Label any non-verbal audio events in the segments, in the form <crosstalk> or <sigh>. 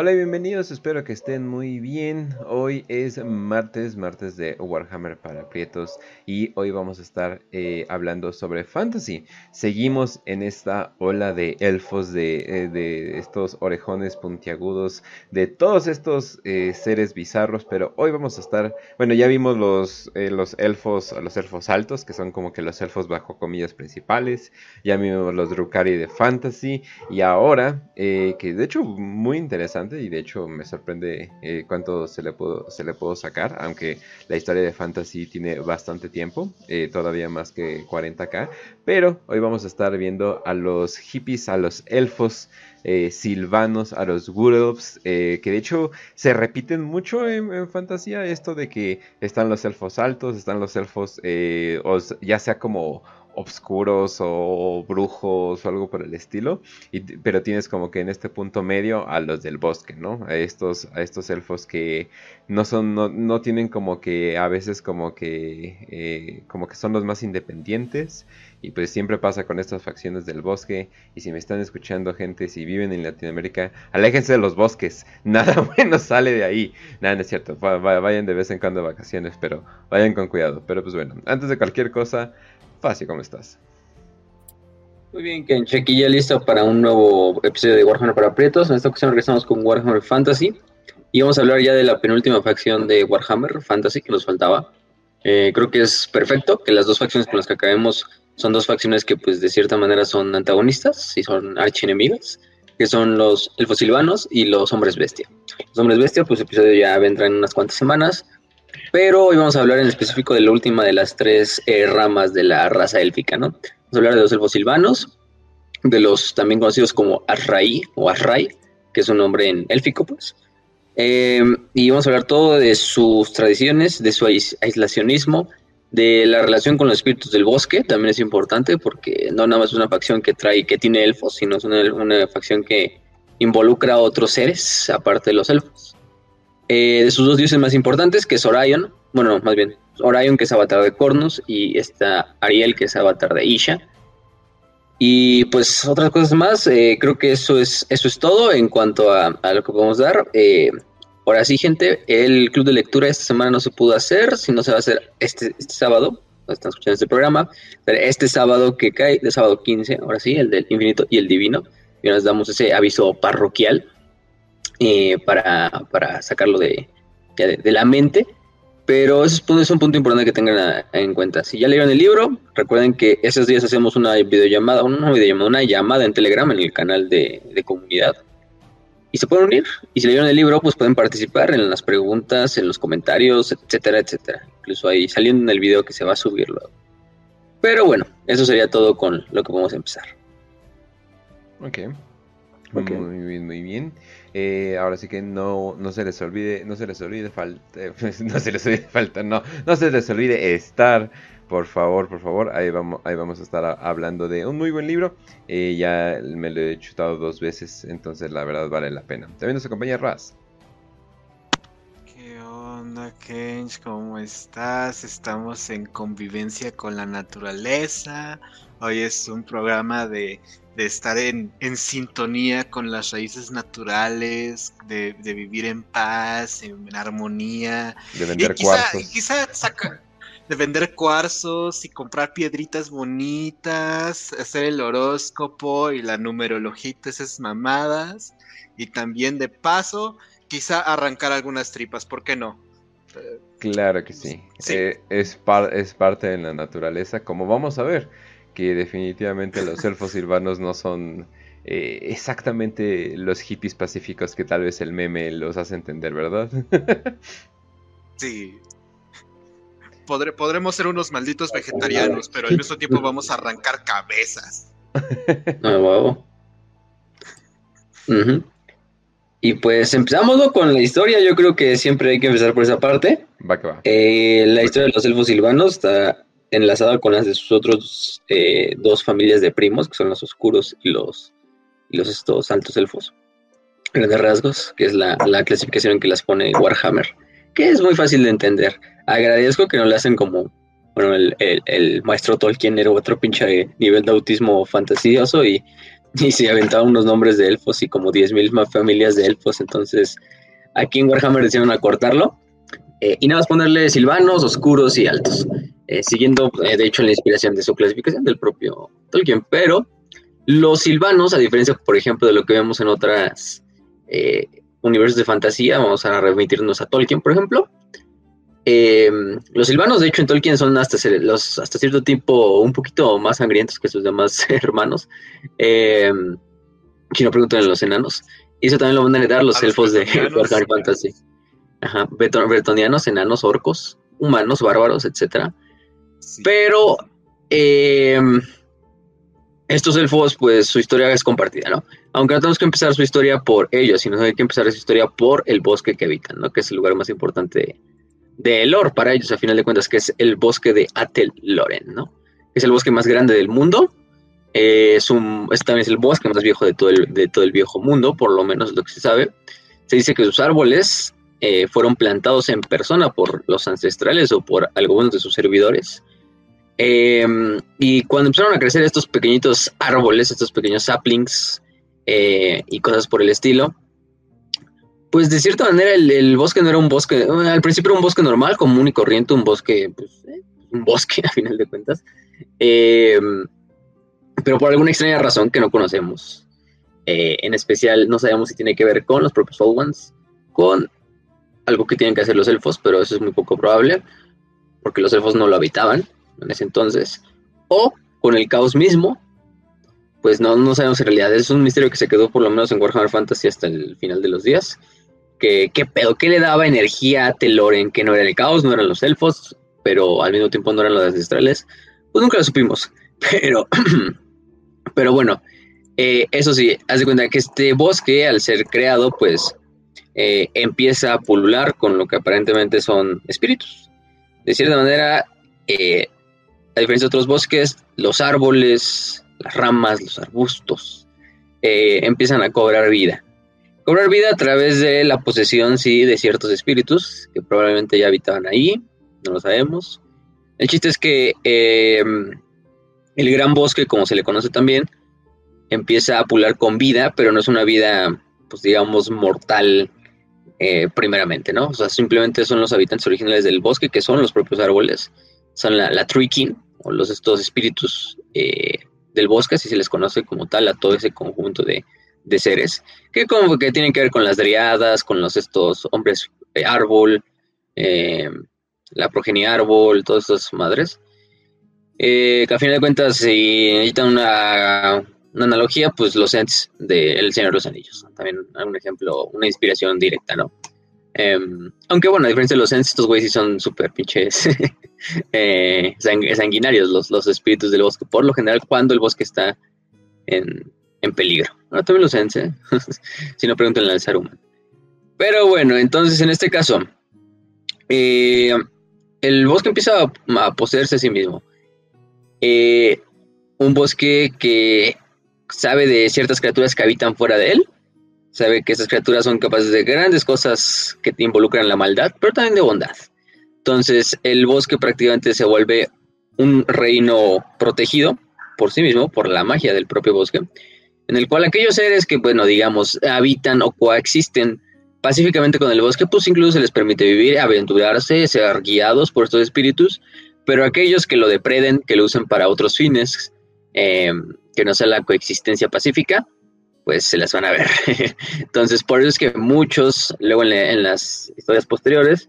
Hola y bienvenidos, espero que estén muy bien. Hoy es martes, martes de Warhammer para Prietos y hoy vamos a estar eh, hablando sobre fantasy. Seguimos en esta ola de elfos, de, eh, estos orejones puntiagudos, de todos estos eh, seres bizarros, pero hoy vamos a estar, bueno, ya vimos los, los elfos, los elfos altos, que son como que los elfos bajo comillas principales, ya vimos los Drukari de fantasy y ahora, que de hecho muy interesante, y de hecho me sorprende eh, cuánto se le, puedo, se le puedo sacar, aunque la historia de Fantasy tiene bastante tiempo, eh, todavía más que 40k, pero hoy vamos a estar viendo a los hippies, a los elfos, eh, silvanos, a los wolves, que de hecho se repiten mucho en, fantasía esto de que están los elfos altos, están los elfos, ya sea como obscuros o brujos o algo por el estilo, pero tienes como que en este punto medio a los del bosque, ¿no? A estos, a estos elfos que no son, no, tienen como que a veces como que, eh, como que son los más independientes y pues siempre pasa con estas facciones del bosque y si me están escuchando gente, si viven en Latinoamérica, aléjense de los bosques, <laughs> nada bueno sale de ahí, nada, no es cierto, vayan de vez en cuando de vacaciones, pero vayan con cuidado, pero pues bueno, antes de cualquier cosa, Fácil, ¿cómo estás? Muy bien, Ken, aquí ya listo para un nuevo episodio de Warhammer para Prietos. En esta ocasión regresamos con Warhammer Fantasy y vamos a hablar ya de la penúltima facción de Warhammer Fantasy que nos faltaba. Eh, creo que es perfecto que las dos facciones con las que acabemos son dos facciones que pues de cierta manera son antagonistas y son archienemigas, que son los elfos silvanos y los hombres bestia. Los hombres bestia, pues episodio ya vendrá en unas cuantas semanas. Pero hoy vamos a hablar en específico de la última de las tres eh, ramas de la raza élfica, ¿no? Vamos a hablar de los elfos silvanos, de los también conocidos como Arrai o Arrai, que es un nombre en élfico, pues. Eh, y vamos a hablar todo de sus tradiciones, de su aislacionismo, de la relación con los espíritus del bosque, también es importante porque no nada más es una facción que trae, que tiene elfos, sino es una facción que involucra a otros seres, aparte de los elfos. Eh, de sus dos dioses más importantes, que es Orion, bueno, más bien, Orion, que es avatar de Cornus, y está Ariel, que es avatar de Isha. Y pues otras cosas más, eh, creo que eso es, eso es todo en cuanto a, lo que podemos dar. Eh, ahora sí, gente, el club de lectura esta semana no se pudo hacer, si no se va a hacer este, este sábado, están escuchando este programa, este sábado que cae, de sábado 15, ahora sí, el del infinito y el divino, y nos damos ese aviso parroquial eh, para, sacarlo de, de, la mente. Pero eso es, un punto importante que tengan en cuenta. Si ya leyeron el libro, recuerden que esos días hacemos una videollamada, una videollamada, una llamada en Telegram en el canal de, comunidad. Y se pueden unir. Y si leyeron el libro, pues pueden participar en las preguntas, en los comentarios, etcétera, etcétera. Incluso ahí saliendo en el video que se va a subir luego. Pero bueno, eso sería todo con lo que vamos a empezar. Ok. okay. Muy bien, muy bien. Eh, ahora sí que no, no se les olvide, no se les olvide falta, <laughs> no se les olvide <laughs> falta, no, no se les olvide estar, por favor, por favor, ahí vamos, ahí vamos a estar hablando de un muy buen libro, eh, ya me lo he chutado dos veces, entonces la verdad vale la pena. También nos acompaña Raz. ¿Qué onda, Kench? ¿Cómo estás? Estamos en convivencia con la naturaleza. Hoy es un programa de de estar en, sintonía con las raíces naturales, de, vivir en paz, en, armonía. De vender cuarzos. quizá de vender cuarzos y comprar piedritas bonitas, hacer el horóscopo y la numerología, esas mamadas. Y también de paso, quizá arrancar algunas tripas, ¿por qué no? Claro que sí. Eh, es, es parte de la naturaleza, como vamos a ver que definitivamente los elfos silvanos no son eh, exactamente los hippies pacíficos que tal vez el meme los hace entender, ¿verdad? <laughs> sí. podremos ser unos malditos vegetarianos, pero al mismo tiempo vamos a arrancar cabezas. <laughs> Ah, Y pues empezamos con la historia. Yo creo que siempre hay que empezar por esa parte. Va que va. Eh, la historia de los elfos silvanos está enlazada con las de sus otros eh, dos familias de primos, que son los oscuros y los, los estos altos elfos. Grandes rasgos, que es la, clasificación en que las pone Warhammer, que es muy fácil de entender. Agradezco que no le hacen como, bueno, el, maestro Tolkien era otro pinche nivel de autismo fantasioso y Y se aventaban unos nombres de elfos y como 10.000 más familias de elfos. Entonces, aquí en Warhammer decidieron acortarlo. Eh, y nada más ponerle silvanos, oscuros y altos. Eh, siguiendo, eh, de hecho, la inspiración de su clasificación del propio Tolkien. Pero los silvanos, a diferencia, por ejemplo, de lo que vemos en otras universos de fantasía, vamos a remitirnos a Tolkien, por ejemplo. los silvanos, de hecho, en Tolkien son hasta, los, hasta cierto tipo un poquito más sangrientos que sus demás <laughs> hermanos. si no preguntan los enanos. Y eso también lo van a heredar los elfos de Warhammer Fantasy. Ajá, bretonianos, enanos, orcos, humanos, bárbaros, etc. Pero em, estos elfos, pues su historia es compartida, ¿no? Aunque no tenemos que empezar su historia por ellos, sino hay que empezar su historia por el bosque que habitan, ¿no? Que es el lugar más importante de Elor para ellos, a final de cuentas, que es el bosque de Atel Loren, ¿no? Es el bosque más grande del mundo. es, un, también es el bosque más viejo de todo, el, de todo el viejo mundo, por lo menos lo que se sabe. Se dice que sus árboles eh, fueron plantados en persona por los ancestrales o por algunos de sus servidores. Em, y cuando empezaron a crecer estos pequeñitos árboles, estos pequeños saplings eh, y cosas por el estilo, pues de cierta manera el, bosque no era un bosque, al principio era un bosque normal, común y corriente, un bosque, pues, eh, un bosque <laughs> a final de cuentas, em, pero por alguna extraña razón que no conocemos, en especial no sabemos si tiene que ver con los propios Old Ones, con algo que tienen que hacer los elfos, pero eso es muy poco probable, porque los elfos no lo habitaban en ese entonces, o con el caos mismo, pues no, no sabemos en realidad, es un misterio que se quedó por lo menos en Warhammer Fantasy hasta el final de los días, que qué pedo, qué le daba energía a Teloren, que no era el caos, no eran los elfos, pero al mismo tiempo no eran los ancestrales, pues nunca lo supimos, <laughs> pero, <clears throat> pero bueno, eh, eso sí, haz de cuenta que este bosque, al ser creado, pues eh, empieza a pulular con lo que aparentemente son espíritus. De cierta manera, eh, a diferencia de otros bosques, los árboles, las ramas, los arbustos, eh, empiezan a cobrar vida. Cobrar vida a través de la posesión, sí, de ciertos espíritus que probablemente ya habitaban ahí, no lo sabemos. El chiste es que el gran bosque, como se le conoce también, empieza a pular con vida, pero no es una vida, pues digamos, mortal eh, primeramente, ¿no? O sea, simplemente son los habitantes originales del bosque, que son los propios árboles, son la, la o los estos espíritus eh, del bosque, así se les conoce como tal a todo ese conjunto de, seres, que como que tienen que ver con las driadas, con los estos hombres eh, árbol, la progenie árbol, todas estas madres. que a fin de cuentas, si necesitan una una analogía, pues los Ents de El Señor de los Anillos. También un ejemplo, una inspiración directa, ¿no? Em, aunque bueno, a diferencia de los Ents, estos güeyes sí son súper pinches <laughs> eh, sanguinarios, los, los espíritus del bosque. Por lo general, cuando el bosque está en, peligro. Ahora también los Ents, ¿eh? <laughs> si no, pregúntenle al Saruman. Pero bueno, entonces en este caso, eh, el bosque empieza a, a poseerse a sí mismo. un bosque que sabe de ciertas criaturas que habitan fuera de él, sabe que esas criaturas son capaces de grandes cosas que involucran la maldad, pero también de bondad. Entonces el bosque prácticamente se vuelve un reino protegido por sí mismo, por la magia del propio bosque, en el cual aquellos seres que, bueno, digamos, habitan o coexisten pacíficamente con el bosque, pues incluso se les permite vivir, aventurarse, ser guiados por estos espíritus, pero aquellos que lo depreden, que lo usen para otros fines, eh, que no sea la coexistencia pacífica, pues se las van a ver. <laughs> Entonces, por eso es que muchos, luego en, las historias posteriores,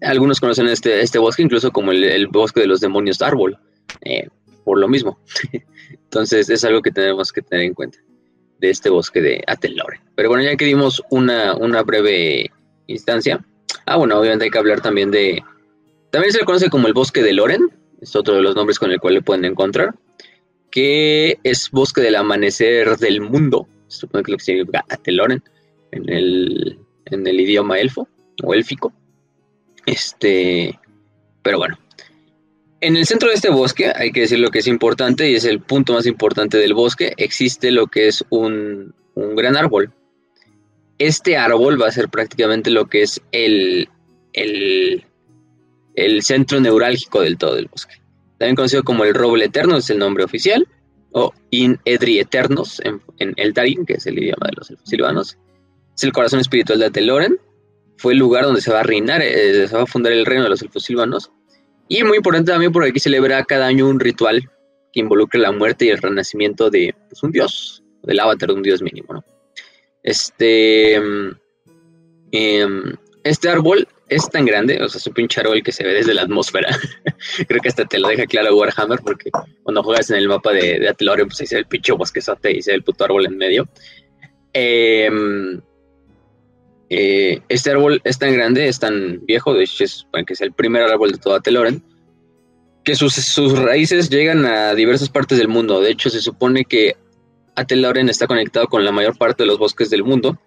algunos conocen este, este bosque incluso como el, bosque de los demonios árbol, eh, por lo mismo. <laughs> Entonces, es algo que tenemos que tener en cuenta de este bosque de Atelore. Pero bueno, ya que dimos una, una breve instancia, ah, bueno, obviamente hay que hablar también de. También se le conoce como el bosque de Loren, es otro de los nombres con el cual le pueden encontrar que es Bosque del Amanecer del Mundo, supone que lo que significa Ateloren en el, en el idioma elfo o élfico. Este, pero bueno. En el centro de este bosque, hay que decir lo que es importante y es el punto más importante del bosque, existe lo que es un, un gran árbol. Este árbol va a ser prácticamente lo que es el, el, el centro neurálgico del todo del bosque también conocido como el roble eterno, es el nombre oficial, o In Edri Eternos en, en Eldarin, que es el idioma de los silvanos. Es el corazón espiritual de Ateloren. Fue el lugar donde se va a reinar, eh, se va a fundar el reino de los elfos silvanos. Y muy importante también porque aquí celebra cada año un ritual que involucra la muerte y el renacimiento de pues, un dios, del avatar de un dios mínimo, ¿no? Este, em, este árbol es tan grande, o sea, es un pinche árbol que se ve desde la atmósfera. <laughs> Creo que hasta te lo deja claro Warhammer, porque cuando juegas en el mapa de, de pues ahí se ve el pinche bosquezote y se ve el puto árbol en medio. Em, eh, este árbol es tan grande, es tan viejo, de hecho es que es el primer árbol de toda Teloren, que sus, sus, raíces llegan a diversas partes del mundo. De hecho, se supone que Ateloren está conectado con la mayor parte de los bosques del mundo,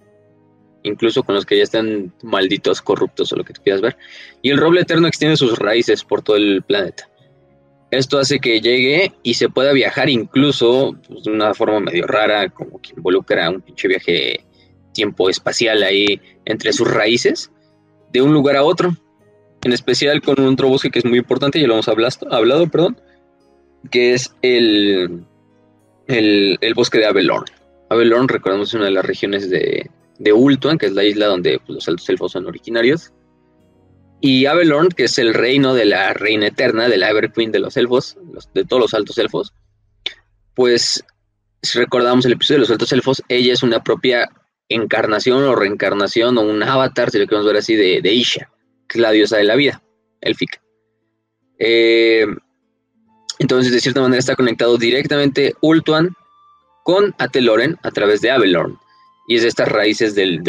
incluso con los que ya están malditos, corruptos o lo que quieras ver. Y el roble eterno extiende sus raíces por todo el planeta. Esto hace que llegue y se pueda viajar incluso pues, de una forma medio rara, como que involucra un pinche viaje tiempo espacial ahí entre sus raíces, de un lugar a otro en especial con un otro bosque que es muy importante, ya lo hemos hablado, hablado perdón, que es el, el, bosque de Avelorn. Avelorn, recordemos, es una de las regiones de, de Ultuan, que es la isla donde pues, los altos elfos son originarios. Y Avelorn, que es el reino de la reina eterna, de la Everqueen de los elfos, de todos los altos elfos, pues si recordamos el episodio de los altos elfos, ella es una propia encarnación o reencarnación o un avatar, si lo queremos ver así, de, de Isha que es la diosa de la vida, élfica. Eh, entonces, de cierta manera, está conectado directamente Ultuan con Ateloren a través de Avelorn. Y es estas raíces del,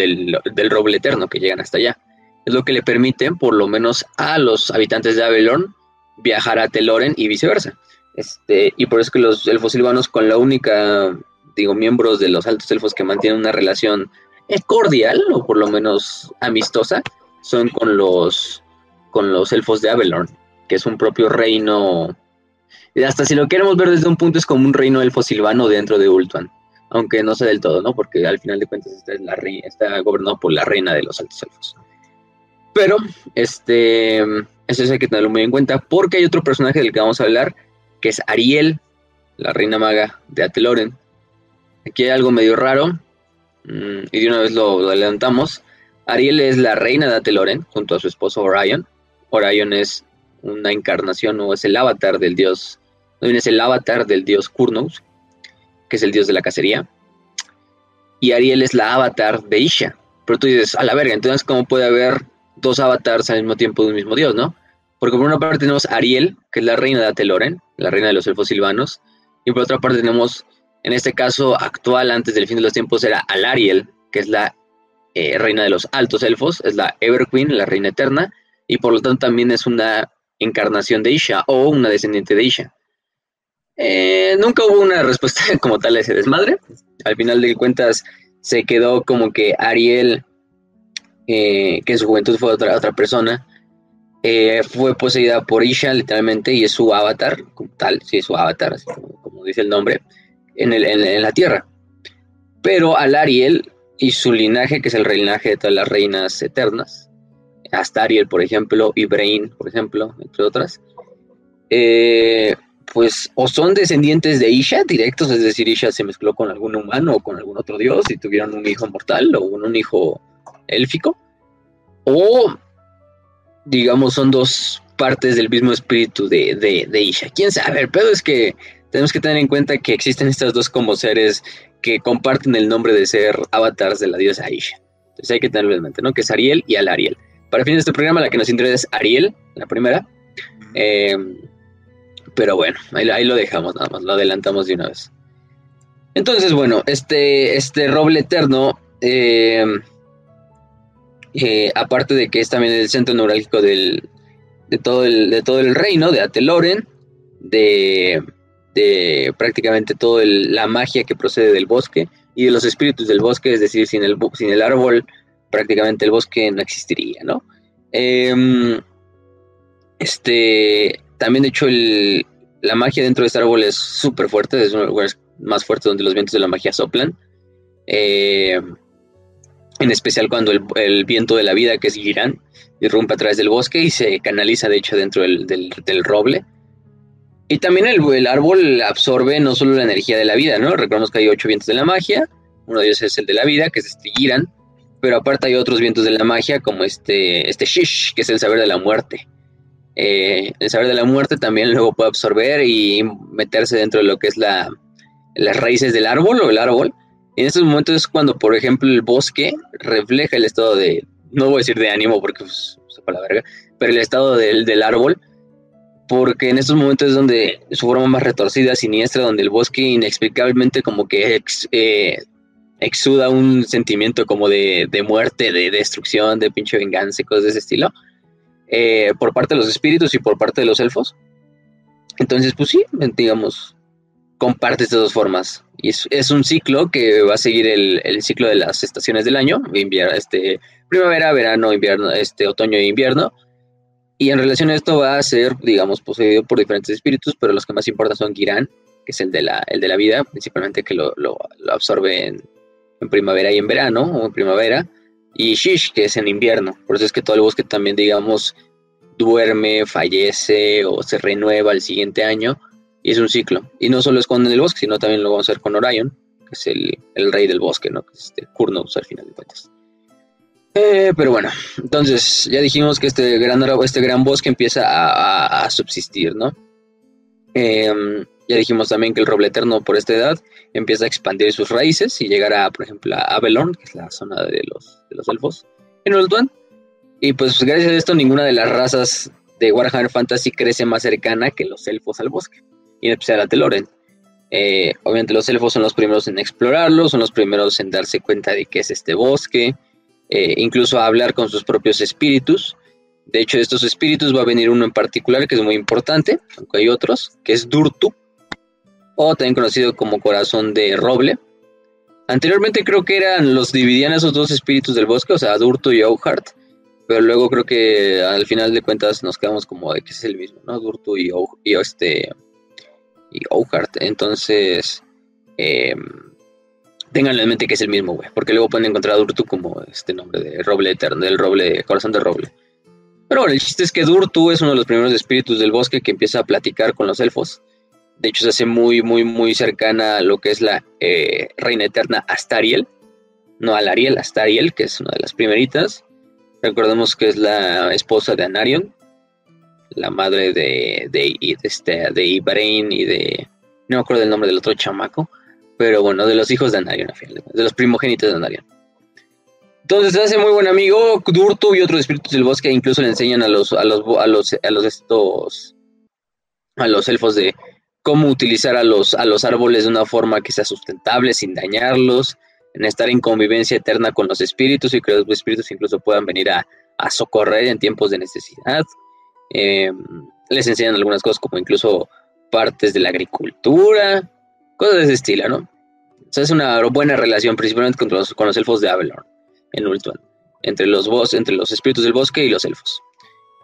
roble eterno que llegan hasta allá. Es lo que le permite, por lo menos a los habitantes de Avelorn, viajar a Ateloren y viceversa. Este, y por eso que los elfos silvanos, con la única, digo, miembros de los altos elfos que mantienen una relación cordial, o por lo menos amistosa, son con los, con los elfos de Avelorn, que es un propio reino. Hasta si lo queremos ver desde un punto, es como un reino elfo silvano dentro de Ultuan. Aunque no sé del todo, ¿no? Porque al final de cuentas está, está gobernado por la reina de los altos elfos. Pero, este, eso hay que tenerlo muy en cuenta, porque hay otro personaje del que vamos a hablar, que es Ariel, la reina maga de Ateloren. Aquí hay algo medio raro, mm, y de una vez lo adelantamos. Ariel es la reina de Ateloren junto a su esposo Orion. Orion es una encarnación o es el avatar del dios, no es el avatar del dios Kurnos, que es el dios de la cacería. Y Ariel es la avatar de Isha. Pero tú dices, a la verga, entonces ¿cómo puede haber dos avatars al mismo tiempo de un mismo dios, no? Porque por una parte tenemos Ariel, que es la reina de Ateloren, la reina de los elfos silvanos, y por otra parte tenemos, en este caso actual, antes del fin de los tiempos, era Alariel, que es la eh, reina de los altos elfos, es la Everqueen, la reina eterna, y por lo tanto también es una encarnación de Isha o una descendiente de Isha. Eh, nunca hubo una respuesta <laughs> como tal a ese desmadre. Al final de cuentas se quedó como que Ariel, eh, que en su juventud fue otra, otra persona, fue poseída por Isha literalmente y es su avatar, como tal, sí, es su avatar, como, dice el nombre, en, el, en la tierra. Pero al Ariel y su linaje, que es el linaje de todas las reinas eternas, Astariel, por ejemplo, y Brain, por ejemplo, entre otras, eh, pues o son descendientes de Isha directos, es decir, Isha se mezcló con algún humano o con algún otro dios y tuvieron un hijo mortal o un hijo élfico, o digamos son dos partes del mismo espíritu de, de, Isha. ¿Quién sabe? El pedo es que tenemos que tener en cuenta que existen estas dos como seres que comparten el nombre de ser avatars de la diosa Aisha. Entonces hay que tenerlo en mente, ¿no? Que es Ariel y Alariel. Para fin de este programa, la que nos interesa es Ariel, la primera. Eh, pero bueno, ahí, lo dejamos nada más, lo adelantamos de una vez. Entonces, bueno, este, este roble eterno, eh, eh, aparte de que es también el centro neurálgico del, de, todo el, de todo el reino, de Ateloren, de, prácticamente toda la magia que procede del bosque y de los espíritus del bosque, es decir, sin el, sin el árbol prácticamente el bosque no existiría, ¿no? Em, este, también de hecho la magia dentro de este árbol es súper fuerte, es uno de los lugares más fuertes donde los vientos de la magia soplan. Em, en especial cuando el, viento de la vida, que es Girán, irrumpe a través del bosque y se canaliza de hecho dentro del roble Y también el, árbol absorbe no solo la energía de la vida, ¿no? Recordemos que hay ocho vientos de la magia, uno de ellos es el de la vida, que es este Giran, pero aparte hay otros vientos de la magia, como este, este Shish, que es el saber de la muerte. Eh, el saber de la muerte también luego puede absorber y meterse dentro de lo que es la, las raíces del árbol o el árbol. En estos momentos es cuando, por ejemplo, el bosque refleja el estado de, no voy a decir de ánimo porque pues, para la verga, pero el estado del, del árbol porque en estos momentos es donde su forma más retorcida, siniestra, donde el bosque inexplicablemente como que eh, exuda un sentimiento como de, muerte, de destrucción, de pinche venganza y cosas de ese estilo, eh, por parte de los espíritus y por parte de los elfos. Entonces, pues sí, digamos, comparte estas dos formas. Y es, un ciclo que va a seguir el, ciclo de las estaciones del año, invierno, este, primavera, verano, invierno, este, otoño e invierno y en relación a esto va a ser, digamos, poseído por diferentes espíritus, pero los que más importan son Girán, que es el de la, el de la vida, principalmente que lo, absorbe en, primavera y en verano, o en primavera, y Shish, que es en invierno. Por eso es que todo el bosque también, digamos, duerme, fallece o se renueva el siguiente año, y es un ciclo. Y no solo es con el bosque, sino también lo vamos a hacer con Orion, que es el, rey del bosque, ¿no? Que es este Kurnos al final de cuentas. Eh, pero bueno, entonces ya dijimos que este gran, este gran bosque empieza a, subsistir, ¿no? Em, ya dijimos también que el roble eterno por esta edad empieza a expandir sus raíces y llegar a, por ejemplo, a Avalon, que es la zona de los, de los elfos, en Ultuan. Y pues gracias a esto ninguna de las razas de Warhammer Fantasy crece más cercana que los elfos al bosque, y en especial a Teloren. Eh, obviamente los elfos son los primeros en explorarlo, son los primeros en darse cuenta de qué es este bosque, eh, incluso a hablar con sus propios espíritus. De hecho, de estos espíritus va a venir uno en particular que es muy importante, aunque hay otros, que es Durtu, o también conocido como corazón de roble. Anteriormente creo que eran los dividían esos dos espíritus del bosque, o sea, Durtu y Ouhart, pero luego creo que al final de cuentas nos quedamos como de que es el mismo, ¿no? Durtu y, y este y Ouhart. Entonces, eh, Ténganlo en mente que es el mismo, güey. Porque luego pueden encontrar a Durtu como este nombre de roble eterno, del roble, corazón de roble. Pero bueno, el chiste es que Durtu es uno de los primeros espíritus del bosque que empieza a platicar con los elfos. De hecho, se hace muy, muy, muy cercana a lo que es la eh, reina eterna Astariel. No a Lariel, Astariel, que es una de las primeritas. Recordemos que es la esposa de Anarion, la madre de, de, de, este, de Ibrain y de. No me acuerdo del nombre del otro chamaco. Pero bueno, de los hijos de Anarion, de los primogénitos de Anarion. Entonces se hace muy buen amigo. Durtu y otros espíritus del bosque incluso le enseñan a los, a los, a los, a los estos, a los elfos de cómo utilizar a los, a los árboles de una forma que sea sustentable, sin dañarlos, en estar en convivencia eterna con los espíritus y que los espíritus incluso puedan venir a, socorrer en tiempos de necesidad. Em, les enseñan algunas cosas como incluso partes de la agricultura, Cosas de ese estilo, ¿no? O sea, es una buena relación, principalmente con los, con los elfos de Avalon, en Ultuan. Entre los, entre los espíritus del bosque y los elfos.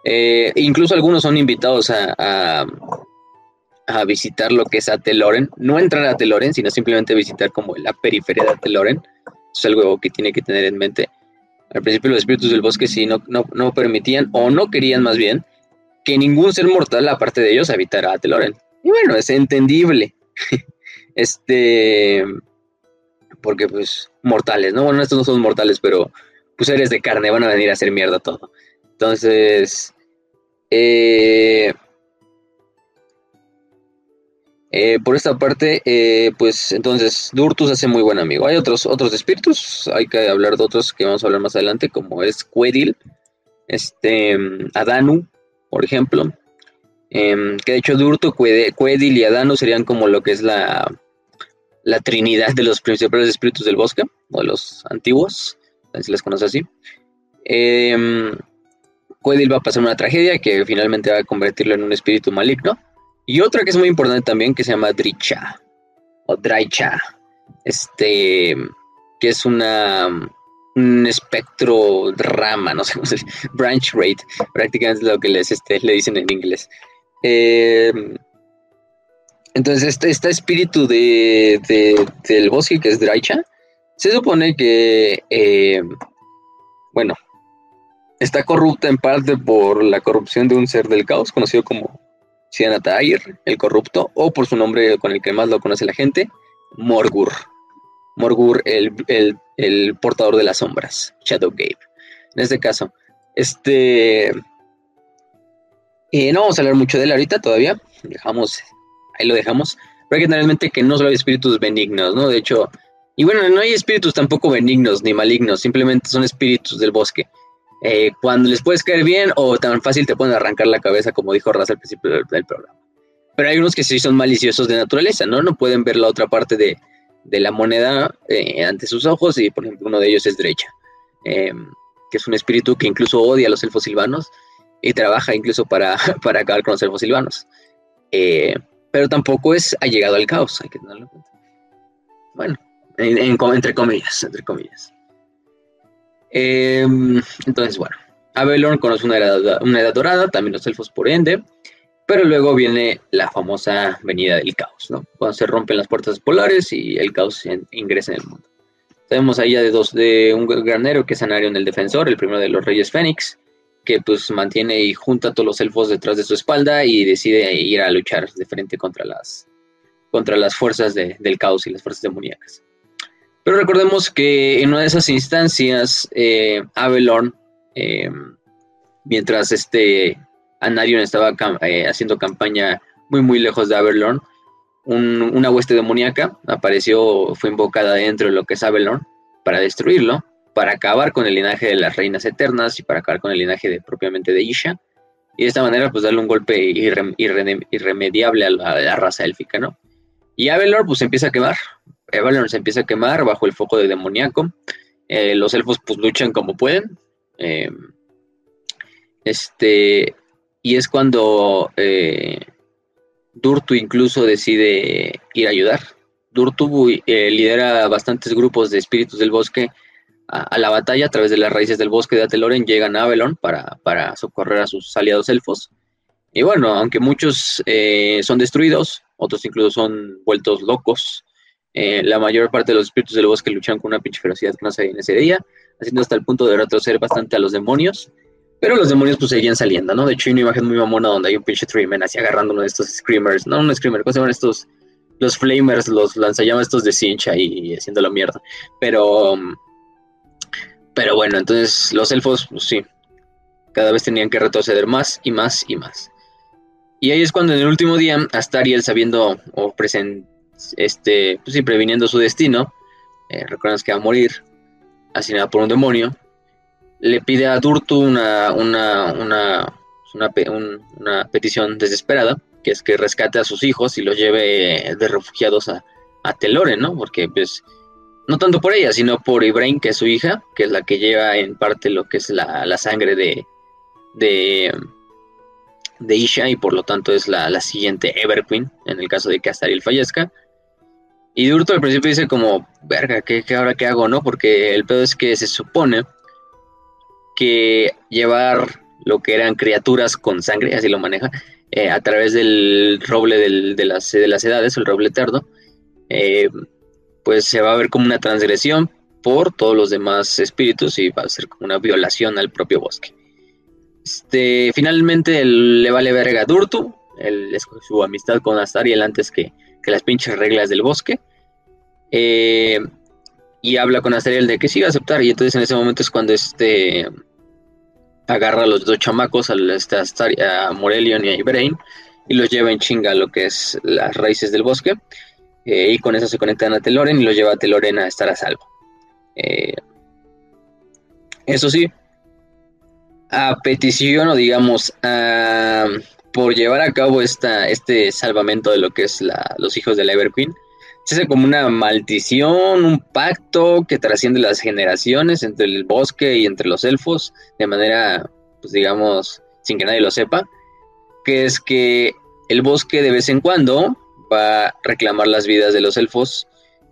Eh, incluso algunos son invitados a, a, visitar lo que es Ateloren. No entrar a Ateloren, sino simplemente visitar como la periferia de Ateloren. es algo que tiene que tener en mente. Al principio los espíritus del bosque sí no, no, no permitían, o no querían más bien, que ningún ser mortal, aparte de ellos, habitara Ateloren. Y bueno, es entendible. <laughs> Este, porque pues mortales, ¿no? Bueno, estos no son mortales, pero pues eres de carne, van a venir a hacer mierda todo. Entonces, eh, eh, por esta parte, eh, pues entonces Durtus hace muy buen amigo. Hay otros, otros espíritus, hay que hablar de otros que vamos a hablar más adelante, como es Quedil, este, Adanu, por ejemplo. Em, que de hecho Durtu, Quedil y Adanu serían como lo que es la, la trinidad de los principales espíritus del bosque, o de los antiguos, si les conoce así. Eh, va a pasar una tragedia que finalmente va a convertirlo en un espíritu maligno. Y otra que es muy importante también, que se llama Dricha, o Draicha, este, que es una, un espectro rama, no sé cómo se dice, <laughs> branch rate, prácticamente es lo que les, este, le dicen en inglés. Eh, entonces, este, este espíritu de, del bosque, que es Draicha, se supone que, eh, bueno, está corrupta en parte por la corrupción de un ser del caos, conocido como Sianatair, el corrupto, o por su nombre con el que más lo conoce la gente, Morgur. Morgur, el, el, portador de las sombras, Shadow Gabe. En este caso, este. Eh, no vamos a hablar mucho de él ahorita todavía. Dejamos, ahí lo dejamos. Pero hay que tener en mente que no solo hay espíritus benignos, ¿no? De hecho, y bueno, no hay espíritus tampoco benignos ni malignos, simplemente son espíritus del bosque. Eh, cuando les puedes caer bien o tan fácil te pueden arrancar la cabeza, como dijo Raza al principio del, programa. Pero hay unos que sí son maliciosos de naturaleza, ¿no? No pueden ver la otra parte de, de la moneda eh, ante sus ojos y por ejemplo uno de ellos es derecha, em, que es un espíritu que incluso odia a los elfos silvanos y trabaja incluso para, <laughs> para acabar con los elfos silvanos. Eh, pero tampoco es allegado al caos, hay que tenerlo en cuenta. Bueno, entre comillas, entre comillas. Em, entonces, bueno, Avelorn conoce una edad, una edad dorada, también los elfos por ende, pero luego viene la famosa venida del caos, ¿no? Cuando se rompen las puertas polares y el caos ingresa en el mundo. Tenemos ahí ya de dos, de un granero que es Anarion el Defensor, el primero de los Reyes Fénix, que pues mantiene y junta a todos los elfos detrás de su espalda y decide ir a luchar de frente contra las, contra las fuerzas del caos y las fuerzas demoníacas. Pero recordemos que en una de esas instancias, eh, Avelorn, eh, mientras este Anarion estaba eh, haciendo campaña muy muy lejos de Avelorn, una hueste demoníaca apareció, fue invocada dentro de lo que es Avelorn para destruirlo, para acabar con el linaje de las reinas eternas y para acabar con el linaje de, propiamente de Isha. Y de esta manera, pues darle un golpe irremediable a la, raza élfica, ¿no? Y Avelorn, pues empieza a quemar. Avelorn se empieza a quemar bajo el foco de demoníaco. Eh, los elfos, pues luchan como pueden. Eh, este, y es cuando eh, Durtu incluso decide ir a ayudar. Durtu eh, lidera bastantes grupos de espíritus del bosque a, la batalla a través de las raíces del bosque de Ateloren, llegan a Avelon para, para socorrer a sus aliados elfos. Y bueno, aunque muchos eh, son destruidos, otros incluso son vueltos locos. La mayor parte de los espíritus del bosque luchan con una pinche ferocidad que no se en ese día, haciendo hasta el punto de retroceder bastante a los demonios. Pero los demonios pues seguían saliendo, ¿no? De hecho hay una imagen muy mamona donde hay un pinche Treeman así agarrando uno de estos screamers, no un screamer, ¿cómo se llaman estos? Los flamers, los lanzallamas estos de cincha y haciendo la mierda. Pero, pero bueno, entonces los elfos, pues sí, cada vez tenían que retroceder más y más y más. Y ahí es cuando en el último día, Astariel sabiendo o present, este, pues sí, previniendo su destino, eh, que va a morir, asesinada por un demonio, le pide a Durtu una, una, una, una, petición desesperada, que es que rescate a sus hijos y los lleve de refugiados a, a Telore, ¿no? Porque pues no tanto por ella, sino por Ibrahim, que es su hija, que es la que lleva en parte lo que es la, la sangre de, de, de, Isha y por lo tanto es la, la siguiente Everqueen, en el caso de que Astariel fallezca. Y Durtu al principio dice como, verga, ¿qué, ¿qué, ahora qué hago, no? Porque el pedo es que se supone que llevar lo que eran criaturas con sangre, así lo maneja, eh, a través del roble de, las, de las edades, el roble eterno, eh, pues se va a ver como una transgresión por todos los demás espíritus y va a ser como una violación al propio bosque. Este, finalmente le vale verga a Durtu, su amistad con Astariel antes que, que las pinches reglas del bosque. Eh, y habla con Astariel de que sí va a aceptar. Y entonces en ese momento es cuando este agarra a los dos chamacos, a, este, a Morelion y a Ibrahim, y los lleva en chinga a lo que es las raíces del bosque. Eh, y con eso se conectan a Teloren y los lleva a Teloren a estar a salvo. Eh, eso sí, a petición o digamos por llevar a cabo esta, este salvamento de lo que es los hijos de la Everqueen, se hace como una maldición, un pacto que trasciende las generaciones entre el bosque y entre los elfos, de manera, pues digamos, sin que nadie lo sepa, que es que el bosque de vez en cuando va a reclamar las vidas de los elfos,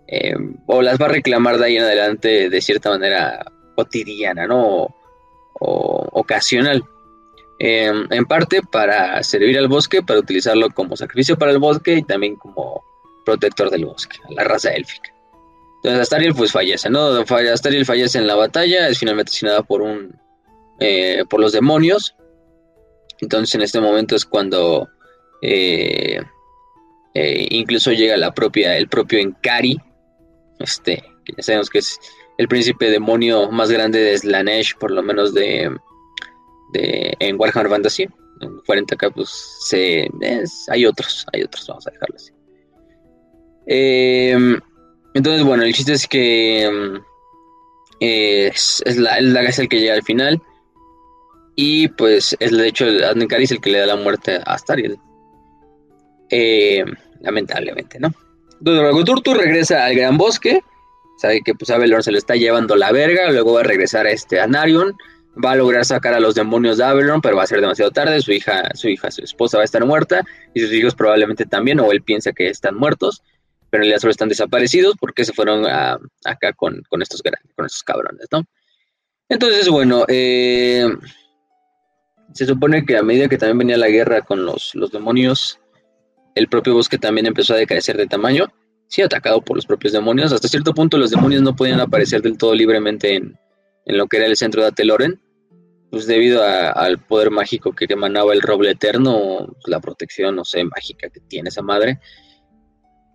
eh, o las va a reclamar de ahí en adelante de cierta manera cotidiana, ¿no? O, ocasional. Em, en parte para servir al bosque, para utilizarlo como sacrificio para el bosque y también como protector del bosque, la raza élfica. Entonces Astariel pues fallece, ¿no? Astariel fallece en la batalla, es finalmente asesinada por un eh, por los demonios. Entonces en este momento es cuando Eh, eh, incluso llega la propia, el propio Enkari, este, que ya sabemos que es el príncipe demonio más grande de Slanesh, por lo menos de, de en Warhammer Fantasy. En 40k, pues hay otros, hay otros, vamos a dejarlo así. Em, entonces, bueno, el chiste es que em, es, el que llega al final. Y pues es de hecho es el que le da la muerte a Astariel. Eh, lamentablemente, ¿no? Entonces luego Turtu regresa al gran bosque. Sabe que pues Avelor se lo está llevando la verga. Luego va a regresar a este Anarion. Va a lograr sacar a los demonios de Avelorn, pero va a ser demasiado tarde. Su hija, su hija, su esposa va a estar muerta. Y sus hijos probablemente también, o él piensa que están muertos. Pero en realidad solo están desaparecidos porque se fueron acá con, estos, con estos cabrones, ¿no? Entonces, bueno, eh, se supone que a medida que también venía la guerra con los, los demonios, el propio bosque también empezó a decrecer de tamaño, sí atacado por los propios demonios. Hasta cierto punto los demonios no podían aparecer del todo libremente en, lo que era el centro de Ateloren, pues debido al poder mágico que emanaba el roble eterno, la protección, no sé, mágica que tiene esa madre.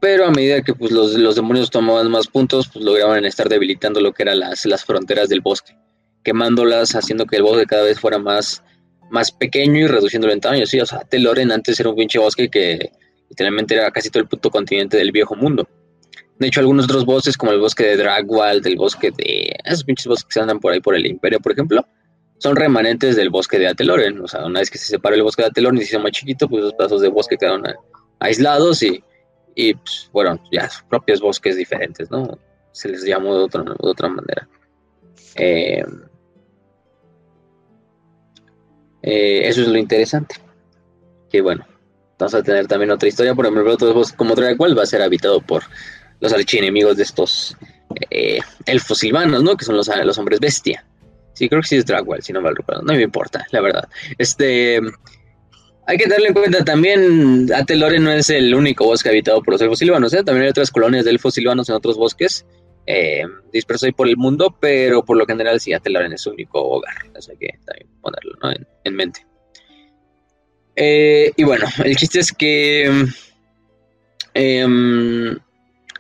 Pero a medida que pues, los, los demonios tomaban más puntos, pues lograban estar debilitando lo que eran las, las fronteras del bosque, quemándolas, haciendo que el bosque cada vez fuera más, más pequeño y reduciéndolo en tamaño. Sí, o sea, Teloren antes era un pinche bosque que literalmente era casi todo el puto continente del viejo mundo. De hecho, algunos otros bosques, como el bosque de Dragwald, el bosque de. Esos pinches bosques que andan por ahí por el Imperio, por ejemplo, son remanentes del bosque de Ateloren. O sea, una vez que se separó el bosque de Ateloren y se hizo más chiquito, pues los pedazos de bosque quedaron aislados y, y pues, bueno, ya propios bosques diferentes, ¿no? Se les llamó de, otra, de otra manera. Eh, eh, eso es lo interesante. Que bueno, vamos a tener también otra historia. Por ejemplo, otros como cual va a ser habitado por los archienemigos de estos eh, elfos silvanos, ¿no? Que son los, los hombres bestia. Sí, creo que sí es Dragwell, si no me recuerdo. No me importa, la verdad. Este. Hay que darle en cuenta también, Atelore no es el único bosque habitado por los elfos silvanos, ¿eh? también hay otras colonias de elfos silvanos en otros bosques eh, dispersos ahí por el mundo, pero por lo general sí, Atelore es su único hogar, hay que también ponerlo en mente. Eh, y bueno, el chiste es que em,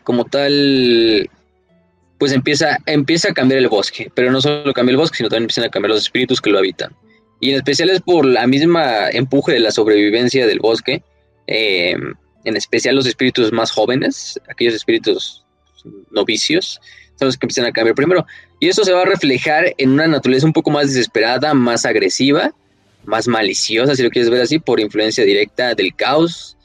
como tal, pues empieza, empieza a cambiar el bosque, pero no solo cambia el bosque, sino también empiezan a cambiar los espíritus que lo habitan. Y en especial es por la misma empuje de la sobrevivencia del bosque, em, en especial los espíritus más jóvenes, aquellos espíritus novicios, son los que empiezan a cambiar primero. Y eso se va a reflejar en una naturaleza un poco más desesperada, más agresiva, más maliciosa, si lo quieres ver así, por influencia directa del caos.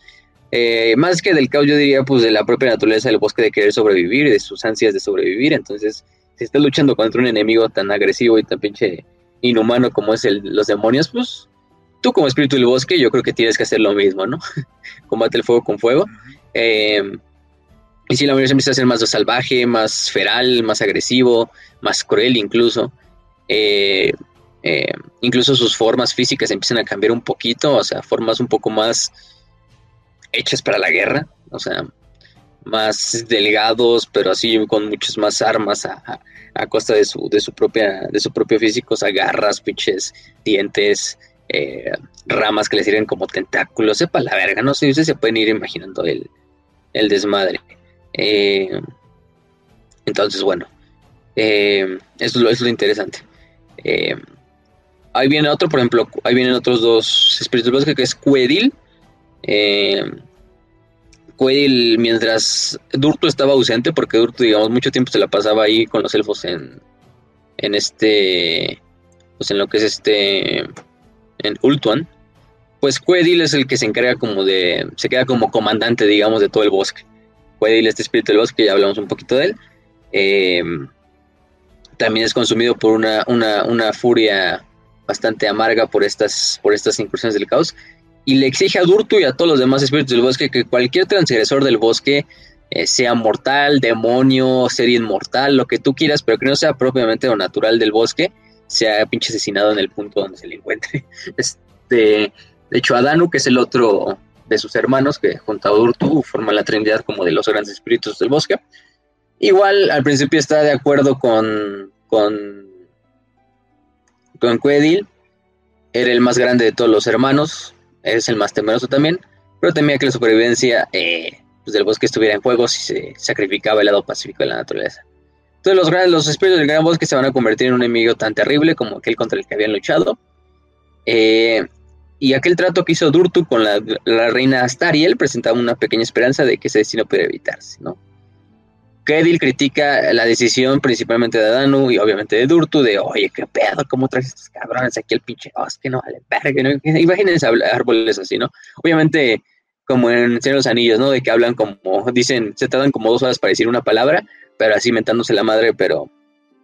Eh, más que del caos, yo diría, pues de la propia naturaleza del bosque de querer sobrevivir, de sus ansias de sobrevivir. Entonces, si estás luchando contra un enemigo tan agresivo y tan pinche inhumano como es el, los demonios, pues tú como espíritu del bosque, yo creo que tienes que hacer lo mismo, ¿no? <laughs> Combate el fuego con fuego. Em, y si la mayoría empieza a ser más salvaje, más feral, más agresivo, más cruel incluso. Eh, eh, incluso sus formas físicas empiezan a cambiar un poquito, o sea, formas un poco más hechas para la guerra, o sea, más delgados, pero así con muchas más armas a, costa de su, de su propia, de su propio físico, o sea, garras, pinches, dientes, eh, ramas que le sirven como tentáculos, sepa la verga, no sé, ustedes se pueden ir imaginando el, desmadre. Eh, entonces, bueno, eso, eso, es lo interesante. Ahí viene otro, por ejemplo, ahí vienen otros dos espíritus que es Cuedil. Eh, mientras Durto estaba ausente, porque Durto, digamos, mucho tiempo se la pasaba ahí con los elfos en, en este, pues en lo que es este, en Ultuan, pues Cuedil es el que se encarga como de, se queda como comandante, digamos, de todo el bosque. Cuedil, este espíritu del bosque, ya hablamos un poquito de él. Eh, también es consumido por una, una, una furia bastante amarga por estas, por estas incursiones del caos, y le exige a Durtu y a todos los demás espíritus del bosque que cualquier transgresor del bosque eh, sea mortal, demonio, ser inmortal, lo que tú quieras, pero que no sea propiamente lo natural del bosque, sea pinche asesinado en el punto donde se le encuentre. <laughs> Este, de hecho, Adanu, que es el otro de sus hermanos, que junto a Durtu forma la trinidad como de los grandes espíritus del bosque, igual al principio está de acuerdo con, con con Quedil, era el más grande de todos los hermanos, es el más temeroso también, pero temía que la supervivencia eh, pues, del bosque estuviera en juego si se sacrificaba el lado pacífico de la naturaleza. Entonces los, grandes, los espíritus del gran bosque se van a convertir en un enemigo tan terrible como aquel contra el que habían luchado. Eh, y aquel trato que hizo Durtu con la, reina Astariel presentaba una pequeña esperanza de que ese destino pudiera evitarse, ¿no? Kedil critica la decisión principalmente de Adanu y obviamente de Durtu de, oye, qué pedo, ¿cómo traes estos cabrones aquí al pinche bosque? No vale verga, ¿no? <laughs> Imagínense árboles así, ¿no? Obviamente, como en Señor los Anillos, ¿no? De que hablan como, dicen, se tardan como dos horas para decir una palabra, pero así mentándose la madre, pero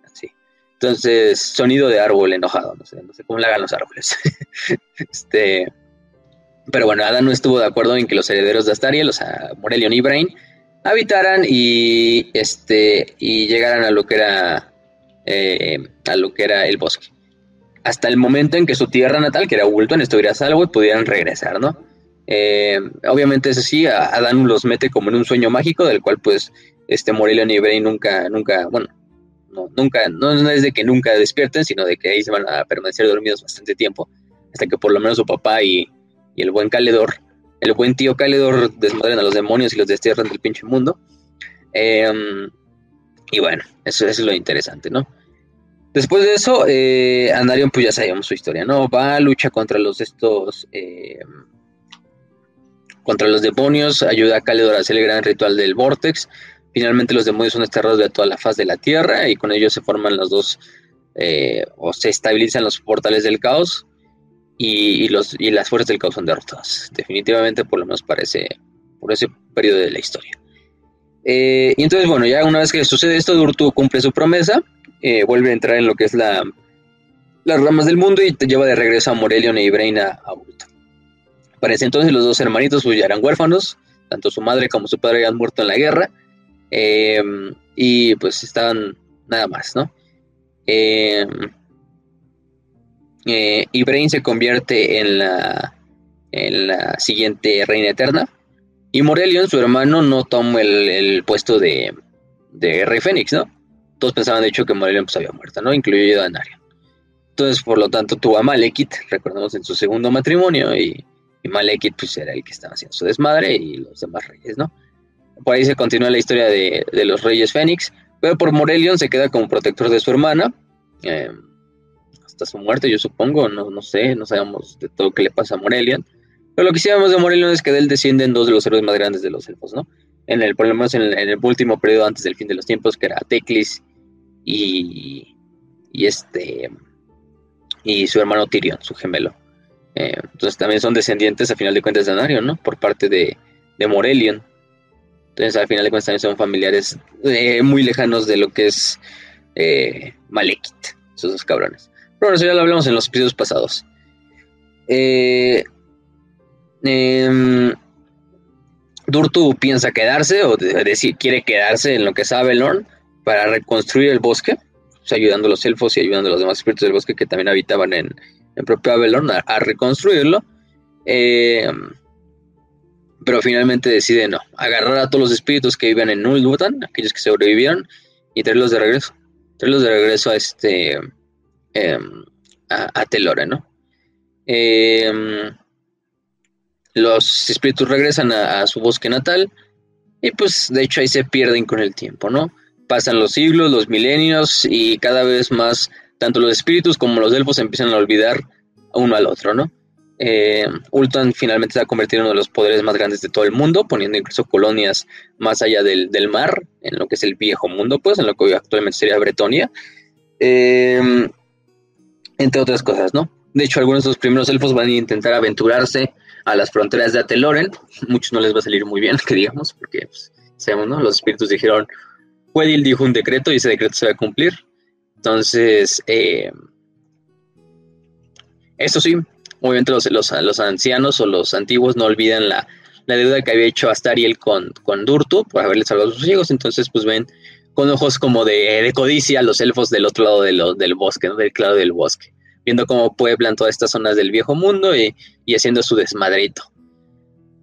así. Entonces, sonido de árbol enojado, no sé, no sé cómo le hagan los árboles. <laughs> este, pero bueno, Adanu estuvo de acuerdo en que los herederos de Astaria, los Morelion y Brain, habitaran y este y llegaran a lo que era eh, a lo que era el bosque. Hasta el momento en que su tierra natal que era Wulton estuviera salvo y pudieran regresar no eh, obviamente eso sí Adán los mete como en un sueño mágico del cual pues este Morelion y Bray nunca nunca bueno no, nunca no, no es de que nunca despierten sino de que ahí se van a permanecer dormidos bastante tiempo hasta que por lo menos su papá y, y el buen Caledor el buen tío Caledor desmadren a los demonios y los destierran del pinche mundo. Em, y bueno, eso, es lo interesante, ¿no? Después de eso, eh, Andarion, pues ya sabemos su historia, ¿no? Va, lucha contra los estos. Em, contra los demonios, ayuda a Caledor a hacer el gran ritual del Vortex. Finalmente, los demonios son desterrados de toda la faz de la tierra y con ellos se forman los dos. Eh, o se estabilizan los portales del caos y, los, y las fuerzas del caos son derrotadas. Definitivamente, por lo menos para ese, por ese periodo de la historia. Eh, y entonces, bueno, ya una vez que sucede esto, Durtu cumple su promesa, eh, vuelve a entrar en lo que es la, las ramas del mundo y te lleva de regreso a Morelion e Ibraina a Urto. Para ese entonces los dos hermanitos ya eran huérfanos, tanto su madre como su padre habían muerto en la guerra, eh, y pues estaban nada más, ¿no? Eh, eh, Ibrain se convierte en la, en la siguiente reina eterna. Y Morelion, su hermano, no toma el, puesto de, de, rey Fénix, ¿no? Todos pensaban, de hecho, que Morelion pues, había muerto, ¿no? Incluido a Narion. Entonces, por lo tanto, tuvo a Malekith, recordemos, en su segundo matrimonio, y, y, Malekith, pues, era el que estaba haciendo su desmadre, y los demás reyes, ¿no? Por ahí se continúa la historia de, de los reyes Fénix, pero por Morelion se queda como protector de su hermana. Eh, su muerte, yo supongo, no, no sé, no sabemos de todo qué le pasa a Morelian. Pero lo que sí sabemos de Morelian es que de él descienden dos de los héroes más grandes de los elfos, ¿no? En el, por lo menos en el, último periodo antes del fin de los tiempos, que era Teclis y, y este y su hermano Tyrion, su gemelo. Eh, entonces también son descendientes a final de cuentas de Anarion, ¿no? Por parte de, de Morelion. Entonces al final de cuentas también son familiares eh, muy lejanos de lo que es eh, Malekith, esos dos cabrones. Pero eso ya lo hablamos en los episodios pasados. Eh, em, Durtu piensa quedarse, o decir, quiere quedarse en lo que sabe Lorn para reconstruir el bosque, ayudando a los elfos y ayudando a los demás espíritus del bosque que también habitaban en el propio Avelorn a, reconstruirlo. Em, pero finalmente decide no, agarrar a todos los espíritus que vivían en Uldutan, aquellos que sobrevivieron, y traerlos de regreso. Traerlos de regreso a este Em, a, Telore, ¿no? Em, los espíritus regresan a, su bosque natal y pues de hecho ahí se pierden con el tiempo, ¿no? Pasan los siglos, los milenios y cada vez más tanto los espíritus como los elfos empiezan a olvidar uno al otro, ¿no? Eh, Ultan finalmente se ha convertido en uno de los poderes más grandes de todo el mundo, poniendo incluso colonias más allá del, mar, en lo que es el viejo mundo, pues, en lo que actualmente sería Bretonia. Entre otras cosas, ¿no? De hecho, algunos de los primeros elfos van a intentar aventurarse a las fronteras de Ateloren. <laughs> Muchos no les va a salir muy bien, <laughs> que digamos, porque pues, sabemos, ¿no? Los espíritus dijeron, Wedil dijo un decreto y ese decreto se va a cumplir. Entonces, eh, eso sí, obviamente los, los, ancianos o los antiguos no olvidan la, deuda que había hecho Astariel con, con Durtu por haberle salvado a sus hijos. Entonces, pues ven con ojos como de, codicia a los elfos del otro lado del bosque, ¿no? del claro del bosque, viendo cómo pueblan todas estas zonas del viejo mundo y, haciendo su desmadrito.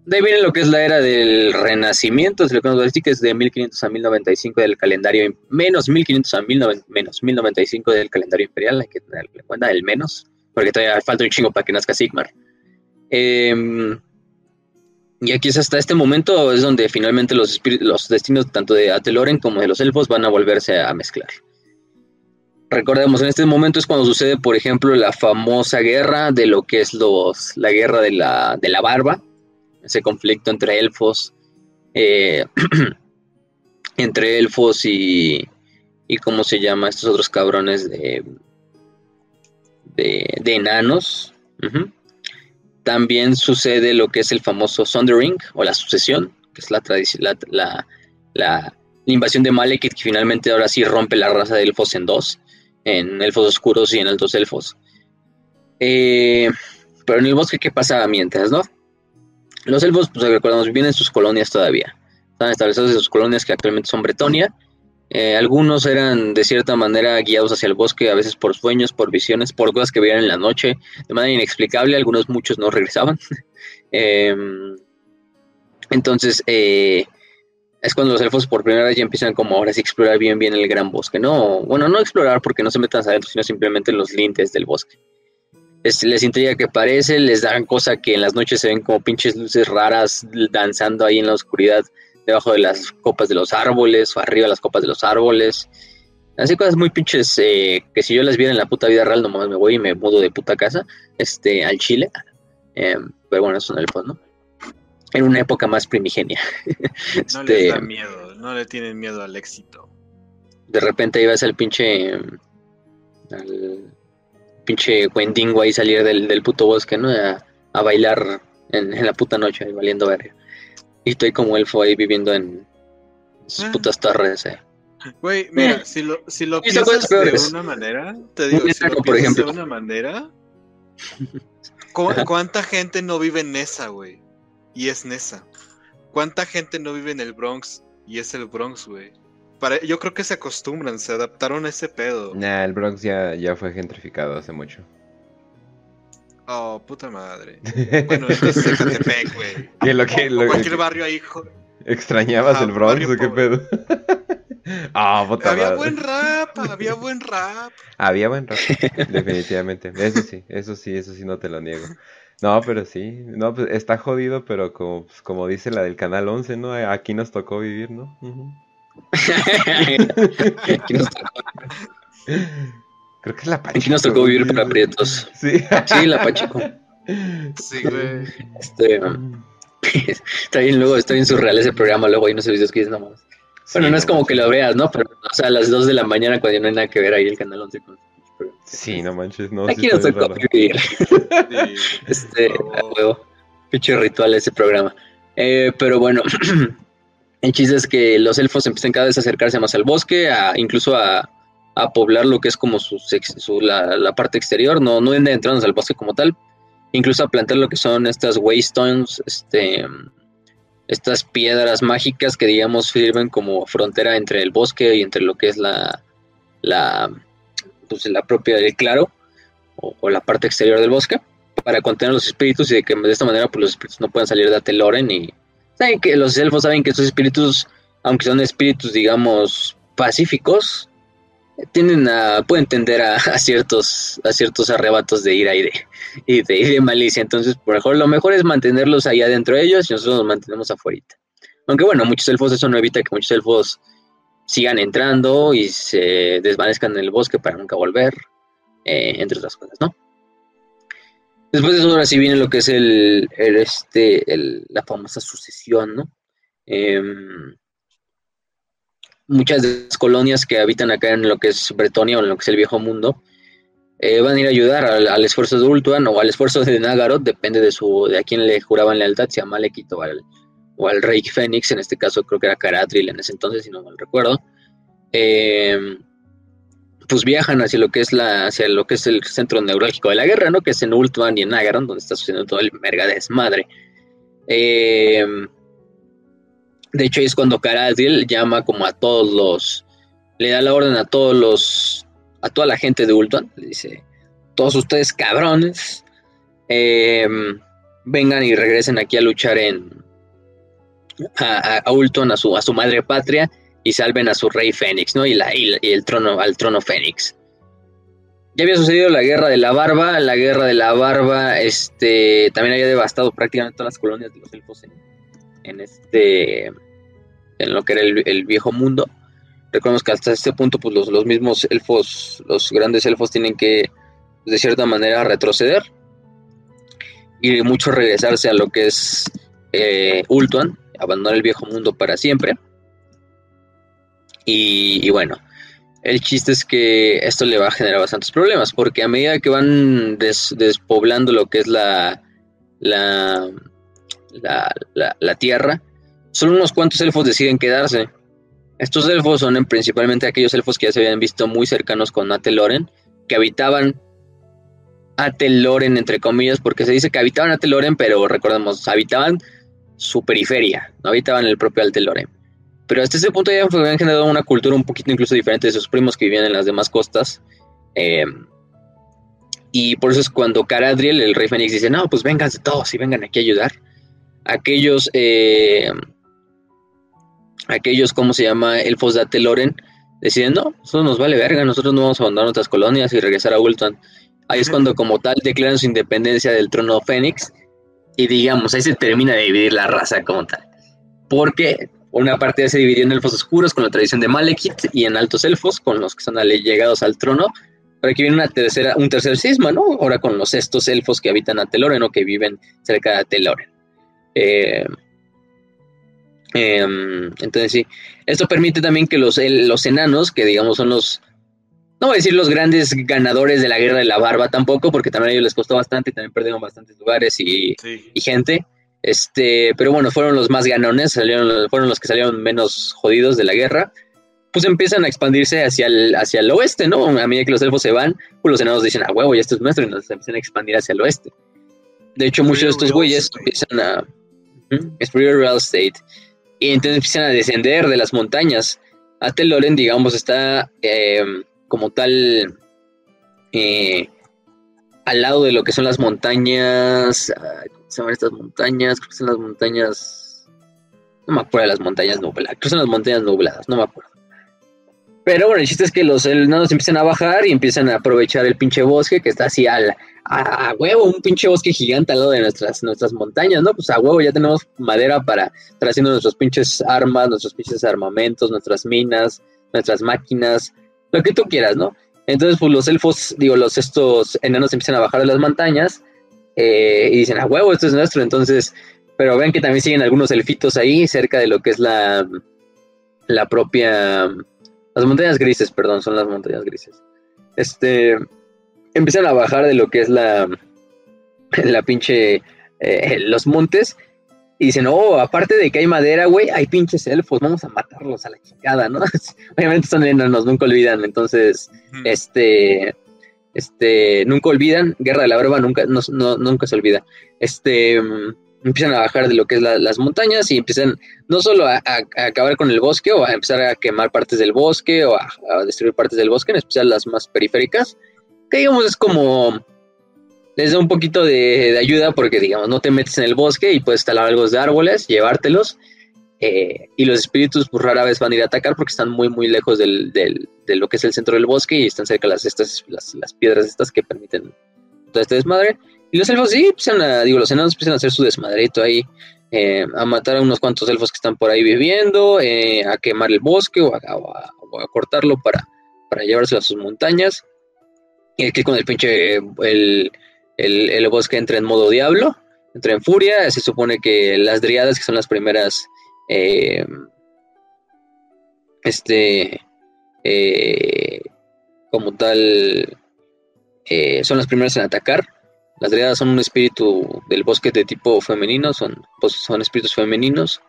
De ahí viene lo que es la era del renacimiento, es lo que nos decir que es de 1500 a 1095 del calendario, menos 1500 a menos 1095 del calendario imperial, hay que tener en cuenta el menos, porque todavía falta un chingo para que nazca Sigmar. Em, Y aquí es hasta este momento es donde finalmente los, los destinos tanto de Ateloren como de los elfos van a volverse a mezclar. Recordemos, en este momento es cuando sucede, por ejemplo, la famosa guerra de lo que es los, la guerra de la, de la barba, ese conflicto entre elfos, eh, <clears throat> entre elfos y, y cómo se llama estos otros cabrones de, de, enanos. También sucede lo que es el famoso Sundering o la sucesión, que es la, la, la, la invasión de Malekith que finalmente ahora sí rompe la raza de elfos en dos, en elfos oscuros y en altos elfos. Eh, pero en el bosque, ¿qué pasa mientras, no? Los elfos, pues recordamos, viven en sus colonias todavía. Están establecidos en sus colonias que actualmente son Bretonia eh, algunos eran de cierta manera guiados hacia el bosque, a veces por sueños, por visiones, por cosas que veían en la noche, de manera inexplicable. Algunos, muchos no regresaban. <laughs> Em, entonces, eh, es cuando los elfos por primera vez ya empiezan como ahora sí explorar bien bien el gran bosque. No, bueno, no explorar porque no se metan adentro, sino simplemente en los lindes del bosque. Les, les intriga que parece, les dan cosa que en las noches se ven como pinches luces raras danzando ahí en la oscuridad debajo de las copas de los árboles o arriba de las copas de los árboles. Así cosas muy pinches eh, que si yo las viera en la puta vida real, nomás me voy y me mudo de puta casa este, al Chile. Em, pero bueno, eso no el fondo. En una época más primigenia. <laughs> no les este, da miedo, no le tienen miedo al éxito. De repente ibas al pinche. al pinche Wendingo ahí salir del, puto bosque, ¿no? A, bailar en, en, la puta noche, ahí valiendo verga. Y estoy como elfo ahí viviendo en sus ah. putas torres, eh. Güey, mira, eh. si lo, si lo piensas de una manera, te digo, si lo por ejemplo. de una manera, <laughs> ¿cuánta gente no vive en Nesa, güey? Y es Nesa. ¿Cuánta gente no vive en el Bronx? Y es el Bronx, güey. yo creo que se acostumbran, se adaptaron a ese pedo. Nah, el Bronx ya, ya fue gentrificado hace mucho. Oh, puta madre. <laughs> Bueno, es Ecatepec, güey. ¿Qué lo que, lo, cualquier barrio ahí. ¿Extrañabas el Bronx o qué pedo? <laughs> Ah, puta Había buen rap, había buen rap. Había buen rap, definitivamente. Eso sí, eso sí, eso sí no te lo niego. No, pero sí, no, pues está jodido, pero como, pues, como dice la del Canal 11, ¿no? Aquí nos tocó vivir, ¿no? <laughs> Aquí nos tocó. Creo que es la Pachico. Aquí nos tocó vivir para aprietos. Sí. Sí, la Pachico. Sí, güey. Este, está bien, luego, está bien surreal ese programa, luego hay unos servicios que dicen nomás. Bueno, no es como que lo veas, ¿no? Pero, o sea, a las 2 de la mañana cuando no hay nada que ver ahí el canal 11 con... Sí, no manches, no. Aquí nos tocó vivir. este, a huevo. Pinche ritual ese programa. Eh, pero bueno, <clears throat> el chiste es que los elfos empiezan cada vez a acercarse más al bosque, a, incluso a, a poblar lo que es como su, la, parte exterior, no, no entrarnos al bosque como tal, incluso a plantar lo que son estas waystones, este, estas piedras mágicas que digamos sirven como frontera entre el bosque y entre lo que es la, la, pues, la propia del claro o, la parte exterior del bosque para contener los espíritus y de que de esta manera pues, los espíritus no puedan salir de Ateloren y saben que los elfos saben que estos espíritus, aunque son espíritus digamos pacíficos, tienden a, pueden tender a, ciertos, a ciertos arrebatos de ira y de, y de, malicia. Entonces, por mejor, lo mejor es mantenerlos ahí adentro de ellos y nosotros nos mantenemos afuera. Aunque bueno, muchos elfos, eso no evita que muchos elfos sigan entrando y se desvanezcan en el bosque para nunca volver, eh, entre otras cosas, ¿no? Después de eso, ahora sí viene lo que es el, este, la famosa sucesión, ¿no? Em, muchas de las colonias que habitan acá en lo que es Bretonia o en lo que es el viejo mundo eh, van a ir a ayudar al, esfuerzo de Ultuan o al esfuerzo de Nagaroth, depende de su de a quién le juraban lealtad, si a Malekith o al, o al rey Fénix, en este caso creo que era Caradril en ese entonces, si no mal recuerdo. Eh, pues viajan hacia lo que es la hacia lo que es el centro neurálgico de la guerra, ¿no? Que es en Ultuan y en Nagaroth, donde está sucediendo todo el merga desmadre. Eh, de hecho, es cuando Caradriel llama como a todos los. Le da la orden a todos los. A toda la gente de Ultuan. Le dice: Todos ustedes cabrones. Em, vengan y regresen aquí a luchar en. A, a, a su, a su madre patria. Y salven a su rey Fénix, ¿no? Y, la, y, el trono, al trono Fénix. ya había sucedido la guerra de la barba, la guerra de la barba, este, también había devastado prácticamente todas las colonias de los elfos en, este, en lo que era el, viejo mundo. Recordemos que hasta este punto, pues los, los mismos elfos, los grandes elfos tienen que, de cierta manera, retroceder y mucho regresarse a lo que es eh, Ultuan, abandonar el viejo mundo para siempre. y bueno, el chiste es que esto le va a generar bastantes problemas, porque a medida que van despoblando lo que es la, la, la, tierra, solo unos cuantos elfos deciden quedarse. Estos elfos son principalmente aquellos elfos que ya se habían visto muy cercanos con Ateloren, que habitaban Ateloren, entre comillas, porque se dice que habitaban Ateloren, pero recordemos, habitaban su periferia, no habitaban el propio Ateloren. Pero hasta ese punto ya habían generado una cultura un poquito incluso diferente de sus primos que vivían en las demás costas. Eh, y por eso es cuando Caradriel, el rey Fénix, dice, no, pues vénganse todos y vengan aquí a ayudar. Aquellos, eh, aquellos, ¿cómo se llama? Elfos de Ateloren, deciden, no, eso nos vale verga, nosotros no vamos a abandonar nuestras colonias y regresar a Ultan. Ahí es cuando como tal declaran su independencia del trono Fénix y digamos, ahí se termina de dividir la raza como tal. Porque una parte ya se dividió en elfos oscuros con la tradición de Malekith y en altos elfos con los que son llegados al trono. Pero aquí viene una tercera, un tercer cisma, ¿no? Ahora con los estos elfos que habitan a Teloren o que viven cerca de Teloren. Eh, em, entonces sí, esto permite también que los, los enanos, que digamos son los, no voy a decir los grandes ganadores de la guerra de la barba tampoco, porque también a ellos les costó bastante y también perdieron bastantes lugares y, y gente. Este, pero bueno, fueron los más ganones, salieron, fueron los que salieron menos jodidos de la guerra. Pues empiezan a expandirse hacia el, hacia el oeste, ¿no? A medida que los elfos se van, pues los enanos dicen, ah, huevo, ya esto es nuestro, y nos empiezan a expandir hacia el oeste. De hecho, muchos de estos güeyes empiezan a. Real estate. Y entonces empiezan a descender de las montañas. Ateloren, digamos, está eh, como tal eh, al lado de lo que son las montañas se llaman estas montañas, creo que son las montañas, no me acuerdo de las montañas nubladas, creo que son las montañas nubladas, no me acuerdo. Pero bueno, el chiste es que los enanos empiezan a bajar y empiezan a aprovechar el pinche bosque que está así al, a, huevo, un pinche bosque gigante al lado de nuestras, nuestras montañas, ¿no? Pues a huevo ya tenemos madera para estar haciendo nuestros pinches armas, nuestros pinches armamentos, nuestras minas, nuestras máquinas, lo que tú quieras, ¿no? Entonces, pues los elfos, digo, los estos enanos empiezan a bajar de las montañas eh, y dicen, a huevo, esto es nuestro, entonces, pero ven que también siguen algunos elfitos ahí cerca de lo que es la, la propia, las montañas grises, perdón, son las montañas grises. Este, empiezan a bajar de lo que es la, la pinche, eh, los montes y dicen, oh, aparte de que hay madera, güey, hay pinches elfos, vamos a matarlos a la chingada, ¿no? <laughs> Obviamente son enanos, nunca olvidan. Entonces, este, este, nunca olvidan, Guerra de la Barba nunca, no, nunca se olvida. Este, empiezan a bajar de lo que es las montañas y empiezan no solo a, acabar con el bosque o a empezar a quemar partes del bosque o a, destruir partes del bosque, en especial las más periféricas, que digamos es como les da un poquito de, ayuda porque digamos no te metes en el bosque y puedes talar algo de árboles, llevártelos eh, y los espíritus pues rara vez van a ir a atacar porque están muy muy lejos del, de lo que es el centro del bosque y están cerca las, estas, las, piedras estas que permiten todo este desmadre. Y los elfos sí, empiezan a, digo, los enanos empiezan a hacer su desmadrito ahí, eh, a matar a unos cuantos elfos que están por ahí viviendo, eh, a quemar el bosque o a, cortarlo para, para llevárselo a sus montañas. Y aquí con el pinche, el, el, el, bosque entra en modo diablo, entra en furia, se supone que las driadas, que son las primeras, eh, este, como tal, son las primeras en atacar. Las driadas son un espíritu del bosque de tipo femenino, son, pues, son espíritus femeninos.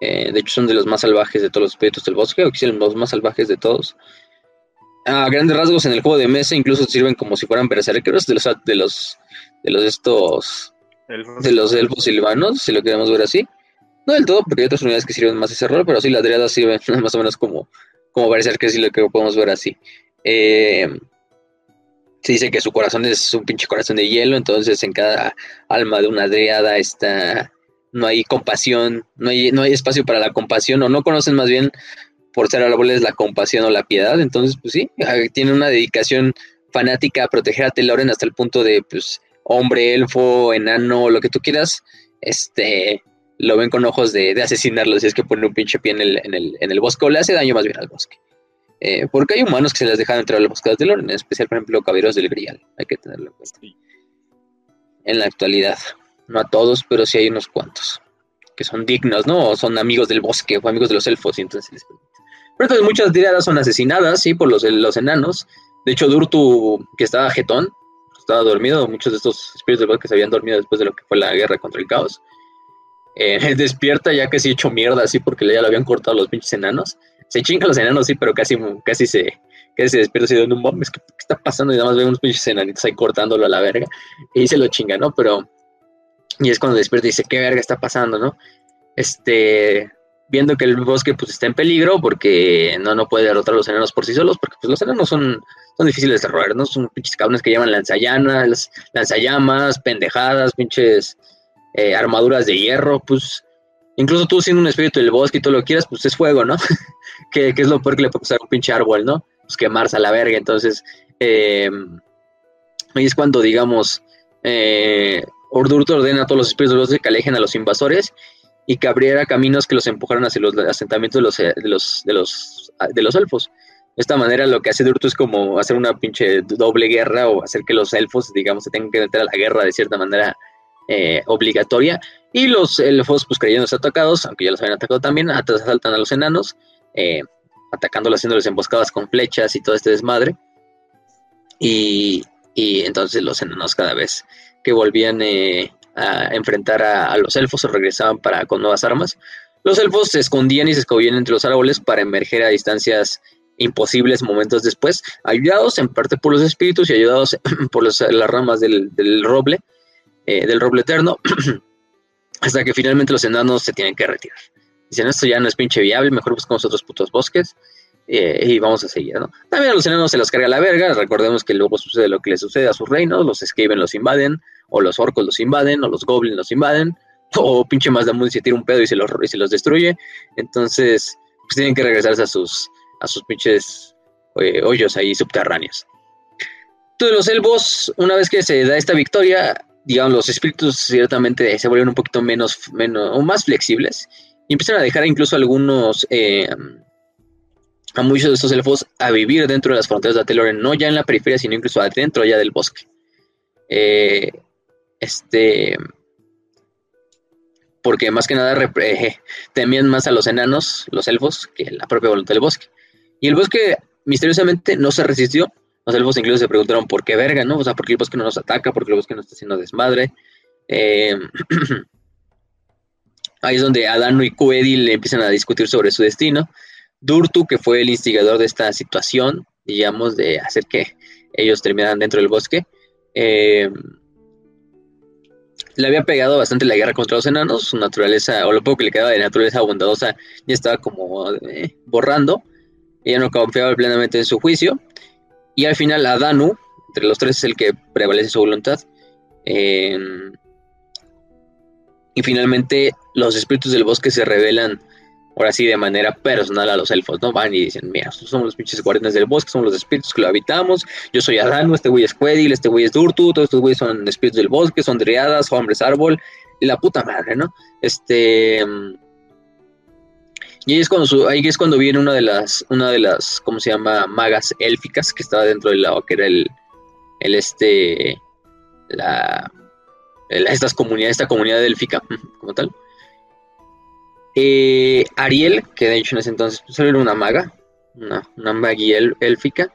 Eh, de hecho, son de los más salvajes de todos los espíritus del bosque, o quizás los más salvajes de todos. A grandes rasgos, en el juego de mesa incluso sirven como si fueran berserkers de los de los de los estos de los elfos silvanos, si lo queremos ver así. No del todo, porque hay otras unidades que sirven más ese rol, pero sí las driadas sirven <laughs> más o menos como como que sí lo que podemos ver así. Eh, se dice que su corazón es un pinche corazón de hielo, entonces en cada alma de una driada está, no hay compasión, no hay, no hay espacio para la compasión, o no conocen más bien por ser árboles la compasión o la piedad, entonces pues sí, ah, tiene una dedicación fanática a proteger a Teloren hasta el punto de, pues, hombre, elfo, enano, lo que tú quieras, este, lo ven con ojos de, asesinarlo si es que pone un pinche pie en el, en el, en el bosque o le hace daño más bien al bosque. Eh, porque hay humanos que se les dejan entrar al bosque de Teloren, en especial, por ejemplo, caballeros del Grial, hay que tenerlo en cuenta. En la actualidad, no a todos, pero sí hay unos cuantos que son dignos, ¿no? O son amigos del bosque o amigos de los elfos, y entonces les permite. Pero entonces muchas tiradas son asesinadas, sí, por los, los enanos. De hecho, Durtu, que estaba jetón, estaba dormido, muchos de estos espíritus del bosque se habían dormido después de lo que fue la guerra contra el caos. Eh, <laughs> despierta ya casi hecho mierda, así, porque ya lo habían cortado los pinches enanos. Se chingan los enanos, sí, pero casi, casi se, casi se despierta así de un bomb. ¿qué, ¿qué está pasando? Y nada más ve unos pinches enanitos ahí cortándolo a la verga. Y se lo chinga, ¿no? Pero y es cuando despierta y dice, ¿qué verga está pasando, no? Este, viendo que el bosque pues está en peligro porque no, no puede derrotar a los enanos por sí solos, porque pues los enanos son, son difíciles de roer, ¿no? Son pinches cabrones que llevan lanzallamas, lanzallamas, pendejadas, pinches eh, armaduras de hierro, pues incluso tú siendo un espíritu del bosque y todo lo que quieras, pues es fuego, ¿no? <laughs> que, es lo peor que le puede pasar a un pinche árbol, ¿no? Pues quemarse a la verga, entonces, eh, ahí es cuando, digamos, eh, Ordurto ordena a todos los espíritus de los que alejen a los invasores y que abriera caminos que los empujaran hacia los asentamientos de los, de los, de los, de los elfos. De esta manera lo que hace Durto es como hacer una pinche doble guerra o hacer que los elfos, digamos, se tengan que meter a la guerra de cierta manera eh, obligatoria. Y los elfos, pues creyéndose atacados, aunque ya los habían atacado también, asaltan a los enanos, eh, atacándolos, haciéndoles emboscadas con flechas y todo este desmadre. Y, y entonces los enanos cada vez que volvían eh, a enfrentar a, los elfos o regresaban para, con nuevas armas. Los elfos se escondían y se escondían entre los árboles para emerger a distancias imposibles momentos después, ayudados en parte por los espíritus y ayudados <clears throat> por las ramas del, roble, eh, del roble eterno, <clears throat> hasta que finalmente los enanos se tienen que retirar. Dicen, esto ya no es pinche viable, mejor buscamos otros putos bosques. Eh, y vamos a seguir, ¿no? También a los enanos se los carga la verga, recordemos que luego sucede lo que les sucede a sus reinos, los Skaven los invaden, o los orcos los invaden, o los goblins los invaden, <laughs> o pinche Mazdamun se tira un pedo y se los, y se los destruye, entonces pues tienen que regresarse a sus, a sus pinches eh, hoyos ahí subterráneos. Todos los elfos, una vez que se da esta victoria, digamos, los espíritus ciertamente se vuelven un poquito menos, menos o más flexibles y empiezan a dejar incluso algunos... Eh, a muchos de estos elfos a vivir dentro de las fronteras de Ateloren, no ya en la periferia, sino incluso adentro ya del bosque. Eh, este, porque más que nada eh, temían más a los enanos, los elfos, que la propia voluntad del bosque. Y el bosque misteriosamente no se resistió. Los elfos incluso se preguntaron por qué verga, ¿no? O sea, por qué el bosque no nos ataca, por qué el bosque no está haciendo desmadre. Eh, <clears throat> ahí es donde Adano y Coedil empiezan a discutir sobre su destino. Durtu, que fue el instigador de esta situación, digamos, de hacer que ellos terminaran dentro del bosque, eh, le había pegado bastante la guerra contra los enanos, su naturaleza, o lo poco que le quedaba de naturaleza bondadosa, ya estaba como eh, borrando, ella no confiaba plenamente en su juicio, y al final Adanu, entre los tres es el que prevalece su voluntad, eh, y finalmente los espíritus del bosque se revelan ahora sí de manera personal a los elfos, ¿no? Van y dicen, mira, somos los pinches guardianes del bosque, somos los espíritus que lo habitamos, yo soy Adano, este güey es Quedil, este güey es Durtu, todos estos güeyes son espíritus del bosque, son driadas, hombres árbol, y la puta madre, ¿no? Este... Y ahí es cuando, ahí es cuando viene una de las, una de las, ¿cómo se llama? Magas élficas que estaba dentro del lago, que era el, el este, la, estas comunidades, esta comunidad élfica, como tal. Eh, Ariel, que de hecho en ese entonces pues, solo era una maga, una, una magia élfica,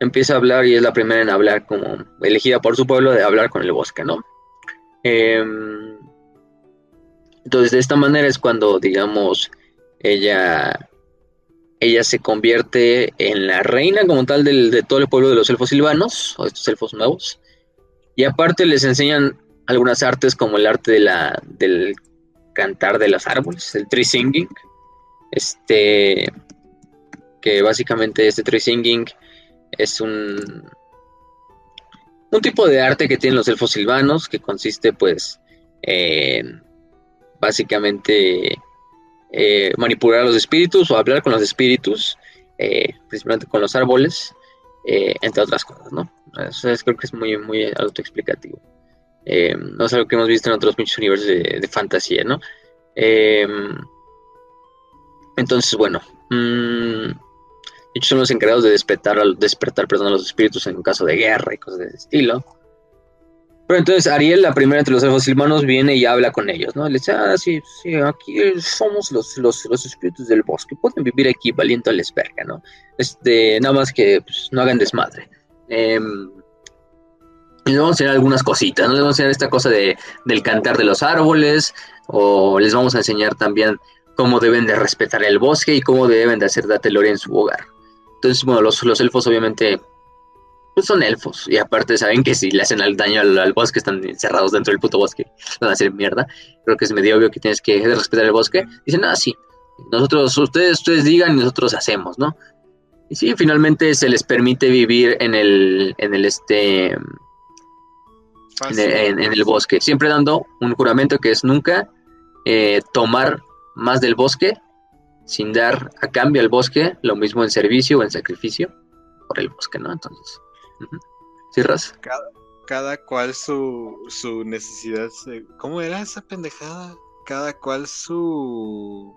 empieza a hablar y es la primera en hablar como elegida por su pueblo de hablar con el bosque, ¿no? Em, entonces de esta manera es cuando, digamos, ella, ella se convierte en la reina como tal de todo el pueblo de los elfos silvanos, o estos elfos nuevos, y aparte les enseñan algunas artes como el arte de la, del cantar de los árboles, el tree singing. Este, que básicamente este tree singing es un, un tipo de arte que tienen los elfos silvanos, que consiste pues en básicamente eh, manipular a los espíritus o hablar con los espíritus, eh, principalmente con los árboles, eh, entre otras cosas, ¿no? Eso es, creo que es muy, muy autoexplicativo. No es algo que hemos visto en otros muchos universos de, fantasía, ¿no? Entonces, bueno, mmm, ellos son los encargados de despertar, despertar perdón, a los espíritus en caso de guerra y cosas de ese estilo. Pero entonces Ariel, la primera entre los elfos silvanos, viene y habla con ellos, ¿no? Le dice, ah, sí, sí, aquí somos los, los, los espíritus del bosque, pueden vivir aquí valiendo les verga, ¿no? Este, nada más que pues, no hagan desmadre. Eh, les vamos a enseñar algunas cositas, ¿no? Les vamos a enseñar esta cosa de, del cantar de los árboles, o les vamos a enseñar también cómo deben de respetar el bosque y cómo deben de hacer datelore en su hogar. Entonces, bueno, los, los elfos obviamente pues son elfos. Y aparte saben que si le hacen al daño al, bosque, están encerrados dentro del puto bosque, van a hacer mierda. Creo que es medio obvio que tienes que respetar el bosque. Dicen, ah, sí, nosotros, ustedes, ustedes digan y nosotros hacemos, ¿no? Y sí, finalmente se les permite vivir en el, en el este, en el, bosque, siempre dando un juramento que es nunca eh, tomar más del bosque sin dar a cambio al bosque lo mismo en servicio o en sacrificio por el bosque, ¿no? Entonces, Cada, cada cual su, su necesidad. ¿Cómo era esa pendejada? Cada cual su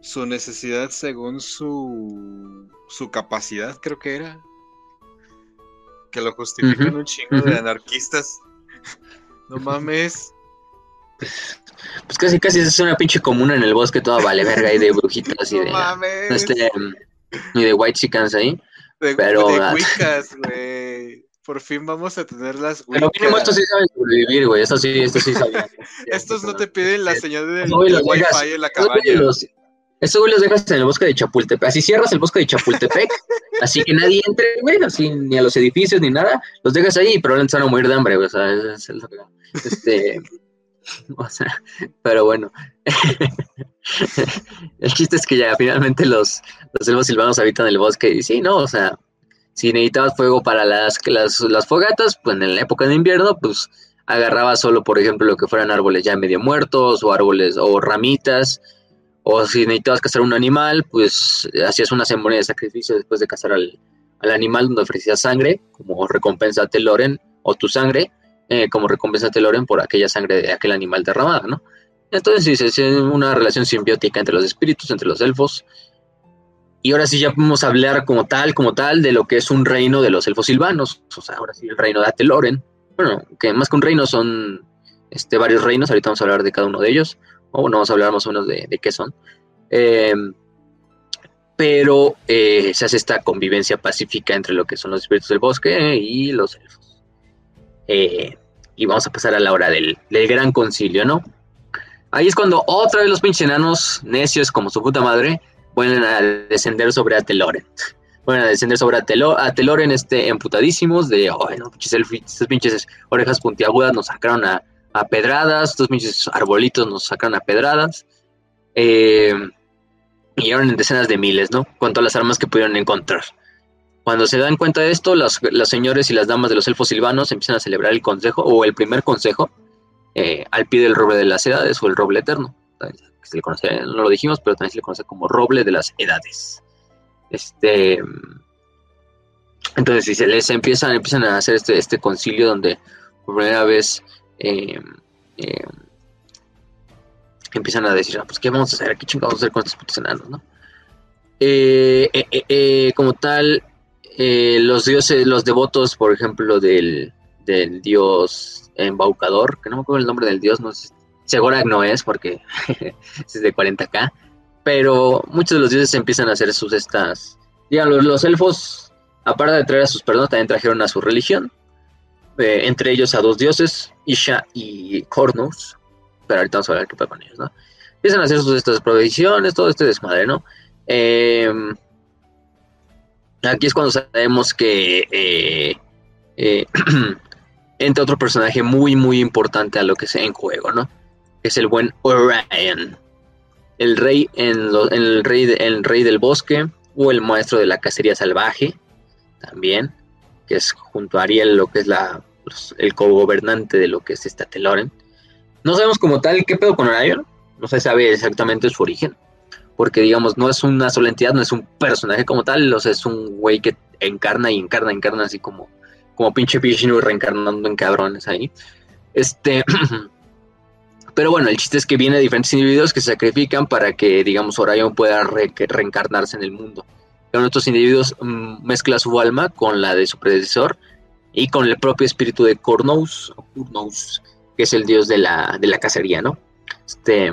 su necesidad según su su capacidad, creo que era. Que lo justifican un chingo de anarquistas. <laughs> no mames. Pues casi casi es una pinche comuna en el bosque toda vale verga y de brujitas y <laughs> de este, y de white chickens ahí. De, pero de wicas, <laughs> güey. Por fin vamos a tener las wicas. Pero mínimo estos sí saben sobrevivir, güey. Estos sí, estos sí saben. <laughs> estos no te piden la señal del, wifi en la cabaña. Güey, los dejas en el bosque de Chapultepec. Así cierras el bosque de Chapultepec, <laughs> así que nadie entre, güey, así ni a los edificios ni nada. Los dejas ahí y probablemente van a morir de hambre, güey. O sea, es, es lo que. Este. O sea, pero bueno. <laughs> el chiste es que ya finalmente los, los elfos silvanos habitan el bosque. Y sí, ¿no? O sea, si necesitabas fuego para las, las, las fogatas, pues en la época de invierno, pues agarraba solo, por ejemplo, lo que fueran árboles ya medio muertos o árboles o ramitas o si necesitabas cazar un animal, pues hacías una ceremonia de sacrificio después de cazar al, animal donde ofrecías sangre como recompensa a Teloren o tu sangre eh, como recompensa a Teloren por aquella sangre de aquel animal derramada, ¿no? Entonces sí, es una relación simbiótica entre los espíritus, entre los elfos. Y ahora sí ya podemos hablar como tal, como tal, de lo que es un reino de los elfos silvanos. O sea, ahora sí el reino de Ateloren. Bueno, que más que un reino son este, varios reinos. Ahorita vamos a hablar de cada uno de ellos o bueno, vamos a hablar más o menos de, qué son. Em, pero eh, se hace esta convivencia pacífica entre lo que son los espíritus del bosque y los elfos. Eh, y vamos a pasar a la hora del, gran concilio, ¿no? Ahí es cuando otra vez los pinches enanos necios como su puta madre vuelven a descender sobre Ateloren. Vuelven a descender sobre Ateloren este, emputadísimos de, oh, no, pinches, elfos, pinches orejas puntiagudas nos sacaron a, a pedradas, estos pinches arbolitos nos sacan a pedradas. Eh, y eran en decenas de miles, ¿no? Con todas las armas que pudieron encontrar. Cuando se dan cuenta de esto, los, señores y las damas de los elfos silvanos empiezan a celebrar el consejo, o el primer consejo, eh, al pie del roble de las edades, o el roble eterno. Se le conoce, no lo dijimos, pero también se le conoce como roble de las edades. Este. Entonces, si se les empiezan, empiezan a hacer este, este concilio donde por primera vez eh, eh, empiezan a decir, ah, pues qué vamos a hacer, qué chingados vamos a hacer con estos putos enanos, ¿no? Como tal, los dioses, los devotos, por ejemplo, del, dios embaucador, que no me acuerdo el nombre del dios, no sé, seguro no es porque <laughs> es de 40k, pero muchos de los dioses empiezan a hacer sus estas, digamos, los, elfos, aparte de traer a sus personas, también trajeron a su religión, eh, entre ellos a dos dioses, Isha y Kornos, pero ahorita vamos a ver qué pasa con ellos, ¿no? Empiezan a hacer sus estas provisiones, todo este desmadre, ¿no? Em, aquí es cuando sabemos que eh, eh, <clears throat> entra otro personaje muy, muy importante a lo que sea en juego, ¿no? Es el buen Orion, el rey, en, el, rey el rey del bosque o el maestro de la cacería salvaje, también, que es junto a Ariel lo que es la pues, el co-gobernante de lo que es esta Teloren. No sabemos como tal qué pedo con Orion, no se sabe exactamente su origen, porque digamos, no es una sola entidad, no es un personaje como tal, o sea, es un güey que encarna y encarna, encarna así como, como pinche Vishnu reencarnando en cabrones ahí. Este, <clears throat> pero bueno, el chiste es que viene diferentes individuos que se sacrifican para que, digamos, Orion pueda reencarnarse en el mundo. Pero estos individuos mm, mezcla su alma con la de su predecesor y con el propio espíritu de Cornous, que es el dios de la, de la cacería, ¿no? Este,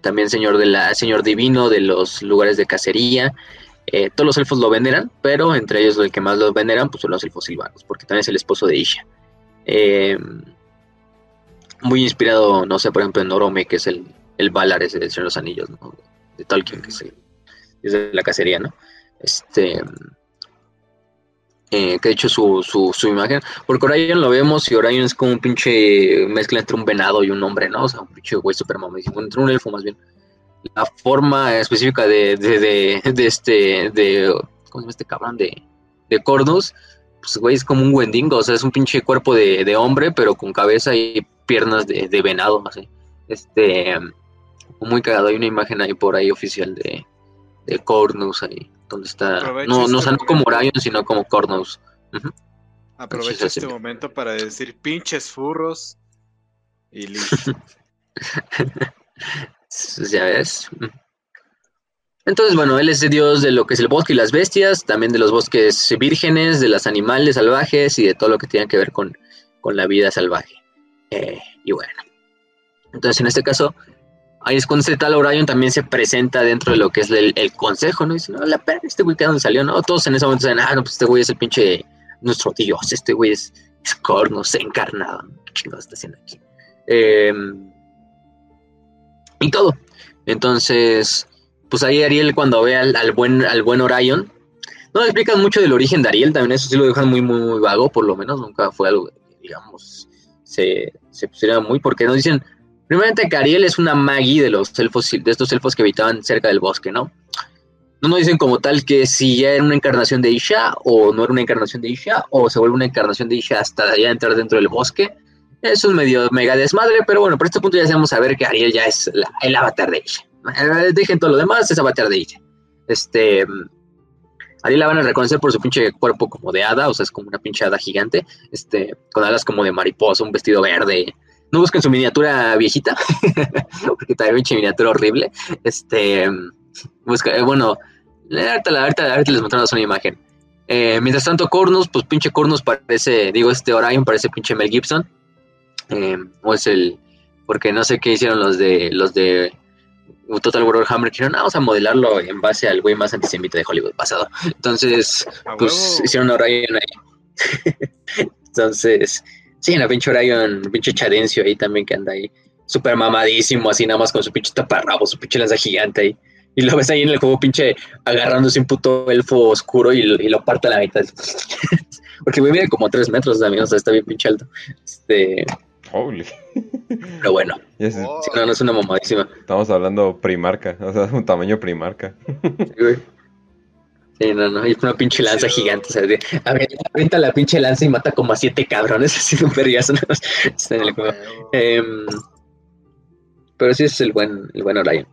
también señor, de la, señor divino de los lugares de cacería. Eh, todos los elfos lo veneran, pero entre ellos el que más lo veneran pues, son los elfos silvanos, porque también es el esposo de Isha. Eh, muy inspirado, no sé, por ejemplo, en Orome, que es el, el Valar ese de los Anillos, ¿no? De Tolkien, que es, es de la cacería, ¿no? Este, eh, que de hecho su, su, imagen, porque Orion lo vemos y Orion es como un pinche mezcla entre un venado y un hombre, ¿no? O sea, un pinche güey super entre un elfo más bien. La forma específica de, de, de, este, de, ¿cómo se llama este cabrón? De, de Cornus, pues güey es como un Wendigo, o sea, es un pinche cuerpo de, de hombre, pero con cabeza y piernas de, de venado, así. Este, muy cagado, hay una imagen ahí por ahí oficial de, de Cornus ahí donde está. no, no, este como Orion, sino como Cornus. Aprovecha este momento para decir pinches furros y listo. <laughs> ya ves. Entonces, bueno, él es el dios de lo que es el bosque y las bestias, también de los bosques vírgenes, de los animales salvajes y de todo lo que tiene que ver con, con la vida salvaje. Eh, y bueno, entonces en este caso, ahí es cuando este tal Orion también se presenta dentro de lo que es el, consejo, ¿no? Dice, no, la perra, este güey que donde salió, ¿no? Todos en ese momento dicen, ah, no, pues este güey es el pinche nuestro dios, este güey es, es Cornos encarnado, ¿qué chingados está haciendo aquí? Em, y todo. Entonces, pues ahí Ariel cuando ve al, buen, al buen Orion, no explican mucho del origen de Ariel, también eso sí lo dejan muy, muy, muy vago, por lo menos, nunca fue algo, digamos, se, se pusiera muy, porque nos dicen, Primeramente que Ariel es una magi de los elfos, de estos elfos que habitaban cerca del bosque, ¿no? No nos dicen como tal que si ya era una encarnación de Isha o no era una encarnación de Isha o se vuelve una encarnación de Isha hasta ya entrar dentro del bosque. Es medio mega desmadre, pero bueno, por este punto ya sabemos saber que Ariel ya es el avatar de Isha. Eh, dejen todo lo demás, es avatar de Isha. Este, Ariel la van a reconocer por su pinche cuerpo como de hada, o sea, es como una pinche hada gigante, este, con alas como de mariposa, un vestido verde, no busquen su miniatura viejita, <laughs> porque también pinche miniatura horrible. Este, busca, eh, bueno, ahorita, ahorita, ahorita les mostramos una imagen. Eh, mientras tanto, Cornus, pues pinche Cornus parece, digo, este Orion parece pinche Mel Gibson. Eh, o es el, porque no sé qué hicieron los de, los de Total War Hammer, que vamos a modelarlo en base al güey más antisemita de Hollywood pasado. Entonces, pues hicieron Orion ahí. <laughs> Entonces, Sí, en la pinche Orion, pinche Chadencio ahí también que anda ahí. Súper mamadísimo, así nada más con su pinche taparrabo, su pinche lanza gigante ahí. Y lo ves ahí en el juego pinche agarrándose un puto elfo oscuro y, lo parte a la mitad. <laughs> Porque me mide como tres metros también, o sea, está bien pinche alto. Este... Holy. Pero bueno. <laughs> no, no es una mamadísima. Estamos hablando primarca, o sea, un tamaño primarca. Sí, güey. Sí, no, no, y una pinche lanza gigante, o sea, de, avienta la pinche lanza y mata como a siete cabrones, <laughs> así de un perriazo. Em, pero sí es el buen, el buen Orion.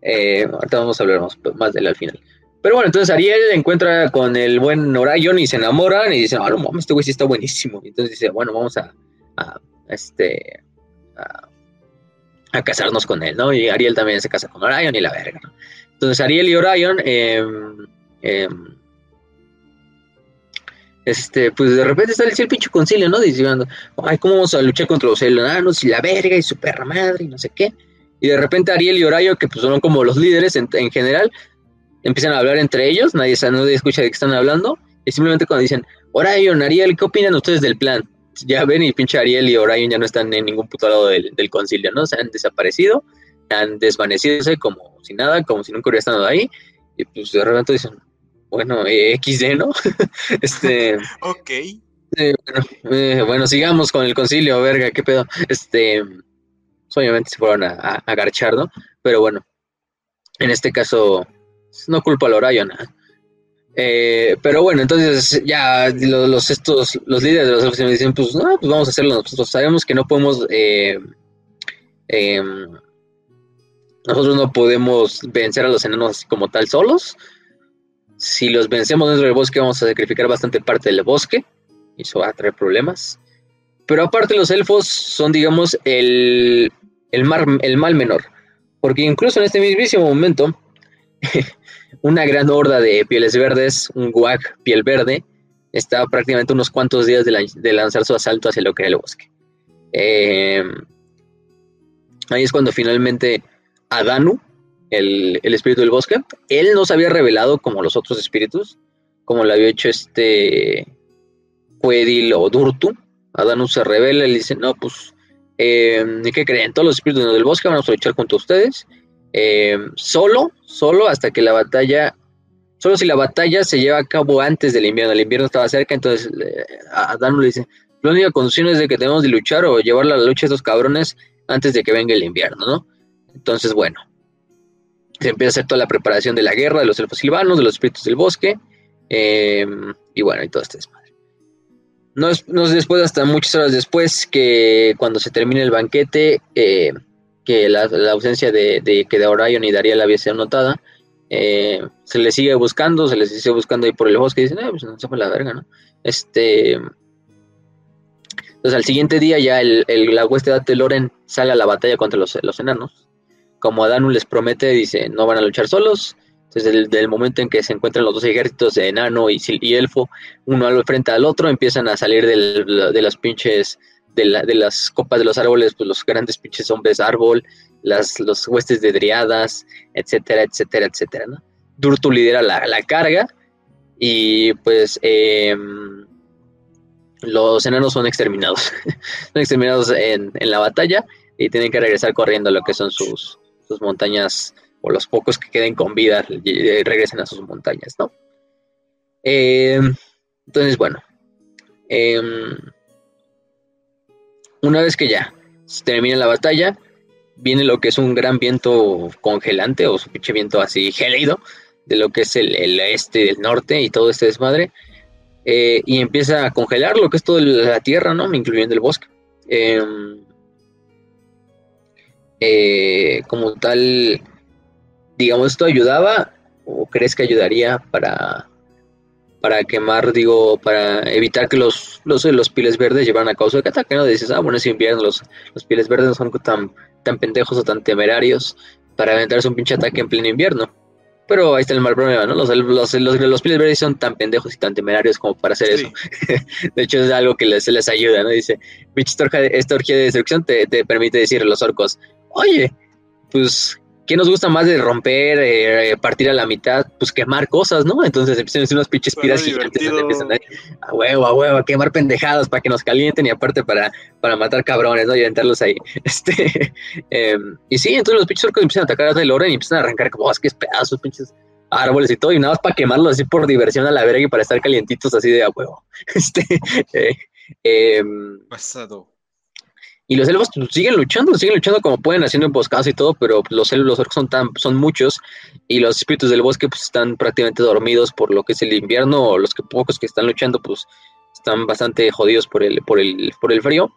Eh, ahorita vamos a hablar más, de él al final. Pero bueno, entonces Ariel encuentra con el buen Orion y se enamoran y dicen, ah, no mames, este güey sí está buenísimo. Y entonces dice, bueno, vamos a, a este, a, casarnos con él, ¿no? Y Ariel también se casa con Orion y la verga, ¿no? Entonces Ariel y Orion, eh, Em, este, pues de repente sale el pinche concilio, ¿no? Diciendo, ay, ¿cómo vamos a luchar contra los enanos y la verga y su perra madre y no sé qué? Y de repente Ariel y Horayo, que pues son como los líderes en, general, empiezan a hablar entre ellos, nadie, nadie escucha de qué están hablando, y simplemente cuando dicen, Orion, Ariel, ¿qué opinan ustedes del plan? Ya ven, y pinche Ariel y Orion ya no están en ningún puto lado del, concilio, ¿no? Se han desaparecido, han desvanecido como si nada, como si nunca hubiera estado ahí, y pues de repente dicen, bueno, eh, XD, ¿no? <laughs> este. ok. Eh, bueno, bueno, sigamos con el concilio, verga, qué pedo. Este. Pues, obviamente se fueron a, a, garchar, ¿no? Pero bueno, en este caso, no culpo al Orion. Eh, pero bueno, entonces ya los, estos, los líderes de los oficinas dicen, pues no, pues vamos a hacerlo nosotros. Sabemos que no podemos, eh, em, nosotros no podemos vencer a los enanos como tal solos, si los vencemos dentro del bosque vamos a sacrificar bastante parte del bosque, y eso va a traer problemas. Pero aparte los elfos son, digamos, el, el, el mal menor, porque incluso en este mismísimo momento, <laughs> una gran horda de pieles verdes, un guag piel verde, estaba prácticamente unos cuantos días de, lanzar su asalto hacia lo que era el bosque. Eh, ahí es cuando finalmente Adanu, el, espíritu del bosque, él no se había revelado como los otros espíritus, como lo había hecho este Quedil o Durtu. Adanu se revela y le dice, no, pues, eh, ¿qué creen? Todos los espíritus del bosque van a luchar contra ustedes. Eh, solo, solo hasta que la batalla, solo si la batalla se lleva a cabo antes del invierno, el invierno estaba cerca, entonces Adanu le dice, la única condición es de que tenemos de luchar o llevar la lucha a estos cabrones antes de que venga el invierno, ¿no? Entonces, bueno, se empieza a hacer toda la preparación de la guerra de los elfos silvanos, de los espíritus del bosque, em, y bueno, y todo este desmadre. No es, después, hasta muchas horas después, que cuando se termina el banquete, eh, que la, ausencia de, que de Orion y Daría había sido notada, eh, se le sigue buscando, se les sigue buscando ahí por el bosque, y dicen, eh, pues no se fue la verga, ¿no? Este. Entonces al siguiente día ya el, la hueste de Ateloren sale a la batalla contra los, los enanos como Adanu les promete, dice, no van a luchar solos. Entonces, desde el momento en que se encuentran los dos ejércitos de enano y, elfo, uno al frente al otro, empiezan a salir de las pinches, de, las copas de los árboles, pues los grandes pinches hombres árbol, las, los huestes de driadas, etcétera, etcétera, etcétera, ¿no? Durtu lidera la, carga y pues em, los enanos son exterminados. <laughs> son exterminados en, en la batalla y tienen que regresar corriendo a lo que son sus, sus montañas o los pocos que queden con vida regresen a sus montañas, ¿no? Eh, entonces, bueno, em, una vez que ya termina la batalla, viene lo que es un gran viento congelante o su pinche viento así gélido de lo que es el, este y el norte y todo este desmadre. Eh, y empieza a congelar lo que es toda la tierra, ¿no? Incluyendo el bosque. Em, eh, como tal, digamos, esto ayudaba o crees que ayudaría para, para quemar, digo, para evitar que los, los, los piles verdes llevaran a causa de ataque, ¿no? Dices, ah, bueno, es invierno, los, los piles verdes no son tan, tan pendejos o tan temerarios para aventarse un pinche ataque en pleno invierno. Pero ahí está el mal problema, ¿no? Los, los, los, piles verdes son tan pendejos y tan temerarios como para hacer eso. <laughs> de hecho, es algo que les, les ayuda, ¿no? Dice, pinche esta orgía de destrucción te, te permite decir a los orcos, oye, pues, ¿qué nos gusta más de romper, eh, partir a la mitad? Pues quemar cosas, ¿no? Entonces empiezan a hacer unas pinches piras gigantes empiezan a, huevo, a huevo, a quemar pendejadas para que nos calienten y aparte para, para matar cabrones, ¿no? Y aventarlos ahí. <laughs> Este, em, y sí, entonces los pinches orcos empiezan a atacar a Loren y empiezan a arrancar como bosques, pedazos, pinches árboles y todo, y nada más para quemarlos así por diversión a la verga y para estar calientitos así de a huevo. <laughs> Este, eh, em, Pasado. Y los elfos pues, siguen luchando, siguen luchando como pueden, haciendo emboscadas y todo, pero los elfos, son, tan, son muchos y los espíritus del bosque pues están prácticamente dormidos por lo que es el invierno, o los que pocos que están luchando pues están bastante jodidos por el, por el, por el frío.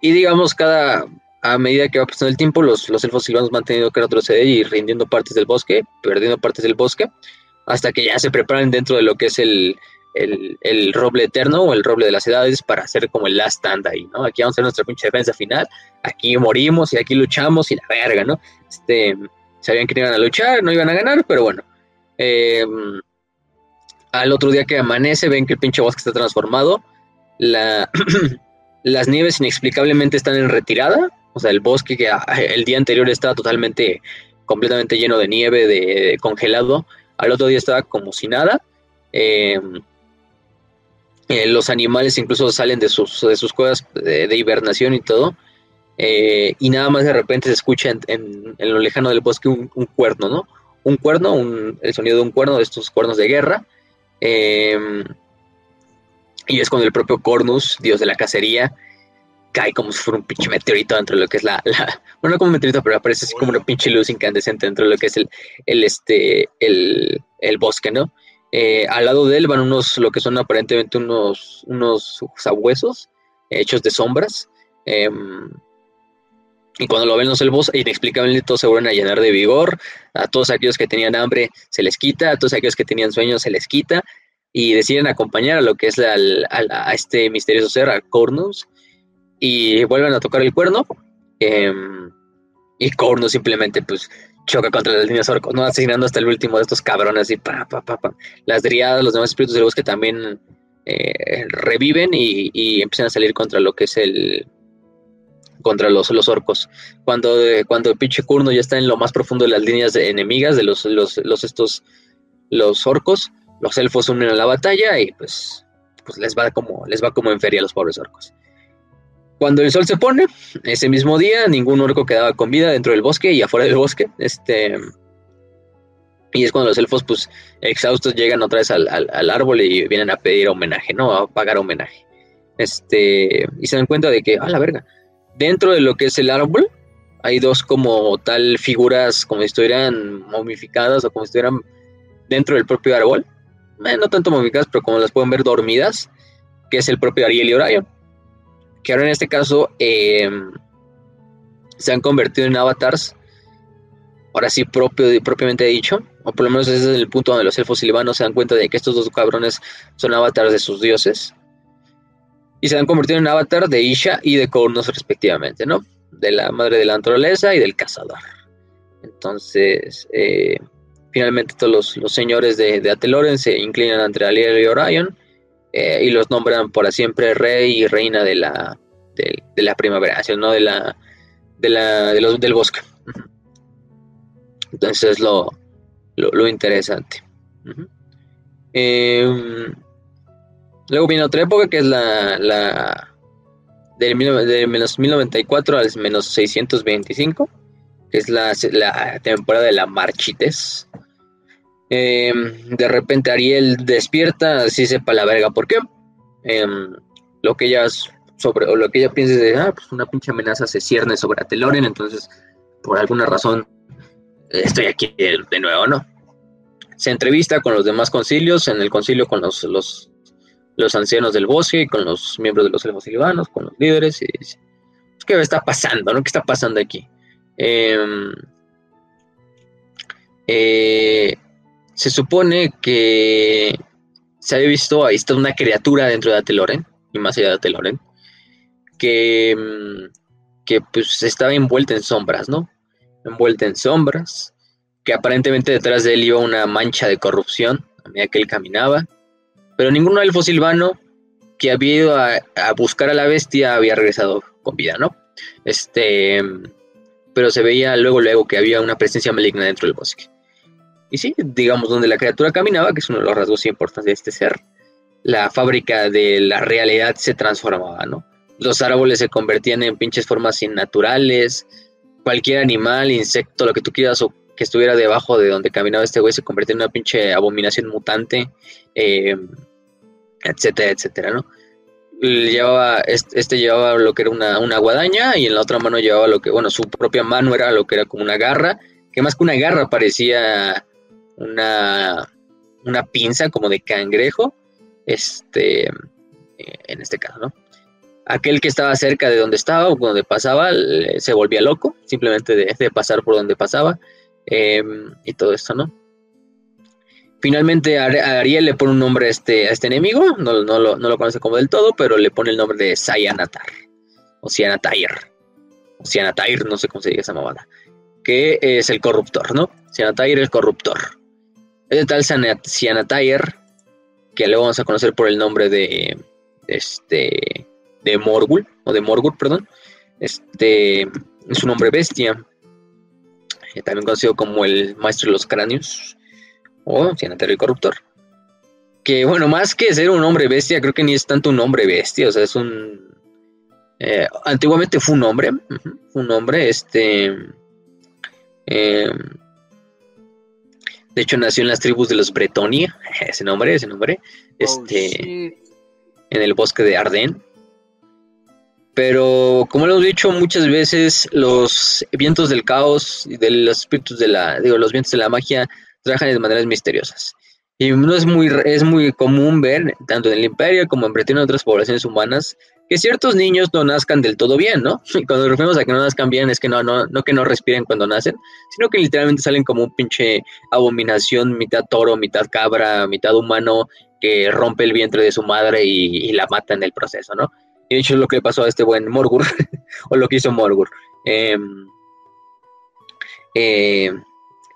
Y digamos, cada, a medida que va pasando el tiempo, los, los elfos silvanos van teniendo que retroceder y rindiendo partes del bosque, perdiendo partes del bosque, hasta que ya se preparan dentro de lo que es el, el, roble eterno o el roble de las edades para hacer como el last stand ahí, ¿no? Aquí vamos a hacer nuestra pinche defensa final, aquí morimos y aquí luchamos y la verga, ¿no? Este, sabían que iban a luchar, no iban a ganar, pero bueno. Em, al otro día que amanece, ven que el pinche bosque está transformado, la, <clears throat> las nieves inexplicablemente están en retirada, o sea, el bosque que el día anterior estaba totalmente, completamente lleno de nieve, de, congelado, al otro día estaba como si nada. Eh, eh, los animales incluso salen de sus, de sus cuevas de, hibernación y todo. Eh, y nada más de repente se escucha en, lo lejano del bosque un, cuerno, ¿no? Un cuerno, el sonido de un cuerno, de estos cuernos de guerra. Em, y es cuando el propio Cornus, dios de la cacería, cae como si fuera un pinche meteorito dentro de lo que es la, bueno, no como un meteorito, pero aparece así como una pinche luz incandescente dentro de lo que es el, el, este, el, el bosque, ¿no? Eh, al lado de él van unos, lo que son aparentemente unos, unos sabuesos hechos de sombras. Em, Y cuando lo ven los elfos, inexplicablemente todos se vuelven a llenar de vigor. A todos aquellos que tenían hambre se les quita, a todos aquellos que tenían sueño se les quita. Y deciden acompañar a lo que es a, este misterioso ser, a Cornus. Y vuelven a tocar el cuerno. Em, y Cornus simplemente, pues, choca contra las líneas orcos, ¿no? Asesinando hasta el último de estos cabrones y pa, pa, pa, pa. Las driadas, los demás espíritus del bosque también eh, reviven y, y, empiezan a salir contra lo que es el, contra los, los orcos. Cuando, eh, cuando el pinche Kurno ya está en lo más profundo de las líneas enemigas de los, los, estos, los orcos, los elfos unen a la batalla y pues, pues les va como, les va como en feria a los pobres orcos. Cuando el sol se pone, ese mismo día, ningún orco quedaba con vida dentro del bosque y afuera del bosque. Este, y es cuando los elfos, pues, exhaustos, llegan otra vez al, al, árbol y vienen a pedir homenaje, ¿no? A pagar homenaje. Este, y se dan cuenta de que, a la verga, dentro de lo que es el árbol hay dos como tal figuras como si estuvieran momificadas o como si estuvieran dentro del propio árbol. Eh, no tanto momificadas, pero como las pueden ver dormidas, que es el propio Ariel y Orion. Que ahora en este caso em, se han convertido en avatars, ahora sí propio, propiamente dicho, o por lo menos ese es el punto donde los elfos silvanos se dan cuenta de que estos dos cabrones son avatars de sus dioses y se han convertido en avatar de Isha y de Cornos respectivamente, ¿no? De la madre de la naturaleza y del cazador. Entonces, eh, finalmente todos los, señores de, de, Ateloren se inclinan ante Aliel y Orion eh, y los nombran para siempre rey y reina de la, de, la primavera, ¿no? De la, de la, de los, del bosque. Entonces es lo, lo, interesante. Luego viene otra época que es la, la del, menos 1094 al menos 625, que es la, la temporada de la marchites. Em, de repente Ariel despierta, así sepa la verga por qué. Em, lo que ella sobre, o lo que ella piensa es de, ah, pues una pinche amenaza se cierne sobre Ateloren, entonces por alguna razón estoy aquí de nuevo, ¿no? Se entrevista con los demás concilios, en el concilio con los, los los ancianos del bosque, con los miembros de los elfos silvanos, con los líderes, y dice, pues, ¿qué está pasando? ¿no? ¿Qué está pasando aquí? Em, eh, se supone que se había visto, ahí está una criatura dentro de Ateloren, y más allá de Ateloren, que, em, que pues estaba envuelta en sombras, ¿no? Envuelta en sombras, que aparentemente detrás de él iba una mancha de corrupción a medida que él caminaba, pero ningún elfo silvano que había ido a, buscar a la bestia había regresado con vida, ¿no? Este, pero se veía luego, luego que había una presencia maligna dentro del bosque. Y sí, digamos, donde la criatura caminaba, que es uno de los rasgos importantes de este ser, la fábrica de la realidad se transformaba, ¿no? Los árboles se convertían en pinches formas innaturales, cualquier animal, insecto, lo que tú quieras, o que estuviera debajo de donde caminaba este güey se convirtió en una pinche abominación mutante, eh, etcétera, etcétera, ¿no? Llevaba, este, llevaba lo que era una, una, guadaña y en la otra mano llevaba lo que, bueno, su propia mano era lo que era como una garra, que más que una garra parecía una, una pinza como de cangrejo, este, en este caso, ¿no? Aquel que estaba cerca de donde estaba o donde pasaba se volvía loco, simplemente de, de pasar por donde pasaba. Em, y todo esto, ¿no? Finalmente Ariel le pone un nombre a este, a este enemigo, no, no, lo, no, lo, conoce como del todo, pero le pone el nombre de Sayanatar, o Sianatair, o Sianatair, no sé cómo se diga esa mamada, que es el corruptor, ¿no? Sianatair el corruptor. Es de tal Sianatair, que luego vamos a conocer por el nombre de, este, de Morgul, o de Morgul, perdón, este, es un hombre bestia, también conocido como el maestro de los cráneos, o Cianatero y Corruptor. Que bueno, más que ser un hombre bestia, creo que ni es tanto un hombre bestia, o sea, es un... Eh, antiguamente fue un hombre, un hombre, este... Em, de hecho, nació en las tribus de los Bretonia, <laughs> ese nombre, ese nombre, oh, este, en el bosque de Arden. Pero como lo hemos dicho muchas veces, los vientos del caos y de los espíritus de la, digo, los vientos de la magia trabajan de maneras misteriosas. Y no es muy, es muy común ver, tanto en el imperio como en Bretón y otras poblaciones humanas, que ciertos niños no nazcan del todo bien, ¿no? <laughs> Y cuando nos referimos a que no nazcan bien es que no, no, no que no respiren cuando nacen, sino que literalmente salen como un pinche abominación, mitad toro, mitad cabra, mitad humano, que rompe el vientre de su madre y, la mata en el proceso, ¿no? Y de hecho es lo que le pasó a este buen Morgur, <laughs> o lo que hizo Morgur. Em, eh,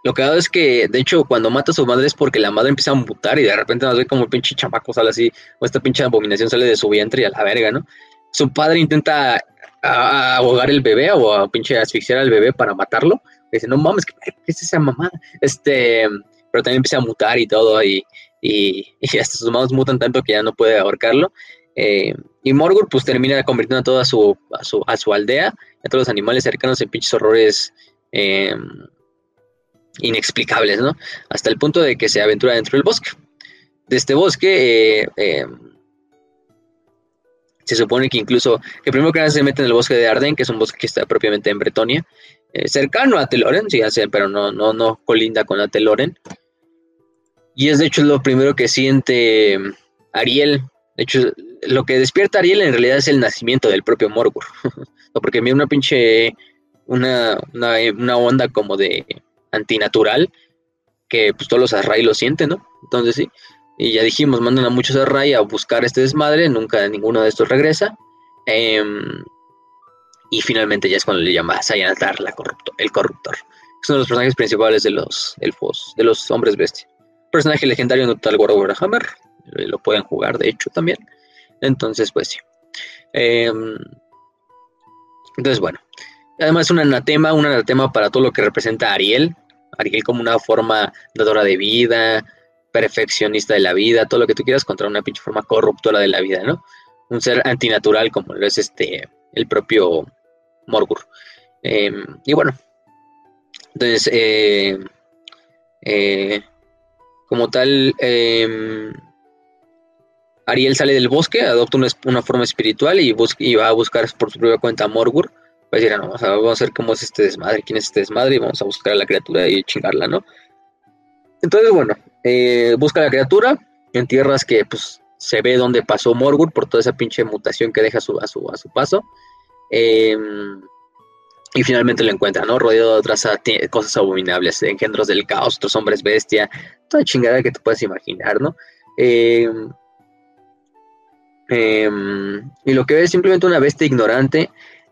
lo que hago es que, de hecho, cuando mata a su madre es porque la madre empieza a mutar y de repente nos ve como el pinche chamaco sale así, o esta pinche abominación sale de su vientre y a la verga, ¿no? Su padre intenta ahogar el bebé o a pinche asfixiar al bebé para matarlo. dice, no mames, ¿qué, es esa mamada? Este, pero también empieza a mutar y todo, y, y, <laughs> hasta sus manos mutan tanto que ya no puede ahorcarlo. Eh, y Morgur pues termina convirtiendo a toda su, a su, a su aldea, a todos los animales cercanos en pinches horrores eh, inexplicables, ¿no? Hasta el punto de que se aventura dentro del bosque. De este bosque, eh, eh, se supone que incluso, que primero que nada se mete en el bosque de Arden, que es un bosque que está propiamente en Bretonia, eh, cercano a Teloren, sí, pero no, no, no colinda con Teloren. Y es de hecho lo primero que siente Ariel. De hecho, lo que despierta Ariel en realidad es el nacimiento del propio Morgur. <laughs> porque mira una pinche, una, una onda como de antinatural que pues todos los Array lo sienten, ¿no? Entonces sí, y ya dijimos, mandan a muchos Array a buscar este desmadre, nunca ninguno de estos regresa. Em, y finalmente ya es cuando le llama Sayanatar la corrupto, el corruptor. Es uno de los personajes principales de los elfos, de los hombres bestia. Personaje legendario en Total War Warhammer, eh, lo pueden jugar de hecho también. Entonces, pues sí. Em, entonces, bueno, Además es un anatema, un anatema para todo lo que representa a Ariel. Ariel como una forma dadora de vida, perfeccionista de la vida, todo lo que tú quieras contra una pinche forma corruptora de la vida, ¿no? Un ser antinatural como lo es este, el propio Morgur. Em, y bueno, entonces, eh, eh, como tal, em, Ariel sale del bosque, adopta una, forma espiritual y, y, va a buscar por su propia cuenta a Morgur pues decir, vamos a, vamos a ver cómo es este desmadre, quién es este desmadre, y vamos a buscar a la criatura y chingarla, ¿no? Entonces, bueno, eh, busca a la criatura en tierras que pues se ve dónde pasó Morgur por toda esa pinche mutación que deja a su, a su, a su paso. Em, y finalmente lo encuentra, ¿no? Rodeado de otras cosas abominables, engendros del caos, otros hombres bestia, toda chingada que te puedas imaginar, ¿no? Em, em, y lo que ve es simplemente una bestia ignorante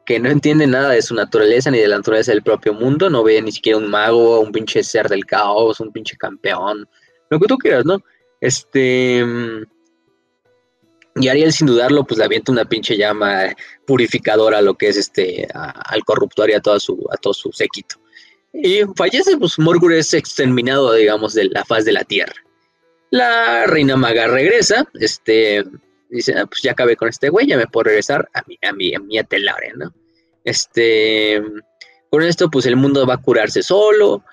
que no entiende nada de su naturaleza ni de la naturaleza del propio mundo, no ve ni siquiera un mago, un pinche ser del caos, un pinche campeón, lo que tú quieras, ¿no? Este... Y Ariel sin dudarlo, pues le avienta una pinche llama purificadora a lo que es este, al corruptor y a, toda su, a todo su séquito. Y fallece, pues Morgur es exterminado, digamos, de la faz de la tierra. La reina maga regresa, este, dice, ah, pues ya acabé con este güey, ya me puedo regresar a mi, a mi, a mi atelare, ¿no? Este, con esto, pues el mundo va a curarse solo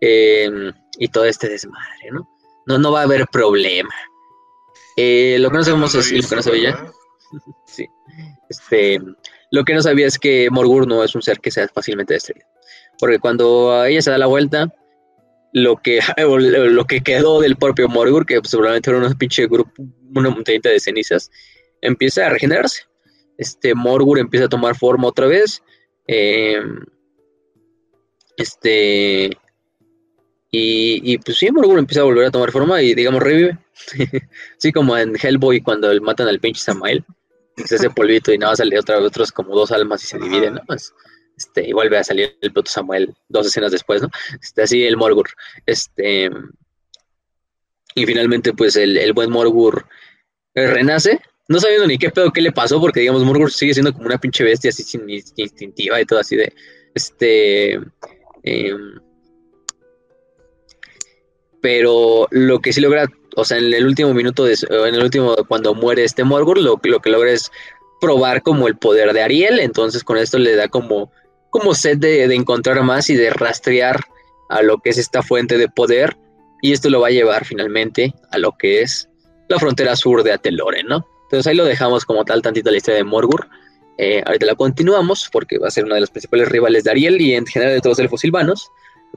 em, y todo este desmadre, ¿no? No, no va a haber problema. Eh, lo que no sabemos es, lo que no sabía, <laughs> sí, este, lo que no sabía es que Morgur no es un ser que sea fácilmente destruido. Porque cuando ella se da la vuelta, lo que, <laughs> lo que quedó del propio Morgur, que seguramente era un pinche grupo, una montañita de cenizas, empieza a regenerarse. Este Morgur empieza a tomar forma otra vez. Em, este. Y, y, pues sí, Morgur empieza a volver a tomar forma y digamos revive. <laughs> Así como en Hellboy cuando matan al pinche Samael. Se hace polvito y nada sale otra, otros como dos almas y se dividen, ¿no? Pues, este, y vuelve a salir el puto Samuel dos escenas después, ¿no? Este, así el Morgur. Este, y finalmente, pues el, el buen Morgur eh, renace, no sabiendo ni qué pedo qué le pasó, porque digamos, Morgur sigue siendo como una pinche bestia así sin, instintiva y todo así de. Este. Em, pero lo que sí logra, o sea, en el último minuto, de, en el último, cuando muere este Morgur, lo, lo que logra es probar como el poder de Ariel, entonces con esto le da como como sed de, encontrar más y de rastrear a lo que es esta fuente de poder. Y esto lo va a llevar finalmente a lo que es la frontera sur de Ateloren, ¿no? Entonces ahí lo dejamos como tal tantito la historia de Morgur. Eh, ahorita la continuamos porque va a ser una de las principales rivales de Ariel y en general de todos los elfos silvanos.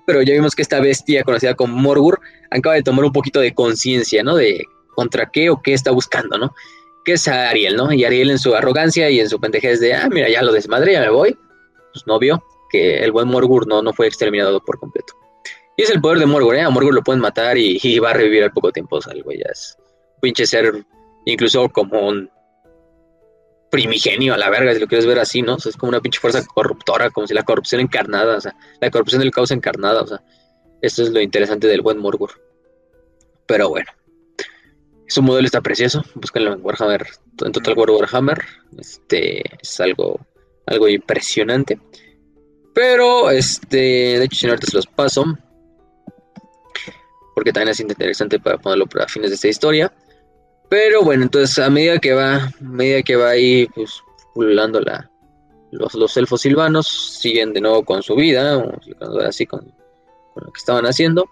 Pero ya vimos que esta bestia conocida como Morgur acaba de tomar un poquito de conciencia, ¿no? De contra qué o qué está buscando, ¿no? que es Ariel, ¿no? Y Ariel en su arrogancia y en su pendejez de, ah, mira, ya lo desmadré, ya me voy, pues no vio que el buen Morgur no, no fue exterminado por completo. Y es el poder de Morgur, ¿eh? A Morgur lo pueden matar y, va a revivir al poco tiempo, o sea, el güey ya es pinche ser, incluso como un primigenio a la verga, si lo quieres ver así, ¿no? Es como una pinche fuerza corruptora, como si la corrupción encarnada, o sea, la corrupción del caos encarnada, o sea, esto es lo interesante del buen Morgur. Pero bueno, su modelo está precioso, búsquenlo en Warhammer, en Total War Warhammer, este, es algo, algo impresionante. Pero, este, de hecho, si ahorita se los paso, porque también es interesante para ponerlo para fines de esta historia. Pero bueno, entonces a medida que va, medida que va ahí, pues, pululando la, los, elfos silvanos, siguen de nuevo con su vida, así con, lo que estaban haciendo.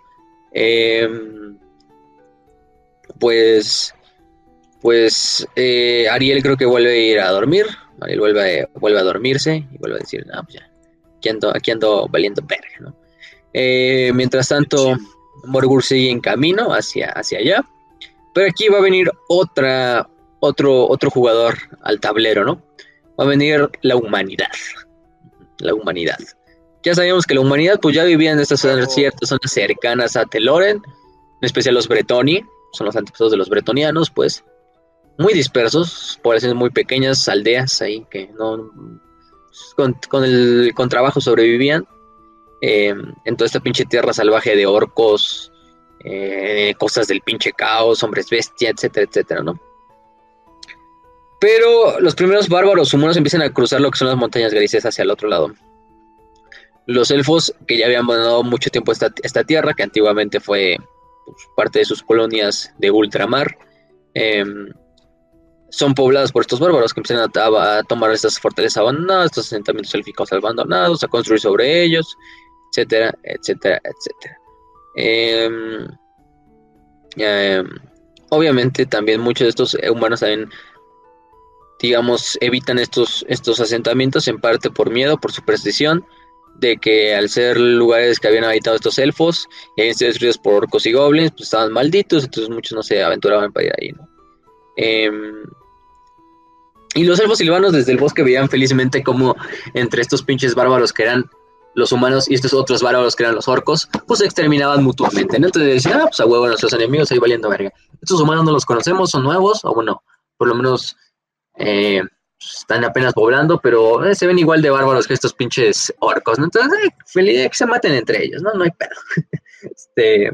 Em, pues, pues eh, Ariel creo que vuelve a ir a dormir. Ariel vuelve a, vuelve a dormirse y vuelve a decir, no, pues ya, aquí ando, aquí ando valiendo verga, ¿no? Eh, mientras tanto, Morgur sigue en camino hacia, hacia allá. Pero aquí va a venir otra, otro, otro jugador al tablero, ¿no? Va a venir la humanidad. La humanidad. Ya sabíamos que la humanidad pues ya vivía en estas zonas ciertas zonas cercanas a Teloren, en especial los Bretoni, son los antepasados de los bretonianos, pues muy dispersos, poblaciones muy pequeñas, aldeas ahí que no con, el con trabajo sobrevivían eh, en toda esta pinche tierra salvaje de orcos, eh, cosas del pinche caos, hombres bestia, etcétera, etcétera, ¿no? Pero los primeros bárbaros humanos empiezan a cruzar lo que son las montañas grises hacia el otro lado. Los elfos, que ya habían abandonado mucho tiempo esta, esta tierra, que antiguamente fue pues, parte de sus colonias de ultramar, em, son pobladas por estos bárbaros que empiezan a, tomar estas fortalezas abandonadas, estos asentamientos élficos abandonados, a construir sobre ellos, etcétera, etcétera, etcétera. Em, em, obviamente también muchos de estos humanos también, digamos, evitan estos, estos asentamientos en parte por miedo, por superstición, de que al ser lugares que habían habitado estos elfos y habían sido destruidos por orcos y goblins, pues estaban malditos, entonces muchos no se aventuraban para ir ahí. Em, y los elfos silvanos desde el bosque veían felizmente como entre estos pinches bárbaros que eran los humanos y estos otros bárbaros que eran los orcos, pues se exterminaban mutuamente. Entonces decían, ah, pues a huevo nuestros enemigos ahí valiendo verga. Estos humanos no los conocemos, son nuevos, o bueno, por lo menos eh, están apenas poblando, pero eh, se ven igual de bárbaros que estos pinches orcos, ¿no? Entonces, eh, feliz que se maten entre ellos, ¿no? No hay pedo. <laughs> este,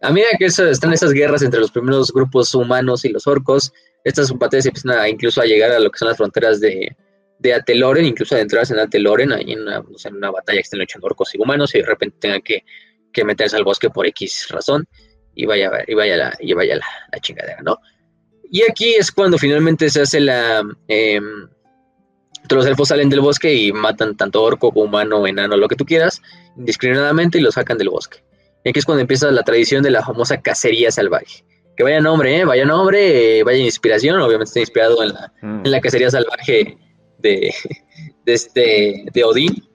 a medida que están esas guerras entre los primeros grupos humanos y los orcos, estas batallas empiezan a, incluso a llegar a lo que son las fronteras de, de Ateloren, incluso adentrarse en Ateloren, ahí en una, en una batalla que estén luchando orcos y humanos y de repente tengan que, que meterse al bosque por X razón y vaya, y vaya, la, y vaya la, la chingadera, ¿no? Y aquí es cuando finalmente se hace la... Eh, los elfos salen del bosque y matan tanto orco como humano, enano, lo que tú quieras, indiscriminadamente y los sacan del bosque. Y aquí es cuando empieza la tradición de la famosa cacería salvaje. Que vaya nombre, ¿eh? vaya nombre, eh, vaya inspiración, obviamente está inspirado en la, mm. en la cacería salvaje de, de, este, de Odín,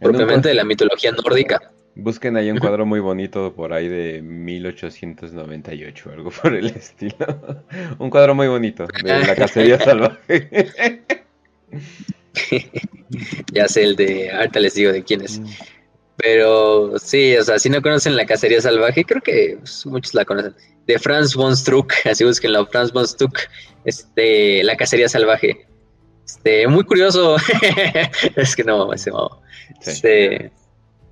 propiamente de la mitología nórdica. Busquen ahí un cuadro muy bonito por ahí de 1898, algo por el estilo. <laughs> un cuadro muy bonito de la cacería salvaje. <laughs> ya sé el de, ahorita les digo de quién es. Mm. Pero sí, o sea, si no conocen la cacería salvaje, creo que pues, muchos la conocen. De Franz von Struck, <laughs> así busquen Franz von Struck, este, la cacería salvaje. Este, muy curioso. <laughs> es que no, ese modo. Este,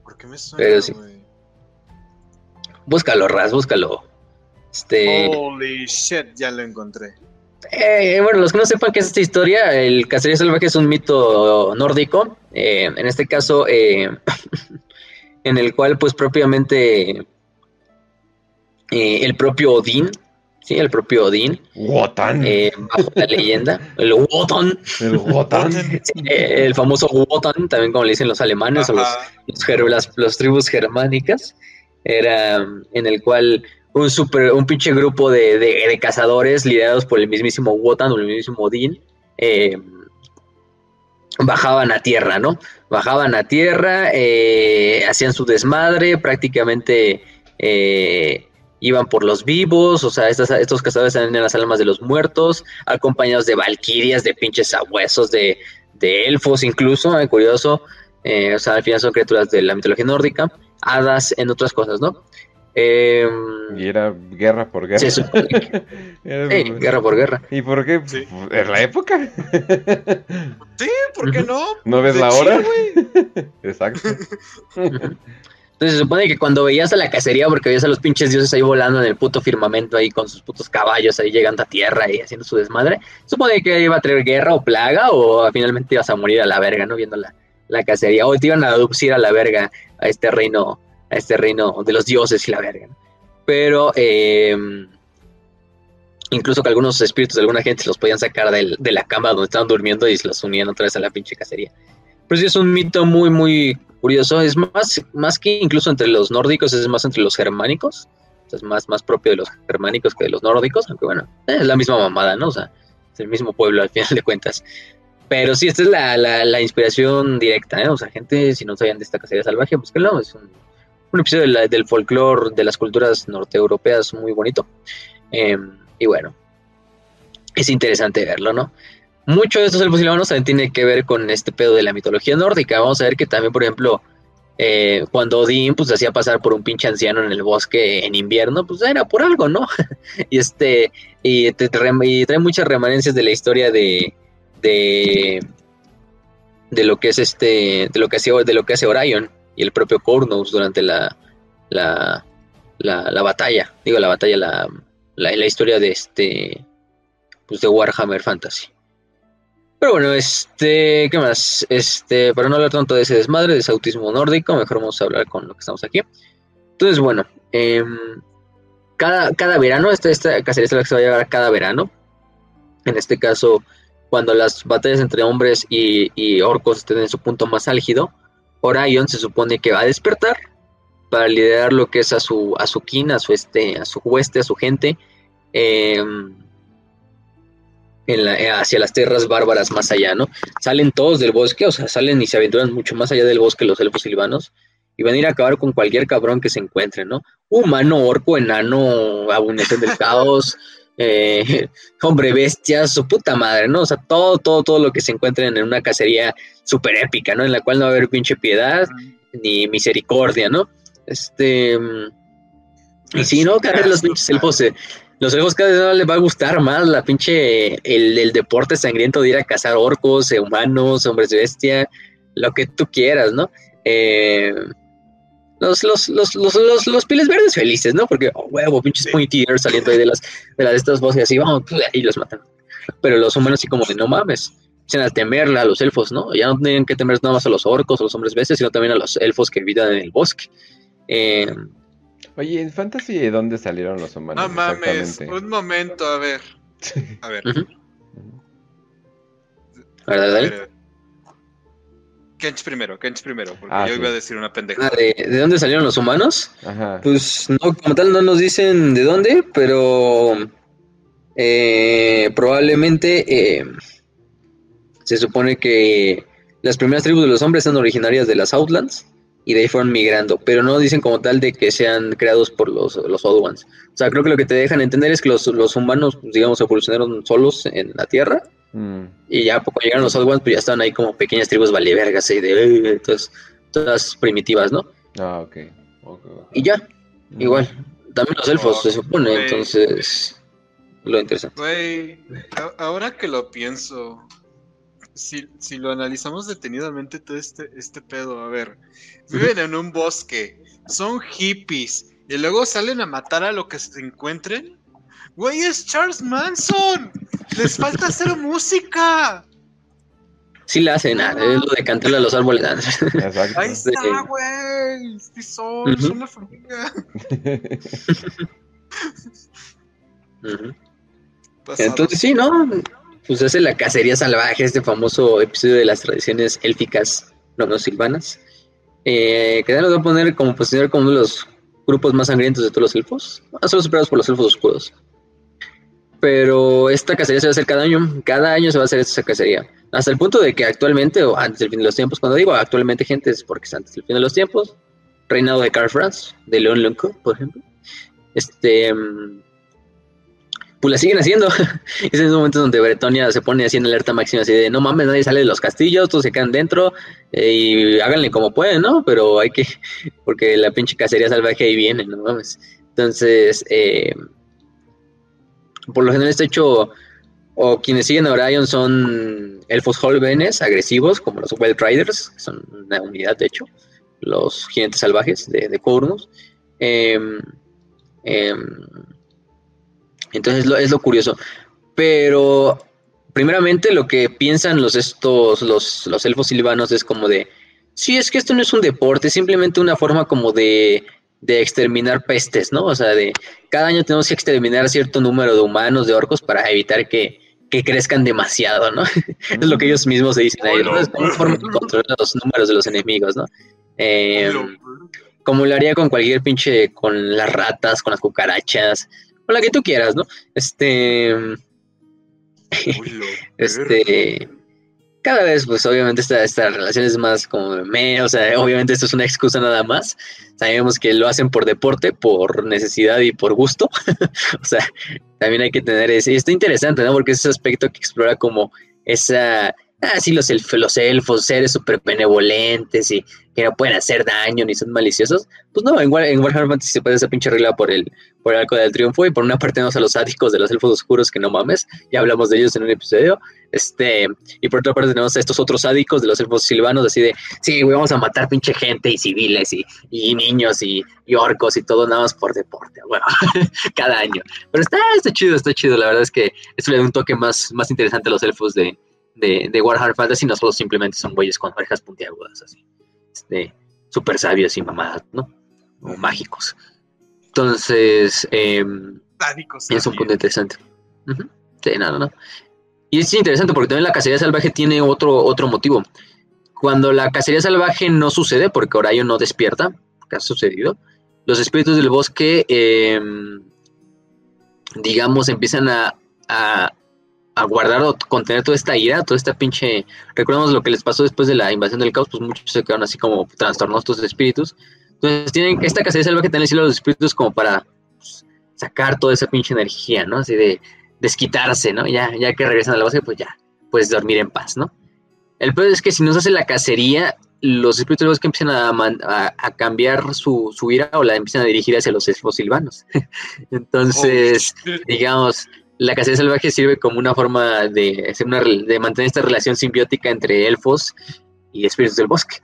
¿Por qué me suena, Búscalo, Raz, búscalo. Este. Holy shit, ya lo encontré. Eh, bueno, los que no sepan qué es esta historia, el cacería salvaje es un mito nórdico. Eh, en este caso, eh, <laughs> en el cual pues propiamente eh, el propio Odín, sí, el propio Odín, Wotan, eh, bajo la leyenda, el Wotan, el Wotan, <laughs> el famoso Wotan, también como le dicen los alemanes o los, los, tribus germánicas, era en el cual un super, un pinche grupo de, de, cazadores liderados por el mismísimo Wotan o el mismísimo Odín, eh, bajaban a tierra, ¿no? Bajaban a tierra, eh, hacían su desmadre, prácticamente eh, iban por los vivos, o sea, estos cazadores eran las almas de los muertos, acompañados de valquirias, de pinches sabuesos, de, de elfos incluso, eh, curioso, eh, o sea, al final son criaturas de la mitología nórdica, hadas, en otras cosas, ¿no? Eh, y era guerra por guerra. <laughs> Sí, guerra por guerra. ¿Y por qué? ¿Es la época? sí, ¿por qué no? ¿No ves la hora? <laughs> Exacto. Entonces se supone que cuando veías a la cacería, porque veías a los pinches dioses ahí volando en el puto firmamento ahí con sus putos caballos ahí llegando a tierra y haciendo su desmadre, supone que iba a traer guerra o plaga o finalmente ibas a morir a la verga, ¿no? Viendo la, la cacería. O te iban a aducir a la verga a este reino a este reino de los dioses y la verga. Pero eh, incluso que algunos espíritus de alguna gente los podían sacar de la cama donde estaban durmiendo y se los unían otra vez a la pinche cacería. Pero sí es un mito muy, muy curioso. Es más, más que incluso entre los nórdicos, es más entre los germánicos. Es más, más propio de los germánicos que de los nórdicos, aunque bueno, es la misma mamada, ¿no? O sea, es el mismo pueblo al final de cuentas. Pero sí, esta es la, la, inspiración directa, ¿eh? O sea, gente, si no sabían de esta cacería salvaje, búsquenlo, es un episodio del folclore de las culturas norteeuropeas muy bonito. Em, y bueno, es interesante verlo, ¿no? Mucho de estos elfos silvanos también tiene que ver con este pedo de la mitología nórdica. Vamos a ver que también, por ejemplo, eh, cuando Odín pues hacía pasar por un pinche anciano en el bosque en invierno, pues era por algo, ¿no? <laughs> y este y, trae muchas remanencias de la historia de, de de lo que es este de lo que hace de lo que hace Orion y el propio Cornus durante la, la, la, batalla, digo la batalla, la, la, historia de este, pues de Warhammer Fantasy. Pero bueno, este, ¿qué más? Este, para no hablar tanto de ese desmadre, de ese autismo nórdico, mejor vamos a hablar con lo que estamos aquí. Entonces, bueno, em, cada, cada verano, esta, esta cacería es la que se va a llevar cada verano. En este caso, cuando las batallas entre hombres y, orcos estén en su punto más álgido, Orion se supone que va a despertar para liderar lo que es a su, a su kin, a su, este, a su hueste, a su gente, eh, hacia las tierras bárbaras más allá, ¿no? Salen todos del bosque, o sea, salen y se aventuran mucho más allá del bosque los elfos silvanos y van a ir a acabar con cualquier cabrón que se encuentre, ¿no? Humano, orco, enano, abominación del caos, <laughs> eh, hombre bestia, su puta madre, ¿no? O sea, todo, todo, todo lo que se encuentren en una cacería súper épica, ¿no? En la cual no va a haber pinche piedad ni misericordia, ¿no? Este. Y si no, cada vez los pinches elfos se, Los elfos cada vez les va a gustar más la pinche. El, deporte sangriento de ir a cazar orcos, humanos, hombres bestia, lo que tú quieras, ¿no? Eh los, los, los, los, los, piles verdes felices, ¿no? Porque, oh, huevo, pinches pointy saliendo ahí de las, de las de estas voces así, vamos, y los matan. Pero los humanos así como de, no mames, empiezan a temerle a los elfos, ¿no? Ya no tienen que temer nada más a los orcos, a los hombres bestias, sino también a los elfos que viven en el bosque. Eh, Oye, en Fantasy, ¿de dónde salieron los humanos? No mames, un momento, a ver. A ver. A ver, dale. Kench primero, Kench primero, porque ah, yo iba a decir una pendeja. Ah, ¿de, dónde salieron los humanos? Ajá. Pues no, como tal no nos dicen de dónde, pero eh, probablemente eh, se supone que las primeras tribus de los hombres son originarias de las Outlands y de ahí fueron migrando, pero no dicen como tal de que sean creados por los, los Old Ones. O sea, creo que lo que te dejan entender es que los, los humanos, digamos, evolucionaron solos en la Tierra Mm. Y ya poco llegaron los Old Ones, pues ya estaban ahí como pequeñas tribus valivergas y de todas primitivas, ¿no? Ah, ok. Y ya, mm. igual. También los elfos, se supone, entonces. Lo interesante. Güey, ahora que lo pienso, si, si, lo analizamos detenidamente todo este, este pedo, a ver, viven en un bosque, son hippies, y luego salen a matar a lo que se encuentren. Güey, es Charles Manson. Les falta hacer música. Sí la hacen, ah, es lo de cantarle a los árboles. Exacto. Ahí está, güey. Sí son, son una familia. <laughs> Entonces sí, ¿no? Pues hace la cacería salvaje, este famoso episodio de las tradiciones élficas no silvanas. Eh, que nos va a poner como posicionar como uno de los grupos más sangrientos de todos los elfos. Solo superados por los elfos oscuros. Pero esta cacería se va a hacer cada año, cada año se va a hacer esta cacería, hasta el punto de que actualmente, o antes del fin de los tiempos, cuando digo actualmente gente es porque es antes del fin de los tiempos, reinado de Carl Franz, de León Lunco, por ejemplo, este, pues la siguen haciendo. <laughs> es en esos momentos donde Bretonia se pone así en alerta máxima, así de no mames, nadie sale de los castillos, todos se quedan dentro eh, y háganle como pueden, ¿no? Pero hay que, <laughs> porque la pinche cacería salvaje ahí viene, no mames. Entonces, eh, por lo general está hecho, o quienes siguen a Orion son elfos jóvenes, agresivos, como los Wild Riders, que son una unidad de hecho, los jinetes salvajes de, de em, em, entonces es lo curioso. Pero primeramente lo que piensan los estos los, los elfos silvanos es como de sí es que esto no es un deporte, es simplemente una forma como de, de exterminar pestes, ¿no? O sea, de cada año tenemos que exterminar cierto número de humanos, de orcos, para evitar que, que crezcan demasiado, ¿no? <laughs> es lo que ellos mismos se dicen ahí, ¿no? Es como una forma de controlar los números de los enemigos, ¿no? Eh, como lo haría con cualquier pinche, con las ratas, con las cucarachas, con la que tú quieras, ¿no? Este. <laughs> este. Cada vez, pues obviamente esta, esta relación es más como me, o sea, obviamente esto es una excusa nada más. Sabemos que lo hacen por deporte, por necesidad y por gusto. <laughs> o sea, también hay que tener ese. Y está interesante, ¿no? Porque es ese aspecto que explora como esa ah, sí, los, los elfos, seres súper benevolentes y que no pueden hacer daño ni son maliciosos. Pues no, en, Warhammer Fantasy se puede esa pinche regla por el, por el arco del triunfo y por una parte tenemos a los sádicos de los elfos oscuros que no mames, ya hablamos de ellos en un episodio. Este, y por otra parte tenemos a estos otros sádicos de los elfos silvanos, así de, sí, vamos a matar pinche gente y civiles y, niños y, orcos y todo nada más por deporte, bueno, <laughs> cada año. Pero está, está chido, está chido, la verdad es que eso le da un toque más, más interesante a los elfos de, de, de Warhammer Fantasy no solo simplemente son güeyes con orejas puntiagudas, así, este, súper sabios y mamadas, ¿no? O mágicos. Entonces, eh, es un punto interesante. Sí, no, no, Y es interesante porque también la cacería salvaje tiene otro, otro motivo. Cuando la cacería salvaje no sucede, porque Orion no despierta, que ha sucedido, los espíritus del bosque, em, digamos, empiezan a, a guardar o contener toda esta ira, toda esta pinche... Recordemos lo que les pasó después de la invasión del caos, pues muchos se quedaron así como trastornados estos espíritus. Entonces tienen esta cacería salvaje tiene el cielo de los espíritus como para pues, sacar toda esa pinche energía, ¿no? Así de desquitarse, ¿no? Ya, ya que regresan a la base, pues ya, puedes dormir en paz, ¿no? El peor es que si no se hace la cacería, los espíritus del bosque empiezan a, a, cambiar su, su, ira o la empiezan a dirigir hacia los silvanos. <laughs> Entonces, oh, digamos, la cacería salvaje sirve como una forma de, mantener esta relación simbiótica entre elfos y espíritus del bosque.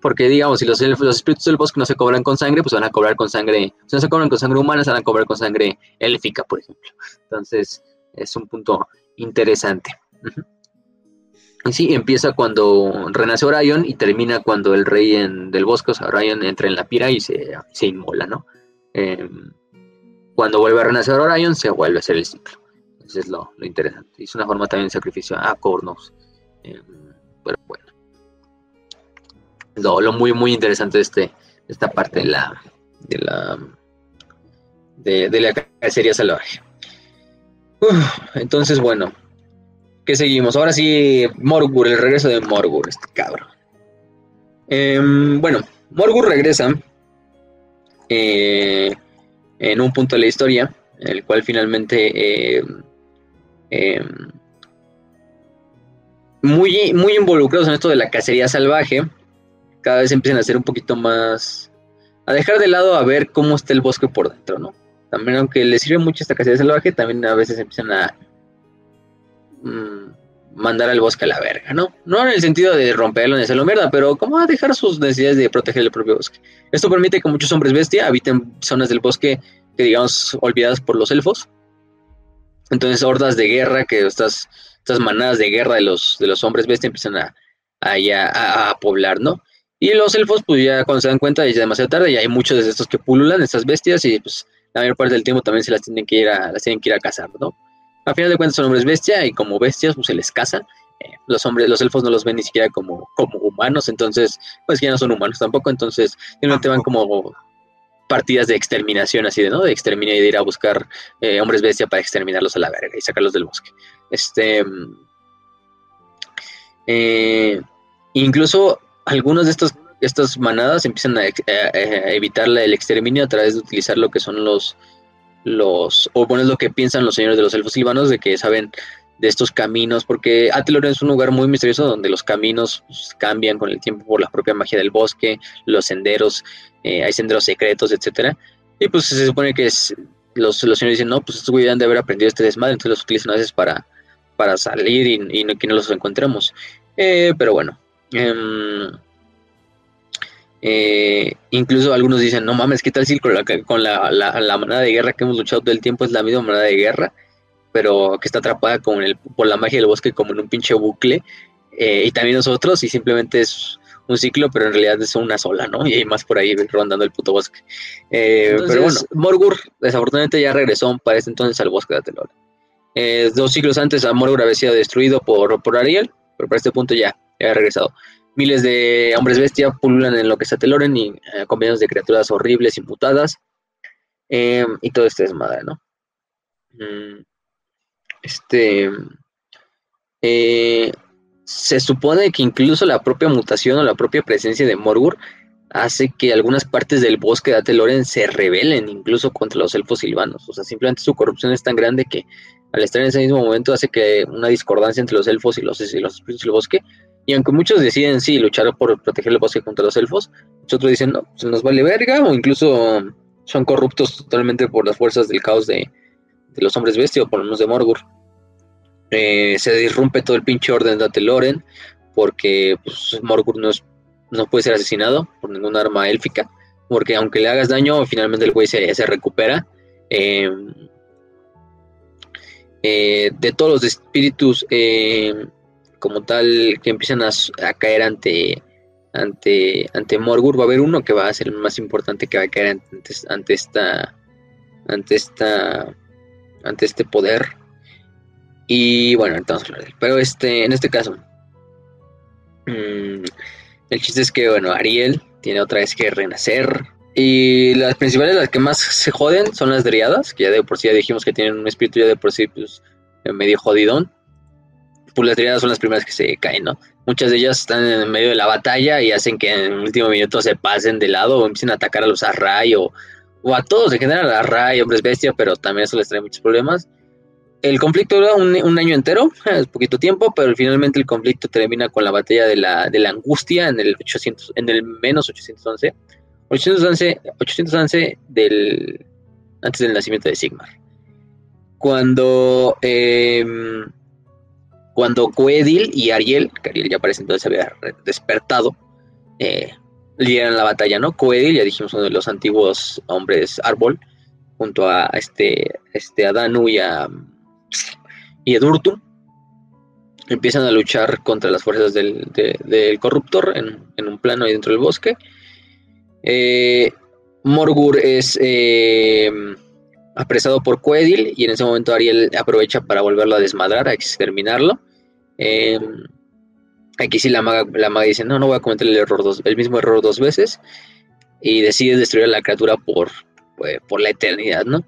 Porque, digamos, si los, los espíritus del bosque no se cobran con sangre, pues van a cobrar con sangre. Si no se cobran con sangre humana, se van a cobrar con sangre élfica, por ejemplo. Entonces, es un punto interesante. Y sí, empieza cuando renace Orion y termina cuando el rey del bosque, o sea, Orion, entra en la pira y se, se inmola, ¿no? Em, cuando vuelve a renacer Orion, se vuelve a hacer el ciclo. Eso es lo, interesante. Es una forma también de sacrificio a Cornos. Em, pero bueno. Lo, muy, muy interesante de este, esta parte de la. de la. de, la cacería salvaje. entonces, bueno. ¿Qué seguimos? Ahora sí, Morgur, el regreso de Morgur, este cabrón. Em, bueno, Morgur regresa eh, en un punto de la historia, el cual finalmente eh, Em, muy, muy involucrados en esto de la cacería salvaje, cada vez empiezan a ser un poquito más... a dejar de lado a ver cómo está el bosque por dentro, ¿no? También aunque les sirve mucho esta cacería salvaje, también a veces empiezan a mm, mandar al bosque a la verga, ¿no? No en el sentido de romperlo ni hacerlo mierda, pero como a dejar sus necesidades de proteger el propio bosque. Esto permite que muchos hombres bestia habiten zonas del bosque que digamos olvidadas por los elfos entonces, hordas de guerra, que estas, estas manadas de guerra de los, de los hombres bestia empiezan a, a, a, poblar, ¿no? Y los elfos, pues ya cuando se dan cuenta, ya es demasiado tarde, y hay muchos de estos que pululan, estas bestias, y pues la mayor parte del tiempo también se las tienen que ir a, las tienen que ir a cazar, ¿no? A final de cuentas son hombres bestia, y como bestias, pues se les caza. Eh, los hombres, los elfos no los ven ni siquiera como, como humanos, entonces, pues ya no son humanos tampoco, entonces simplemente van como partidas de exterminación, así de, ¿no? De exterminar y de ir a buscar eh, hombres bestia para exterminarlos a la verga y sacarlos del bosque. Este. Eh, incluso algunos de estos estas manadas empiezan a, evitar el exterminio a través de utilizar lo que son los los, o bueno, es lo que piensan los señores de los elfos silvanos, de que saben de estos caminos, porque Ateloren es un lugar muy misterioso donde los caminos pues, cambian con el tiempo por la propia magia del bosque, los senderos, eh, hay senderos secretos, etcétera. Y pues se supone que es, los, los señores dicen, no, pues estos güeyes de haber aprendido este desmadre, entonces los utilizan a veces para, para salir y, no, que no los encontremos. Eh, pero bueno. Em, eh, incluso algunos dicen, no mames, ¿qué tal si con, la, con la, la, manada de guerra que hemos luchado todo el tiempo es la misma manada de guerra? Pero que está atrapada como el, por la magia del bosque como en un pinche bucle. Eh, y también nosotros, y simplemente es un ciclo, pero en realidad es una sola, ¿no? Y hay más por ahí rondando el puto bosque. Eh, pero bueno, Morgur desafortunadamente ya regresó para este entonces al bosque de Atelor. Eh, dos siglos antes a Morgur había sido destruido por, por Ariel, pero para este punto ya, ya ha regresado. Miles de hombres bestia pululan en lo que es Ateloren y eh, de criaturas horribles y mutadas. Y todo este desmadre, ¿no? Mm, este. Eh, se supone que incluso la propia mutación o la propia presencia de Morgur hace que algunas partes del bosque de Ateloren se rebelen incluso contra los elfos silvanos. O sea, simplemente su corrupción es tan grande que al estar en ese mismo momento hace que una discordancia entre los elfos y los, los espíritus del bosque. Y aunque muchos deciden sí luchar por proteger el bosque contra los elfos, otros dicen no, se nos vale verga o incluso son corruptos totalmente por las fuerzas del caos de, los hombres bestia o por los de Morgur. Eh, se disrumpe todo el pinche orden de Ateloren porque pues, Morgur no, no puede ser asesinado por ningún arma élfica, porque aunque le hagas daño, finalmente el güey se, se recupera. Eh, eh, de todos los espíritus como tal que empiezan a, caer ante, ante, ante Morgur, va a haber uno que va a ser el más importante que va a caer ante, ante esta ante esta ante este poder y bueno, entonces, pero este, en este caso, mm, el chiste es que, bueno, Ariel tiene otra vez que renacer. Y las principales, las que más se joden, son las driadas, que ya de por sí ya dijimos que tienen un espíritu ya de por sí pues, medio jodidón. Pues las driadas son las primeras que se caen, ¿no? Muchas de ellas están en medio de la batalla y hacen que en el último minuto se pasen de lado o empiecen a atacar a los Array o, o a todos en general, a Array, hombres bestia, pero también eso les trae muchos problemas. El conflicto dura un, año entero, <laughs> es poquito tiempo, pero finalmente el conflicto termina con la batalla de la, de la angustia en el 800, en el menos 811, 811, 811 del, antes del nacimiento de Sigmar. Cuando, eh, cuando Coedil y Ariel, que Ariel ya parece entonces había despertado, eh, lideran la batalla, ¿no? Coedil, ya dijimos, uno de los antiguos hombres árbol, junto a este, este Adanu y a y Edurtu empiezan a luchar contra las fuerzas del, corruptor en, un plano ahí dentro del bosque. Eh, Morgur es eh, apresado por Coedil y en ese momento Ariel aprovecha para volverlo a desmadrar, a exterminarlo. Eh, aquí sí la maga, la maga dice, no, no voy a cometer el, error el mismo error dos veces y decide destruir a la criatura por, pues, por la eternidad, ¿no?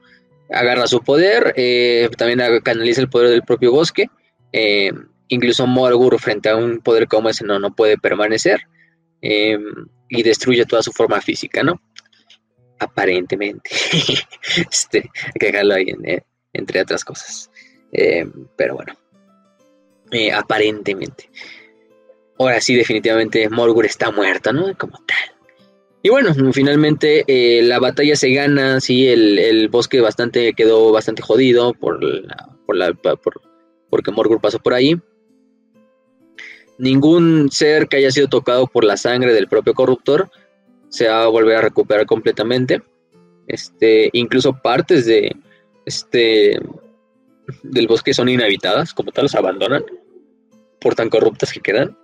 agarra su poder, eh, también canaliza el poder del propio bosque. Eh, incluso Morgur frente a un poder como ese no, no puede permanecer eh, y destruye toda su forma física, ¿no? Aparentemente. <laughs> este, hay que dejarlo ahí entre otras cosas. pero bueno. aparentemente. Ahora sí, definitivamente Morgur está muerta, ¿no? Como tal. Y bueno, finalmente eh, la batalla se gana, sí, el, bosque bastante quedó bastante jodido por, por, la, por porque Morgur pasó por ahí. Ningún ser que haya sido tocado por la sangre del propio corruptor se va a volver a recuperar completamente. Este, incluso partes de este del bosque son inhabitadas, como tal, se abandonan por tan corruptas que quedan.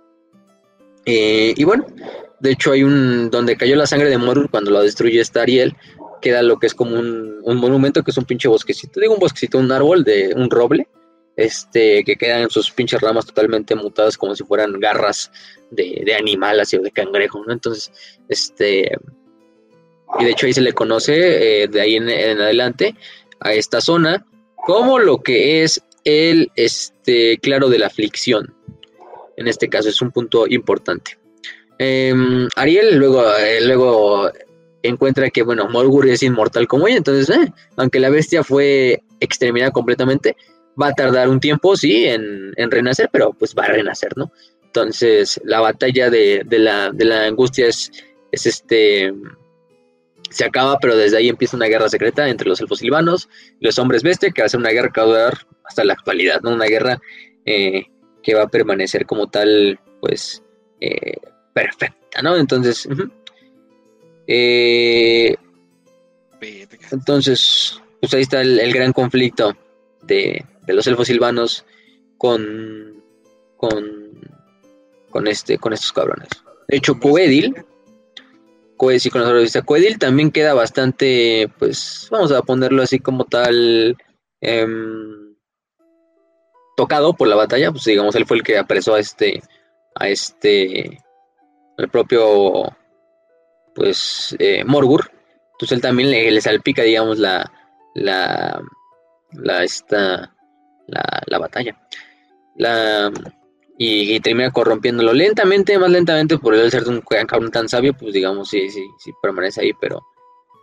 Eh, y bueno, de hecho, hay un. donde cayó la sangre de Morur cuando lo destruye esta Ariel, queda lo que es como un, monumento que es un pinche bosquecito. Digo un bosquecito, un árbol de un roble. Este, que quedan en sus pinches ramas totalmente mutadas como si fueran garras de, de animal, así o de cangrejo, ¿no? Entonces, este. Y de hecho ahí se le conoce, eh, de ahí en, adelante, a esta zona, como lo que es el este, claro de la aflicción. En este caso es un punto importante. Em, Ariel luego, eh, luego encuentra que, bueno, Morgur es inmortal como ella, entonces, eh, aunque la bestia fue exterminada completamente, va a tardar un tiempo, sí, en, renacer, pero pues va a renacer, ¿no? Entonces, la batalla de, la, de la angustia es, es este se acaba, pero desde ahí empieza una guerra secreta entre los elfos silvanos y los hombres bestia, que va a ser una guerra que va a durar hasta la actualidad, ¿no? Una guerra eh, que va a permanecer como tal, pues, eh, perfecta, ¿no? Entonces, eh, entonces, pues ahí está el, gran conflicto de, los elfos silvanos con, con, con, este, con estos cabrones. De hecho, Coedil, Coedil, con Coedil también queda bastante, pues, vamos a ponerlo así como tal, em, tocado por la batalla, pues digamos, él fue el que apresó a este, a este, el propio, pues, eh, Morgur. Entonces él también le, salpica, digamos, la, la, la, esta, la, la batalla. La, y, termina corrompiéndolo lentamente, más lentamente, por el ser de un cabrón tan sabio, pues digamos, sí, sí, sí permanece ahí, pero,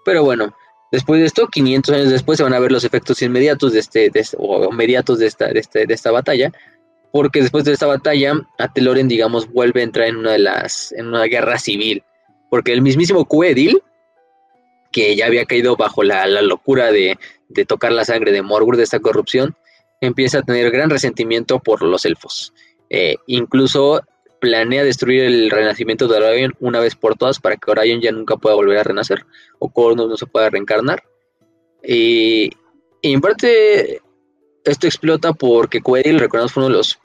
pero bueno, Después de esto, 500 años después, se van a ver los efectos inmediatos de este, este o inmediatos de esta, de, este, de esta batalla, porque después de esta batalla, Ateloren, digamos, vuelve a entrar en una de las, en una guerra civil, porque el mismísimo Cuedil, que ya había caído bajo la, locura de, tocar la sangre de Morgur, de esta corrupción, empieza a tener gran resentimiento por los elfos. Eh, incluso planea destruir el renacimiento de Orion una vez por todas para que Orion ya nunca pueda volver a renacer o Cornus no se pueda reencarnar. Y, en parte esto explota porque Quedil, recordamos, fue uno de los,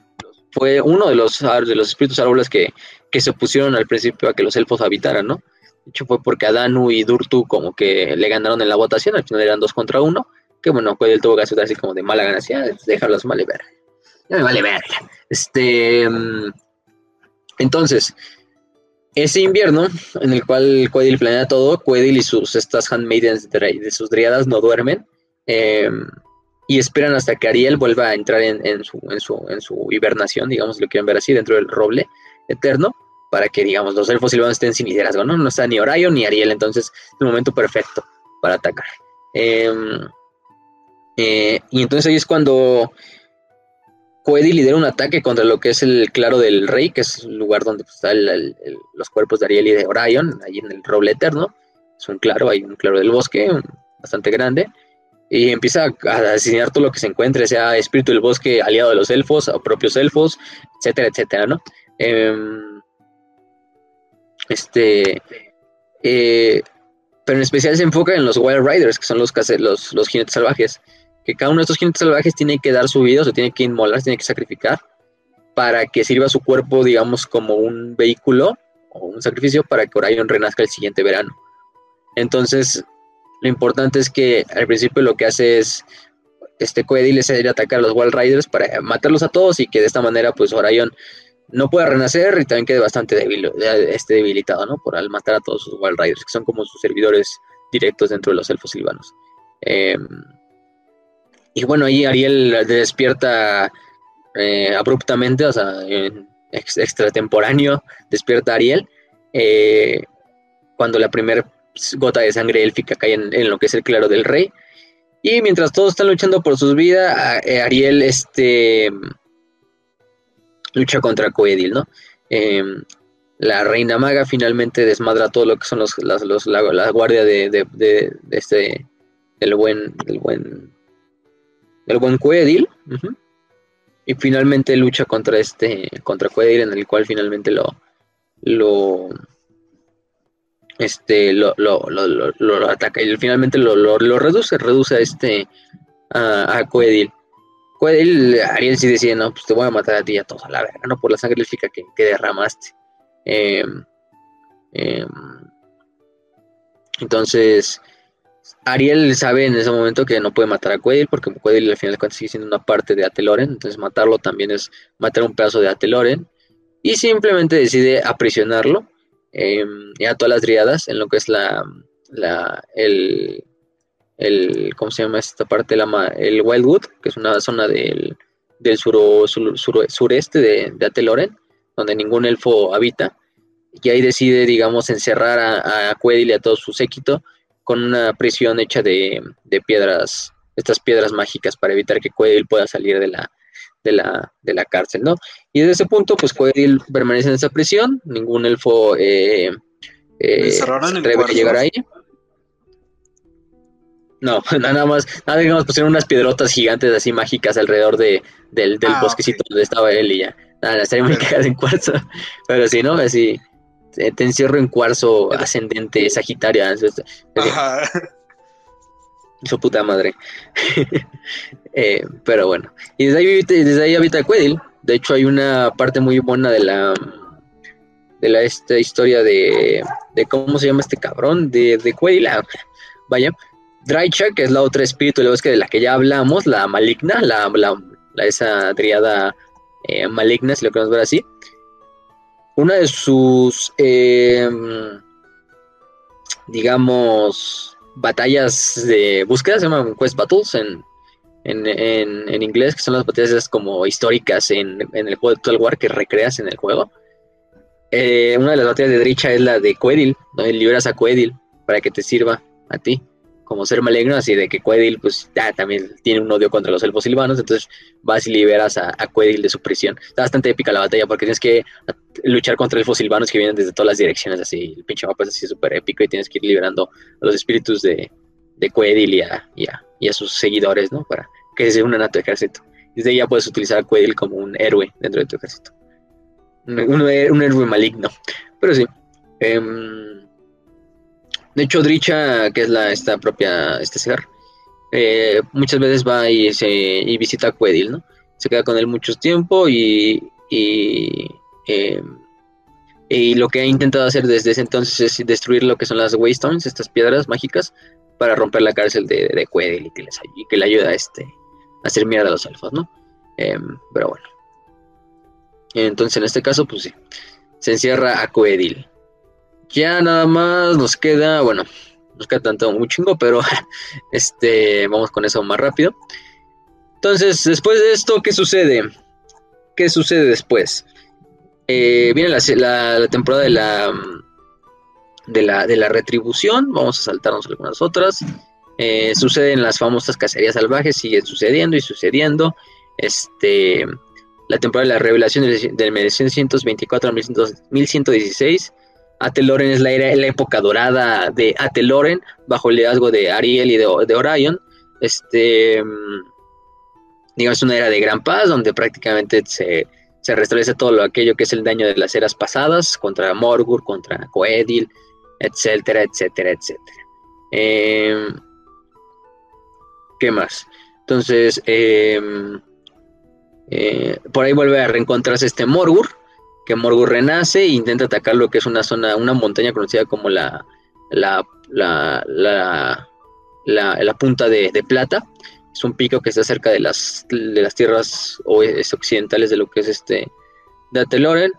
fue uno de los, de los espíritus árboles que, se opusieron al principio a que los elfos habitaran, ¿no? De hecho fue porque Adanu y Durtu como que le ganaron en la votación, al final eran dos contra uno, que bueno, Quedil tuvo que hacer así como de mala ganancia, déjalos vale ver. Ya me vale ver. Este... Mm, entonces, ese invierno, en el cual Quedil planea todo, Quedil y sus estas handmaidens de, sus driadas no duermen em, y esperan hasta que Ariel vuelva a entrar en, su, en, su, en su hibernación, digamos, lo quieren ver así, dentro del roble eterno, para que, digamos, los elfos silvanos estén sin liderazgo, ¿no? No está ni Orion ni Ariel, entonces es el momento perfecto para atacar. Em, eh, y entonces ahí es cuando Coedi lidera un ataque contra lo que es el claro del rey, que es el lugar donde pues, están los cuerpos de Ariel y de Orion, ahí en el roble eterno. Es un claro, hay un claro del bosque bastante grande. Y empieza a asesinar todo lo que se encuentre, sea espíritu del bosque aliado de los elfos, o propios elfos, etcétera, etcétera, ¿no? Em, este. Eh, pero en especial se enfoca en los Wild Riders, que son los, los, los jinetes salvajes que cada uno de estos jinetes salvajes tiene que dar su vida, o se tiene que inmolar, tiene que sacrificar para que sirva su cuerpo, digamos, como un vehículo o un sacrificio para que Orion renazca el siguiente verano. Entonces, lo importante es que al principio lo que hace es este Coedil es ir atacar a los Wild Riders para matarlos a todos y que de esta manera pues Orion no pueda renacer y también quede bastante débil, este debilitado, ¿no? Por al matar a todos sus Wild Riders, que son como sus servidores directos dentro de los elfos silvanos. Eh, y bueno, ahí Ariel despierta eh, abruptamente, o sea, extratemporáneo, despierta Ariel eh, cuando la primera gota de sangre élfica cae en, lo que es el claro del rey. Y mientras todos están luchando por sus vidas, eh, Ariel este, lucha contra Coedil, ¿no? Em, la reina maga finalmente desmadra todo lo que son los, la, guardia de, de, este, del buen, del buen el buen Coedil. Y finalmente lucha contra este, contra Coedil, en el cual finalmente lo, lo, este, lo, lo, ataca y finalmente lo, reduce, reduce a este, a, a Coedil. Coedil, Ariel sí decía, no, pues te voy a matar a ti y a todos a la verga, ¿no? Por la sangre que, que derramaste. Em, em, entonces, Ariel sabe en ese momento que no puede matar a Quail porque Quail al final de cuentas sigue siendo una parte de Ateloren, entonces matarlo también es matar un pedazo de Ateloren y simplemente decide aprisionarlo em, y a todas las driadas en lo que es la, el, ¿cómo se llama esta parte? La, el Wildwood, que es una zona del, del sureste de, de Ateloren, donde ningún elfo habita y ahí decide, digamos, encerrar a, a Quedil y a todo su séquito con una prisión hecha de, piedras, estas piedras mágicas para evitar que Quedil pueda salir de la, de la, de la cárcel, ¿no? Y desde ese punto, pues Quedil permanece en esa prisión, ningún elfo eh, eh, se llegar ahí. No, <laughs> nada más, nada digamos, pusieron unas piedrotas gigantes así mágicas alrededor de, del, del ah, bosquecito donde estaba él y ya. Nada, estaría muy cagada en cuarzo. Pero sí, ¿no? Así, te encierro en cuarzo <laughs> ascendente, sagitaria. Ajá. <laughs> Su puta madre. <laughs> Eh, pero bueno. Y desde ahí, desde ahí habita Quedil. De hecho, hay una parte muy buena de la de la esta historia de, de cómo se llama este cabrón, de, de Quedil. Ah, vaya, Draicha, que es la otra espíritu de que de la que ya hablamos, la maligna, la, la, esa triada eh, maligna, si lo queremos ver así. Una de sus, em, digamos, batallas de búsqueda se llaman Quest Battles en, en, inglés, que son las batallas como históricas en, el juego de Total War que recreas en el juego. Eh, una de las batallas de Dricha es la de Quedil, donde liberas a Quedil para que te sirva a ti como ser maligno, así de que Quedil pues ya también tiene un odio contra los elfos silvanos, entonces vas y liberas a, a Quedil de su prisión. Está bastante épica la batalla porque tienes que luchar contra elfos silvanos que vienen desde todas las direcciones, así el pinche mapa es así súper épico y tienes que ir liberando a los espíritus de, de Quedil y a, y, a, sus seguidores, ¿no? Para que se unan a tu ejército. Desde ahí ya puedes utilizar a Quedil como un héroe dentro de tu ejército. Un, un, héroe maligno. Pero sí. Em, de hecho, Dricha, que es la esta propia este ser, eh, muchas veces va y, se, y visita a Quedil, ¿no? Se queda con él mucho tiempo y, eh, y, lo que ha intentado hacer desde ese entonces es destruir lo que son las Waystones, estas piedras mágicas, para romper la cárcel de, de Quedil y que, le ayuda a, este, a hacer mierda a los elfos, ¿no? Em, pero bueno. Entonces, en este caso, pues sí, se encierra a Quedil. Ya nada más nos queda, bueno, nos queda tanto un chingo, pero <laughs> este, vamos con eso más rápido. Entonces, después de esto, ¿qué sucede? ¿Qué sucede después? Eh, viene la, temporada de la, de la, de la retribución, vamos a saltarnos algunas otras. Eh, suceden las famosas cacerías salvajes, sigue sucediendo y sucediendo. Este, la temporada de la revelación del, 1124 a 1116 Ateloren es la, la época dorada de Ateloren, bajo el liderazgo de Ariel y de, Orion. Este, mm, digamos, una era de gran paz, donde prácticamente se, se restablece todo lo, aquello que es el daño de las eras pasadas, contra Morgur, contra Coedil, etcétera, etcétera, etcétera. Em, ¿Qué más? Entonces, em, eh, por ahí vuelve a reencontrarse este Morgur, que Morgur renace e intenta atacar lo que es una zona, una montaña conocida como la, la, la, la, punta de, plata. Es un pico que está cerca de las, de las tierras occidentales de lo que es este de Ateloren.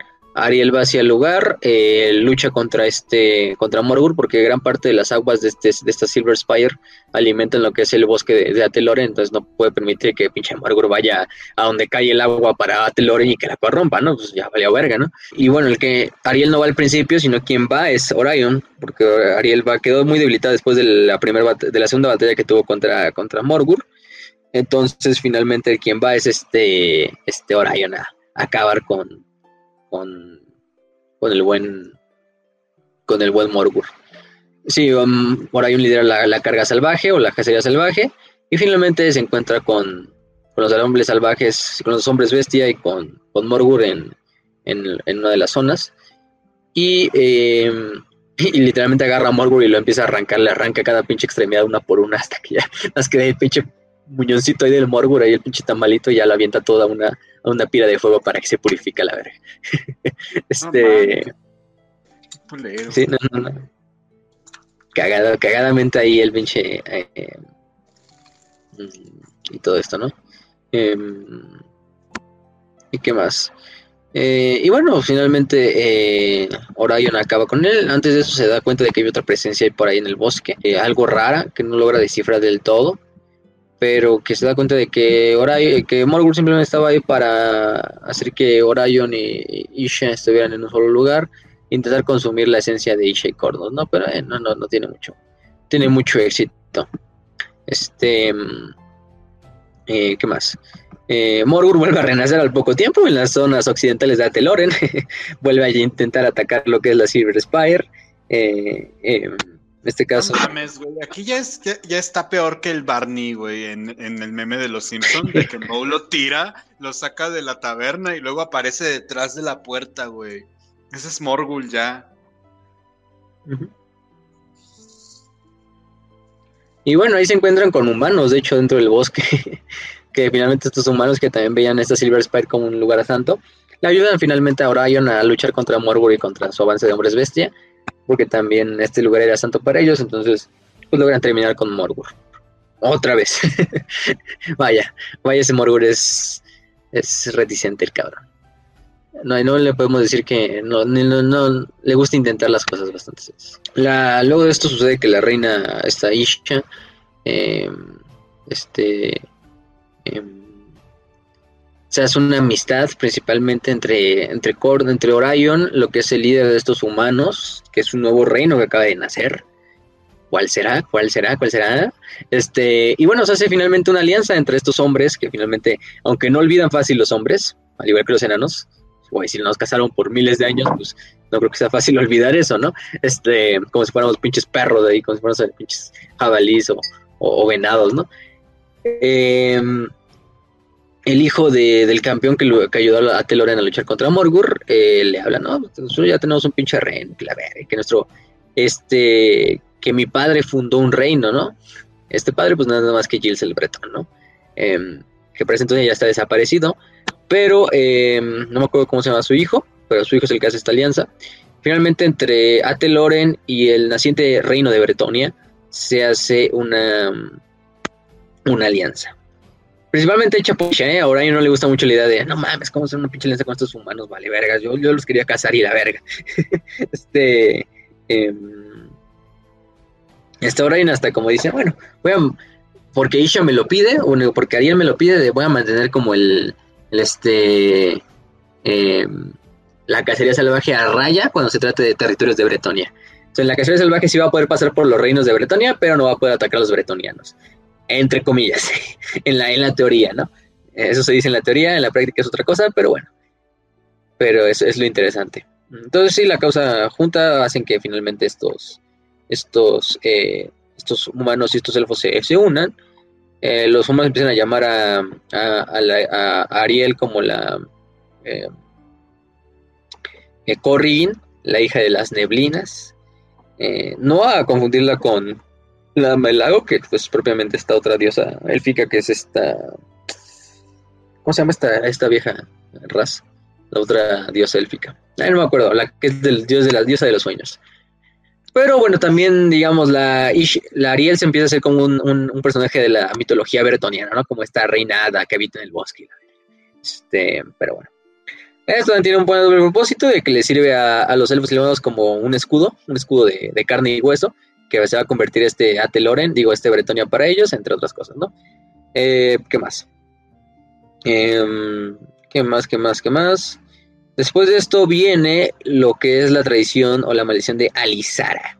Ariel va hacia el lugar, eh, lucha contra este, contra Morgur, porque gran parte de las aguas de, este, de esta Silver Spire alimentan lo que es el bosque de, de Ateloren, entonces no puede permitir que pinche Morgur vaya a donde cae el agua para Ateloren y que la corrompa, ¿no? Pues ya vale verga, ¿no? Y bueno, el que Ariel no va al principio, sino quien va es Orion, porque Ariel va, quedó muy debilitada después de la primera de la segunda batalla que tuvo contra, contra Morgur. Entonces, finalmente, quien va es este, este Orion a acabar con, con, con el buen con el buen Morgur. Sí, um, por ahí un lidera la, la, carga salvaje o la cacería salvaje y finalmente se encuentra con, con, los hombres salvajes, con los hombres bestia y con, con Morgur en, en, una de las zonas y, em, <laughs> y, literalmente agarra a Morgur y lo empieza a arrancar, le arranca cada pinche extremidad una por una hasta que ya <laughs> más que el pinche muñoncito ahí del Morgur, ahí el pinche tamalito, ya la avienta toda una, a una pira de fuego para que se purifique la verga. <laughs> este. sí, no, no, no. Cagado, cagadamente ahí el pinche. Eh, mm, y todo esto, ¿no? Em, ¿Y qué más? Eh, y bueno, finalmente eh, Orion acaba con él. Antes de eso se da cuenta de que hay otra presencia por ahí en el bosque, algo rara que no logra descifrar del todo pero que se da cuenta de que Orion, que Morgul simplemente estaba ahí para hacer que Orion y Isha estuvieran en un solo lugar intentar consumir la esencia de Isha y Cordos, ¿no? Pero eh, no, no, no tiene mucho, tiene mucho éxito. Este, mm, eh, ¿qué más? Eh, Morgur vuelve a renacer al poco tiempo en las zonas occidentales de Ateloren, <laughs> vuelve a intentar atacar lo que es la Silver Spire. Eh, en este caso. No mames, güey. Aquí ya, es, ya, está peor que el Barney, güey, en, en, el meme de los Simpsons, de que Moe lo tira, lo saca de la taberna y luego aparece detrás de la puerta, güey. Ese es Morgul ya. Y bueno, ahí se encuentran con humanos, de hecho, dentro del bosque. <laughs> que finalmente estos humanos que también veían esta Silver Spire como un lugar santo, le ayudan finalmente a Orion a luchar contra Morgul y contra su avance de hombres bestia, porque también este lugar era santo para ellos, entonces pues logran terminar con Morgul. Otra vez. <laughs> vaya, vaya ese Morgul es, es reticente el cabrón. No, no le podemos decir que no, no, le gusta intentar las cosas bastante. La, luego de esto sucede que la reina, esta Isha, em, este, em, se hace una amistad principalmente entre, entre Cord, entre Orion, lo que es el líder de estos humanos, que es un nuevo reino que acaba de nacer. ¿Cuál será? ¿Cuál será? ¿Cuál será? Este, y bueno, se hace finalmente una alianza entre estos hombres, que finalmente, aunque no olvidan fácil los hombres, al igual que los enanos, o si nos casaron por miles de años, pues no creo que sea fácil <laughs> olvidar eso, ¿no? Este, como si fuéramos pinches perros de ahí, como si fuéramos pinches jabalís o, venados, ¿no? Em, el hijo del campeón que, ayudó a Teloren a luchar contra Morgur, eh, le habla, no, nosotros ya tenemos un pinche reino, que, la que nuestro, este, que mi padre fundó un reino, ¿no? Este padre, pues nada más que Gilles el Bretón, ¿no? Em, que por ese entonces ya está desaparecido, pero eh, no me acuerdo cómo se llama su hijo, pero su hijo es el que hace esta alianza. Finalmente, entre Ateloren y el naciente reino de Bretonia, se hace una, una alianza. Principalmente hecha por ¿eh? Ahora no le gusta mucho la idea de, no mames, ¿cómo hacer una pinche alianza con estos humanos? Vale, vergas, yo, los quería cazar y la verga. <laughs> este. Eh, hasta ahora hasta como dice, bueno, voy a, porque Isha me lo pide, o porque Ariel me lo pide, voy a mantener como el, este eh, la cacería salvaje a raya cuando se trate de territorios de Bretonia. Entonces, la cacería salvaje sí va a poder pasar por los reinos de Bretonia, pero no va a poder atacar a los bretonianos. Entre comillas, <laughs> en la, en la teoría, ¿no? Eso se dice en la teoría, en la práctica es otra cosa, pero bueno. Pero eso es lo interesante. Entonces, sí, la causa junta hacen que finalmente estos, estos, eh, estos humanos y estos elfos se, se unan eh, los humanos empiezan a llamar a, a, Ariel como la eh, eh la hija de las neblinas. No a confundirla con la Melago, que pues propiamente esta otra diosa élfica que es esta... ¿Cómo se llama esta, esta vieja raza? La otra diosa élfica. no me acuerdo, la que es del dios de la diosa de los sueños. Pero bueno, también, digamos, la, la Ariel se empieza a ser como un, personaje de la mitología bretoniana, ¿no? Como esta reinada que habita en el bosque. Este, pero bueno. Esto tiene un buen propósito de que le sirve a, los elfos elevados como un escudo, un escudo de, carne y hueso, que se va a convertir este Ateloren, digo, este Bretonia para ellos, entre otras cosas, ¿no? Eh, ¿Qué más? Em, ¿Qué más? ¿Qué más? ¿Qué más? Después de esto viene lo que es la tradición o la maldición de Alisara.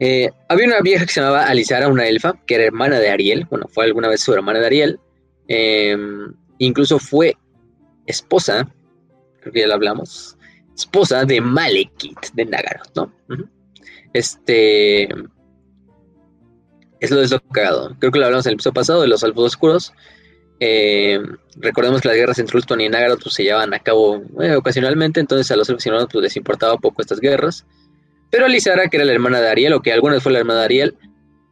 Eh, había una vieja que se llamaba Alisara, una elfa, que era hermana de Ariel. Bueno, fue alguna vez su hermana de Ariel. Em, incluso fue esposa, creo que ya lo hablamos, esposa de Malekith de Nagaroth, ¿no? Este. Es lo, es lo cagado. Creo que lo hablamos en el episodio pasado de los alfos oscuros. Eh, recordemos que las guerras entre Ultron y Nagaroth pues, se llevaban a cabo eh, ocasionalmente, entonces a los aficionados pues, les importaba poco estas guerras. Pero Lizara, que era la hermana de Ariel, o que alguna vez fue la hermana de Ariel,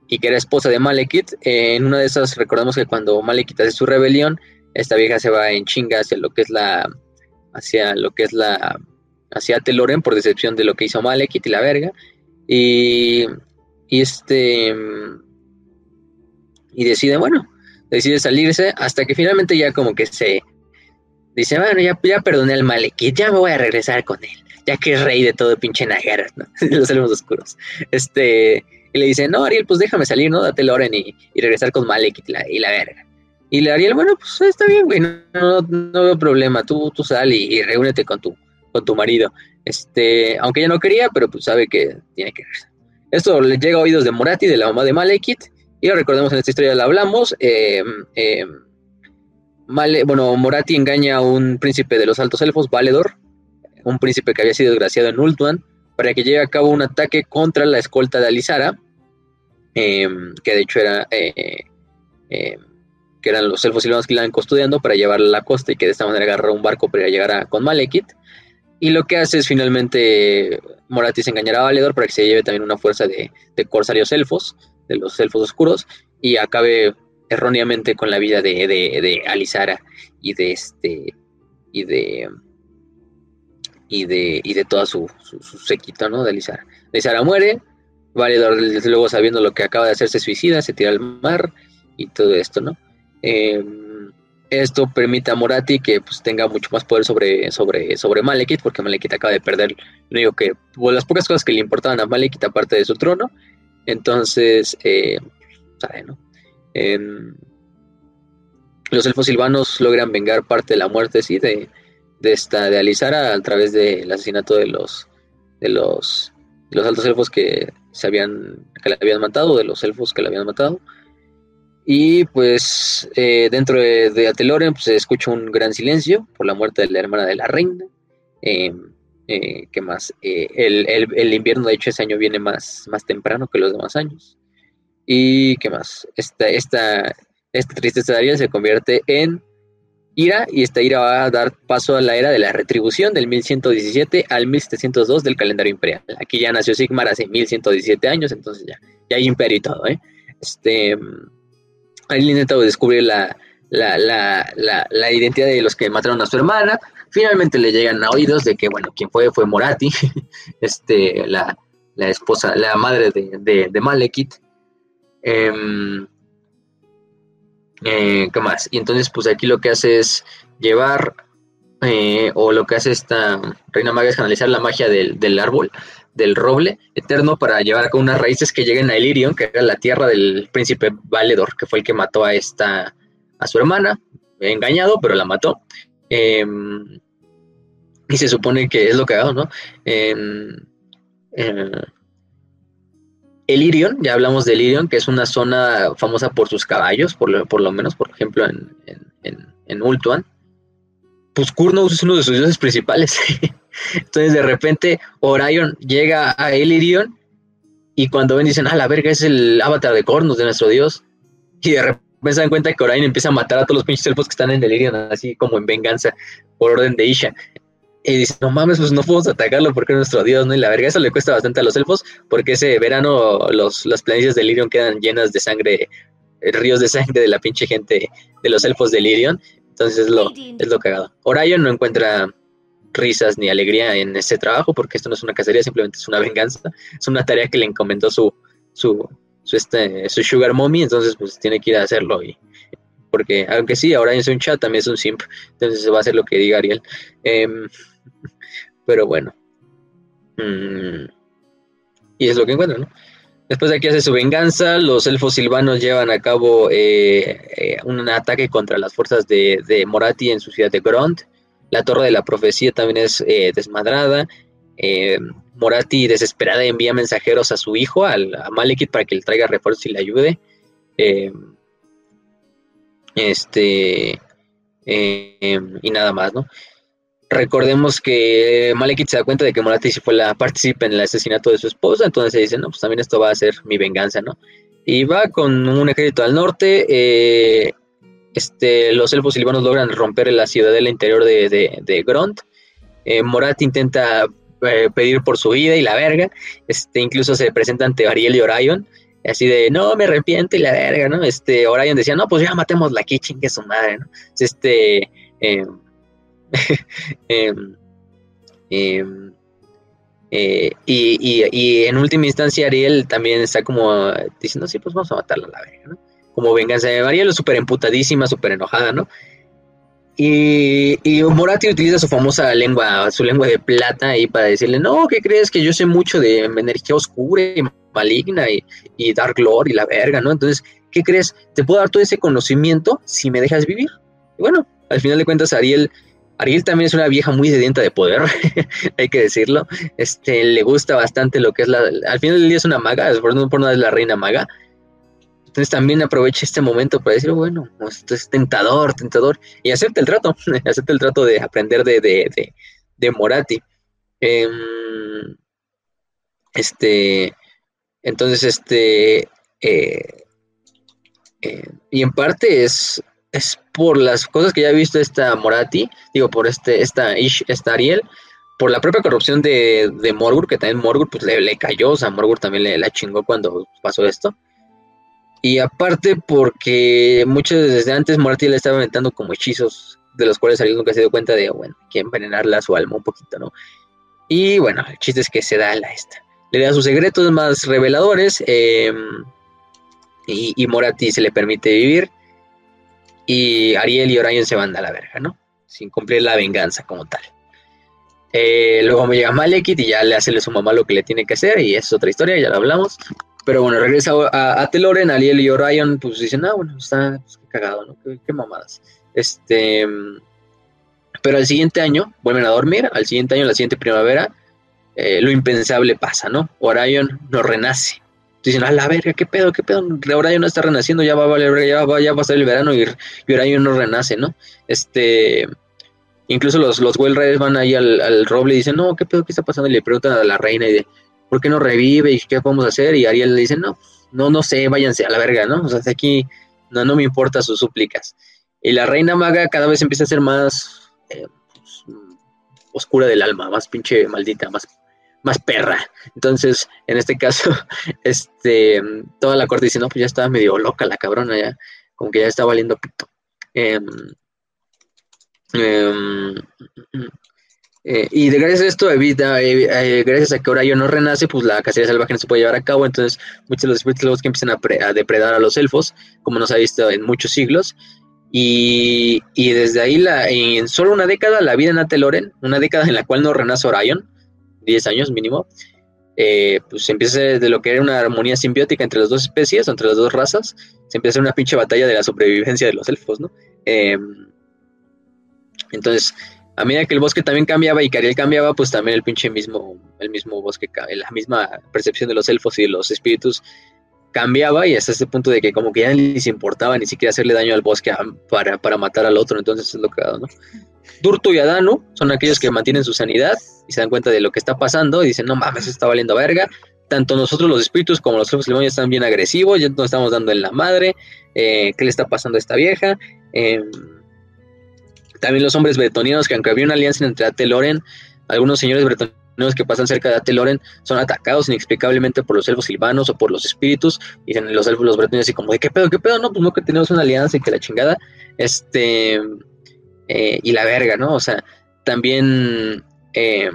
y que era esposa de Malekith, eh, en una de esas recordemos que cuando Malekith hace su rebelión, esta vieja se va en chinga hacia lo que es la, hacia lo que es la, hacia Teloren por decepción de lo que hizo Malekith y la verga, y, y este, y decide, bueno, decide salirse hasta que finalmente ya como que se dice, bueno, ya, ya perdoné al Malekith, ya me voy a regresar con él, ya que es rey de todo pinche Nagaroth, ¿no? <laughs> los elfos oscuros. Este, y le dice, no, Ariel, pues déjame salir, ¿no? Date el orden y, regresar con Malekith y la, y la verga. Y le Ariel, bueno, pues está bien, güey, no, no, veo problema, tú, tú sal y, reúnete con tu, con tu marido. Este, aunque ella no quería, pero pues sabe que tiene que. Esto le llega a oídos de Morati, de la mamá de Malekith, y lo recordemos en esta historia, la hablamos. Eh, eh, bueno, Morati engaña a un príncipe de los altos elfos, Valedor, un príncipe que había sido desgraciado en Ultuan, para que lleve a cabo un ataque contra la escolta de Alisara, em, que de hecho era eh, em, que eran los elfos silvanos que la iban custodiando para llevarla a la costa y que de esta manera agarró un barco para llegar a, con Malekith. Y lo que hace es finalmente Moratis engañar a Valedor para que se lleve también una fuerza de, de corsarios elfos, de los elfos oscuros, y acabe erróneamente con la vida de, de, Alisara y de este y de y de y de toda su, su, séquito, ¿no? De Alisara. Alisara muere, Valedor luego sabiendo lo que acaba de hacer se suicida, se tira al mar y todo esto, ¿no? Em, esto permite a Morati que pues, tenga mucho más poder sobre, sobre, sobre Malekith, porque Malekith acaba de perder lo único que, las pocas cosas que le importaban a Malekith aparte de su trono. Entonces, eh, sabe, ¿no? Los elfos silvanos logran vengar parte de la muerte, sí, de, de esta, de Alisara a través del asesinato de los, de los, los altos elfos que se habían, que la habían matado, de los elfos que la habían matado. Y pues eh, dentro de, de Ateloren pues, se escucha un gran silencio por la muerte de la hermana de la reina. Em, eh, ¿Qué más? Eh, el, invierno, de hecho, ese año viene más, más temprano que los demás años. ¿Y qué más? Esta, esta, esta tristeza de Ariel se convierte en ira y esta ira va a dar paso a la era de la retribución del 1117 al 1702 del calendario imperial. Aquí ya nació Sigmar hace 1117 años, entonces ya, ya hay imperio y todo, ¿eh? Este, Ahí intenta descubrir la, la, la, la, identidad de los que mataron a su hermana. Finalmente le llegan a oídos de que, bueno, quien fue fue Morati, <laughs> este, la, esposa, la madre de, de, Malekith. Em, eh, ¿Qué más? Y entonces, pues aquí lo que hace es llevar, eh, o lo que hace esta reina maga es canalizar la magia del, del árbol del roble eterno para llevar con unas raíces que lleguen a Ilirion, que era la tierra del príncipe Valedor, que fue el que mató a esta, a su hermana, engañado, pero la mató. Em, y se supone que es lo que hago, ¿no? Elirion, ya hablamos de Elirion, que es una zona famosa por sus caballos, por lo, por lo menos, por ejemplo, en, en, en, Ultuan. Pues Kurnos es uno de sus dioses principales. <laughs> Entonces de repente Orion llega a Elirion y cuando ven dicen, ah, la verga, es el avatar de Cornos de nuestro dios. Y de repente se dan cuenta que Orion empieza a matar a todos los pinches elfos que están en Elirion, así como en venganza, por orden de Isha. Y dice, no mames, pues no podemos atacarlo porque es nuestro dios, ¿no? Y la verga, eso le cuesta bastante a los elfos, porque ese verano los, las planicies de Elirion quedan llenas de sangre, eh, ríos de sangre de la pinche gente de los elfos de Elirion. Entonces es lo, es lo cagado. Orion no encuentra risas ni alegría en ese trabajo, porque esto no es una cacería, simplemente es una venganza, es una tarea que le encomendó su, su, su, este, su sugar mommy, entonces pues tiene que ir a hacerlo y porque aunque sí, ahora es un chat, también es un simp, entonces va a hacer lo que diga Ariel. Em, pero bueno. Mm, y es lo que encuentra, ¿no? Después de aquí hace su venganza, los elfos silvanos llevan a cabo eh, eh, un ataque contra las fuerzas de, de, Morati en su ciudad de Grond. La torre de la profecía también es eh, desmadrada. Eh, Morati, desesperada, envía mensajeros a su hijo, al, a Malekith, para que le traiga refuerzos y le ayude. Eh, este. y nada más, ¿no? Recordemos que Malekith se da cuenta de que Morati fue la participa en el asesinato de su esposa, entonces se dice, no, pues también esto va a ser mi venganza, ¿no? Y va con un ejército al norte, eh, este, los elfos silvanos logran romper la ciudadela interior de, de. Eh, Morat intenta eh, pedir por su vida y la verga. Este, incluso se presenta ante Ariel y Orion. Así de, no, me arrepiento y la verga, ¿no? Este, Orion decía, no, pues ya matemos la kitchen, que es su madre, ¿no? Este, em, <laughs> em, em, eh, y, y, y, en última instancia Ariel también está como diciendo, sí, pues vamos a matarla a la verga, ¿no? Como venganza de Marielo, súper emputadísima, súper enojada, ¿no? Y, y, Morati utiliza su famosa lengua, su lengua de plata ahí para decirle, no, ¿qué crees? Que yo sé mucho de energía oscura y maligna y, Dark Lord y la verga, ¿no? Entonces, ¿qué crees? Te puedo dar todo ese conocimiento si me dejas vivir. Y bueno, al final de cuentas, Ariel Ariel también es una vieja muy sedienta de poder, <laughs> hay que decirlo. Este, le gusta bastante lo que es la. Al final del día es una maga, por no es la reina maga. Entonces también aprovecha este momento para decir, bueno, esto es tentador, tentador. Y acepta el trato, <laughs> acepta el trato de aprender de, de, de, Morati. Em, este. Entonces, este. Eh, eh, y en parte es es por las cosas que ya ha visto esta Morati, digo, por este, esta Ish, esta Ariel, por la propia corrupción de, de Morgur, que también Morgur pues le, cayó, o sea, Morgur también le la chingó cuando pasó esto. Y aparte porque muchos desde antes Morati le estaba inventando como hechizos de los cuales Ariel nunca se dio cuenta de, bueno, que envenenarla a su alma un poquito, ¿no? Y bueno, el chiste es que se da la esta. Le da sus secretos más reveladores em, y, y Morati se le permite vivir y Ariel y Orion se van a la verga, ¿no? Sin cumplir la venganza como tal. Eh, luego me llega Malekith y ya le hace a su mamá lo que le tiene que hacer y es otra historia, ya lo hablamos. Pero bueno, regresa a, Teloren, Ariel y Orion pues dicen, ah, bueno, está pues, cagado, ¿no? Qué, mamadas. Este, pero al siguiente año vuelven a dormir, al siguiente año, la siguiente primavera, eh, lo impensable pasa, ¿no? Orion no renace. Dicen, a la verga, qué pedo, qué pedo, ahora no está renaciendo, ya va a valer, ya va, ya va a ser el verano y, y no renace, ¿no? Este, incluso los, los Well van ahí al, roble y dicen, no, qué pedo, qué está pasando, y le preguntan a la reina y de, ¿por qué no revive y qué podemos hacer? Y Ariel le dice, no, no, no sé, váyanse a la verga, ¿no? O sea, aquí no, no me importa sus súplicas. Y la reina maga cada vez empieza a ser más eh, pues, oscura del alma, más pinche maldita, más más perra. Entonces, en este caso, <laughs> este, toda la corte dice, no, pues ya estaba medio loca la cabrona, ya, como que ya está valiendo pito. Em, em, eh, y de gracias a esto, evita, eh, eh, gracias a que ahora yo no renace, pues la cacería salvaje no se puede llevar a cabo, entonces muchos de los espíritus que empiezan a, depredar a los elfos, como nos ha visto en muchos siglos, y, y desde ahí, la, en solo una década, la vida en Ateloren, una década en la cual no renace Orion, 10 años mínimo, eh, pues empieza de lo que era una armonía simbiótica entre las dos especies, entre las dos razas, se empieza a una pinche batalla de la sobrevivencia de los elfos, ¿no? Em, entonces, a medida que el bosque también cambiaba y Cariel cambiaba, pues también el pinche mismo, el mismo bosque, la misma percepción de los elfos y de los espíritus cambiaba y hasta ese punto de que como que ya ni les importaba ni siquiera hacerle daño al bosque para, para matar al otro, entonces es lo que ¿no? Durto y Adano son aquellos que mantienen su sanidad y se dan cuenta de lo que está pasando y dicen, no mames, está valiendo verga. Tanto nosotros los espíritus como los elfos demonios están bien agresivos, ya nos estamos dando en la madre. Eh, ¿Qué le está pasando a esta vieja? Em, también los hombres bretonianos, que aunque había una alianza entre Ateloren, algunos señores bretonianos que pasan cerca de Ateloren son atacados inexplicablemente por los elfos silvanos o por los espíritus. Y dicen los elfos, los bretonianos, así como, ¿de qué pedo, qué pedo? No, pues no, que tenemos una alianza y que la chingada. Este eh, y la verga, ¿no? O sea, también eh,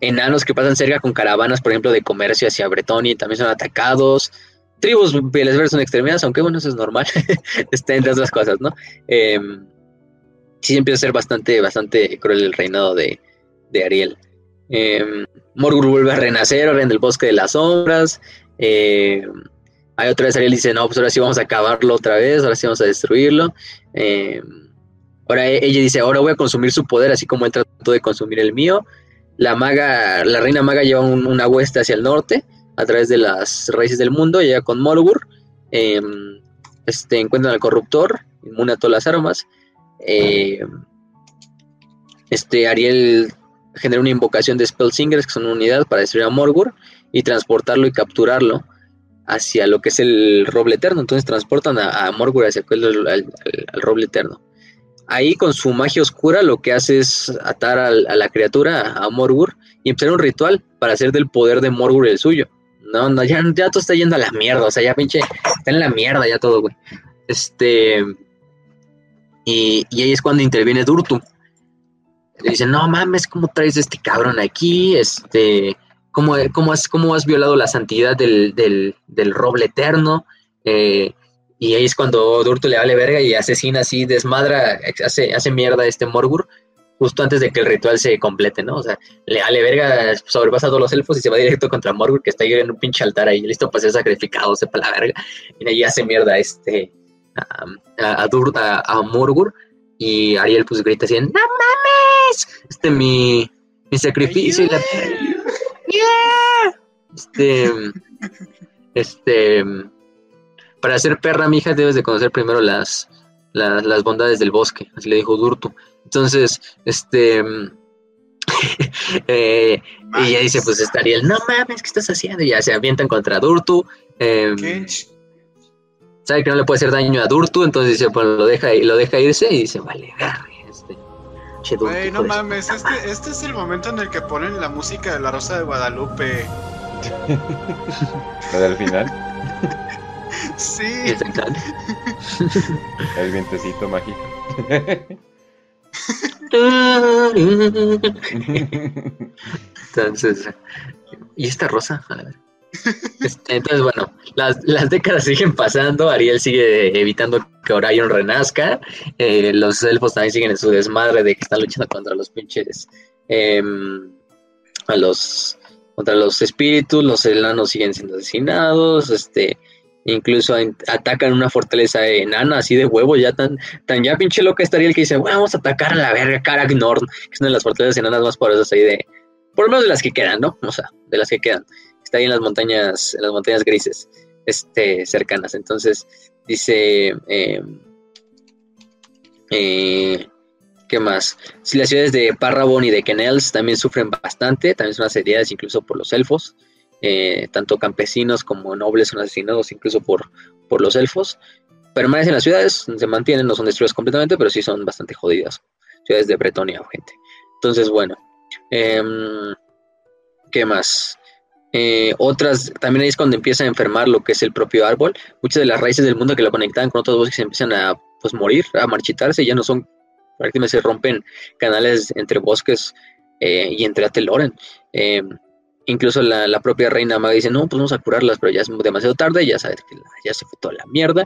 enanos que pasan cerca con caravanas, por ejemplo, de comercio hacia Bretonia, también son atacados. Tribus pieles verdes son exterminadas, aunque bueno, eso es normal, <laughs> está entre otras cosas, ¿no? Eh, sí empieza a ser bastante, bastante cruel el reinado de, Ariel. Morgur vuelve a renacer, en el bosque de las sombras. hay otra vez Ariel dice, no, pues ahora sí vamos a acabarlo otra vez, ahora sí vamos a destruirlo. Eh, Ahora e-, ella dice, ahora voy a consumir su poder así como él trató de consumir el mío. La maga, la reina maga lleva una hueste hacia el norte a través de las raíces del mundo, llega con Morgur, em, este, encuentran al corruptor, inmune a todas las armas. Em, este, Ariel genera una invocación de Spellsingers, que son una unidad para destruir a Morgur y transportarlo y capturarlo hacia lo que es el roble eterno. Entonces transportan a, Morgur hacia el, roble eterno. Ahí con su magia oscura lo que hace es atar a, la criatura, a Morgur, y empezar un ritual para hacer del poder de Morgur el suyo. No, no, ya, ya todo está yendo a la mierda, o sea, ya pinche, está en la mierda ya todo, güey. Este, y, ahí es cuando interviene Durtu. Le dice, no mames, ¿cómo traes a este cabrón aquí? Este, ¿cómo, cómo, has, cómo has violado la santidad del, del, del roble eterno? Eh, y ahí es cuando Durto le vale verga y asesina así, desmadra, hace, hace mierda a este Morgur justo antes de que el ritual se complete, ¿no? O sea, le vale verga, sobrepasa a todos los elfos y se va directo contra Morgur, que está ahí en un pinche altar ahí, listo para ser sacrificado, sepa la verga. Y ahí hace mierda este, a, a, a, Morgur. Y Ariel pues grita así, ¡No mames! Este, mi, mi sacrificio y la... <laughs> Este, este, para ser perra, mi hija, debes de conocer primero las, las, bondades del bosque, así le dijo Durtu. Entonces, este, <laughs> eh, y ella dice, pues estaría el, no mames, ¿qué estás haciendo? Y ya se avientan contra Durtu. Eh, sabe que no le puede hacer daño a Durtu, entonces dice, pues lo deja, lo deja irse y dice, vale, agarre. Este, Güey, no mames, este, este es el momento en el que ponen la música de la Rosa de Guadalupe. <laughs> ¿La del final? Sí. <laughs> El vientecito mágico. <laughs> Entonces, ¿y esta rosa? A ver. Este, entonces, bueno, las, décadas siguen pasando, Ariel sigue evitando que Orion renazca, eh, los elfos también siguen en su desmadre de que están luchando contra los pinches, em, contra los espíritus, los enanos siguen siendo asesinados, este, incluso atacan una fortaleza enana así de huevo, ya tan, tan ya pinche loca estaría el que dice, vamos a atacar a la verga Karagnorn, que es una de las fortalezas enanas más poderosas ahí de, por lo menos de las que quedan, ¿no? O sea, de las que quedan está ahí en las montañas, en las montañas grises, este, cercanas. Entonces, dice, eh, eh, ¿qué más? Si las ciudades de Parrabon y de Kenels también sufren bastante, también son asediadas incluso por los elfos, eh, tanto campesinos como nobles son asesinados incluso por, por los elfos. Permanecen en las ciudades, se mantienen, no son destruidas completamente, pero sí son bastante jodidas. Ciudades de Bretonia, gente. Entonces, bueno. Em, ¿Qué más? Eh, otras, también ahí es cuando empieza a enfermar lo que es el propio árbol. Muchas de las raíces del mundo que lo conectaban con otros bosques empiezan a pues, morir, a marchitarse, ya no son, prácticamente se rompen canales entre bosques eh, y entre Ateloren. Eh, incluso la, propia reina maga dice, no, pues vamos a curarlas, pero ya es demasiado tarde, ya sabes que ya se fue toda la mierda.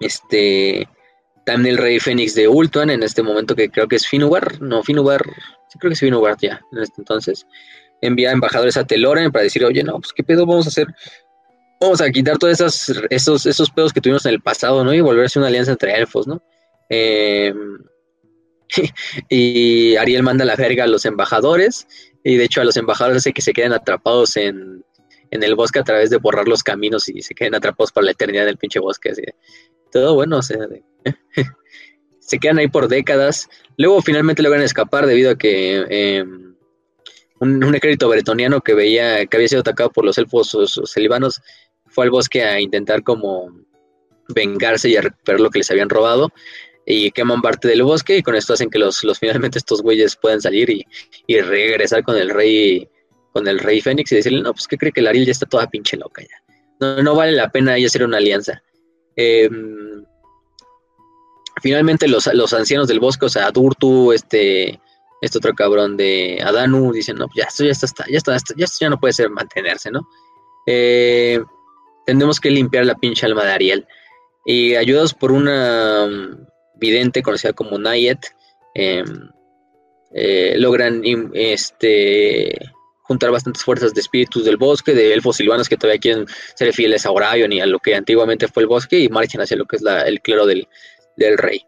este, también el rey Fénix de Ultuan, en este momento que creo que es Finubar, no, Finubar, sí creo que es Finubar ya, en este entonces envía embajadores a Teloren para decir, oye, no, pues qué pedo vamos a hacer. Vamos a quitar todos esos, esos, esos pedos que tuvimos en el pasado, ¿no? Y volverse una alianza entre elfos, ¿no? Em, <laughs> y Ariel manda la verga a los embajadores. Y de hecho a los embajadores hace que se queden atrapados en, el bosque a través de borrar los caminos y se queden atrapados para la eternidad en el pinche bosque. Así. Todo bueno, o sea, <laughs> se quedan ahí por décadas. Luego finalmente logran escapar debido a que em, un, ejército bretoniano que veía que había sido atacado por los elfos celibanos fue al bosque a intentar como vengarse y a recuperar lo que les habían robado y queman parte del bosque y con esto hacen que los, los <laughs> finalmente estos güeyes puedan salir y, regresar con el rey con el rey Fénix y decirle no pues que cree que la Ariel ya está toda pinche loca ya no, no vale la pena ahí hacer una alianza em, finalmente los, los ancianos del bosque o sea Durtu este este otro cabrón de Adanu dice, no, ya esto ya está, ya está, ya, esto ya no puede ser mantenerse, ¿no? Eh, tendremos que limpiar la pinche alma de Ariel. Y ayudados por una um, vidente conocida como Nayet, em, eh, logran este, juntar bastantes fuerzas de espíritus del bosque, de elfos silvanos que todavía quieren ser fieles a Orion y a lo que antiguamente fue el bosque y marchan hacia lo que es el clero del rey.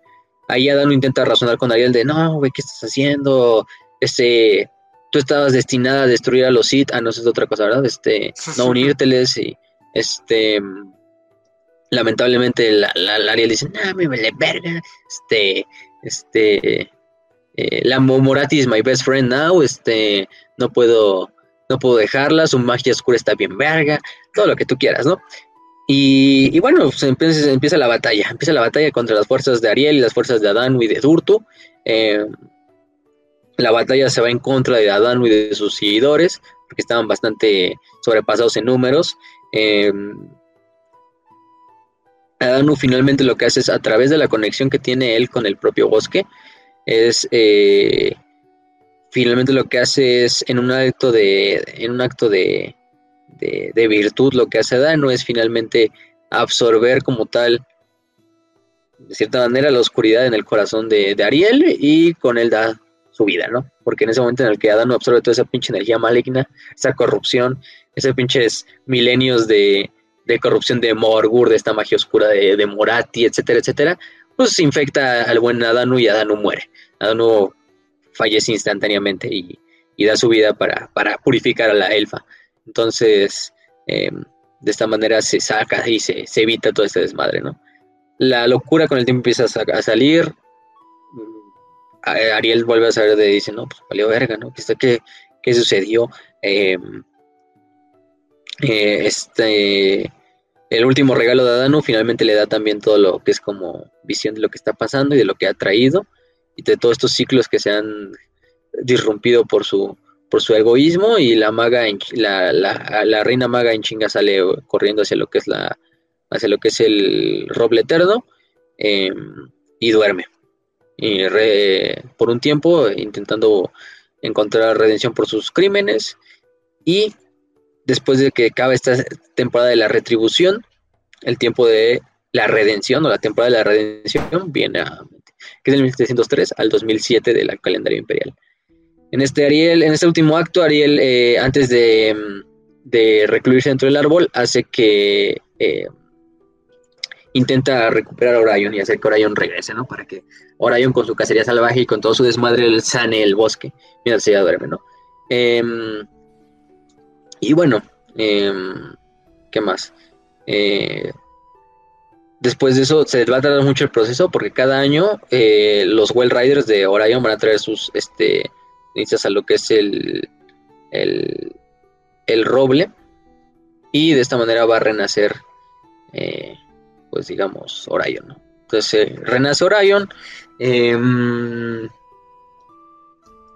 Ahí Adán intenta razonar con Ariel de, no, güey, ¿qué estás haciendo? Este, tú estabas destinada a destruir a los Sith, ah, no, eso es otra cosa, ¿verdad? Este, no unírteles y, este, lamentablemente la, Ariel dice, no, me vale verga, este, este, eh, la Morati is my best friend now, este, no puedo, no puedo dejarla, su magia oscura está bien verga, todo lo que tú quieras, ¿no? Y, bueno, pues empieza, empieza, la batalla, empieza la batalla contra las fuerzas de Ariel y las fuerzas de Adán y de Durtu. Eh, la batalla se va en contra de Adán y de sus seguidores, porque estaban bastante sobrepasados en números. Eh, Adanu finalmente lo que hace es, a través de la conexión que tiene él con el propio bosque, es eh, finalmente lo que hace es en un acto de, en un acto de, de, virtud lo que hace daño es finalmente absorber como tal, de cierta manera, la oscuridad en el corazón de, Ariel y con él da su vida, ¿no? Porque en ese momento en el que Adán absorbe toda esa pinche energía maligna, esa corrupción, esos pinches milenios de, corrupción de Morgur, de esta magia oscura de, de, Morati, etcétera, etcétera, pues infecta al buen Adanu y Adanu muere. Adanu fallece instantáneamente y, da su vida para, purificar a la elfa. Entonces, em, de esta manera se saca y se, evita todo este desmadre, ¿no? La locura con el tiempo empieza a, salir. Ariel vuelve a saber de dice, no, pues valió verga, ¿no? ¿Qué, qué sucedió? Em, eh, este el último regalo de Adano finalmente le da también todo lo que es como visión de lo que está pasando y de lo que ha traído y de todos estos ciclos que se han disrumpido por su por su egoísmo y la maga la, la, reina maga en chinga sale corriendo hacia lo que es la hacia lo que es el roble eterno em, y duerme y por un tiempo intentando encontrar redención por sus crímenes y después de que acabe esta temporada de la retribución, el tiempo de la redención o la temporada de la redención viene a que es del 1703 al 2007 del calendario imperial. En este Ariel, en este último acto, Ariel, eh, antes de, recluirse dentro del árbol, hace que eh, intenta recuperar a Orion y hacer que Orion regrese, ¿no? Para que Orion con su cacería salvaje y con todo su desmadre sane el bosque mientras ella duerme, ¿no? Em, y bueno, em, ¿qué más? Eh, después de eso se va a tardar mucho el proceso porque cada año los Well Riders de Orion van a traer sus este, inicias a lo que es el, el, roble y de esta manera va a renacer, eh, pues digamos, Orion. Entonces renace Orion, em,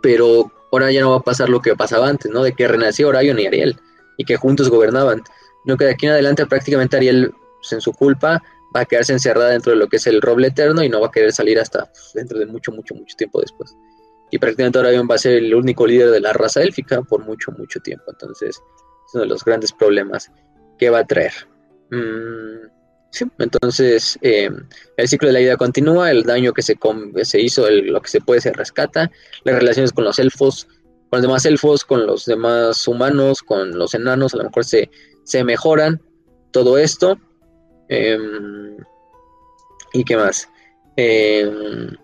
pero ahora ya no va a pasar lo que pasaba antes, ¿no? De que renació Orion y Ariel y que juntos gobernaban. No que de aquí en adelante prácticamente Ariel, pues, en su culpa, va a quedarse encerrada dentro de lo que es el roble eterno y no va a querer salir hasta pues, dentro de mucho, mucho, mucho tiempo después. Y prácticamente Orion va a ser el único líder de la raza élfica por mucho, mucho tiempo. Entonces, es uno de los grandes problemas que va a traer. Mm, Sí, entonces eh, el ciclo de la vida continúa, el daño que se, se hizo, lo que se puede se rescata, las relaciones con los elfos, con los demás elfos, con los demás humanos, con los enanos, a lo mejor se, se mejoran todo esto. Em, ¿Y qué más? Em,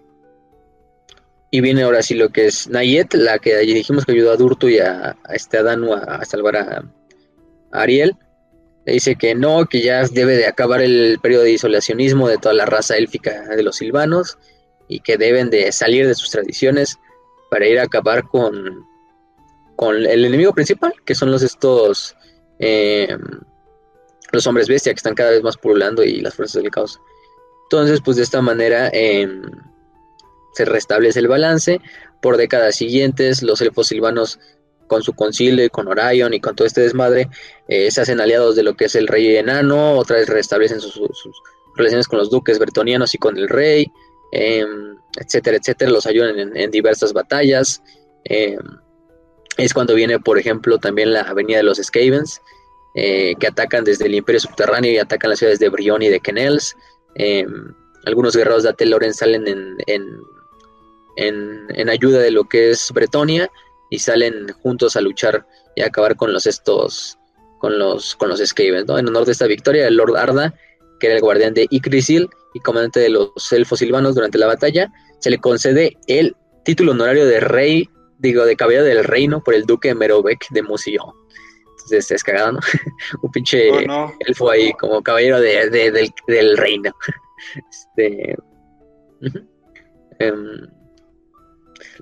y viene ahora sí lo que es Nayet, la que dijimos que ayudó a Durtu y a, este Adanu a, salvar a Ariel le dice que no, que ya debe de acabar el periodo de isolacionismo de toda la raza élfica de los silvanos y que deben de salir de sus tradiciones para ir a acabar con, con el enemigo principal, que son los estos em, los hombres bestia que están cada vez más pululando y las fuerzas del caos. Entonces, pues de esta manera em, se restablece el balance. Por décadas siguientes, los elfos silvanos con su concilio y con Orion y con todo este desmadre, eh, se hacen aliados de lo que es el rey enano, otra vez restablecen sus, relaciones con los duques bretonianos y con el rey, em, etcétera, etcétera, los ayudan en, diversas batallas. Em, es cuando viene, por ejemplo, también la avenida de los Skavens, eh, que atacan desde el imperio subterráneo y atacan las ciudades de Brion y de Kenels. Em, algunos guerreros de Ateloren salen en, en ayuda de lo que es Bretonia y salen juntos a luchar y a acabar con los estos con los con los Skavens, En honor de esta victoria, el Lord Arda, que era el guardián de Icrisil y comandante de los elfos silvanos durante la batalla, se le concede el título honorario de rey, digo, de caballero del reino por el duque Merovec de Musillon. Entonces es cagado, ¿no? <laughs> Un pinche oh, elfo ahí como caballero del, reino. <laughs> este,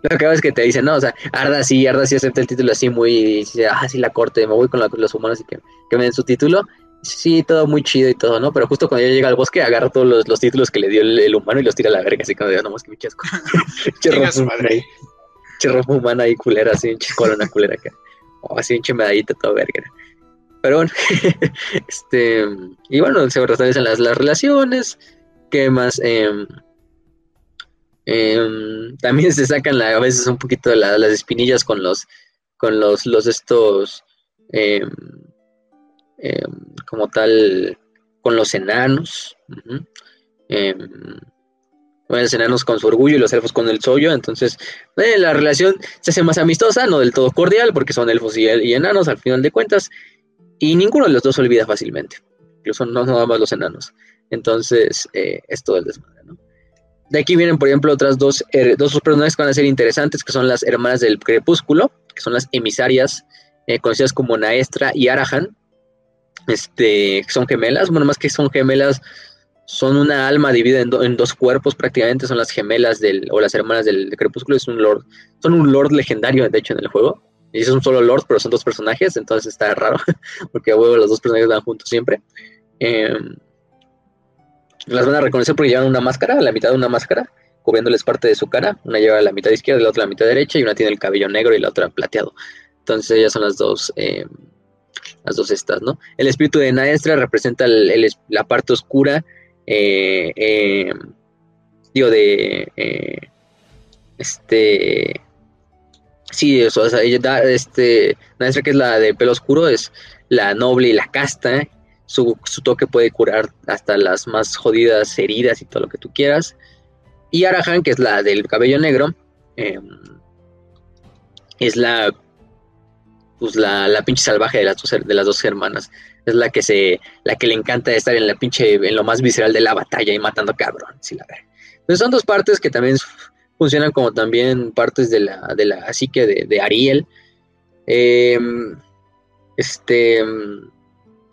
lo que es que te dicen, no, o sea, Arda sí, Arda sí acepta el título así muy, ah, sí la corte, me voy con los humanos y que, que me den su título. Sí, todo muy chido y todo, ¿no? Pero justo cuando ya llega al bosque, agarra todos los, los títulos que le dio el, humano y los tira a la verga, así como de, no, más que mi chasco. <laughs> Cherro humana ahí culera, así, un una culera acá. O así, un medallita todo verga. Pero bueno, <laughs> este, y bueno, se restablecen las, las relaciones, ¿qué más? Eh, Em, también <laughs> se sacan a veces un poquito las espinillas con los, con los, los estos, em, em, como tal, con los enanos. los enanos con su orgullo y los elfos con el sollo, entonces eh, la relación se hace más amistosa, no del todo cordial, porque son elfos y, enanos al final de cuentas, y ninguno de los dos se olvida fácilmente, incluso no nada más los enanos. Entonces, eh, es todo el desmadre, ¿no? De aquí vienen, por ejemplo, otras dos, eh, dos personajes que van a ser interesantes, que son las hermanas del crepúsculo, que son las emisarias eh, conocidas como Naestra y Arahan. Este, son gemelas, bueno, más que son gemelas, son una alma dividida en, dos cuerpos prácticamente, son las gemelas del, o las hermanas del, crepúsculo, es un lord, son un lord legendario, de hecho, en el juego. Y es un solo lord, pero son dos personajes, entonces está raro, <laughs> porque a huevo los dos personajes van juntos siempre. Eh, las van a reconocer porque llevan una máscara, la mitad de una máscara, cubriéndoles parte de su cara. Una lleva la mitad izquierda la otra la mitad derecha, y una tiene el cabello negro y la otra plateado. Entonces ellas son las dos, eh, las dos estas, ¿no? El espíritu de Naestra representa la parte oscura, eh, eh, digo, de, este, sí, eso, o sea, ella da, este, Naestra que es la de pelo oscuro, es la noble y la casta, su, toque puede curar hasta las más jodidas heridas y todo lo que tú quieras. Y Arahan, que es la del cabello negro, em, es la pues la, la, pinche salvaje de las, dos, de las dos hermanas. Es la que se, la que le encanta estar en la pinche, en lo más visceral de la batalla y matando cabrón, si la Entonces son dos partes que también funcionan como también partes de la, de la psique de, de Ariel. Em, este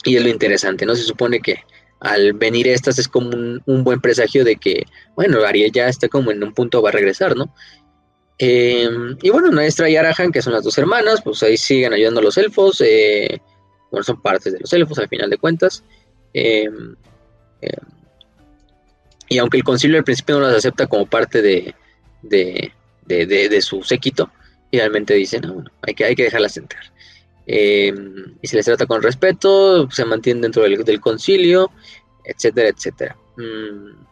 y es lo interesante, ¿no? Se supone que al venir estas es como un, buen presagio de que, bueno, Ariel ya está como en un punto va a regresar, ¿no? Em, y bueno, Nuestra y Arahan, que son las dos hermanas, pues ahí siguen ayudando a los elfos, eh, bueno, son partes de los elfos al final de cuentas. Em, em, y aunque el concilio al principio no las acepta como parte de, de, de, su séquito, finalmente dicen, no, bueno, hay que, hay que dejarlas entrar. Eh, y se les trata con respeto, se mantiene dentro del, concilio, etcétera, etcétera. Mm,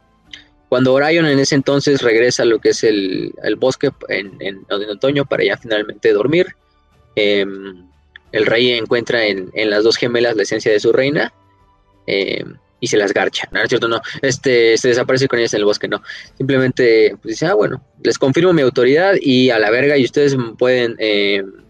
cuando Orion en ese entonces regresa a lo que es el, bosque en, otoño para ya finalmente dormir, em, el rey encuentra en, las dos gemelas la esencia de su reina em, y se las garcha. ¿no es cierto? No, este, se desaparece con ellas en el bosque, no. Simplemente pues, dice, ah, bueno, les confirmo mi autoridad y a la verga y ustedes pueden em,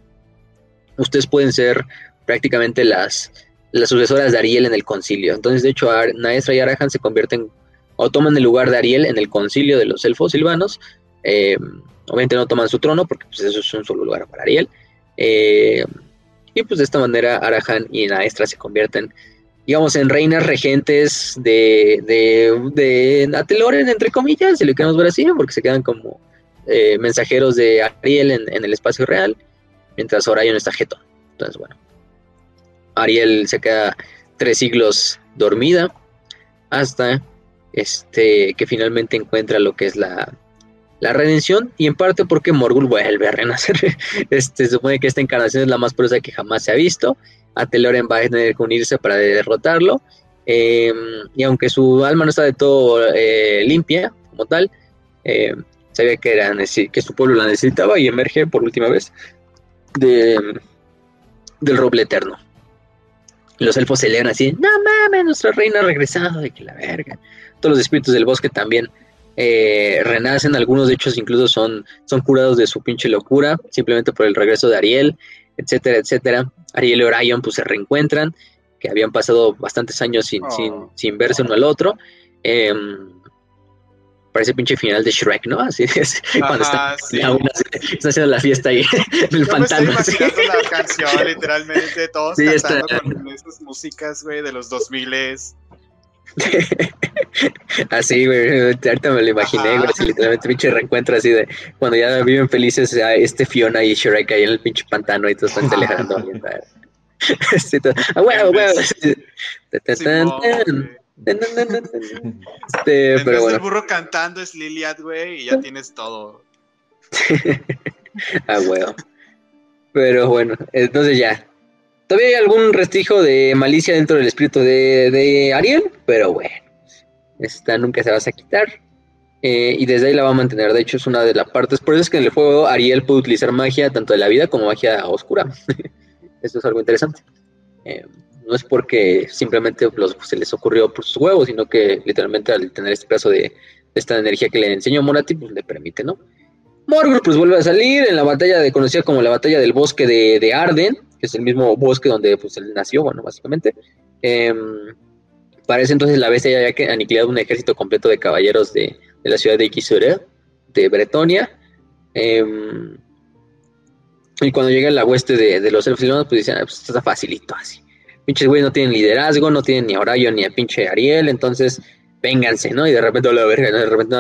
ustedes pueden ser prácticamente las, las sucesoras de Ariel en el concilio. Entonces, de hecho, Naestra y Arahan se convierten o toman el lugar de Ariel en el concilio de los elfos silvanos. Eh, obviamente no toman su trono porque pues, eso es un solo lugar para Ariel. Eh, y pues de esta manera Arahan y Naestra se convierten, digamos, en reinas regentes de, de, de Ateloren, entre comillas, si lo queremos ver así, porque se quedan como eh, mensajeros de Ariel en, el espacio real mientras Orion está jeto. Entonces, bueno, Ariel se queda tres siglos dormida hasta este que finalmente encuentra lo que es la, la redención y en parte porque Morgul vuelve a renacer. <laughs> Este, se supone que esta encarnación es la más porosa que jamás se ha visto. Ateloren va a tener que unirse para derrotarlo. Em, y aunque su alma no está de todo eh, limpia como tal, eh, sabía que, era, que su pueblo la necesitaba y emerge por última vez de, del roble eterno. Los elfos se leen así, no mames, nuestra reina ha regresado, de que la verga. Todos los espíritus del bosque también eh, renacen, algunos de hecho incluso son, son curados de su pinche locura, simplemente por el regreso de Ariel, etcétera, etcétera. Ariel y Orion pues se reencuentran, que habían pasado bastantes años sin, sin, oh. sin verse uno al otro. Eh, parece pinche final de Shrek, ¿no? Así es. <laughs> cuando está, haciendo la fiesta ahí <laughs> en el Yo pantano. Me estoy imaginando la <laughs> canción, literalmente, todos cantando con esas músicas, güey, de los 2000 así, güey, ahorita me lo imaginé, güey, así, literalmente pinche reencuentro así de cuando ya viven felices este Fiona y Shrek ahí en el pinche pantano y todos están celebrando. ah, bueno, bueno. Este, en pero bueno. burro cantando es Liliad, güey, y ya tienes todo. <laughs> ah, bueno. Pero bueno, entonces ya. Todavía hay algún restigio de malicia dentro del espíritu de, Ariel, pero bueno, esta nunca se va a quitar. Eh, y desde ahí la va a mantener. De hecho, es una de las partes. Por eso es que en el juego Ariel puede utilizar magia tanto de la vida como magia oscura. <laughs> Esto es algo interesante. Eh, no es porque simplemente se les ocurrió por sus huevos, sino que literalmente al tener este pedazo de, esta energía que le enseñó Morati, pues le permite, ¿no? Morgoth pues vuelve a salir en la batalla de, conocida como la batalla del bosque de, Arden, que es el mismo bosque donde pues él nació, bueno, básicamente. Eh, parece entonces la bestia ya que aniquilado un ejército completo de caballeros de, la ciudad de Kisure, de Bretonia. Em, y cuando llega la hueste de, los elfos pues dicen, ah, pues está facilito así. Pinches güey no tienen liderazgo, no tienen ni a Horayo ni a pinche Ariel, entonces vénganse, ¿no? Y de repente la verga, ¿no? De repente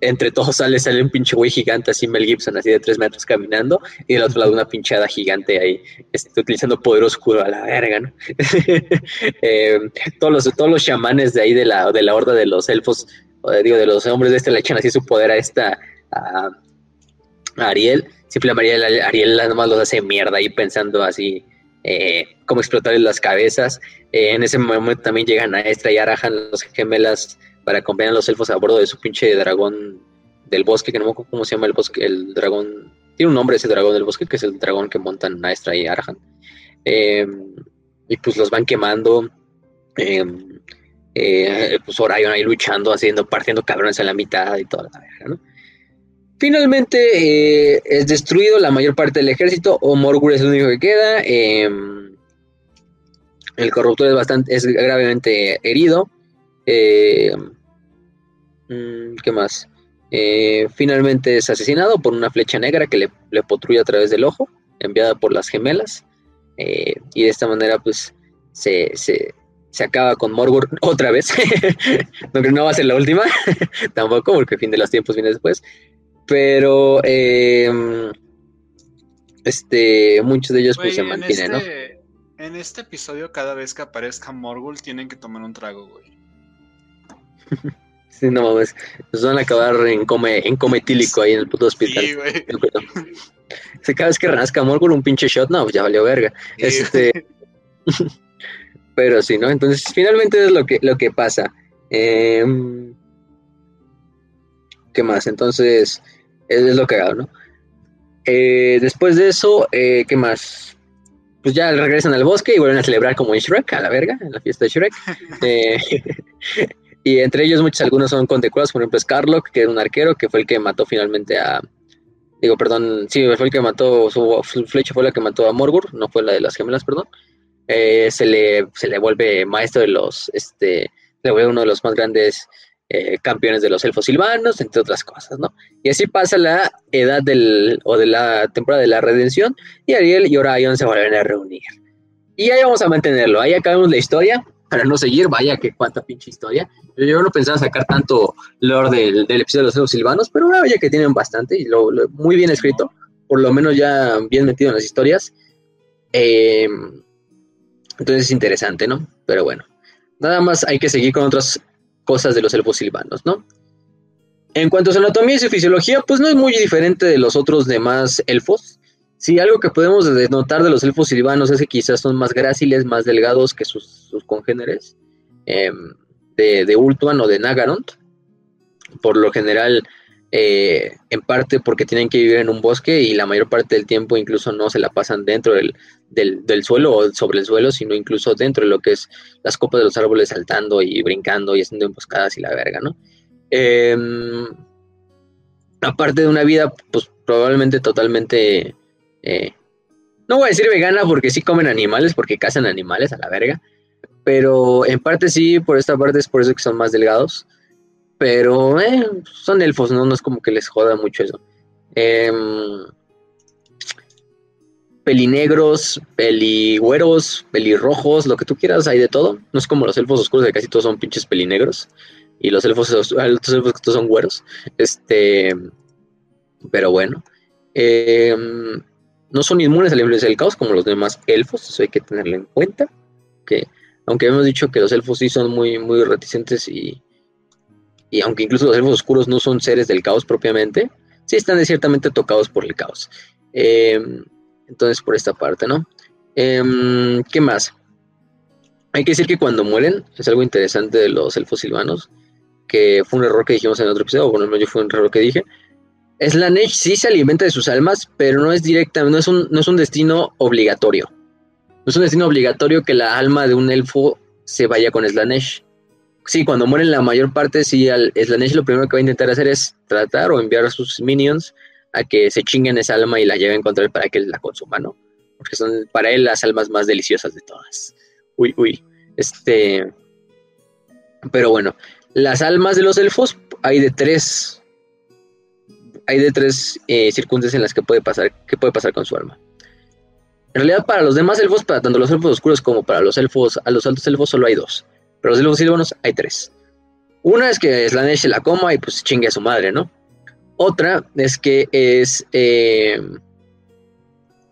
entre todos sale, sale un pinche güey gigante así, Mel Gibson, así de tres metros caminando, y del otro lado una pinchada gigante ahí, este, utilizando poder oscuro a la verga, ¿no? <laughs> Eh, todos, los, todos los chamanes de ahí de la, de la horda de los elfos, digo, de los hombres de este le echan así su poder a esta, a, Ariel, simplemente Ariel, Ariel nada más los hace mierda ahí pensando así, eh, cómo explotarles las cabezas. Eh, en ese momento también llegan a Estra y Arajan, los gemelas, para acompañar a los elfos a bordo de su pinche dragón del bosque, que no me acuerdo cómo se llama el bosque, el dragón. Tiene un nombre ese dragón del bosque, que es el dragón que montan Naestra y Arahan. Em, y pues los van quemando. Em, eh, pues Orion ahí luchando, haciendo, partiendo cabrones en la mitad y toda la verga, ¿no? Finalmente eh, es destruido la mayor parte del ejército, o Morgur es el único que queda. Em, el corruptor es bastante, es gravemente herido. Eh, mm, ¿Qué más? Eh, finalmente es asesinado por una flecha negra que le, le potrulla a través del ojo, enviada por las gemelas. Eh, y de esta manera, pues, se, acaba con Morgur otra vez. <laughs> no no va a ser la última, <laughs> tampoco, porque fin de los tiempos viene después. Pero em, este, muchos de ellos pues, se mantienen, ¿no? Este, en este episodio, cada vez que aparezca Morgul, tienen que tomar un trago, güey. <laughs> sí, no mames. Nos van a acabar en come, en cometílico ahí en el puto hospital. Sí, güey. <laughs> cada vez que renazca Morgul un pinche shot, no, pues ya valió verga. este. <laughs> Pero sí, ¿no? Entonces, finalmente es lo que, lo que pasa. Em, ¿Qué más? Entonces, es, lo que hago, ¿no? Eh, después de eso, eh, ¿qué más? Pues ya regresan al bosque y vuelven a celebrar como en Shrek, a la verga, en la fiesta de Shrek. <laughs> eh, <laughs> y entre ellos muchos, algunos son condecorados, por ejemplo Scarlock, que era un arquero, que fue el que mató finalmente a... Digo, perdón, sí, fue el que mató, su, flecha fue la que mató a Morgur, no fue la de las gemelas, perdón. Eh, se, le, se le vuelve maestro de los, este, le vuelve uno de los más grandes eh, campeones de los elfos silvanos, entre otras cosas, ¿no? Y así pasa la edad del, o de la temporada de la redención, y Ariel y Orion se vuelven a reunir. Y ahí vamos a mantenerlo, ahí acabamos la historia, para no seguir, vaya que cuánta pinche historia. Yo, no pensaba sacar tanto lore del, del episodio de los Elfos silvanos, pero vaya que tienen bastante y lo, muy bien escrito, por lo menos ya bien metido en las historias. Em, entonces es interesante, ¿no? Pero bueno, nada más hay que seguir con otras cosas de los elfos silvanos, ¿no? En cuanto a su anatomía y su fisiología, pues no es muy diferente de los otros demás elfos. Sí, algo que podemos notar de los elfos silvanos es que quizás son más gráciles, más delgados que sus, congéneres em, de, de, Ultuan o de Nagaront. Por lo general, eh, en parte porque tienen que vivir en un bosque y la mayor parte del tiempo incluso no se la pasan dentro del, del, suelo o sobre el suelo, sino incluso dentro de lo que es las copas de los árboles saltando y brincando y haciendo emboscadas y la verga, ¿no? Em, aparte de una vida, pues probablemente totalmente eh, no voy a decir vegana porque sí comen animales, porque cazan animales a la verga. Pero en parte sí, por esta parte es por eso que son más delgados. Pero eh, son elfos, ¿no? No es como que les joda mucho eso. Em, pelinegros, peligüeros, pelirrojos, lo que tú quieras, hay de todo. No es como los elfos oscuros, que casi todos son pinches pelinegros. Y los elfos, los elfos que todos son güeros. Este. Pero bueno. Eh, no son inmunes a la influencia del caos como los demás elfos, eso hay que tenerlo en cuenta. Que aunque hemos dicho que los elfos sí son muy, muy reticentes y, y aunque incluso los elfos oscuros no son seres del caos propiamente, sí están ciertamente tocados por el caos. Em, entonces, por esta parte, ¿no? Em, ¿Qué más? Hay que decir que cuando mueren, es algo interesante de los elfos silvanos, que fue un error que dijimos en otro episodio, o bueno, yo fue un error que dije, Slanesh sí se alimenta de sus almas, pero no es directa, no es un, no es un destino obligatorio. No es un destino obligatorio que la alma de un elfo se vaya con Slanesh. Sí, cuando mueren la mayor parte, sí, al Slanesh lo primero que va a intentar hacer es tratar o enviar a sus minions a que se chinguen esa alma y la lleven contra él para que él la consuma, ¿no? Porque son para él las almas más deliciosas de todas. Uy, uy. Este. Pero bueno, las almas de los elfos hay de tres. Hay de tres eh, circunstancias en las que puede pasar, que puede pasar con su alma. En realidad, para los demás elfos, para tanto los elfos oscuros como para los elfos, a los altos elfos, solo hay dos. Pero los elfos silvanos hay tres. Una es que Slanesh la coma y pues chingue a su madre, ¿no? Otra es que es eh,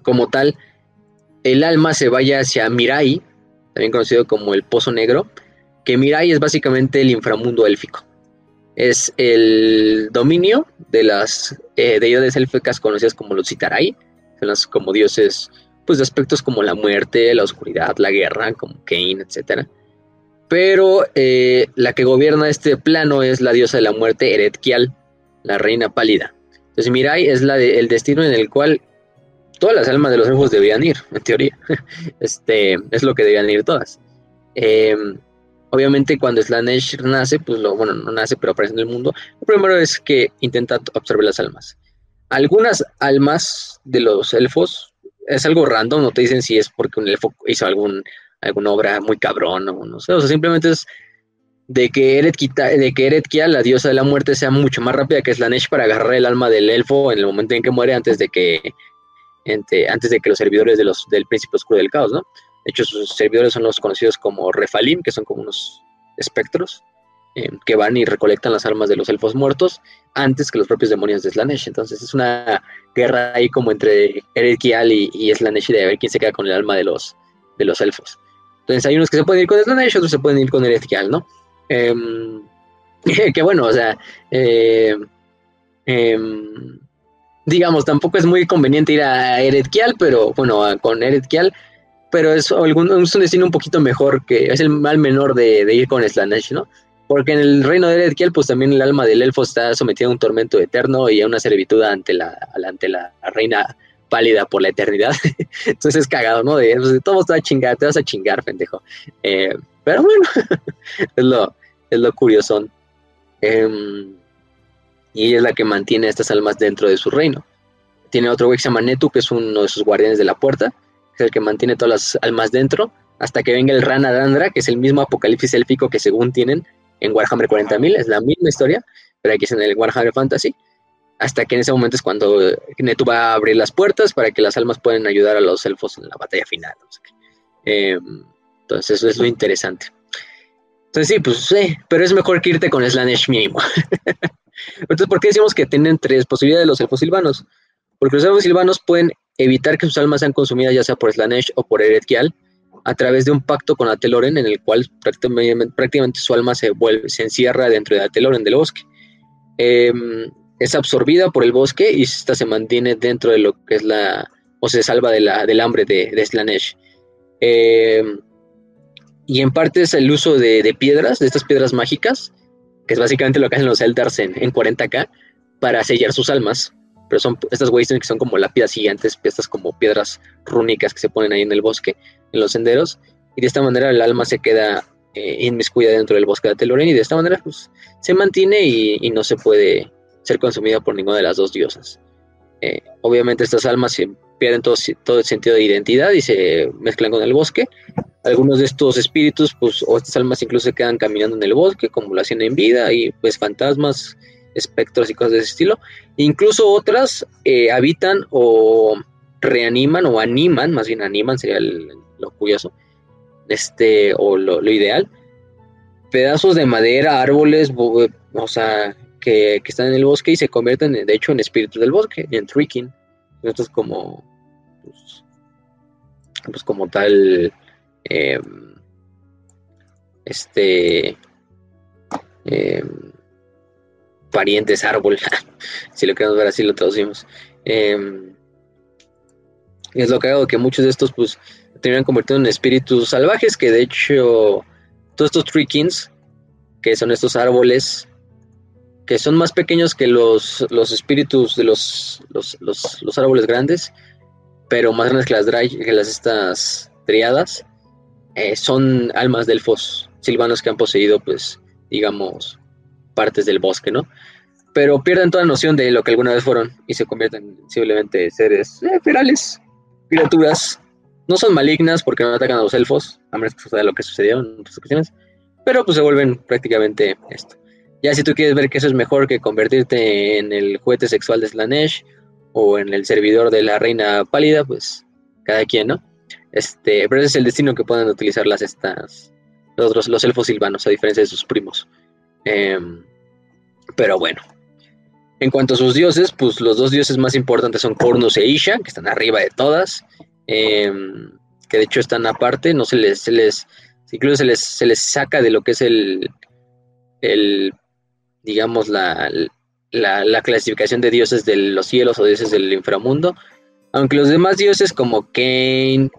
como tal, el alma se vaya hacia Mirai, también conocido como el Pozo Negro, que Mirai es básicamente el inframundo élfico. Es el dominio de las eh, deidades élficas conocidas como los Citarai, son las como dioses pues de aspectos como la muerte, la oscuridad, la guerra, como Cain, etcétera pero eh, la que gobierna este plano es la diosa de la muerte, Eretkial, la reina pálida. Entonces Mirai es el destino en el cual todas las almas de los elfos debían ir, en teoría. <laughs> Este, es lo que debían ir todas. Em, obviamente cuando Slanesh nace, pues lo, bueno, no nace, pero aparece en el mundo, lo primero es que intenta observar las almas. Algunas almas de los elfos, es algo random, no te dicen si es porque un elfo hizo algún alguna obra muy cabrón o no sé, o sea, simplemente es de que Eretkia, de que la diosa de la muerte, sea mucho más rápida que Slanesh para agarrar el alma del elfo en el momento en que muere antes de que antes de que los servidores de los, del príncipe oscuro del caos, ¿no? De hecho, sus servidores son los conocidos como Refalim, que son como unos espectros eh, que van y recolectan las almas de los elfos muertos antes que los propios demonios de Slanesh. Entonces es una guerra ahí como entre Eretkial y, y Slanesh de ver quién se queda con el alma de los, de los elfos. Entonces hay unos que se pueden ir con Slanesh, otros se pueden ir con Eretkial, ¿no? Em, <laughs> que bueno, o sea, eh, em, digamos, tampoco es muy conveniente ir a Eretkial, pero bueno, con Eretkial, pero es, algún, un destino un poquito mejor, que es el mal menor de, ir con Slanesh, ¿no? Porque en el reino de Eretkial, pues también el alma del elfo está sometida a un tormento eterno y a una servitud ante la, ante la reina pálida por la eternidad. <laughs> Entonces es cagado, ¿no? De, pues, todo te a chingar, te vas a chingar, pendejo. Eh, pero bueno, <laughs> es lo, es lo curioso. Em, y ella es la que mantiene a estas almas dentro de su reino. Tiene otro güey que se llama Netu, que es uno de sus guardianes de la puerta, es el que mantiene todas las almas dentro, hasta que venga el Rana Dandra, que es el mismo apocalipsis élfico que según tienen en Warhammer 40.000, es la misma historia, pero aquí es en el Warhammer Fantasy hasta que en ese momento es cuando Netu va a abrir las puertas para que las almas puedan ayudar a los elfos en la batalla final. Em, entonces eso es lo interesante. Entonces sí, pues sí, pero es mejor que irte con Slanesh mínimo. <laughs> entonces, ¿por qué decimos que tienen tres posibilidades los elfos silvanos? Porque los elfos silvanos pueden evitar que sus almas sean consumidas ya sea por Slanesh o por Eretkial a través de un pacto con Ateloren en el cual prácticamente, prácticamente su alma se vuelve, se encierra dentro de Ateloren del bosque. Eh, es absorbida por el bosque y esta se mantiene dentro de lo que es la, o se salva de la, del hambre de, de Slanesh. Eh, y en parte es el uso de, piedras, de estas piedras mágicas, que es básicamente lo que hacen los Eldars en, 40k, para sellar sus almas. Pero son estas güeyes que son como lápidas gigantes, estas como piedras rúnicas que se ponen ahí en el bosque, en los senderos. Y de esta manera el alma se queda eh, inmiscuida dentro del bosque de Teloren y de esta manera pues, se mantiene y no se puede ser consumida por ninguna de las dos diosas. Eh, obviamente estas almas pierden todo, el sentido de identidad y se mezclan con el bosque. Algunos de estos espíritus, pues, o estas almas incluso se quedan caminando en el bosque, como lo hacen en vida, y pues fantasmas, espectros y cosas de ese estilo. Incluso otras eh, habitan o reaniman o animan, más bien animan sería lo curioso, este, o lo, lo ideal, pedazos de madera, árboles, o sea, que, están en el bosque y se convierten, de hecho, en espíritus del bosque, en Tricking. Es como, pues, pues como tal, em, este, em, parientes árbol, <laughs> si lo queremos ver así, lo traducimos. Em, es lo que hago que muchos de estos, pues, terminan convirtiendo en espíritus salvajes, que de hecho, todos estos Trickings, que son estos árboles que son más pequeños que los, los espíritus de los, los, árboles grandes, pero más grandes que las, que las estas triadas, eh, son almas de elfos silvanos que han poseído, pues, digamos, partes del bosque, ¿no? Pero pierden toda noción de lo que alguna vez fueron y se convierten simplemente en seres eh, ferales, criaturas. No son malignas porque no atacan a los elfos, a menos que suceda lo que sucedió en otras ocasiones, pero pues se vuelven prácticamente esto. Ya si tú quieres ver que eso es mejor que convertirte en el juguete sexual de Slanesh o en el servidor de la reina pálida, pues cada quien, ¿no? Este, pero ese es el destino que pueden utilizar las estas los, los elfos silvanos, a diferencia de sus primos. Em, pero bueno. En cuanto a sus dioses, pues los dos dioses más importantes son Cornus e Isha, que están arriba de todas. Em, que de hecho están aparte, no se les, se les, incluso se les, se les saca de lo que es el, el digamos, la, la, clasificación de dioses de los cielos o dioses del inframundo, aunque los demás dioses como Cain,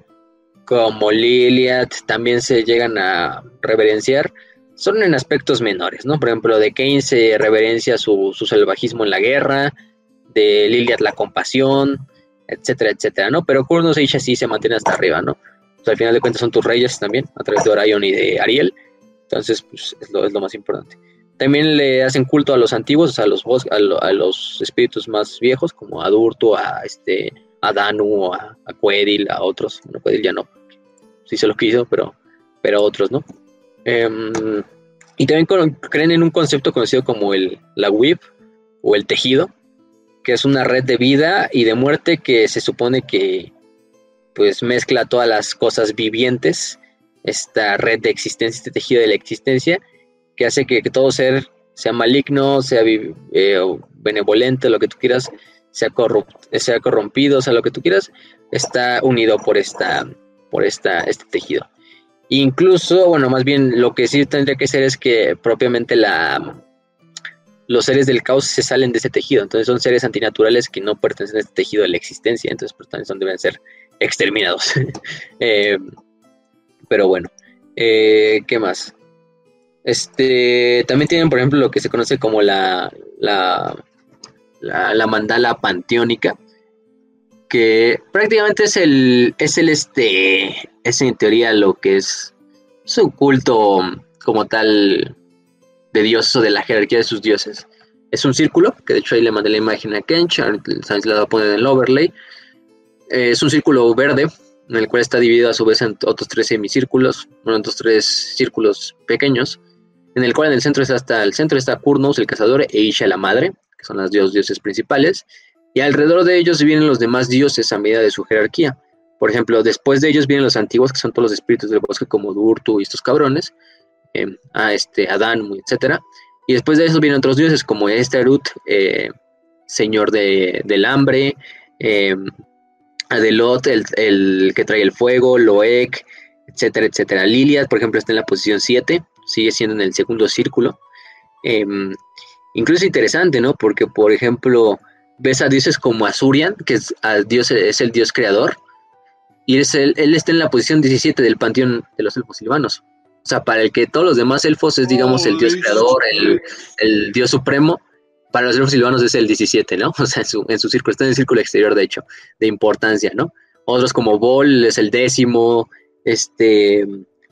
como Liliad, también se llegan a reverenciar, son en aspectos menores, ¿no? Por ejemplo, de Cain se reverencia su, su salvajismo en la guerra, de Liliad la compasión, etcétera, etcétera, ¿no? Pero Kurnos Isha sí se mantiene hasta arriba, ¿no? Sea, al final de cuentas son tus reyes también, a través de Orion y de Ariel. Entonces, pues es lo, es lo más importante. También le hacen culto a los antiguos, a los, a, a los espíritus más viejos, como a Durto, a, este, a Danu, a, a Quedil, a otros. Bueno, Quedil ya no, sí se lo quiso, pero, pero otros, ¿no? Em, y también creen en un concepto conocido como el, la WIP o el tejido, que es una red de vida y de muerte que se supone que pues mezcla todas las cosas vivientes, esta red de existencia, este tejido de la existencia, que hace que, todo ser sea maligno, sea eh, benevolente, lo que tú quieras, sea, sea corrompido, o sea, lo que tú quieras, está unido por, esta, por esta, este tejido. Incluso, bueno, más bien lo que sí tendría que ser es que propiamente la, los seres del caos se salen de ese tejido, entonces son seres antinaturales que no pertenecen a este tejido de la existencia, entonces por tanto deben ser exterminados. <laughs> Eh, pero bueno, eh, ¿qué más? Este, también tienen, por ejemplo, lo que se conoce como la, la, la, mandala panteónica, que prácticamente es el, es el, este, es en teoría lo que es su culto como tal de dios o de la jerarquía de sus dioses. Es un círculo, que de hecho ahí le mandé la imagen a Kench, se la va a poner en el overlay. Eh, es un círculo verde, en el cual está dividido a su vez en otros tres semicírculos, bueno, otros tres círculos pequeños en el cual en el centro está el centro está Kurnos, el cazador, e Isha, la madre, que son las dos dioses principales, y alrededor de ellos vienen los demás dioses a medida de su jerarquía. Por ejemplo, después de ellos vienen los antiguos, que son todos los espíritus del bosque, como Durtu y estos cabrones, eh, a este, Adán, etc. Y después de eso vienen otros dioses, como Esterut, eh, señor del hambre, eh, Adelot, el, el, que trae el fuego, Loek, etcétera, etcétera. Liliad, por ejemplo, está en la posición 7, sigue siendo en el segundo círculo. Em, incluso interesante, ¿no? Porque, por ejemplo, ves a dioses como Azurian, que es, dios, es el dios creador, y es él está en la posición 17 del panteón de los elfos silvanos. O sea, para el que todos los demás elfos es, digamos, el dios creador, el, dios supremo, para los elfos silvanos es el 17, ¿no? <laughs> O sea, en su, en su círculo, está en el círculo exterior, de hecho, de importancia, ¿no? Otros como Vol es el décimo, este,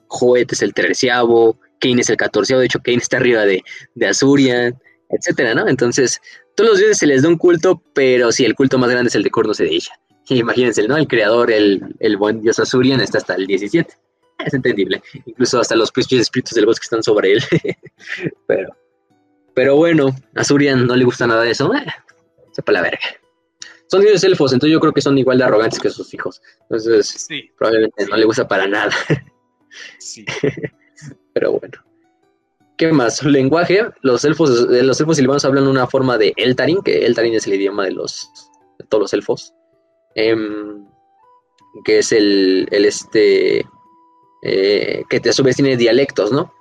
Joet es el treceavo, Kane es el catorceavo, de hecho Kane está arriba de, de Azurian, etcétera, ¿no? Entonces, todos los dioses se les da un culto, pero sí, el culto más grande es el de Cornos de ella. <laughs> Imagínense, ¿no? El creador, el, el buen dios Azurian, está hasta el 17. Es entendible. Incluso hasta los propios espíritus del bosque están sobre él. <laughs> pero, pero bueno, a Azurian no le gusta nada de eso. Eh, sepa la verga. Son dioses elfos, entonces yo creo que son igual de arrogantes que sus hijos. Entonces, probablemente no le gusta para nada. sí. <laughs> Pero bueno. ¿Qué más? <laughs> Lenguaje. Los elfos, eh, los elfos silvanos hablan una forma de Eltarin, que Eltarin es el idioma de los de todos los elfos. Em, que es el, el este. Eh, que a su vez tiene dialectos, ¿no?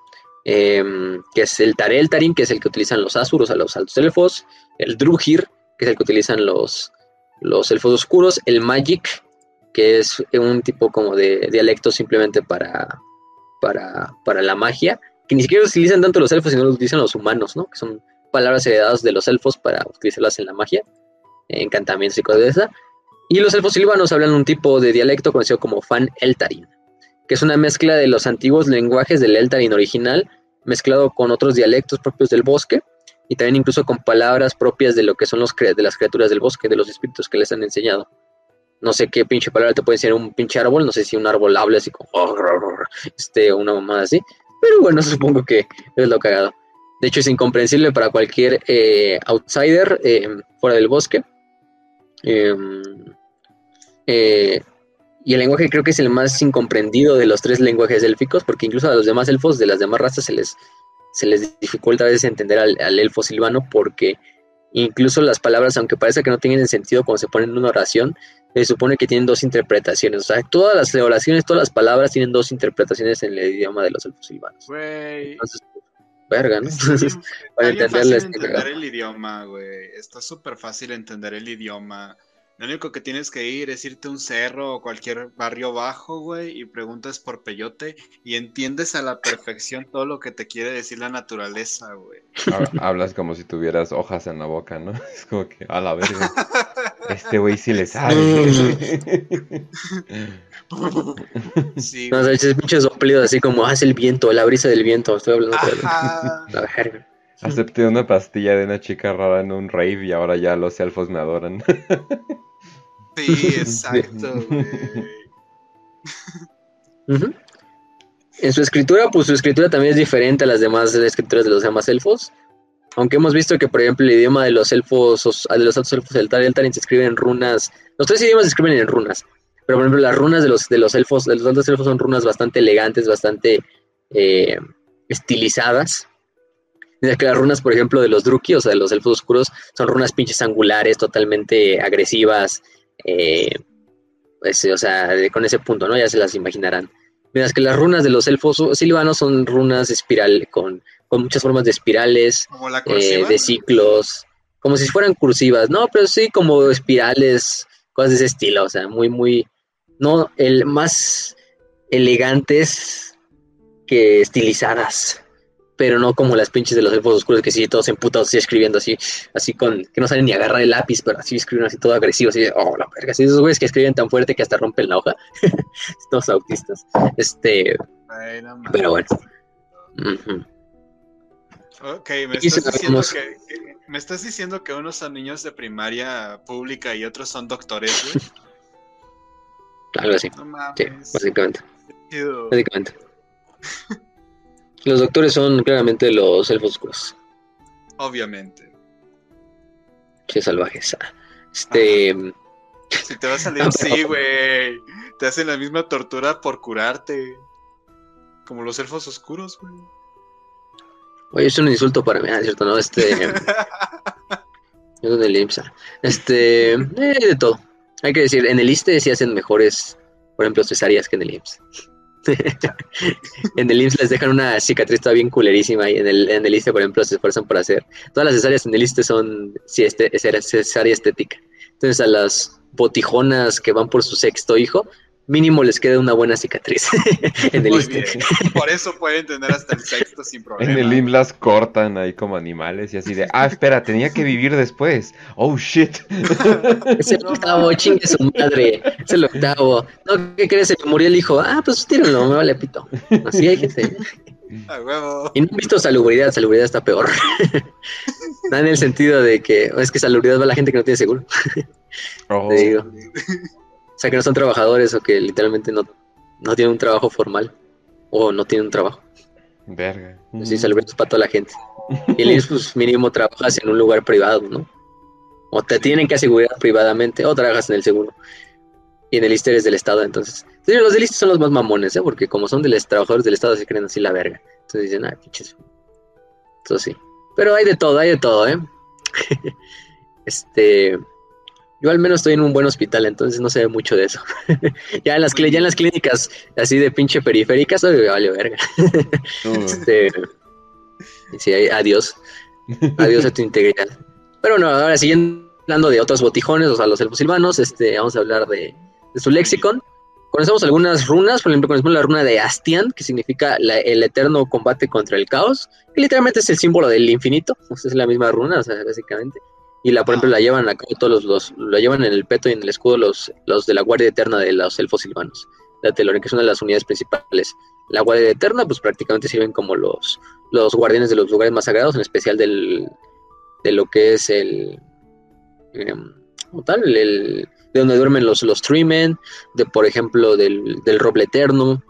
Em, que es el Tareltarin, que es el que utilizan los Asuros a los altos elfos. El Drugir, que es el que utilizan los, los elfos oscuros. El Magic, que es un tipo como de dialecto simplemente para, para, para la magia, que ni siquiera utilizan tanto los elfos, sino lo utilizan los humanos, ¿no? Que son palabras heredadas de los elfos para utilizarlas en la magia, encantamientos y cosas de esa. Y los elfos silvanos hablan un tipo de dialecto conocido como Fan Eltarin, que es una mezcla de los antiguos lenguajes del Eltarin original, mezclado con otros dialectos propios del bosque, y también incluso con palabras propias de lo que son los de las criaturas del bosque, de los espíritus que les han enseñado no sé qué pinche palabra te puede decir un pinche árbol, no sé si un árbol habla así como, este, una mamada así, pero bueno, <laughs> supongo que es lo cagado. De hecho, es incomprensible para cualquier eh, outsider eh, fuera del bosque. Em, eh, y el lenguaje creo que es el más incomprendido de los tres lenguajes élficos, porque incluso a los demás elfos de las demás razas se les, se les dificulta a veces entender al, al elfo silvano, porque incluso las palabras, aunque parece que no tienen sentido cuando se ponen en una oración, se supone que tienen dos interpretaciones. O sea, todas las oraciones, todas las palabras tienen dos interpretaciones en el idioma de los elfos silvanos. Güey. Entonces, verga, ¿no? Entonces, <laughs> para entenderles, fácil entender el idioma, güey. Está súper fácil entender el idioma. Lo único que tienes que ir es irte a un cerro o cualquier barrio bajo, güey, y preguntas por peyote y entiendes a la perfección todo lo que te quiere decir la naturaleza, güey. Ha- Hablas como si tuvieras hojas en la boca, ¿no? <laughs> Es como que, a la verga. <laughs> Este güey sí le sabe. <laughs> Sí, no, o sea, ese pinche soplido así como, ah, es el viento, la brisa del viento. Estoy hablando de Ajá. la verga. Acepté una pastilla de una chica rara en un rave y ahora ya los elfos me adoran. Sí, <laughs> exacto, güey. En su escritura, pues su escritura también es diferente a las demás escrituras de los demás elfos. Aunque hemos visto que, por ejemplo, el idioma de los elfos, os- de los altos elfos del Eltarin se escribe en runas. Los tres idiomas se escriben en runas. Pero, por ejemplo, las runas de los, de los elfos, de los altos elfos son runas bastante elegantes, bastante eh, estilizadas. Mientras que las runas, por ejemplo, de los Druki, o sea, de los elfos oscuros, son runas pinches angulares, totalmente agresivas. eh, pues, o sea, con ese punto, ¿no? Ya se las imaginarán. Mientras que las runas de los elfos silvanos son runas espiral, con, con muchas formas de espirales, Como la eh, de ciclos, como si fueran cursivas, no, pero sí como espirales, cosas de ese estilo, o sea, muy, muy, no, el más elegantes que estilizadas, pero no como las pinches de los elfos oscuros que sí, todos emputados así escribiendo así, así con, que no saben ni agarrar el lápiz, pero así escriben así todo agresivo, así de, oh, la verga, así esos güeyes que escriben tan fuerte que hasta rompen la hoja, <laughs> todos autistas, este, pero bueno. ujú. Ok, me estás, diciendo que, que- me estás diciendo que unos son niños de primaria pública y otros son doctores, güey. algo así, No sí, básicamente. Básicamente. Los doctores son claramente los elfos oscuros. Obviamente. Che salvajes. ah. Este. Si te va a salir <laughs> así, güey. Te hacen la misma tortura por curarte. Como los elfos oscuros, güey. Oye, es un insulto para mí, ah, ¿cierto? No, este. <laughs> es en el IMSA. Este. eh, de todo. Hay que decir, en el ISTE sí hacen mejores, por ejemplo, cesáreas que en el IMSS. <laughs> en el IMSS les dejan una cicatriz todavía bien culerísima y en el, en el ISTE, por ejemplo, se esfuerzan por hacer. Todas las cesáreas en el ISTE son sí, este, cesárea estética. Entonces a las botijonas que van por su sexto hijo, mínimo les queda una buena cicatriz <laughs> en el Muy bien. Por eso pueden tener hasta el sexto sin problema. <laughs> En el IM las cortan ahí como animales y así de, ah, espera, tenía que vivir después. Oh, shit. <laughs> Es el octavo, chingue su madre. Es el octavo. No, ¿qué crees? Se me murió el hijo. Ah, pues tírenlo, me vale pito. Así hay gente. A huevo. Y no he visto salubridad, salubridad está peor. Nada en el sentido de que es que salubridad va a la gente que no tiene seguro. Oh, Te digo. O sea, que no son trabajadores o que literalmente no, no tienen un trabajo formal o no tienen un trabajo. verga. Sí, salubridad es para toda la gente. Y el pues <laughs> mínimo trabajas en un lugar privado, ¿no? O te tienen que asegurar privadamente o trabajas en el seguro. Y en el ISTE eres del Estado, entonces. Sí, los del ISTE son los más mamones, ¿eh? Porque como son de los trabajadores del Estado, se creen así la verga. Entonces dicen, ah, pinches. Eso sí. Pero hay de todo, hay de todo, ¿eh? <laughs> este. Yo al menos estoy en un buen hospital, entonces no sé mucho de eso. <laughs> ya, en las, ya en las clínicas así de pinche periféricas, ay, vale verga. <laughs> Este, sí, adiós. Adiós a tu integridad. Pero bueno, ahora siguiendo hablando de otros botijones, o sea, los elfos silvanos, este, vamos a hablar de, de su lexicon. Conocemos algunas runas, por ejemplo, conocemos la runa de Astian, que significa la- el eterno combate contra el caos, que literalmente es el símbolo del infinito, o sea, es la misma runa, o sea, básicamente. Y la, por ejemplo, la llevan a cabo todos los, los- lo llevan en el peto y en el escudo los, los de la Guardia Eterna de los elfos silvanos, la que es una de las unidades principales. La Guardia Eterna, pues prácticamente sirven como los, los guardianes de los lugares más sagrados, en especial del, de lo que es el, como tal, el, de donde duermen los, los Treemen, de por ejemplo del, del roble eterno,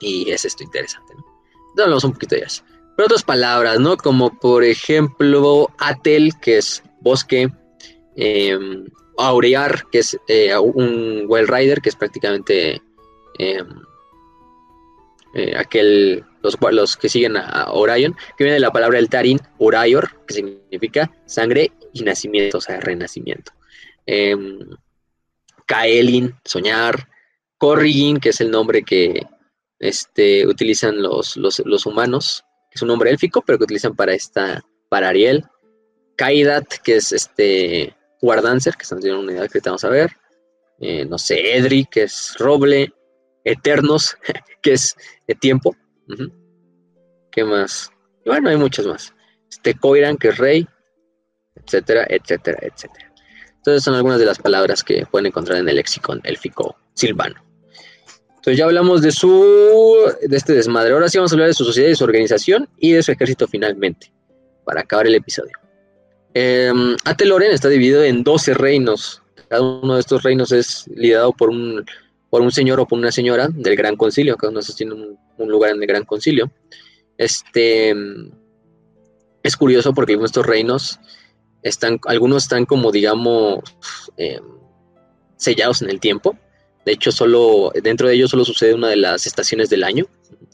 y es esto interesante, ¿no? Entonces hablamos un poquito de eso. pero otras palabras, ¿no? Como por ejemplo Atel, que es bosque, em, Aurear, que es eh, un Well Rider, que es prácticamente em, eh, aquel, los, los, que siguen a, Orion, que viene de la palabra el Tarin, Urayor, que significa sangre y nacimiento, o sea, renacimiento. Em, Kaelin, soñar, Corrigin, que es el nombre que este, utilizan los, los, humanos, que es un nombre élfico, pero que utilizan para esta, para Ariel. Kaidat, que es este Guardancer, que están teniendo una unidad que vamos a ver. Eh, no sé, Edri, que es roble. Eternos, <laughs> que es tiempo. ¿Qué más? bueno, hay muchos más. Este Coiran, que es rey, etcétera, etcétera, etcétera. Entonces son algunas de las palabras que pueden encontrar en el lexicon élfico silvano. Entonces ya hablamos de su de este desmadre. Ahora sí vamos a hablar de su sociedad y su organización y de su ejército finalmente, para acabar el episodio. Eh, Ateloren está dividido en 12 reinos. Cada uno de estos reinos es liderado por un, por un señor o por una señora del Gran Concilio. Cada uno de tiene un, lugar en el Gran Concilio. Este es curioso porque estos reinos están, algunos están como digamos em, sellados en el tiempo. De hecho, solo dentro de ellos solo sucede una de las estaciones del año.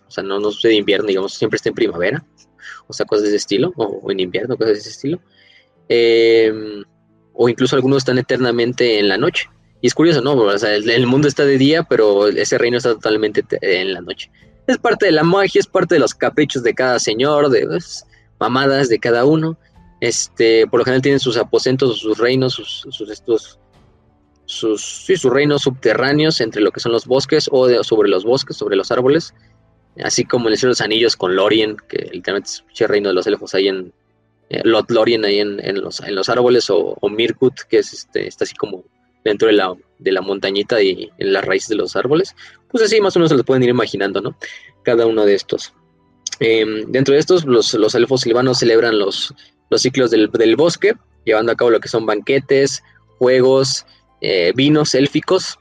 O sea, no, no sucede invierno, digamos, siempre está en primavera. O sea, cosas de ese estilo, o en invierno, cosas de ese estilo. Em, o incluso algunos están eternamente en la noche. Y es curioso, ¿no? O sea, el, mundo está de día, pero ese reino está totalmente en la noche. Es parte de la magia, es parte de los caprichos de cada señor, de pues, mamadas de cada uno. Este, por lo general tienen sus aposentos, sus reinos, sus, sus estos, sus, sí, sus reinos subterráneos entre lo que son los bosques o sobre los bosques, sobre los árboles, así como el Cielo de los Anillos con Lorien, que literalmente es el reino de los elfos ahí en, eh, Lot Lorien ahí en, los, en los árboles, o, Mirkut, que es este, está así como dentro de la, de la montañita y en las raíces de los árboles. Pues así más o menos se los pueden ir imaginando, ¿no? Cada uno de estos. Em, dentro de estos, los, los, elfos silvanos celebran los, los ciclos del, bosque, llevando a cabo lo que son banquetes, juegos, eh, vinos élficos,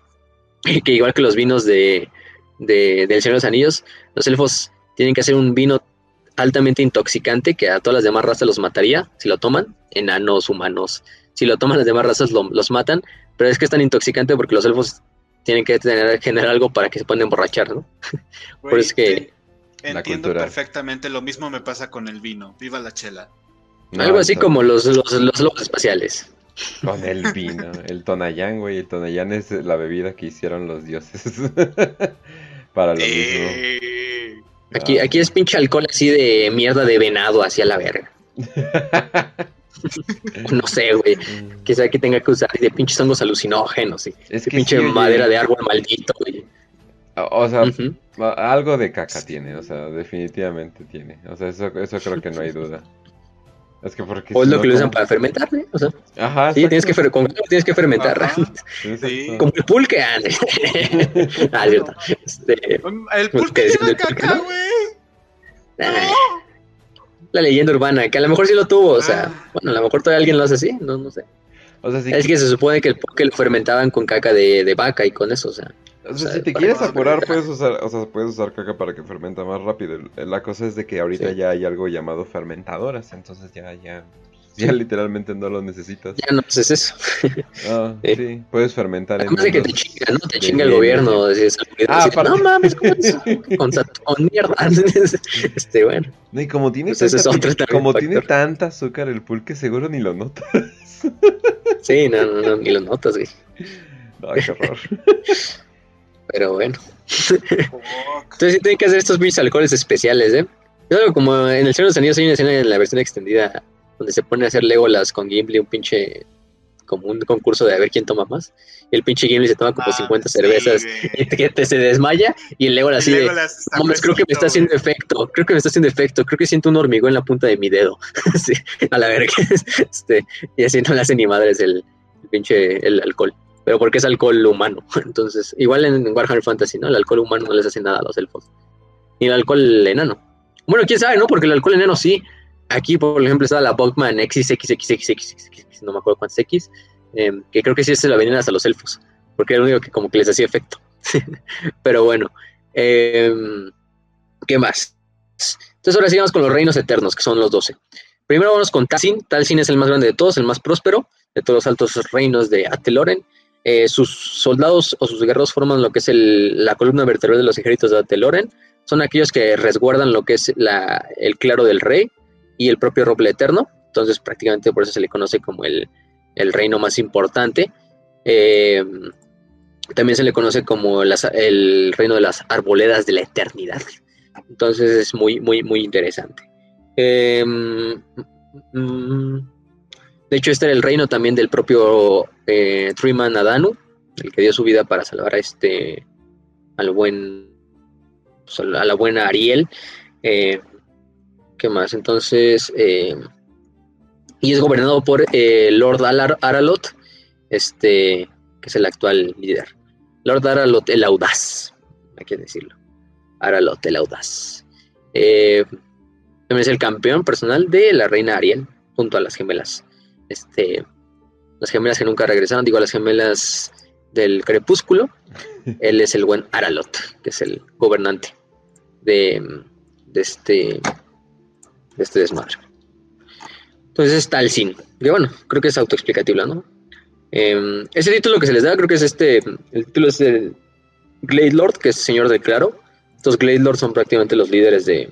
<laughs> que igual que los vinos de, de, del Señor de los Anillos, los elfos tienen que hacer un vino altamente intoxicante que a todas las demás razas los mataría si lo toman, enanos, humanos. Si lo toman las demás razas los matan, pero es que es tan intoxicante porque los elfos tienen que tener, generar algo para que se puedan emborrachar, ¿no? <laughs> Por eso que... Entiendo perfectamente, lo mismo me pasa con el vino. Viva la chela. algo así como los, los, los lobos espaciales. Con el vino, el Tonayán, güey. El Tonayán es la bebida que hicieron los dioses. <laughs> Para lo mismo. Eh, Aquí, aquí es pinche alcohol así de mierda de venado hacia la verga. <laughs> no sé, güey. Mm. Quizá que tenga que usar de pinches hongos alucinógenos. ¿sí? Es que pinche madera de árbol maldito, güey. O sea, algo de caca tiene, o sea, definitivamente tiene. O sea, eso, eso creo que no hay duda. Es que porque o es lo que lo usan para fermentar, ¿eh? O sea, Ajá, sí, tienes que, con tienes que fermentar. Sí, Como el pulque. Ah, <laughs> ah cierto. Este, el pulque lleva caca, güey. La leyenda urbana, que a lo mejor sí lo tuvo, o sea, ah. bueno, a lo mejor todavía alguien lo hace así, no, no sé. O sea, sí es que... se supone que el pulque lo fermentaban con caca de, de vaca y con eso, o sea. O sea, si te quieres apurar, puedes usar, o sea, puedes usar caca para que fermenta más rápido. La cosa es de que ahorita ya hay algo llamado fermentadoras, entonces ya, ya, ya literalmente no lo necesitas. Ya no haces eso. Ah, <laughs> sí. puedes fermentar. Además de que te chinga, ¿no? Te chinga el gobierno. ah, no mames, ¿cómo es <laughs> Con, con mierda. <laughs> este, bueno. No, y como tiene, pues tanta, como tiene tanta azúcar el pulque, seguro ni lo notas. sí, no, no, no, ni lo notas, güey. Ay, qué horror. Pero bueno. <laughs> Entonces sí tienen que hacer estos mis alcoholes especiales, ¿eh? Yo como en el Señor de los Anillos hay una escena en la versión extendida donde se pone a hacer Legolas con Gimli, un pinche como un concurso de a ver quién toma más. Y el pinche Gimli se toma como 50 ah, cervezas y te, se desmaya y el Legolas así de, creo que me está haciendo efecto, creo que me está haciendo efecto, creo que siento un hormigón en la punta de mi dedo. <laughs> a la verga. <laughs> Este, y así no le hace ni madres el, el pinche el alcohol pero porque es alcohol humano. <laughs> Entonces, igual en Warhammer Fantasy, ¿no? El alcohol humano no les hace nada a los elfos. Ni el alcohol enano. Bueno, quién sabe, ¿no? Porque el alcohol enano sí. Aquí, por ejemplo, está la Bogman XXXXX, no me acuerdo cuántos X, em, que creo que sí se la venían hasta los elfos, porque era lo único que como que les hacía efecto. <laughs> pero bueno, em, ¿qué más? Entonces ahora sigamos con los reinos eternos, que son los 12. Primero vamos con Talsin. Talsin es el más grande de todos, el más próspero de todos los altos reinos de Ateloren. Eh, sus soldados o sus guerreros forman lo que es la columna vertebral de los ejércitos de Ateloren. Son aquellos que resguardan lo que es el claro del rey y el propio roble eterno. Entonces prácticamente por eso se le conoce como el, reino más importante. Eh, también se le conoce como el reino de las arboledas de la eternidad. Entonces es muy, muy, muy interesante. Eh, mm, mm, de hecho, este era el reino también del propio eh, Triman Adanu, el que dio su vida para salvar a este al buen pues, a la buena Ariel. Eh, ¿Qué más? Entonces, eh, y es gobernado por eh, Lord Aralot, este, que es el actual líder. Lord Aralot el Audaz, hay que decirlo. Aralot el Audaz. también es el campeón personal de la reina Ariel, junto a las gemelas este, las gemelas que nunca regresaron, digo, las gemelas del crepúsculo. <laughs> Él es el buen Aralot, que es el gobernante de, este, de este desmadre. Entonces está el sin. Que bueno, creo que es autoexplicativo, ¿no? Eh, ese título que se les da, creo que es este. El título es el Glade Lord, que es Señor del Claro. Estos Glade Lords son prácticamente los líderes de,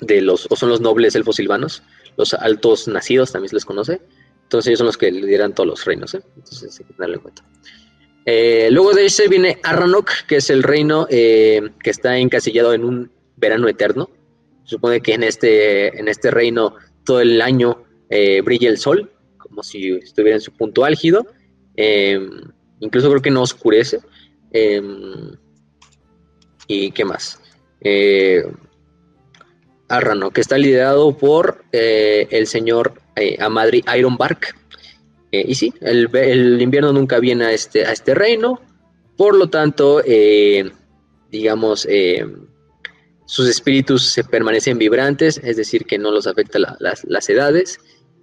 de los, o son los nobles elfos silvanos los altos nacidos también se les conoce. Entonces ellos son los que lideran todos los reinos, ¿eh? Entonces hay que tenerlo en cuenta. Eh, luego de ese viene Arranok, que es el reino eh, que está encasillado en un verano eterno. Se supone que en este, en este reino todo el año brilla el sol, como si estuviera en su punto álgido. incluso creo que no oscurece. ¿Y qué más? Arrano, que está liderado por eh, el señor eh, Amadri Ironbark. Eh, y sí, el, invierno nunca viene a este, a este reino, por lo tanto, digamos, sus espíritus se permanecen vibrantes, es decir, que no los afecta las, edades.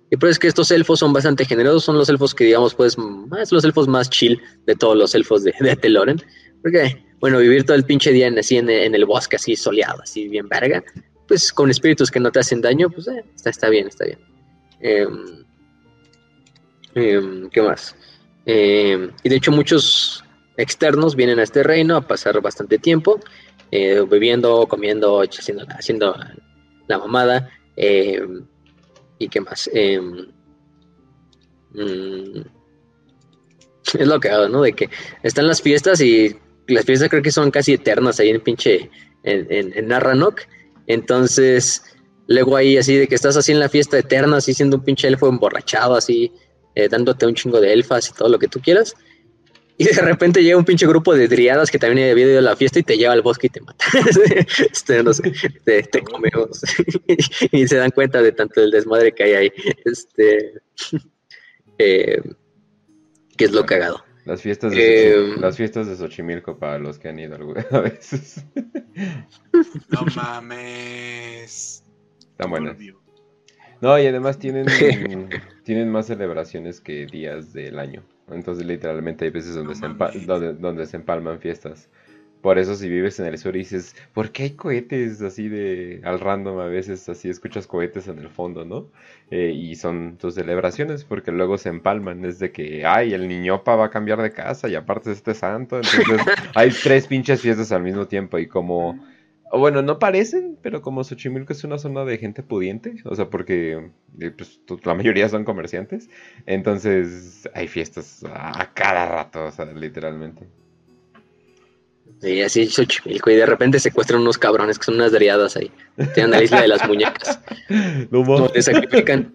Y por es que estos elfos son bastante generosos, son los elfos que, digamos, pues, más los elfos más chill de todos los elfos de, de Teloren. Porque, bueno, vivir todo el pinche día así en, en, el bosque, así soleado, así bien verga, pues con espíritus que no te hacen daño, pues eh, está, bien, está bien. Em, em, ¿Qué más? Em, y de hecho muchos externos vienen a este reino a pasar bastante tiempo, eh, bebiendo, comiendo, haciendo, haciendo la mamada. ¿Y qué más? Mm, es lo que hago, ¿no? De que están las fiestas y las fiestas creo que son casi eternas ahí en pinche en, en, en entonces, luego ahí así de que estás así en la fiesta eterna, así siendo un pinche elfo emborrachado, así, eh, dándote un chingo de elfas y todo lo que tú quieras. Y de repente llega un pinche grupo de driadas que también había ido a la fiesta y te lleva al bosque y te mata. <laughs> este, no sé, te, comemos. <laughs> y se dan cuenta de tanto el desmadre que hay ahí. Este, <laughs> eh, que es lo cagado. Las fiestas, de eh, las fiestas de Xochimilco para los que han ido a <laughs> veces. No mames. Están buenas. No, y además tienen, tienen más celebraciones que días del año. Entonces literalmente hay veces donde, se, donde, donde se empalman fiestas. Por eso si vives en el sur y dices, ¿por qué hay cohetes así de al random a veces? Así escuchas cohetes en el fondo, ¿no? Eh, y son tus celebraciones porque luego se empalman. Es de que, ay, el niñopa va a cambiar de casa y aparte es este santo. Entonces <laughs> hay tres pinches fiestas al mismo tiempo y como... Bueno, no parecen, pero como Xochimilco es una zona de gente pudiente, o sea, porque eh, pues, la mayoría son comerciantes, entonces hay fiestas a cada rato, o sea, literalmente. Y así Xochimilco, y de repente secuestran unos cabrones que son unas deriadas ahí. Tienen la isla de las muñecas. <laughs> No, te sacrifican.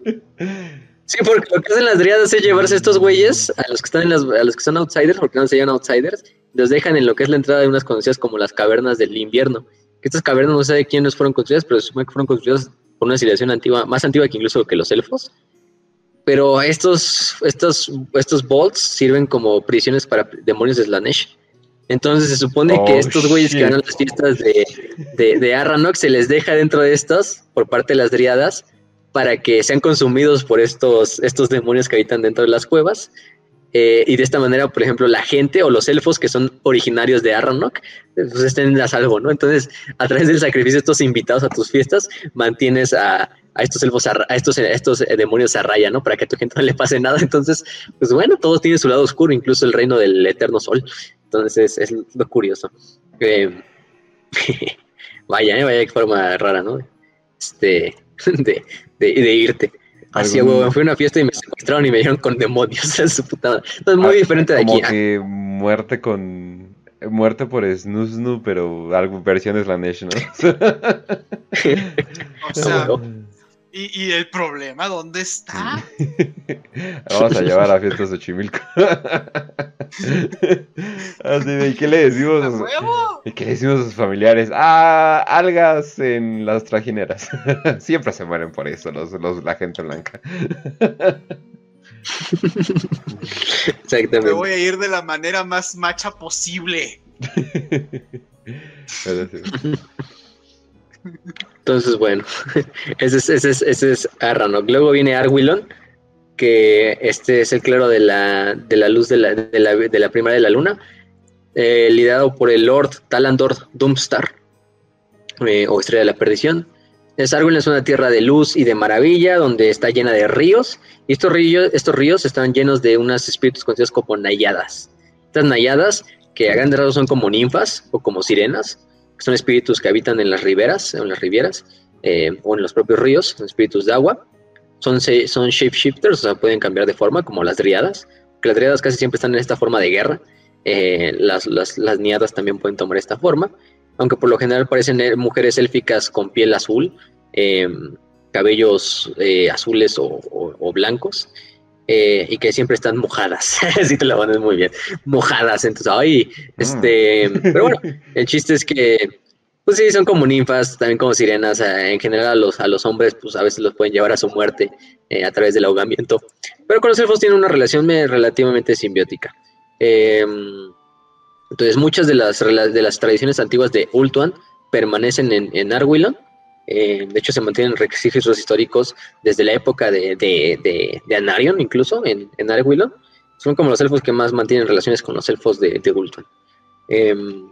Sí, porque lo que hacen las deriadas es llevarse a estos güeyes, a los que están en las, a los que son outsiders, porque no se llaman outsiders, los dejan en lo que es la entrada de unas conocidas como las cavernas del invierno. Que estas cavernas no sé de quiénes fueron construidas, pero se supone que fueron construidas por una civilización antigua, más antigua que incluso que los elfos. Pero estos, estos, estos bolts sirven como prisiones para demonios de Slanesh. Entonces se supone que oh, estos güeyes que van a las fiestas de, de, de Arranok se les deja dentro de estas por parte de las driadas para que sean consumidos por estos, estos demonios que habitan dentro de las cuevas. eh, y de esta manera, por ejemplo, la gente o los elfos que son originarios de Arranok, pues estén a salvo, ¿no? Entonces, a través del sacrificio de estos invitados a tus fiestas, mantienes a, estos elfos, a, estos, estos demonios a raya, ¿no? Para que a tu gente no le pase nada. Entonces, pues bueno, todo tiene su lado oscuro, incluso el reino del eterno sol. Entonces, es, lo curioso. Eh, <laughs> vaya, ¿eh? vaya qué forma rara, ¿no? Este, <laughs> de, de irte. Así, huevón, fui a una fiesta y me secuestraron y me dieron con demonios <laughs> en su putada. Entonces, muy ah, diferente de aquí. Como que muerte con. Muerte por Snoo pero algo, versiones Slanesh, ¿no? o sea, ¿Y, ¿Y, el problema dónde está? <laughs> Vamos a llevar a la fiesta <laughs> de Xochimilco. ¿Y qué le decimos? ¿Y qué le decimos a sus familiares? Ah, algas en las trajineras. <laughs> Siempre se mueren por eso los, los, la gente blanca. Exactamente. Me voy a ir de la manera más macha posible. Entonces, bueno, <laughs> ese es, ese es, ese es Arranok. Luego viene Arwilon, que este es el claro de la, de la luz de la, de, la, de la primera de la luna, eh, liderado por el Lord Talandor Doomstar, eh, o Estrella de la Perdición. Es Arwilon es una tierra de luz y de maravilla, donde está llena de ríos, y estos ríos, estos ríos están llenos de unos espíritus conocidos como nayadas. Estas nayadas, que a grandes rasgos son como ninfas o como sirenas, son espíritus que habitan en las riberas, en las rivieras, eh, o en los propios ríos, son espíritus de agua. Son, son shapeshifters, o sea, pueden cambiar de forma, como las driadas, que las driadas casi siempre están en esta forma de guerra. Eh, las, las, niadas también pueden tomar esta forma, aunque por lo general parecen mujeres élficas con piel azul, eh, cabellos azules o blancos. Eh, y que siempre están mojadas. <laughs> si te la pones muy bien. Mojadas. Entonces, ay, este. Pero bueno, el chiste es que, pues sí, son como ninfas, también como sirenas. en general, a los, a los hombres, pues a veces los pueden llevar a su muerte eh, a través del ahogamiento. Pero con los elfos tienen una relación relativamente simbiótica. Em, entonces, muchas de las, de las tradiciones antiguas de Ultuan permanecen en, en Arwilon eh, de hecho, se mantienen registros históricos desde la época de, de, de, Anarion, incluso en, en Son como los elfos que más mantienen relaciones con los elfos de, de em,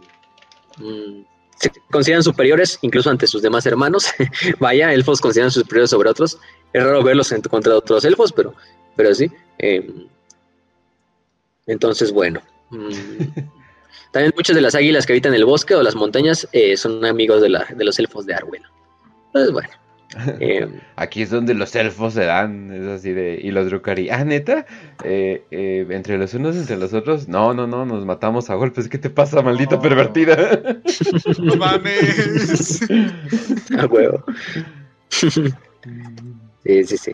mm, se consideran superiores incluso ante sus demás hermanos. <laughs> Vaya, elfos consideran superiores sobre otros. Es raro verlos contra otros elfos, pero, pero sí. Em, entonces, bueno. Mm, <laughs> también muchas de las águilas que habitan el bosque o las montañas eh, son amigos de, la, de los elfos de Arwen. Pues bueno. <laughs> Eh, Aquí es donde los elfos se dan, es así de. Y los Drukari, ah, neta, eh, eh, entre los unos, entre los otros, no, no, no, nos matamos a golpes. ¿Qué te pasa, maldita pervertida? <laughs> No mames. <laughs> A huevo. Sí, sí, sí.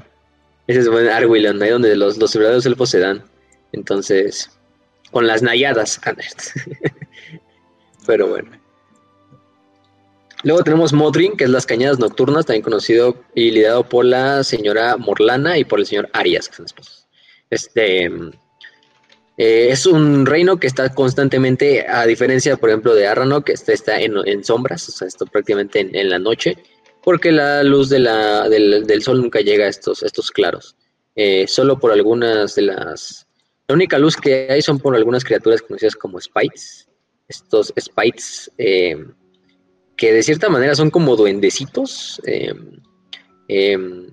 Ese es buen Arwilon, ahí donde los, los verdaderos elfos se dan. Entonces, con las nayadas. Pero bueno. Luego tenemos Modrin, que es las cañadas nocturnas, también conocido y liderado por la señora Morlana y por el señor Arias, que son esposos. Este eh, es un reino que está constantemente, a diferencia, por ejemplo, de Arrano, que está, está en, sombras, o sea, está prácticamente en, la noche, porque la luz del, sol nunca llega a estos, estos claros. Eh, solo por algunas de las. La única luz que hay son por algunas criaturas conocidas como Spites. Estos Spites. Eh, que de cierta manera son como duendecitos. Em, em,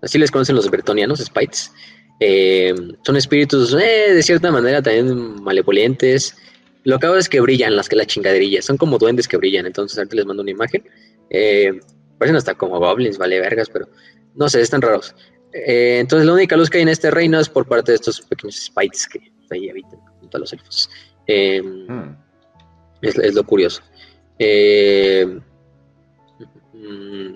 así les conocen los bertonianos, Spites. Em, son espíritus eh, de cierta manera también malevolentes. Lo que hago es que brillan las que la chingaderillas. Son como duendes que brillan. Entonces ahorita les mando una imagen. parecen hasta como goblins, vale vergas, pero no sé, están raros. Eh, entonces la única luz que hay en este reino es por parte de estos pequeños Spites que ahí habitan junto a los elfos. Hmm. es, lo curioso. Eh, mm,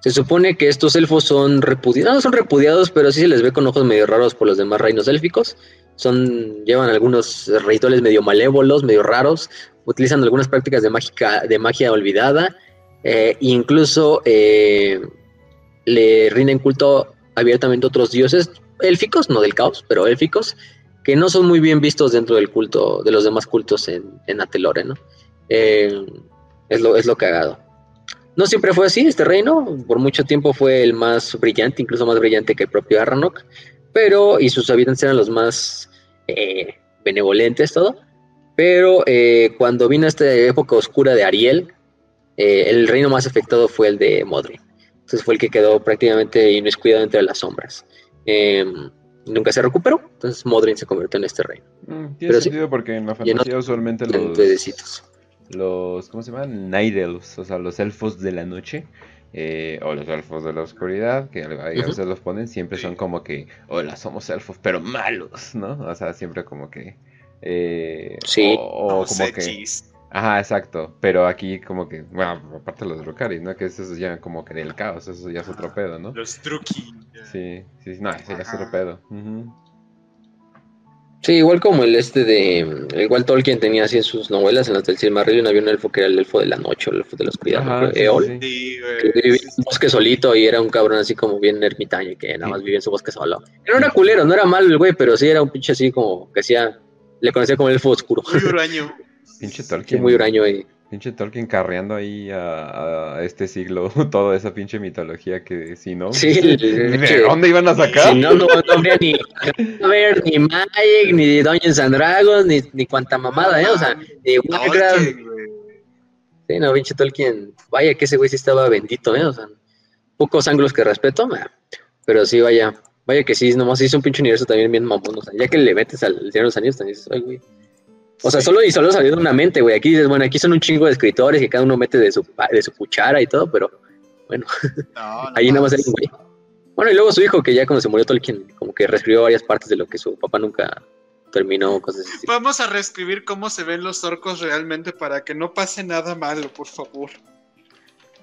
se supone que estos elfos son repudiados, no son repudiados, pero sí se les ve con ojos medio raros por los demás reinos élficos. Son, llevan algunos rituales medio malévolos, medio raros, utilizan algunas prácticas de, de magia olvidada, e incluso eh, le rinden culto abiertamente a otros dioses élficos, no del caos, pero élficos, que no son muy bien vistos dentro del culto, de los demás cultos en, en Atelore, ¿no? Eh, es, lo, es lo cagado. No siempre fue así, este reino, por mucho tiempo fue el más brillante, incluso más brillante que el propio Arranok, pero, y sus habitantes eran los más eh, benevolentes, todo. Pero eh, cuando vino esta época oscura de Ariel, el reino más afectado fue el de Modrin. Entonces fue el que quedó prácticamente inmiscuido entre las sombras. Em, nunca se recuperó, entonces Modrin se convirtió en este reino. Mm, tiene Pero sí, sentido porque en la fantasía usualmente En los. Los, ¿cómo se llaman? Night Elves, o sea, los elfos de la noche. eh, o los elfos de la oscuridad, que a veces los ponen, siempre son como que, hola, somos elfos, pero malos, ¿no? O sea, siempre como que... eh, Sí. O, como que... Ajá, exacto. Pero aquí como que, bueno, aparte los Drukhari, ¿no? Que eso es ya como que del caos, eso ya es otro pedo, ¿no? Los Druki. Sí, sí, sí, no, ese ya es otro pedo. Ujú. Sí, igual como el este de. Igual Tolkien tenía así en sus novelas, en las del Silmarillion había un elfo que era el elfo de la noche, o el elfo de la oscuridad, Ajá, ¿no? sí, Eol, sí, que vivía en un bosque solito y era un cabrón así como bien ermitaño, y que nada más vivía en su bosque solo. Era una culero, no era malo el güey, pero sí era un pinche así como que hacía. Le conocía como el elfo oscuro. Muy huraño. Pinche <laughs> Sí, Tolkien. muy huraño y. Pinche Tolkien carreando ahí a, a este siglo <laughs> toda esa pinche mitología que si no. Sí, <laughs> ¿De dónde iban a sacar? Si no, no, no habría ni. A ver, ni Magic, ni Dungeons and Dragons, ni, ni cuanta mamada, ¿eh? O sea, ni Warcraft. Sí, no, pinche Tolkien. Vaya que ese güey sí estaba bendito, ¿eh? O sea, pocos ángulos que respeto, meh, pero sí, vaya. Vaya que sí, nomás hizo un pinche universo también bien mamón. O sea, ya que le metes al Señor de los Anillos, también dices, ay, güey. O sea, solo y solo salió de una mente, güey. Aquí dices, bueno, aquí son un chingo de escritores y cada uno mete de su, de su cuchara y todo, pero No, <laughs> no ahí nada más mames. un güey. Bueno, y luego su hijo, que ya cuando se murió Tolkien, como que reescribió varias partes de lo que su papá nunca terminó, cosas así. Vamos a reescribir cómo se ven los orcos realmente para que no pase nada malo, por favor.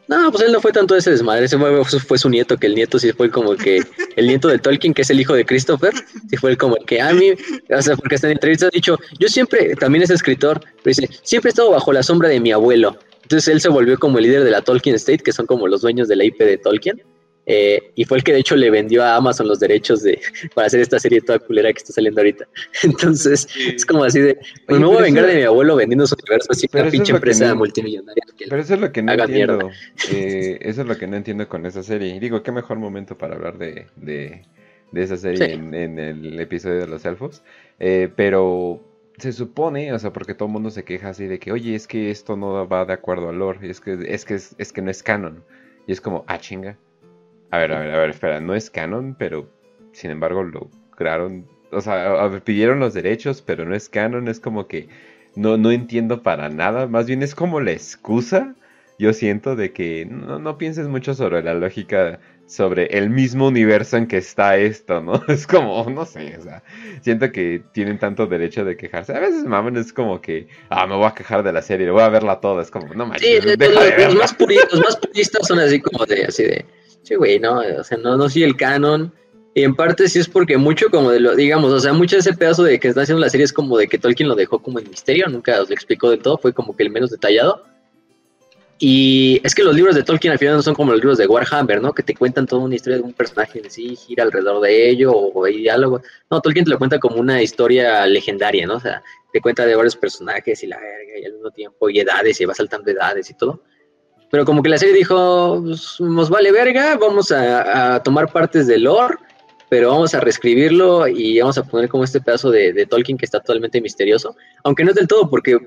No, pues él no fue tanto ese desmadre, ese fue, su nieto, que el nieto sí fue como que, el nieto de Tolkien, que es el hijo de Christopher, sí fue el como que a mí, o sea, porque hasta en entrevistas ha dicho, yo siempre, también es escritor, pero dice, siempre he estado bajo la sombra de mi abuelo. Entonces él se volvió como el líder de la Tolkien State, que son como los dueños de la IP de Tolkien, eh, y fue el que de hecho le vendió a Amazon los derechos de, para hacer esta serie toda culera que está saliendo ahorita. <laughs> Entonces, Sí. es como así de, pues me voy a vengar eso- de mi abuelo vendiendo su universo así una pinche empresa no- multimillonaria. que- Pero eso es lo que no entiendo. <laughs> eh, eso es lo que no entiendo con esa serie. Digo, qué mejor momento para hablar de, de, de esa serie Sí. en, en el episodio de los elfos. Eh, pero se supone, o sea, porque todo el mundo se queja así de que, oye, es que esto no va de acuerdo al lore, es que, es que, es, es que no es canon. Y es como, ah, chinga. A ver, a ver, a ver, espera, no es canon, pero sin embargo lograron, o sea, pidieron los derechos, pero no es canon, es como que no, no entiendo para nada, más bien es como la excusa, yo siento, de que no, no pienses mucho sobre la lógica, sobre el mismo universo en que está esto, ¿no? <laughs> Es como, no sé, o sea, siento que tienen tanto derecho de quejarse. A veces mamen es como que, ah, me voy a quejar de la serie, voy a verla toda, es como, no Sí, manches, de los más puristas, los más puristas son así como de, así de, sí, güey, no, o sea, no, no sigue el canon. Y en parte sí es porque mucho como de lo, digamos, o sea, mucho de ese pedazo de que está haciendo la serie es como de que Tolkien lo dejó como en misterio, nunca os lo explicó del todo, fue como que el menos detallado. Y es que los libros de Tolkien al final no son como los libros de Warhammer, ¿no? Que te cuentan toda una historia de un personaje en sí, gira alrededor de ello, o hay diálogo. No, Tolkien te lo cuenta como una historia legendaria, ¿no? O sea, te cuenta de varios personajes y la verga, y al mismo tiempo, y edades, y va saltando edades y todo. Pero como que la serie dijo, pues, nos vale verga, vamos a, a tomar partes del lore, pero vamos a reescribirlo y vamos a poner como este pedazo de, de Tolkien que está totalmente misterioso. Aunque no es del todo, porque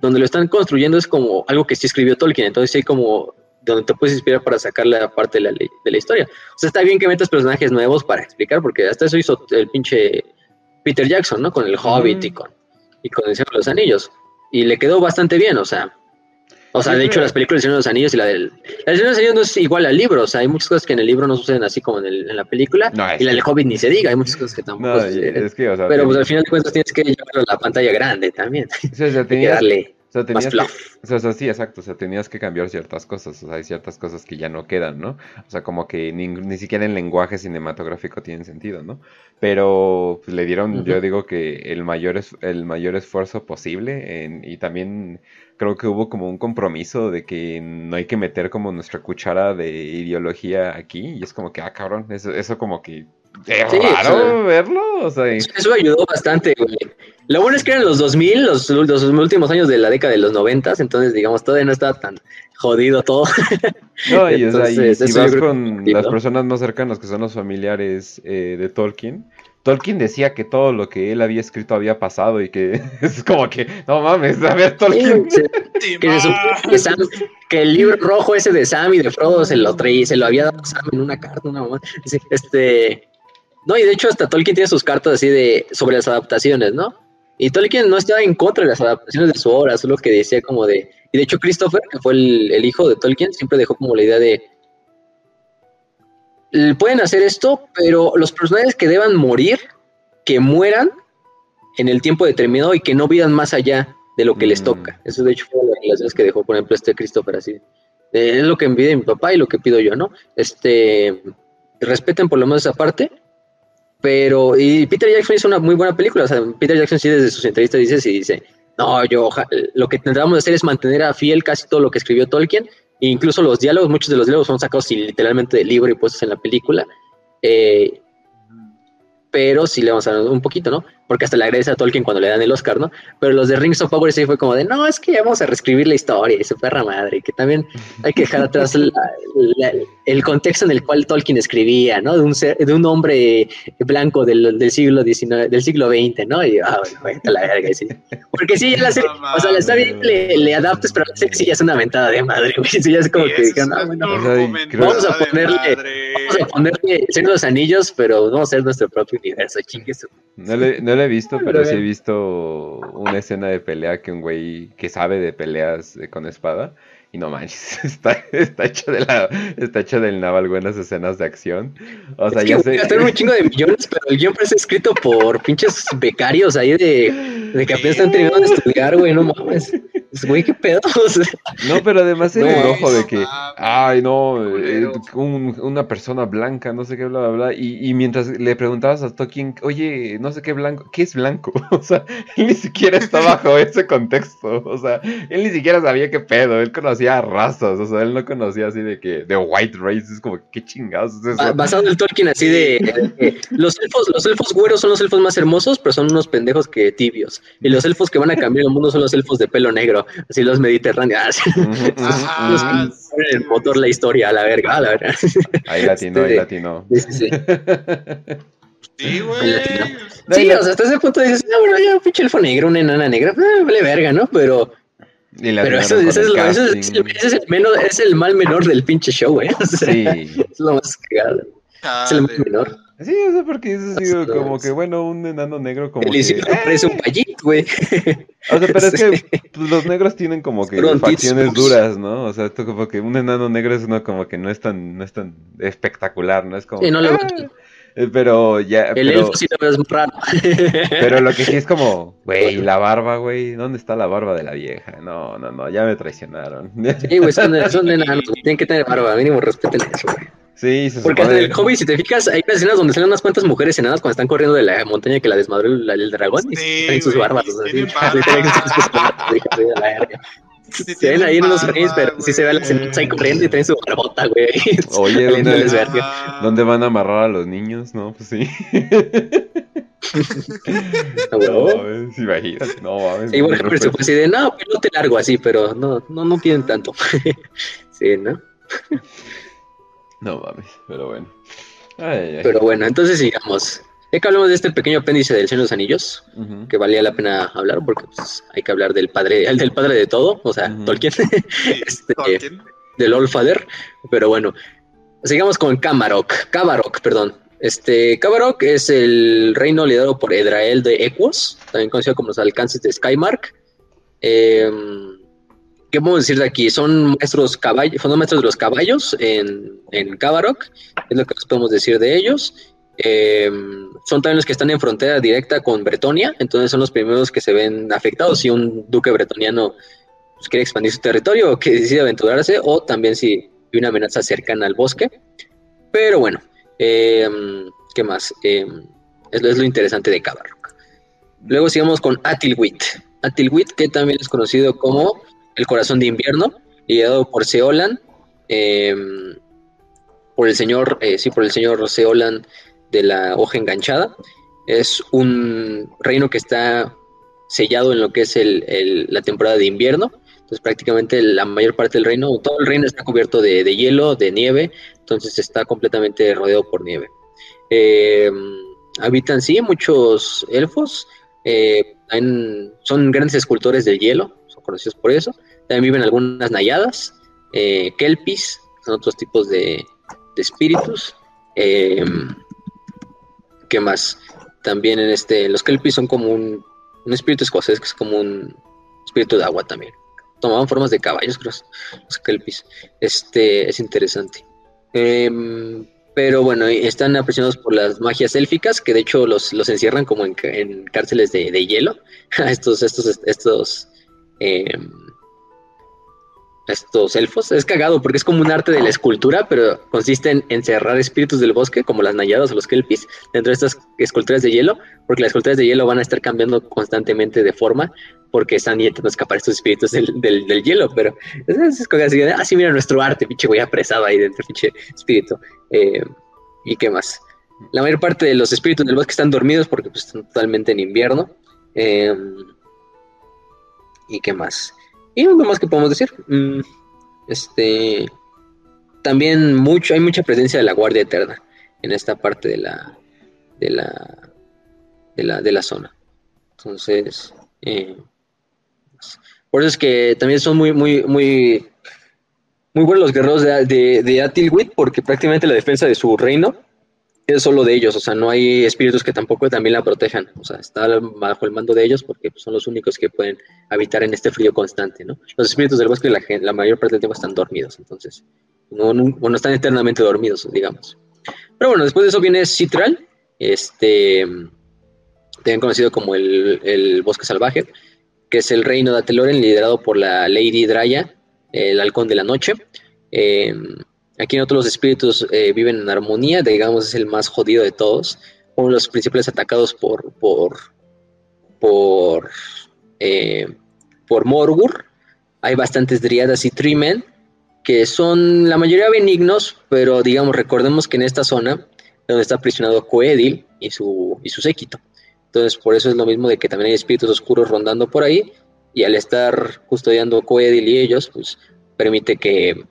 donde lo están construyendo es como algo que sí escribió Tolkien, entonces sí hay como donde te puedes inspirar para sacar la parte de la, de la historia. O sea, está bien que metas personajes nuevos para explicar, porque hasta eso hizo el pinche Peter Jackson, ¿no? Con el Hobbit y con, y con el Señor de los Anillos. Y le quedó bastante bien, o sea. O sea, de hecho, las películas de los Anillos y la del. La de los Anillos no es igual al libro, o sea, hay muchas cosas que en el libro no suceden así como en, el- en la película. No, y la del Hobbit ni se diga, hay muchas cosas que tampoco No, suceden. es que, o sea, Pero pues al final de cuentas tienes que llevarlo a la pantalla grande también. o sea, <laughs> Hay que tenías, darle o sea, más que, o sea, sí, exacto, o sea, tenías que cambiar ciertas cosas, o sea, hay ciertas cosas que ya no quedan, ¿no? O sea, como que ni, ni siquiera en lenguaje cinematográfico tienen sentido, ¿no? Pero pues, le dieron, yo digo que el mayor, es, el mayor esfuerzo posible en- y también creo que hubo como un compromiso de que no hay que meter como nuestra cuchara de ideología aquí y es como que, ah, cabrón, eso, eso como que es Sí, o raro sea, verlo, o sea, y- Eso ayudó bastante, güey. Lo bueno es que eran los 2000, los, los últimos años de la década de los 90, entonces, digamos, todavía no estaba tan jodido todo. <laughs> No, y, o sea, y Entonces, si eso yo vas con las personas más cercanas, que son los familiares eh, de Tolkien, Tolkien decía que todo lo que él había escrito había pasado y que <laughs> es como que, no mames, a ver, Tolkien. que, el libro rojo ese de Sam y de Frodo se lo traía, se lo había dado Sam en una carta, una mamá. Este, no, y de hecho hasta Tolkien tiene sus cartas así de sobre las adaptaciones, ¿no? Y Tolkien no estaba en contra de las adaptaciones de su obra, solo que decía como de... Y de hecho Christopher, que fue el, hijo de Tolkien, siempre dejó como la idea de... Pueden hacer esto, pero los personajes que deban morir, que mueran en el tiempo determinado y que no vivan más allá de lo que les mm. toca. Eso de hecho fue una de las cosas que dejó, por ejemplo, este Christopher así. es lo que envidia mi papá y lo que pido yo, ¿no? Este, respeten por lo menos esa parte pero, y Peter Jackson hizo una muy buena película. O sea, Peter Jackson sí desde sus entrevistas dice, sí, dice, no, yo lo que tendríamos de hacer es mantener a fiel casi todo lo que escribió Tolkien. Incluso los diálogos, muchos de los diálogos son sacados literalmente del libro y puestos en la película. Eh, pero sí le vamos a dar un poquito, ¿no? Porque hasta le agradece a Tolkien cuando le dan el Oscar, ¿no? Pero los de Rings of Power sí fue como de, no, es que vamos a reescribir la historia y su perra madre, que también hay que dejar atrás el contexto en el cual Tolkien escribía, ¿no? De un, de un hombre blanco del, del siglo XIX, del siglo XX, ¿no? Y, ah, bueno, la verga, sí. Porque sí, ya la serie, o sea, está bien le, le adaptes, pero la serie sí ya es una mentada de madre, güey. Sí, ya es como que, no, bueno, vamos a ponerle, vamos a ponerle Señor los Anillos, pero vamos a hacer nuestro propio universo, chingue No le, no lo he visto, pero sí he visto una escena de pelea que un güey que sabe de peleas con espada. Y no manches, <laughs> está, está hecho de la, está hecho del naval buenas escenas de acción. O sea, ya sé. un chingo de millones, pero el guion parece escrito por pinches becarios ahí de, de que apenas están terminando de estudiar, güey, no mames. Güey, qué pedo. <laughs> No, pero además el enojo de que, ay, no, eh, una persona blanca, no sé qué, bla, bla, bla. Y, y, mientras le preguntabas a Tolkien, oye, no sé qué blanco, ¿qué es blanco? <laughs> O sea, él ni siquiera está bajo <laughs> ese contexto. O sea, él ni siquiera sabía qué pedo. Él conocía razas, o sea, él no conocía así de que, de white race. Es como, qué chingados es eso. Basado en el Tolkien, así de, los elfos, los elfos güeros son los elfos más hermosos, pero son unos pendejos que tibios. Y los elfos que van a cambiar el mundo son los elfos de pelo negro así los mediterráneos, <laughs> los que el motor la historia, a la verga, a la verga. Ahí latino, ahí este, latino. Sí, sí, sí. güey. Sí, o sea, hasta ese punto dices, no, bueno, ya pinche elfo negro, una enana negra, eh, vale verga, ¿no? Pero. Pero eso, eso, es, lo, eso es, el, ese es, el menos, es el mal menor del pinche show, güey. <laughs> O sea, sí. Es lo más cagado. Es el mal menor. Sí, o sea, porque eso ha sido como que, bueno, un enano negro como El que... parece un payito, güey. <laughs> O sea, pero es que pues, los negros tienen como que facciones duras, ¿no? O sea, esto como que un enano negro es uno como que no es tan, no es tan espectacular, ¿no? Es como... Sí, no le ah, pero ya. El pero, elfo sí lo ves raro. <laughs> Pero lo que sí es como, güey, la barba, güey. ¿Dónde está la barba de la vieja? No, no, no, ya me traicionaron. Sí, güey, son, son enanos, tienen que tener barba, mínimo respeten eso, güey. Sí, se Porque en el hobby, si te fijas, hay escenas donde salen unas cuantas mujeres enanas cuando están corriendo de la montaña que la desmadró el, el dragón y traen sus barbas. <laughs> <laughs> Se ven ahí en unos frames, pero sí se ve a las enanas ahí corriendo y traen su barbota, güey. <laughs> Oye, ¿dónde, ¿dónnde van a amarrar a los niños? No, pues sí. <laughs> no, si imaginas, no mames. Sí, bueno, pero se fue así de, no, pues no te largo así, pero no, no, no piden tanto. <laughs> sí, ¿no? No mames, pero bueno. Pero bueno, entonces sigamos. Ya que hablamos de este pequeño apéndice del Señor de los Anillos, que valía la pena hablar, porque pues, hay que hablar del padre, el del padre de todo, o sea, Tolkien, <laughs> este, del Olfader. Pero bueno, sigamos con Kamarok, Kabarok, perdón. Este, Kabarok es el reino liderado por Edrael de Equos, también conocido como los alcances de Skymark. Eh, ¿Qué podemos decir de aquí? Son maestros caballos, son maestros de los caballos en, en Kabarok, es lo que podemos decir de ellos. Eh, son también los que están en frontera directa con Bretonia, entonces son los primeros que se ven afectados si un duque bretoniano pues, quiere expandir su territorio o que decide aventurarse, o también si hay una amenaza cercana al bosque. Pero bueno, eh, ¿qué más? Eh, es, lo interesante de Kabarok. Luego sigamos con Atilwit. Atilwit, que también es conocido como el corazón de invierno, liderado por Seolan, em, por el señor, eh, sí, por el señor Seolan de la hoja enganchada. Es un reino que está sellado en lo que es el, la temporada de invierno. Entonces prácticamente la mayor parte del reino, todo el reino está cubierto de, hielo, de nieve, entonces está completamente rodeado por nieve. Em, habitan, sí, muchos elfos. Eh, son grandes escultores del hielo, son conocidos por eso. También viven algunas nayadas, eh, kelpis, son otros tipos de, espíritus. ¿Qué más? También en este, los kelpis son como un, un espíritu escocés, que es como un espíritu de agua también. Tomaban formas de caballos, creo, los kelpis. Este, es interesante. Em, pero bueno, están apresionados por las magias élficas, que de hecho los, los encierran como en, cárceles de, hielo. <laughs> estos, estos, estos, em, estos elfos. Es cagado porque es como un arte de la escultura, pero consiste en encerrar espíritus del bosque, como las nayadas o los kelpis, dentro de estas esculturas de hielo, porque las esculturas de hielo van a estar cambiando constantemente de forma, porque están intentando escapar estos espíritus del, del, hielo, pero es, es, así, ah, mira nuestro arte, pinche güey apresado ahí dentro, pinche espíritu. Eh, ¿Y qué más? La mayor parte de los espíritus del bosque están dormidos porque pues, están totalmente en invierno. Eh, ¿Y qué más? Y lo más que podemos decir. Mm, este. También mucho, hay mucha presencia de la Guardia Eterna en esta parte de la. de la. de la, de la zona. Entonces. Eh, por eso es que también son muy, muy, muy, muy buenos los guerreros de, de, de Atilwit, porque prácticamente la defensa de su reino es solo de ellos, o sea, no hay espíritus que tampoco también la protejan, o sea, está bajo el mando de ellos porque pues, son los únicos que pueden habitar en este frío constante, ¿no? Los espíritus del bosque la, la mayor parte del tiempo están dormidos, entonces, no, no, están eternamente dormidos, digamos. Pero bueno, después de eso viene Citral, este, también conocido como el, el bosque salvaje, que es el reino de Ateloren liderado por la Lady Draya, el halcón de la noche. Eh, aquí en los espíritus eh, viven en armonía, digamos es el más jodido de todos, uno de los principales atacados por por por, eh, por Morgur. Hay bastantes driadas y trimen que son la mayoría benignos, pero digamos recordemos que en esta zona donde está aprisionado Coedil y su y su séquito. Entonces, por eso es lo mismo de que también hay espíritus oscuros rondando por ahí, y al estar custodiando Coedil y ellos, pues permite que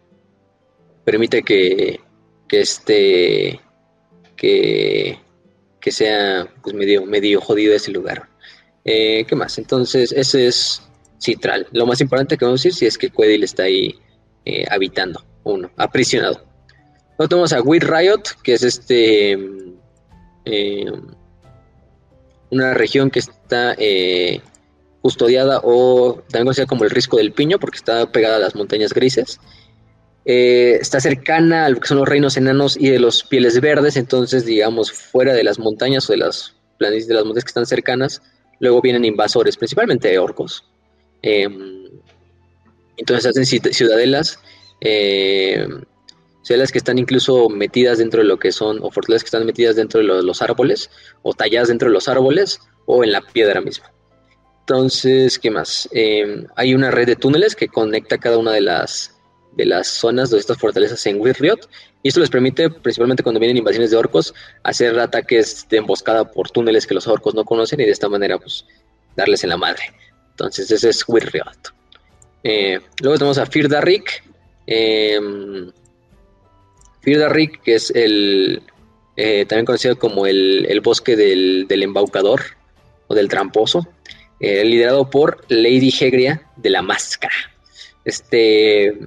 permite que, que este que, que sea pues medio, medio jodido ese lugar. Eh, ¿Qué más? Entonces, ese es Citral. Lo más importante que vamos a decir si es que Coedil está ahí eh, habitando, uno, aprisionado. Luego tenemos a Weed Riot, que es este eh, una región que está custodiada o también conocida como el Risco del Piño, porque está pegada a las montañas grises. Eh, está cercana a lo que son los reinos enanos y de los pieles verdes, entonces, digamos, fuera de las montañas o de las planicies de las montañas que están cercanas, luego vienen invasores, principalmente orcos. Em, entonces hacen ciudadelas. Eh, las que están incluso metidas dentro de lo que son, o fortalezas que están metidas dentro de los árboles, o talladas dentro de los árboles, o en la piedra misma. Entonces, ¿qué más? Em, hay una red de túneles que conecta cada una de las, de las zonas de estas fortalezas en Wirriot, y esto les permite, principalmente cuando vienen invasiones de orcos, hacer ataques de emboscada por túneles que los orcos no conocen y de esta manera, pues, darles en la madre. Entonces, ese es Wirriot. Eh, luego tenemos a Firdarik. Eh, Firdarik, que es el eh, también conocido como el, bosque del, embaucador o del tramposo, eh, liderado por Lady Hegria de la Máscara. Este,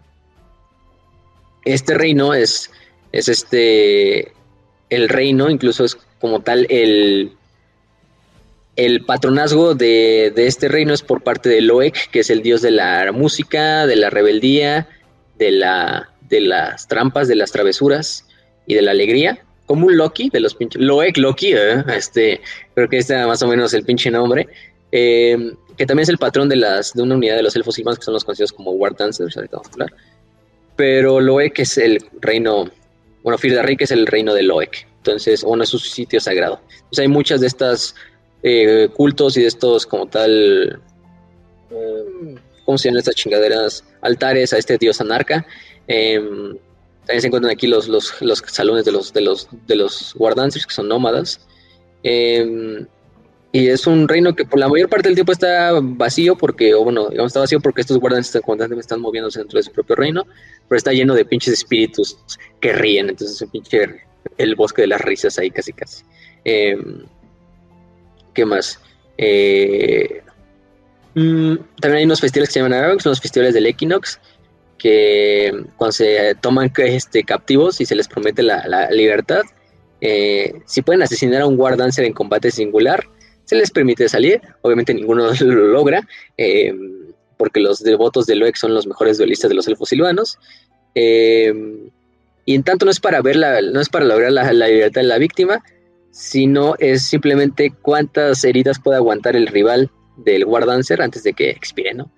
este reino es, es este, el reino, incluso es como tal el, el patronazgo de, de, este reino es por parte de Loek, que es el dios de la música, de la rebeldía, de la, de las trampas, de las travesuras y de la alegría, como un Loki de los pinches. Loek Loki, ¿eh? este, creo que este es más o menos el pinche nombre. Eh, que también es el patrón de las de una unidad de los elfos más que son los conocidos como War Dancers, ahorita vamos a hablar. Pero Loek es el reino, bueno, Firdarik es el reino de Loek, entonces, bueno, es su sitio sagrado. Entonces hay muchas de estas eh, cultos y de estos como tal, ¿cómo se llaman estas chingaderas? Altares a este dios anarca, Em, también se encuentran aquí los, los, salones de los, de los, de los guardancers, que son nómadas. Y es un reino que por la mayor parte del tiempo está vacío, porque, o bueno, digamos, está vacío porque estos guardancers están, constantemente están moviéndose dentro de su propio reino, pero está lleno de pinches espíritus que ríen, entonces es un pinche el bosque de las risas ahí casi casi. Em, ¿Qué más? Eh, mm, también hay unos festivales que se llaman Aragox, son los festivales del Equinox, que cuando se toman <laughs> este, captivos y se les promete la, libertad, eh, si pueden asesinar a un War Dancer en combate singular, se les permite salir. Obviamente ninguno <laughs> lo logra, eh, porque los devotos de Loek son los mejores duelistas de los elfos silvanos. Eh, y en tanto no es para ver no es para lograr la, libertad de la víctima, sino es simplemente cuántas heridas puede aguantar el rival del War Dancer antes de que expire, ¿no?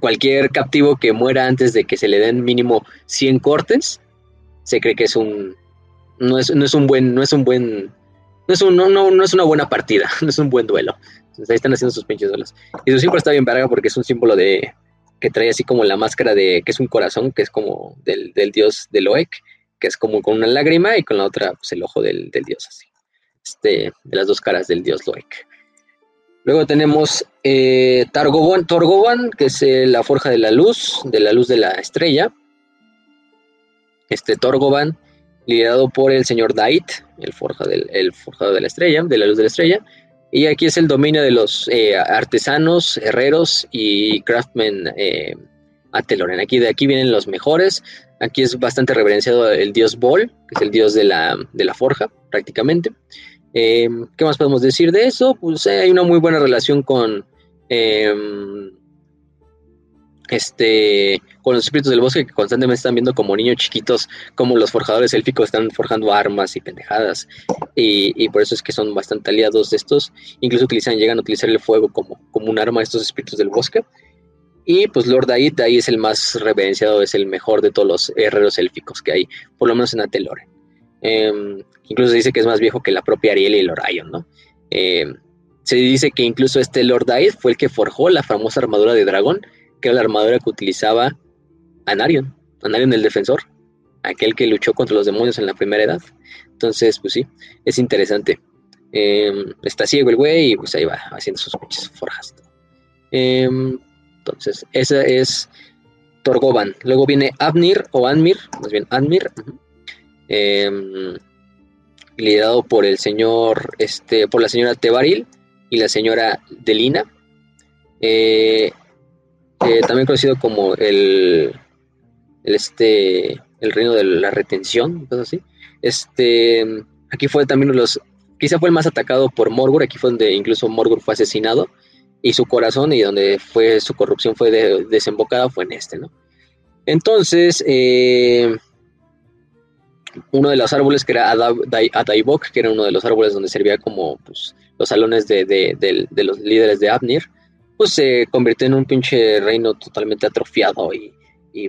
cualquier captivo que muera antes de que se le den mínimo 100 cortes, se cree que es un no es, no es un buen no es un buen no es, un, no, no, es una buena partida, <laughs> no es un buen duelo. Entonces ahí están haciendo sus pinches duelos. Y su símbolo está bien verga porque es un símbolo de que trae así como la máscara de que es un corazón, que es como del, dios de Loek, que es como con una lágrima y con la otra pues el ojo del, dios así. Este, de las dos caras del dios Loek. Luego tenemos eh, Targoban, que es eh, la forja de la luz, de la luz de la estrella. Este Torgoban, liderado por el señor Dait, el, forja del, forjado de la estrella, de la luz de la estrella. Y aquí es el dominio de los eh, artesanos, herreros y craftsmen eh, Ateloren. Aquí de aquí vienen los mejores. Aquí es bastante reverenciado el dios Bol, que es el dios de la, de la forja, prácticamente. Em, ¿Qué más podemos decir de eso? Pues eh, hay una muy buena relación con este con los espíritus del bosque que constantemente están viendo como niños chiquitos como los forjadores élficos están forjando armas y pendejadas. Y, por eso es que son bastante aliados de estos. Incluso utilizan llegan a utilizar el fuego como, como un arma estos espíritus del bosque. Y pues Lord Ait ahí es el más reverenciado es el mejor de todos los herreros élficos que hay por lo menos en Atelore. Em, incluso se dice que es más viejo que la propia Ariel y el Orion, ¿no? Em, se dice que incluso este Lord Aid fue el que forjó la famosa armadura de dragón, que era la armadura que utilizaba Anarion, Anarion el defensor, aquel que luchó contra los demonios en la primera edad. Entonces, pues sí, es interesante. Em, está ciego el güey y pues ahí va haciendo sus pinches forjas. entonces, esa es Torgoban. Luego viene Abnir o Anmir, más bien Anmir, Em, liderado por el señor, este, por la señora Tebaril y la señora Delina, también conocido como el, el, este, el reino de la retención, así. Este, aquí fue también de los, quizá fue el más atacado por Morgur, aquí fue donde incluso Morgur fue asesinado y su corazón y donde fue su corrupción fue desembocada fue en este, ¿no? Entonces, eh, uno de los árboles que era Adaibok, que era uno de los árboles donde servía como pues, los salones de, los líderes de Abnir, pues se convirtió en un pinche reino totalmente atrofiado y,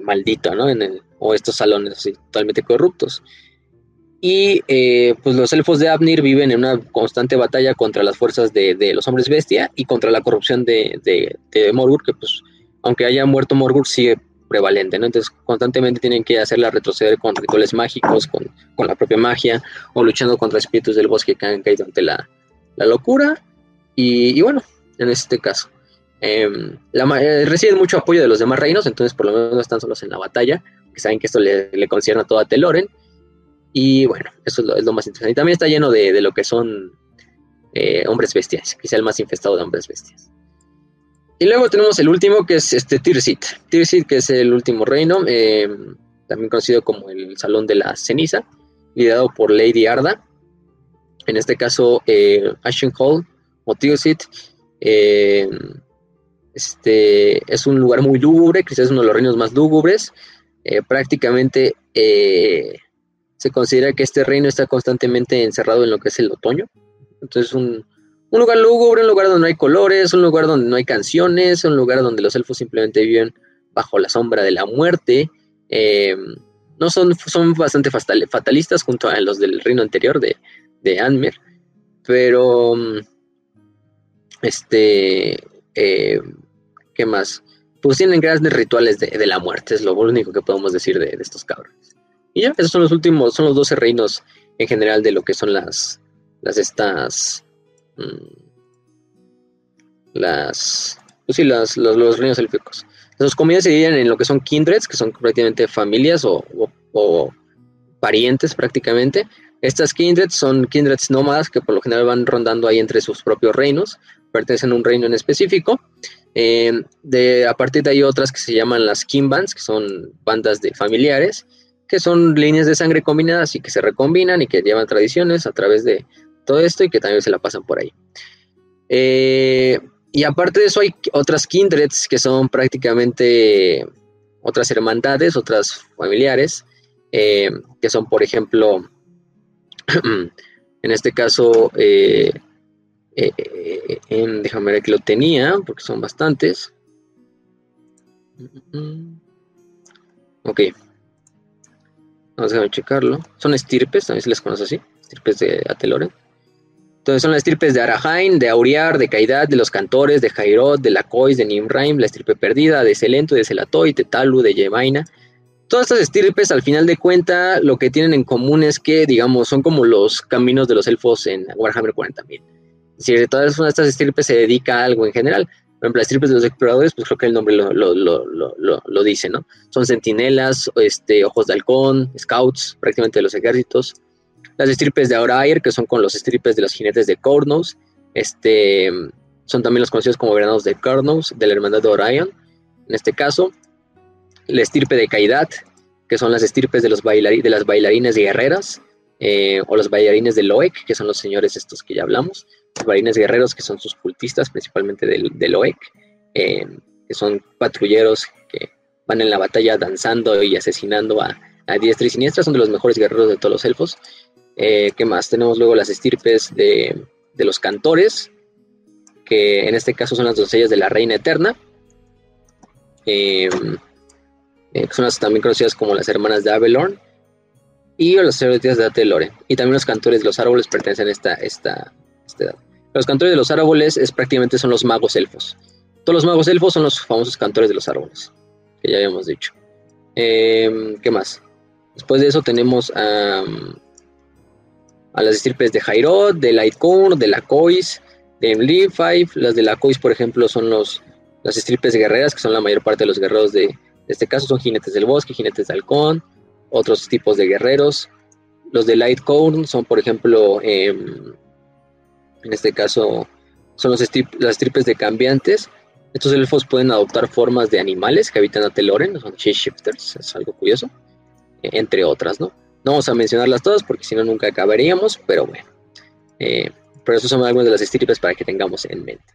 maldito, ¿no? En el, o estos salones así, totalmente corruptos. Y eh, pues los elfos de Abnir viven en una constante batalla contra las fuerzas de, los hombres bestia y contra la corrupción de, de, Morgur, que pues aunque haya muerto Morgur, sigue prevalente, ¿no? Entonces constantemente tienen que hacerla retroceder con rituales mágicos, con, la propia magia, o luchando contra espíritus del bosque que han caído ante la, locura. Y, bueno, en este caso. Em, eh, reciben mucho apoyo de los demás reinos, entonces por lo menos no están solos en la batalla, que saben que esto le, concierne a toda Teloren. Y bueno, eso es lo, más interesante. Y también está lleno de, lo que son eh, hombres bestias, quizá el más infestado de hombres bestias. Y luego tenemos el último que es este Tirsit. Tirsit, que es el último reino, eh, también conocido como el Salón de la Ceniza, liderado por Lady Arda. En este caso, eh, Ashen Hall o Tirsit. Eh, este, es un lugar muy lúgubre, quizás es uno de los reinos más lúgubres. prácticamente se considera que este reino está constantemente encerrado en lo que es el otoño. Entonces, un, un lugar lúgubre, un lugar donde no hay colores, un lugar donde no hay canciones, un lugar donde los elfos simplemente viven bajo la sombra de la muerte. Eh, no son, son bastante fatalistas junto a los del reino anterior de, de Anmer, pero este, eh, ¿qué más? Pues tienen grandes rituales de, la muerte, es lo único que podemos decir de, estos cabrones. Y ya, esos son los últimos, son los 12 reinos en general de lo que son las, las estas Mm, las, pues sí, las, los, reinos élficos. Las comunidades se dividen en lo que son kindreds, que son prácticamente familias o, parientes prácticamente. Estas kindreds son kindreds nómadas que por lo general van rondando ahí entre sus propios reinos, pertenecen a un reino en específico. Eh, a partir de ahí otras que se llaman las bands, que son bandas de familiares, que son líneas de sangre combinadas y que se recombinan y que llevan tradiciones a través de todo esto y que también se la pasan por ahí. Eh, y aparte de eso hay otras kindreds que son prácticamente otras hermandades, otras familiares, eh, que son por ejemplo, <clears throat> en este caso, eh, déjame ver que lo tenía, porque son bastantes. Ok. Vamos a checarlo. Son estirpes, también se les conoce así. Estirpes de Ateloren. Entonces son las estirpes de Arahain, de Auriar, de Caidad, de los cantores, de Jairot, de Lacois, de Nimraim, la estirpe perdida, de Celento, de Celatoy, de Talu, de Yemaina. Todas estas estirpes, al final de cuenta, lo que tienen en común es que, digamos, son como los caminos de los elfos en Warhammer 40.000. Si de todas estas estirpes se dedica a algo en general, por ejemplo, las tripes de los exploradores, pues creo que el nombre lo, dice, ¿no? Son centinelas, este, ojos de halcón, scouts, prácticamente de los ejércitos. Las estripes de Aurair, que son con los estripes de los jinetes de Cornos, este, son también los conocidos como veranos de Cornos, de la hermandad de Orion, en este caso. La estirpe de Kaidat, que son las estirpes de, los de las bailarines guerreras, eh, o los bailarines de Loek, que son los señores estos que ya hablamos marines guerreros, que son sus cultistas, principalmente del, del OEC, eh, que son patrulleros que van en la batalla danzando y asesinando a, a diestra y siniestra, son de los mejores guerreros de todos los elfos. Eh, ¿Qué más? Tenemos luego las estirpes de, de, los cantores, que en este caso son las doncellas de la Reina Eterna, eh, que son las también conocidas como las hermanas de Avelorn, y los sacerdotes de Atelore. Y también los cantores de los árboles pertenecen a esta, esta, esta edad. Los cantores de los árboles es prácticamente son los magos elfos. Todos los magos elfos son los famosos cantores de los árboles, que ya habíamos dicho. Em, ¿Qué más? Después de eso tenemos a, las estirpes de Jairot, de Lightcorn, de la Cois, de Emily Five. Las de la Cois, por ejemplo, son los, las estirpes guerreras, que son la mayor parte de los guerreros de, este caso, son jinetes del bosque, jinetes de halcón, otros tipos de guerreros. Los de Lightcorn son, por ejemplo, em, en este caso son los las tripes de cambiantes. Estos elfos pueden adoptar formas de animales que habitan a Teloren, son shapeshifters, es algo curioso, e, entre otras, ¿no? No vamos a mencionarlas todas porque si no nunca acabaríamos, pero bueno. Eh, pero esas son algunas de las estirpes para que tengamos en mente.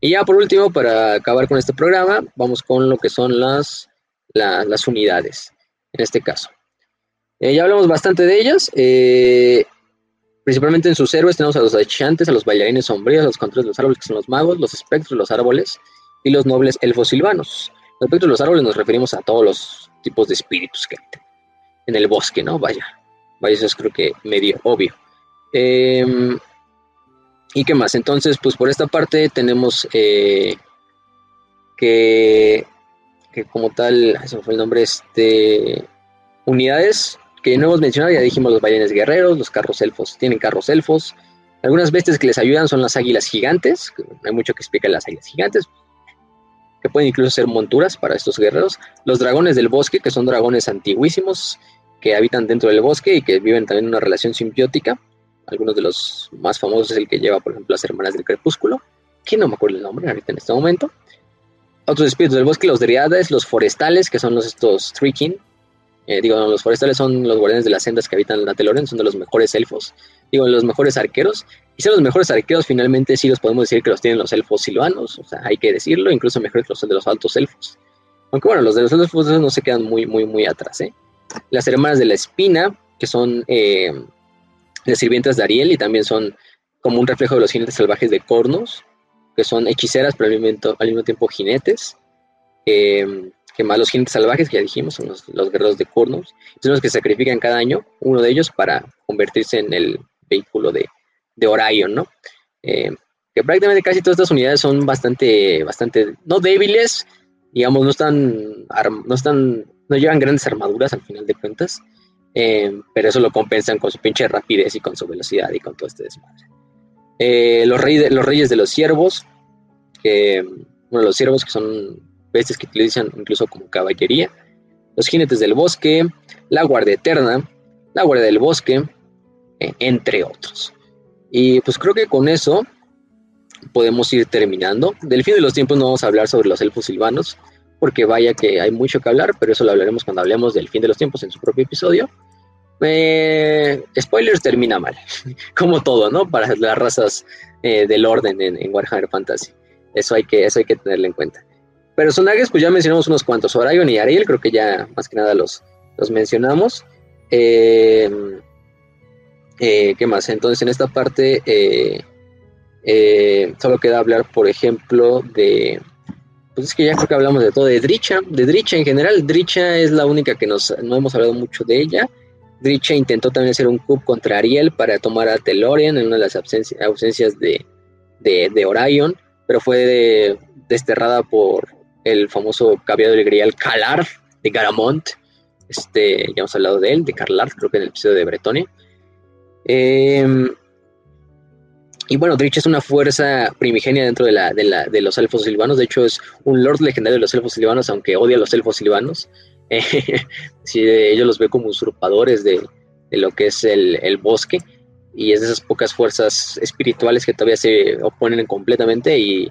Y ya por último, para acabar con este programa, vamos con lo que son las, las unidades, en este caso. Eh, ya hablamos bastante de ellas. Eh, Principalmente en sus héroes tenemos a los achantes, a los bailarines sombríos, a los cantores de los árboles, que son los magos, los espectros los árboles y los nobles elfos silvanos. Los espectros de los árboles nos referimos a todos los tipos de espíritus que hay en el bosque, ¿no? Vaya, vaya, eso es creo que medio obvio. Em, ¿Y qué más? Entonces, pues por esta parte tenemos eh, que, que como tal, eso fue el nombre, este, unidades que no hemos mencionado, ya dijimos los ballenes guerreros, los carros elfos, tienen carros elfos. Algunas bestias que les ayudan son las águilas gigantes, hay mucho que explicar las águilas gigantes, que pueden incluso ser monturas para estos guerreros. Los dragones del bosque, que son dragones antiguísimos, que habitan dentro del bosque y que viven también en una relación simbiótica. Algunos de los más famosos es el que lleva, por ejemplo, las hermanas del crepúsculo, que no me acuerdo el nombre ahorita en este momento. Otros espíritus del bosque, los driades, los forestales, que son los estos Trikin, eh, digo, los forestales son los guardianes de las sendas que habitan la Teloren, son de los mejores elfos, digo, los mejores arqueros. Y son los mejores arqueros, finalmente sí los podemos decir que los tienen los elfos silvanos, o sea, hay que decirlo, incluso mejores que los de los altos elfos. Aunque bueno, los de los elfos no se quedan muy, muy, muy atrás, ¿eh? Las hermanas de la espina, que son eh, las sirvientas de Ariel y también son como un reflejo de los jinetes salvajes de Cornos, que son hechiceras, pero al mismo, al mismo tiempo jinetes. Eh, que más los jinetes salvajes, que ya dijimos, son los, guerreros de Kurnos, son los que sacrifican cada año, uno de ellos para convertirse en el vehículo de, de Orion, ¿no? Eh, que prácticamente casi todas estas unidades son bastante, bastante, no débiles, digamos, no están, no están, no llevan grandes armaduras al final de cuentas, eh, pero eso lo compensan con su pinche rapidez y con su velocidad y con todo este desmadre. Eh, los, reyes los reyes de los ciervos, que, bueno, los ciervos que son bestias que utilizan incluso como caballería, los jinetes del bosque, la guardia eterna, la guardia del bosque, eh, entre otros. Y pues creo que con eso podemos ir terminando. Del fin de los tiempos no vamos a hablar sobre los elfos silvanos, porque vaya que hay mucho que hablar, pero eso lo hablaremos cuando hablemos del fin de los tiempos en su propio episodio. Eh, spoilers termina mal, <laughs> como todo, ¿no? Para las razas eh, del orden en, Warhammer Fantasy. Eso hay que, eso hay que tenerlo en cuenta. Personajes, pues ya mencionamos unos cuantos. Orion y Ariel, creo que ya más que nada los, los mencionamos. Eh, ¿Qué más? Entonces, en esta parte, solo queda hablar, por ejemplo, de. Pues es que ya creo que hablamos de todo. De Dricha, de Dricha en general. Dricha es la única que nos, no hemos hablado mucho de ella. Dricha intentó también hacer un coup contra Ariel para tomar a Telorian en una de las ausencias de, de, Orion, pero fue desterrada por el famoso caballero del grial Calar de Garamont. Este, ya hemos hablado de él, de Carlar, creo que en el episodio de Bretonia. Em, y bueno, Dricha es una fuerza primigenia dentro de, la, de, de, los elfos silvanos. De hecho, es un lord legendario de los elfos silvanos, aunque odia a los elfos silvanos. <laughs> sí, ellos los ve como usurpadores de, lo que es el, bosque y es de esas pocas fuerzas espirituales que todavía se oponen completamente y,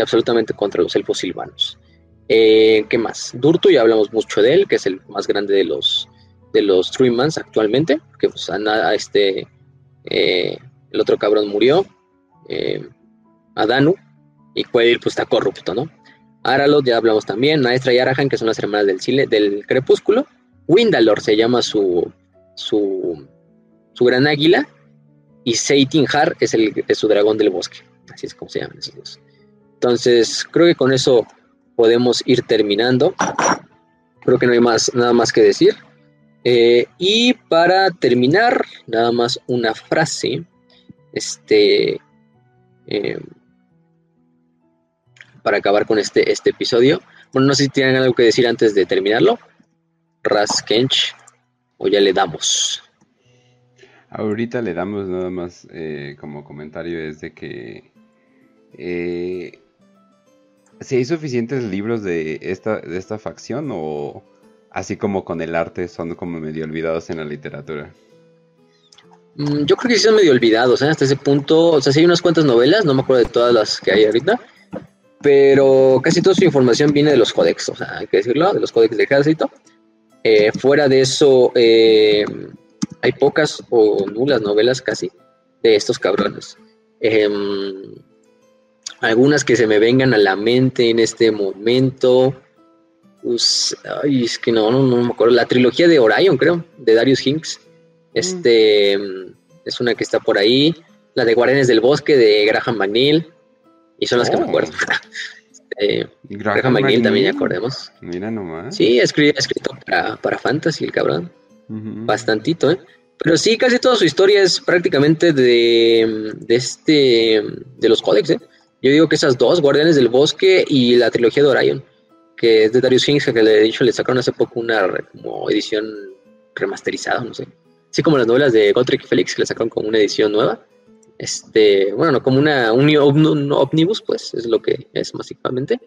absolutamente contra los elfos silvanos. Eh, ¿Qué más? Durto, ya hablamos mucho de él, que es el más grande de los de los actualmente, que pues a, este eh, el otro cabrón murió, eh, Adanu, y Quail pues está corrupto, ¿no? Aralot, ya hablamos también, Maestra y Arahan, que son las hermanas del, del crepúsculo. Windalor se llama su, su, su gran águila. Y Seitinhar es, el, es su dragón del bosque. Así es como se llaman esos dos. Entonces, creo que con eso podemos ir terminando. Creo que no hay más, nada más que decir. Eh, y para terminar, nada más una frase. Este. Eh, para acabar con este, este episodio. Bueno, no sé si tienen algo que decir antes de terminarlo. Ras Kench, o ya le damos. Ahorita le damos nada más eh, como comentario es de que eh, si hay suficientes libros de esta, de esta facción o así como con el arte son como medio olvidados en la literatura. Mm, yo creo que sí son medio olvidados, ¿eh? hasta ese punto. O sea, sí hay unas cuantas novelas, no me acuerdo de todas las que hay ahorita, pero casi toda su información viene de los códex, o sea, hay que decirlo, de los códex de ejército. Eh, fuera de eso, eh, hay pocas o nulas novelas casi de estos cabrones. Em, algunas que se me vengan a la mente en este momento. Pues, ay, es que no, no, no, me acuerdo. La trilogía de Orion, creo, de Darius Hinks. Este mm, es una que está por ahí. La de Guardianes del Bosque de Graham McNeil. Y son las que me acuerdo. <laughs> este, Graham, McNeil también, ya acordemos. Mira nomás. Sí, escrito, escrito para, para Fantasy, el cabrón. Bastantito, ¿eh? Pero sí, casi toda su historia es prácticamente de, de este, de los códex, ¿eh? Yo digo que esas dos, Guardianes del Bosque y la trilogía de Orion, que es de Darius Hinks, que le he dicho, le sacaron hace poco una como edición remasterizada, no sé. Así como las novelas de Gotrek y Félix, que le sacaron como una edición nueva este, bueno, como una, un, ómnibus, pues es lo que es básicamente.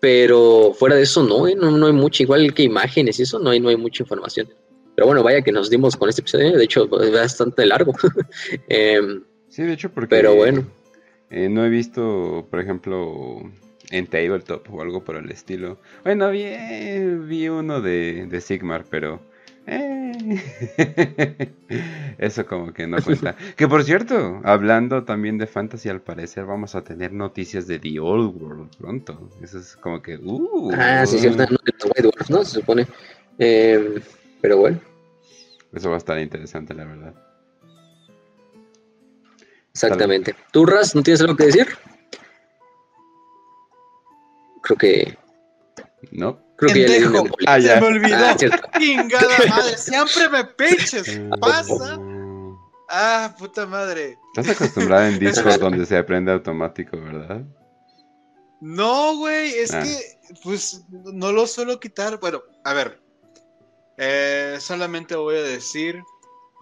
Pero fuera de eso, no, ¿eh? no, no, hay mucho, igual que imágenes y eso, no hay, no hay mucha información. Pero bueno, vaya que nos dimos con este episodio, de hecho es bastante largo. <laughs> Em, sí, de hecho, porque... Pero bueno. Eh, no he visto, por ejemplo, en Tabletop o algo por el estilo. Bueno, vi, vi uno de, de Sigmar, pero eh. <laughs> Eso como que no cuenta. <laughs> que por cierto, hablando también de fantasy, al parecer vamos a tener noticias de The Old World pronto. Eso es como que... Uh, ah, sí, cierto, ¿no? Se supone. Eh, pero bueno. Eso va a estar interesante, la verdad. Exactamente. ¿Tú, Ras, no tienes algo que decir? Creo que... No. Creo que ya ah, Se me olvidó. Ah, Chingada madre. Siempre me pinches. Pasa. Ah, puta madre. Estás acostumbrada en Discord donde se aprende automático, ¿verdad? No, güey. Es ah. que, pues, no lo suelo quitar. Bueno, a ver. Eh, solamente voy a decir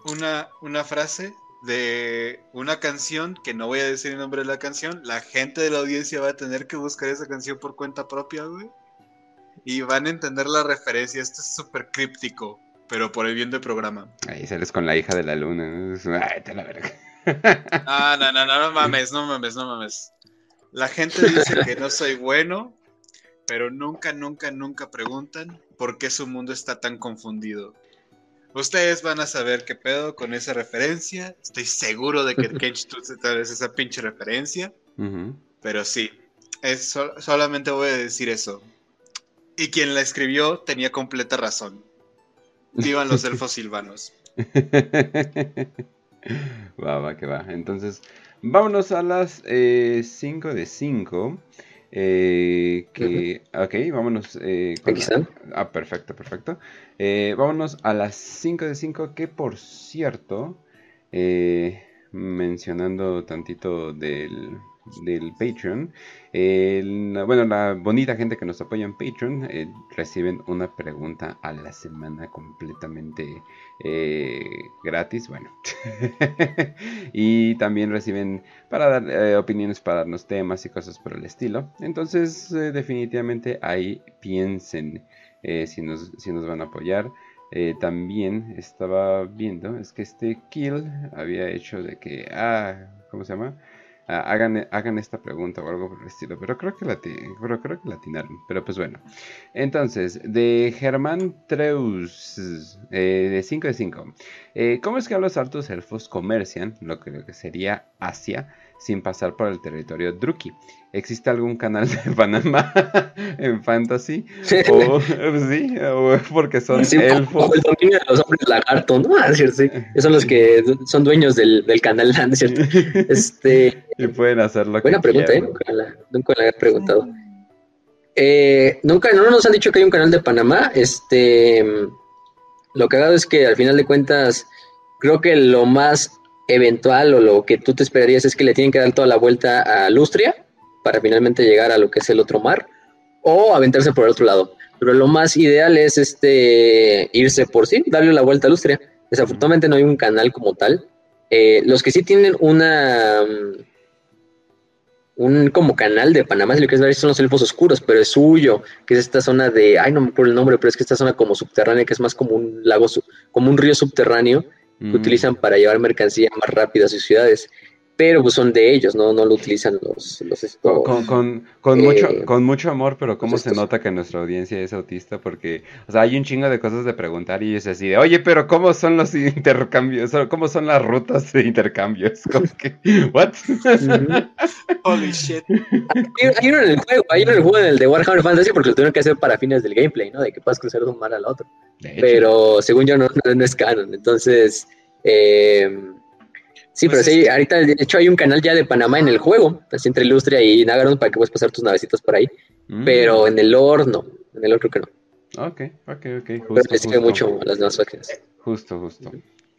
una, una frase de una canción que no voy a decir el nombre de la canción. La gente de la audiencia va a tener que buscar esa canción por cuenta propia, güey y van a entender la referencia. Esto es súper críptico. pero por el bien del programa. Ahí sales con la hija de la luna. Ay, te la verga. Ah, no, no, no, no mames, no mames, no mames. La gente dice que no soy bueno, pero nunca, nunca, nunca preguntan por qué su mundo está tan confundido. Ustedes van a saber qué pedo con esa referencia. Estoy seguro de que <laughs> Kench tal vez esa pinche referencia. Pero sí, es, solamente voy a decir eso. Y quien la escribió tenía completa razón. Vivan los <laughs> elfos silvanos. va, va, que va. Entonces, vámonos a las 5 eh, de 5. Eh, que, ok, vámonos. Eh, Aquí están. ah, perfecto, perfecto. Eh, vámonos a las 5 de 5, que por cierto, eh, mencionando tantito del, del Patreon. bueno, la bonita gente que nos apoya en Patreon eh, reciben una pregunta a la semana completamente eh, gratis. Bueno, <laughs> y también reciben para dar eh, opiniones, para darnos temas y cosas por el estilo. Entonces, definitivamente ahí piensen si, nos, si nos van a apoyar. también estaba viendo, es que este kill había hecho de que, ah, ¿cómo se llama? Ah, hagan, hagan esta pregunta o algo por el estilo. Pero creo que la, pero creo que la atinaron. Pero pues bueno. Entonces, de Germán Treus, eh, de 5 de 5. Eh, ¿Cómo es que los altos elfos comercian, lo que, que sería Asia, sin pasar por el territorio Druki? ¿Existe algún canal de <laughs> Panamá en Fantasy? O, sí, o porque son elfos. O el dominio de los hombres lagarto, ¿no? Ah, sí, sí. Son los que son dueños del, del canal, <laughs> ¿no? ¿cierto? Este, y pueden hacerlo. Buena pregunta, ¿eh? Nunca la, nunca la he preguntado. Eh, nunca, no nos han dicho que hay un canal de Panamá. Este, lo que hago es que al final de cuentas, creo que lo más eventual o lo que tú te esperarías es que le tienen que dar toda la vuelta a Lustria para finalmente llegar a lo que es el otro mar o aventarse por el otro lado. Pero lo más ideal es este irse por sí, darle la vuelta a Lustria. Desafortunadamente no hay un canal como tal. Eh, los que sí tienen una mm, un como canal de Panamá, si lo que es ver, son los elfos oscuros, pero es suyo, que es esta zona de, ay, no me acuerdo el nombre, pero es que esta zona como subterránea, que es más como un lago, como un río subterráneo, que utilizan para llevar mercancía más rápido a sus ciudades pero pues son de ellos, no, no lo utilizan los, los con, con, con eh, mucho, con mucho amor, pero cómo se nota que nuestra audiencia es autista, porque, o sea, hay un chingo de cosas de preguntar y es así de, oye, pero cómo son los intercambios, cómo son las rutas de intercambios, <laughs> que, what? <laughs> Holy shit. Hay, uno en el juego, hay uno en el juego en el de Warhammer Fantasy porque lo tuvieron que hacer para fines del gameplay, ¿no? De que puedas cruzar de un mar al otro. Pero según yo no, no, es canon, entonces... Eh, Sí, pero pues sí, ahorita de hecho hay un canal ya de Panamá en el juego, así entre Ilustria y Nagaron para que puedas pasar tus navecitas por ahí. Mm. Pero en el lore no, en el otro creo que no. Ok, ok, ok. Justo, pero sigue mucho las nuevas facciones. Justo, justo.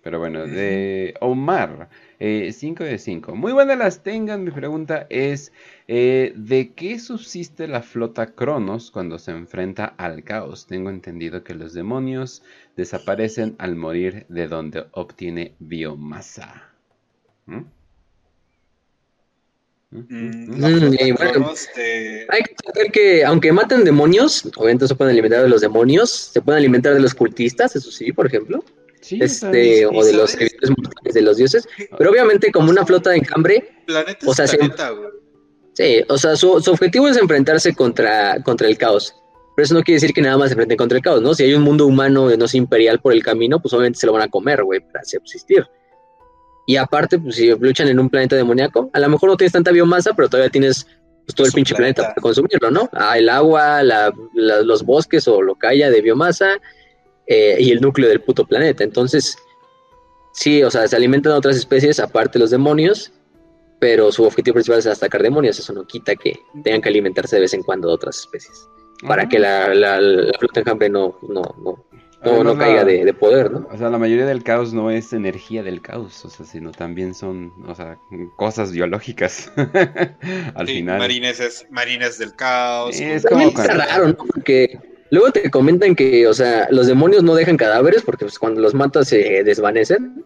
Pero bueno, de Omar, 5 eh, de 5. Muy buenas las tengan. Mi pregunta es: eh, ¿de qué subsiste la flota Cronos cuando se enfrenta al caos? Tengo entendido que los demonios desaparecen al morir de donde obtiene biomasa. ¿Mm? ¿Mm? Mm, hay que saber que aunque maten demonios, obviamente se pueden alimentar de los demonios, se pueden alimentar de los cultistas, eso sí, por ejemplo. este, o de los mortales de los dioses, pero obviamente como una flota de encambre, o sea, sí, o sea, su, objetivo es enfrentarse contra, contra el caos. Pero eso no quiere decir que nada más se enfrenten contra el caos, ¿no? Si hay un mundo humano, no sé, imperial por el camino, pues obviamente se lo van a comer, güey, para subsistir. Y aparte, pues si luchan en un planeta demoníaco, a lo mejor no tienes tanta biomasa, pero todavía tienes pues, todo el pinche planeta. para consumirlo, ¿no? Ah, el agua, los bosques o lo que haya de biomasa eh, y el núcleo del puto planeta. Entonces, sí, o sea, se alimentan otras especies, aparte los demonios, pero su objetivo principal es atacar demonios. Eso no quita que tengan que alimentarse de vez en cuando de otras especies. Para que la, la, la flota enjambre no, no, no, no, no caiga de, poder, ¿no? O sea, la mayoría del caos no es energía del caos, o sea, sino también son, o sea, cosas biológicas. <laughs> Al final. Marines, marines del caos. es como raro, ¿no? Porque luego te comentan que, o sea, los demonios no dejan cadáveres porque pues, cuando los matas se desvanecen.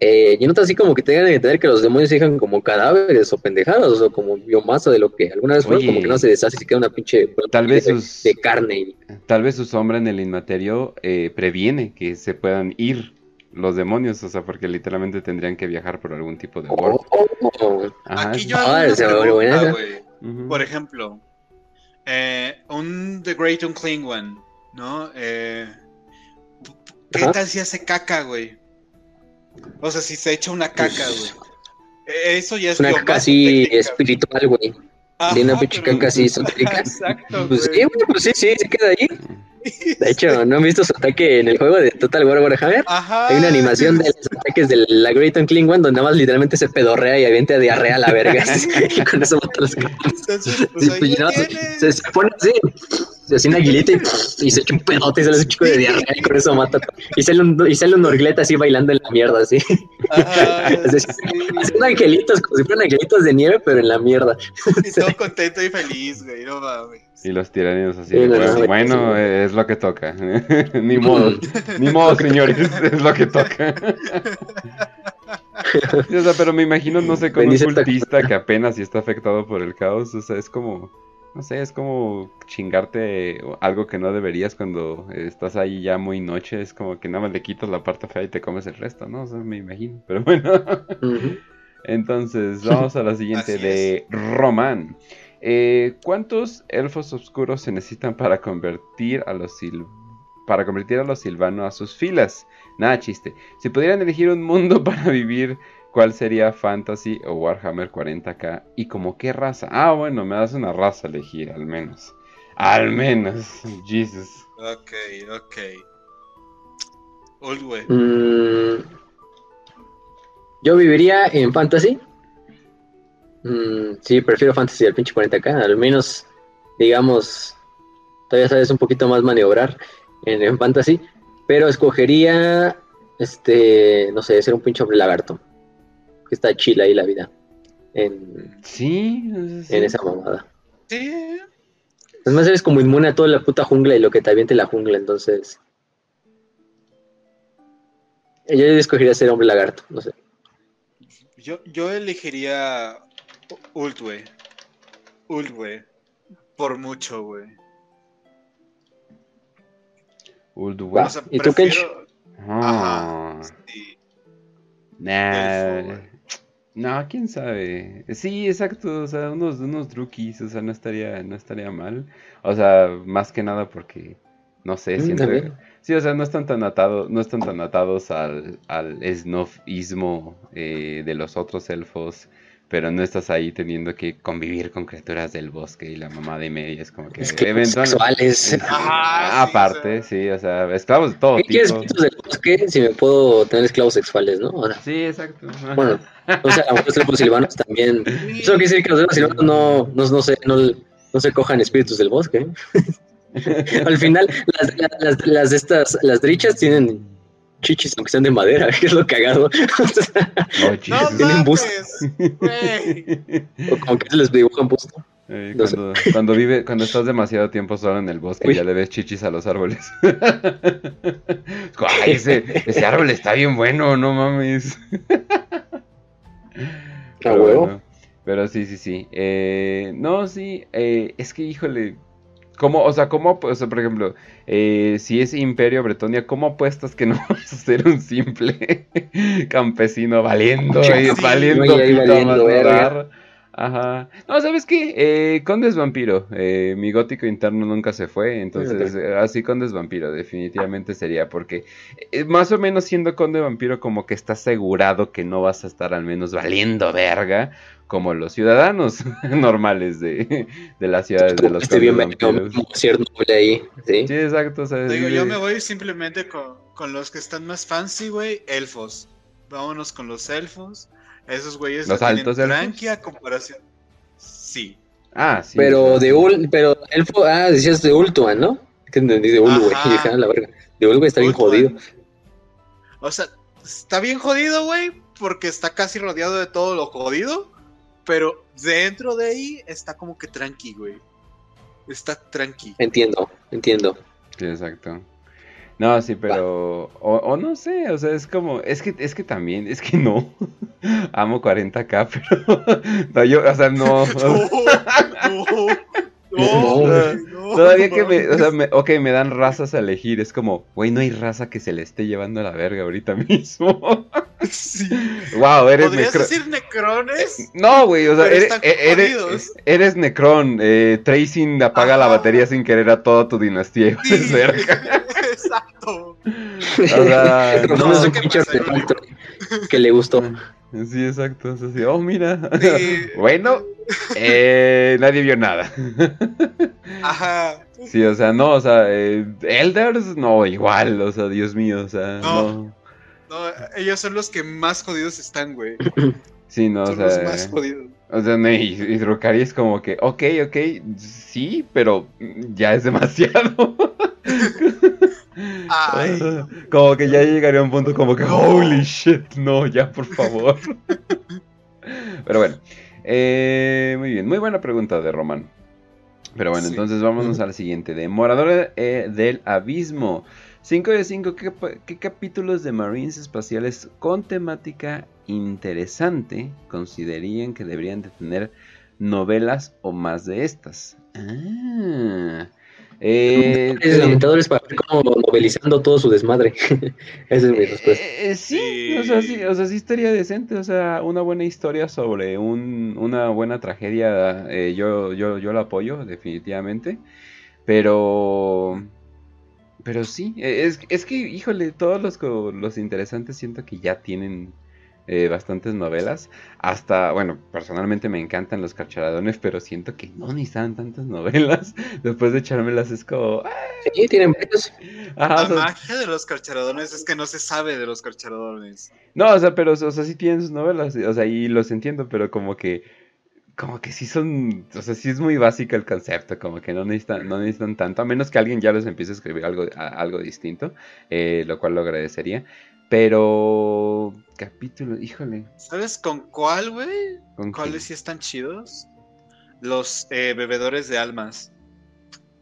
Eh, y no así como que tengan que entender que los demonios se dejan como cadáveres o pendejadas o como biomasa de lo que alguna vez fue, Oye. como que no se deshace y se queda una pinche Tal vez de, sus- de carne. y- Tal vez su sombra en el inmaterio eh, previene que se puedan ir los demonios, o sea, porque literalmente tendrían que viajar por algún tipo de warp. Oh, oh, Ajá, Aquí yo Ah, pregunta. Por ejemplo, eh, un The Great Unclean One, ¿no? Eh, ¿Qué Ajá. tal si hace caca, güey? O sea, si se echa una caca, güey. Eh, Eso ya es una caca así espiritual, güey. De una pinche pero- así <laughs> esotérica. Exacto, Pues sí, güey. pues sí, sí, se queda ahí. <laughs> De hecho, ¿no han visto su ataque en el juego de Total War Warhammer? Ajá. Hay una animación de los ataques de la Great Unclean One donde nada más literalmente se pedorrea y avienta diarrea a la verga. <laughs> y con eso mata a los cabrones. Pues pues, se pone así, se hace una aguilita y, y se echa un pedote y sale ese chico de diarrea y con eso mata. Y sale un, y sale un orgleta así bailando en la mierda, así. <laughs> Es decir, sí. Haciendo angelitos, como si fueran angelitos de nieve, pero en la mierda. Y todo <laughs> contento y feliz, güey. No mames. Y los tiranidos así, Sí, no, bueno, no, bueno, sí. eh, es lo que toca. <laughs> ni modo, ni modo, señores, es lo que toca. O sea, pero me imagino, no sé, con un cultista que apenas y está afectado por el caos, o sea, es como, no sé, es como chingarte algo que no deberías cuando estás ahí ya muy noche, es como que nada más le quitas la parte fea y te comes el resto, ¿no? O sea, me imagino, pero <laughs> bueno. Entonces, <laughs> vamos a la siguiente de Román. Eh, ¿Cuántos elfos oscuros se necesitan para convertir a los sil- para convertir a los silvanos a sus filas? Nada chiste. Si pudieran elegir un mundo <laughs> para vivir, ¿cuál sería Fantasy o Warhammer 40k? ¿Y como qué raza? Ah, bueno, me das una raza a elegir, al menos. Al menos. <laughs> Jesus. Ok, ok. Old. Mm, yo viviría en Fantasy. Mm, sí, prefiero Fantasy al pinche 40k. Al menos, digamos, todavía sabes un poquito más maniobrar en, en Fantasy. Pero escogería, este, no sé, ser un pinche hombre lagarto. Que está chila ahí la vida. En, Sí, sí. en esa mamada. Sí. Además eres como inmune a toda la puta jungla y lo que te aviente la jungla, entonces... Yo escogería ser hombre lagarto, no sé. Yo, yo elegiría Ult, güey. Ult, güey. Por mucho, güey. O sea, ¿Y tú, prefiero... Ah. Ajá. Sí. Nah. Elfo. No, quién sabe. Sí, exacto. O sea, unos, unos drukis, o sea, no estaría, no estaría mal. O sea, más que nada porque, no sé, Mm, siento. Sí, o sea, no están tan atados, no están tan atados al, al snobismo eh, de los otros elfos, pero no estás ahí teniendo que convivir con criaturas del bosque y la mamá de media es como que Es que eventual- sexuales. Ajá, sí, Aparte, sí, o sea, esclavos de todo ¿Qué quieres tipo. espíritus del bosque si me puedo tener esclavos sexuales, no? Sea, Sí, exacto. bueno, o sea, a lo mejor los elfos silvanos también. Sí. Eso quiere decir que los elfos silvanos no, no, no, se, no, no se cojan espíritus del bosque. ¿eh? <laughs> Al final, las, las, las, las de estas, las drichas tienen chichis, aunque sean de madera, <laughs> que es lo cagado. <laughs> Oh, No Jesus. Tienen bus. mames, güey. o como que se les dibujan busto. Eh, No cuando, cuando vive, cuando estás demasiado tiempo solo en el bosque, Uy. ya le ves chichis a los árboles. Es <laughs> como, Ay, ese, ese árbol está bien bueno, no mames. A Pero huevo. bueno, pero sí, sí, sí. Eh, no, sí, eh, es que híjole. ¿Cómo, o sea, cómo, o sea, por ejemplo, eh, si es Imperio Bretonia, ¿cómo apuestas que no <laughs> vas a ser un simple <laughs> campesino valiendo y sí, valiendo, a valiendo, no verga. dar? Ajá. No, ¿sabes qué? Eh, Condes Vampiro. Eh, mi gótico interno nunca se fue. Entonces, eh, así Condes Vampiro, definitivamente sería. Porque eh, más o menos siendo Conde Vampiro, como que estás asegurado que no vas a estar al menos valiendo verga. Como los ciudadanos <laughs> normales de, de las ciudades de los Este bien ahí, ¿sí? Sí, exacto. o sea, Digo, sí, yo me voy simplemente con, con los que están más fancy, güey, elfos. Vámonos con los elfos. Esos güeyes ¿Los altos elfos? tranqui a comparación. Sí. Ah, sí. Pero sí. de Ul, pero elfo, ah, decías de Ultuan, ¿no? Que entendí de Ul, güey. <laughs> La verga. De Ul, güey, está bien Ultuan. jodido. O sea, está bien jodido, güey, porque está casi rodeado de todo lo jodido. Pero dentro de ahí está como que tranqui, güey. Está tranqui. Entiendo, entiendo. Sí, exacto. No, sí, pero. O, o, no sé, o sea, es como. Es que, es que también, es que no. <laughs> Amo 40k, <laughs> pero. No, yo, o sea, no. <laughs> no, no, Todavía que me, o sea, <laughs> me, ok, me dan razas a elegir. Es como, güey, no hay raza que se le esté llevando a la verga ahorita <laughs> mismo. Sí. Wow, eres ¿Podrías decir necrones? No, güey, o sea, eres, eres, eres, necron. Eh, Tracing apaga la batería sin querer a toda tu dinastía. Sí. <laughs> Exacto. O sea, no, es un pinche artefacto que le gustó. Sí, exacto. Es así, oh, mira. Sí. <laughs> bueno, eh, nadie vio nada. <laughs> Ajá. Sí, o sea, no, o sea, eh, Elders, no, igual, o sea, Dios mío, o sea, no. no. No, ellos son los que más jodidos están, güey. <clears throat> Sí, no, son o sea. los más jodidos. O sea, no, y, y Drukari es como que, ok, ok, sí, pero ya es demasiado. <laughs> Ay. Como que ya llegaría a un punto como que, holy shit, no, ya por favor. <laughs> Pero bueno, eh, muy bien, muy buena pregunta de Román. Pero bueno, sí. entonces vámonos a la siguiente, de Morador eh, del Abismo. 5 de 5, ¿qué, ¿qué, capítulos de Marines espaciales con temática interesante considerarían que deberían de tener novelas o más de estas? Ah, eh, <laughs> es lamentadores para ver como novelizando todo su desmadre. <laughs> Esa es mi respuesta. Eh, sí, o sea, sí, o sea, sí estaría decente. O sea, una buena historia sobre un, una buena tragedia. Eh, yo, yo, yo la apoyo, definitivamente. Pero. Pero sí, es, es que, híjole, todos los, los interesantes siento que ya tienen eh, bastantes novelas. Hasta, bueno, personalmente me encantan los carcharadones, pero siento que no necesitan tantas novelas. <laughs> Después de echármelas es como. Sí, tienen varios. Ajá, La o sea, magia de los carcharadones es que no se sabe de los carcharadones. No, o sea, pero, o sea, sí tienen sus novelas. O sea, y los entiendo, pero como que. Como que sí son, o sea, sí es muy básico el concepto, como que no necesitan, no necesitan tanto, a menos que alguien ya les empiece a escribir algo, a, algo distinto, eh, lo cual lo agradecería. Pero. Capítulo, híjole. ¿Sabes con cuál, güey? ¿Con ¿Cuáles sí están chidos? Los eh, bebedores de almas.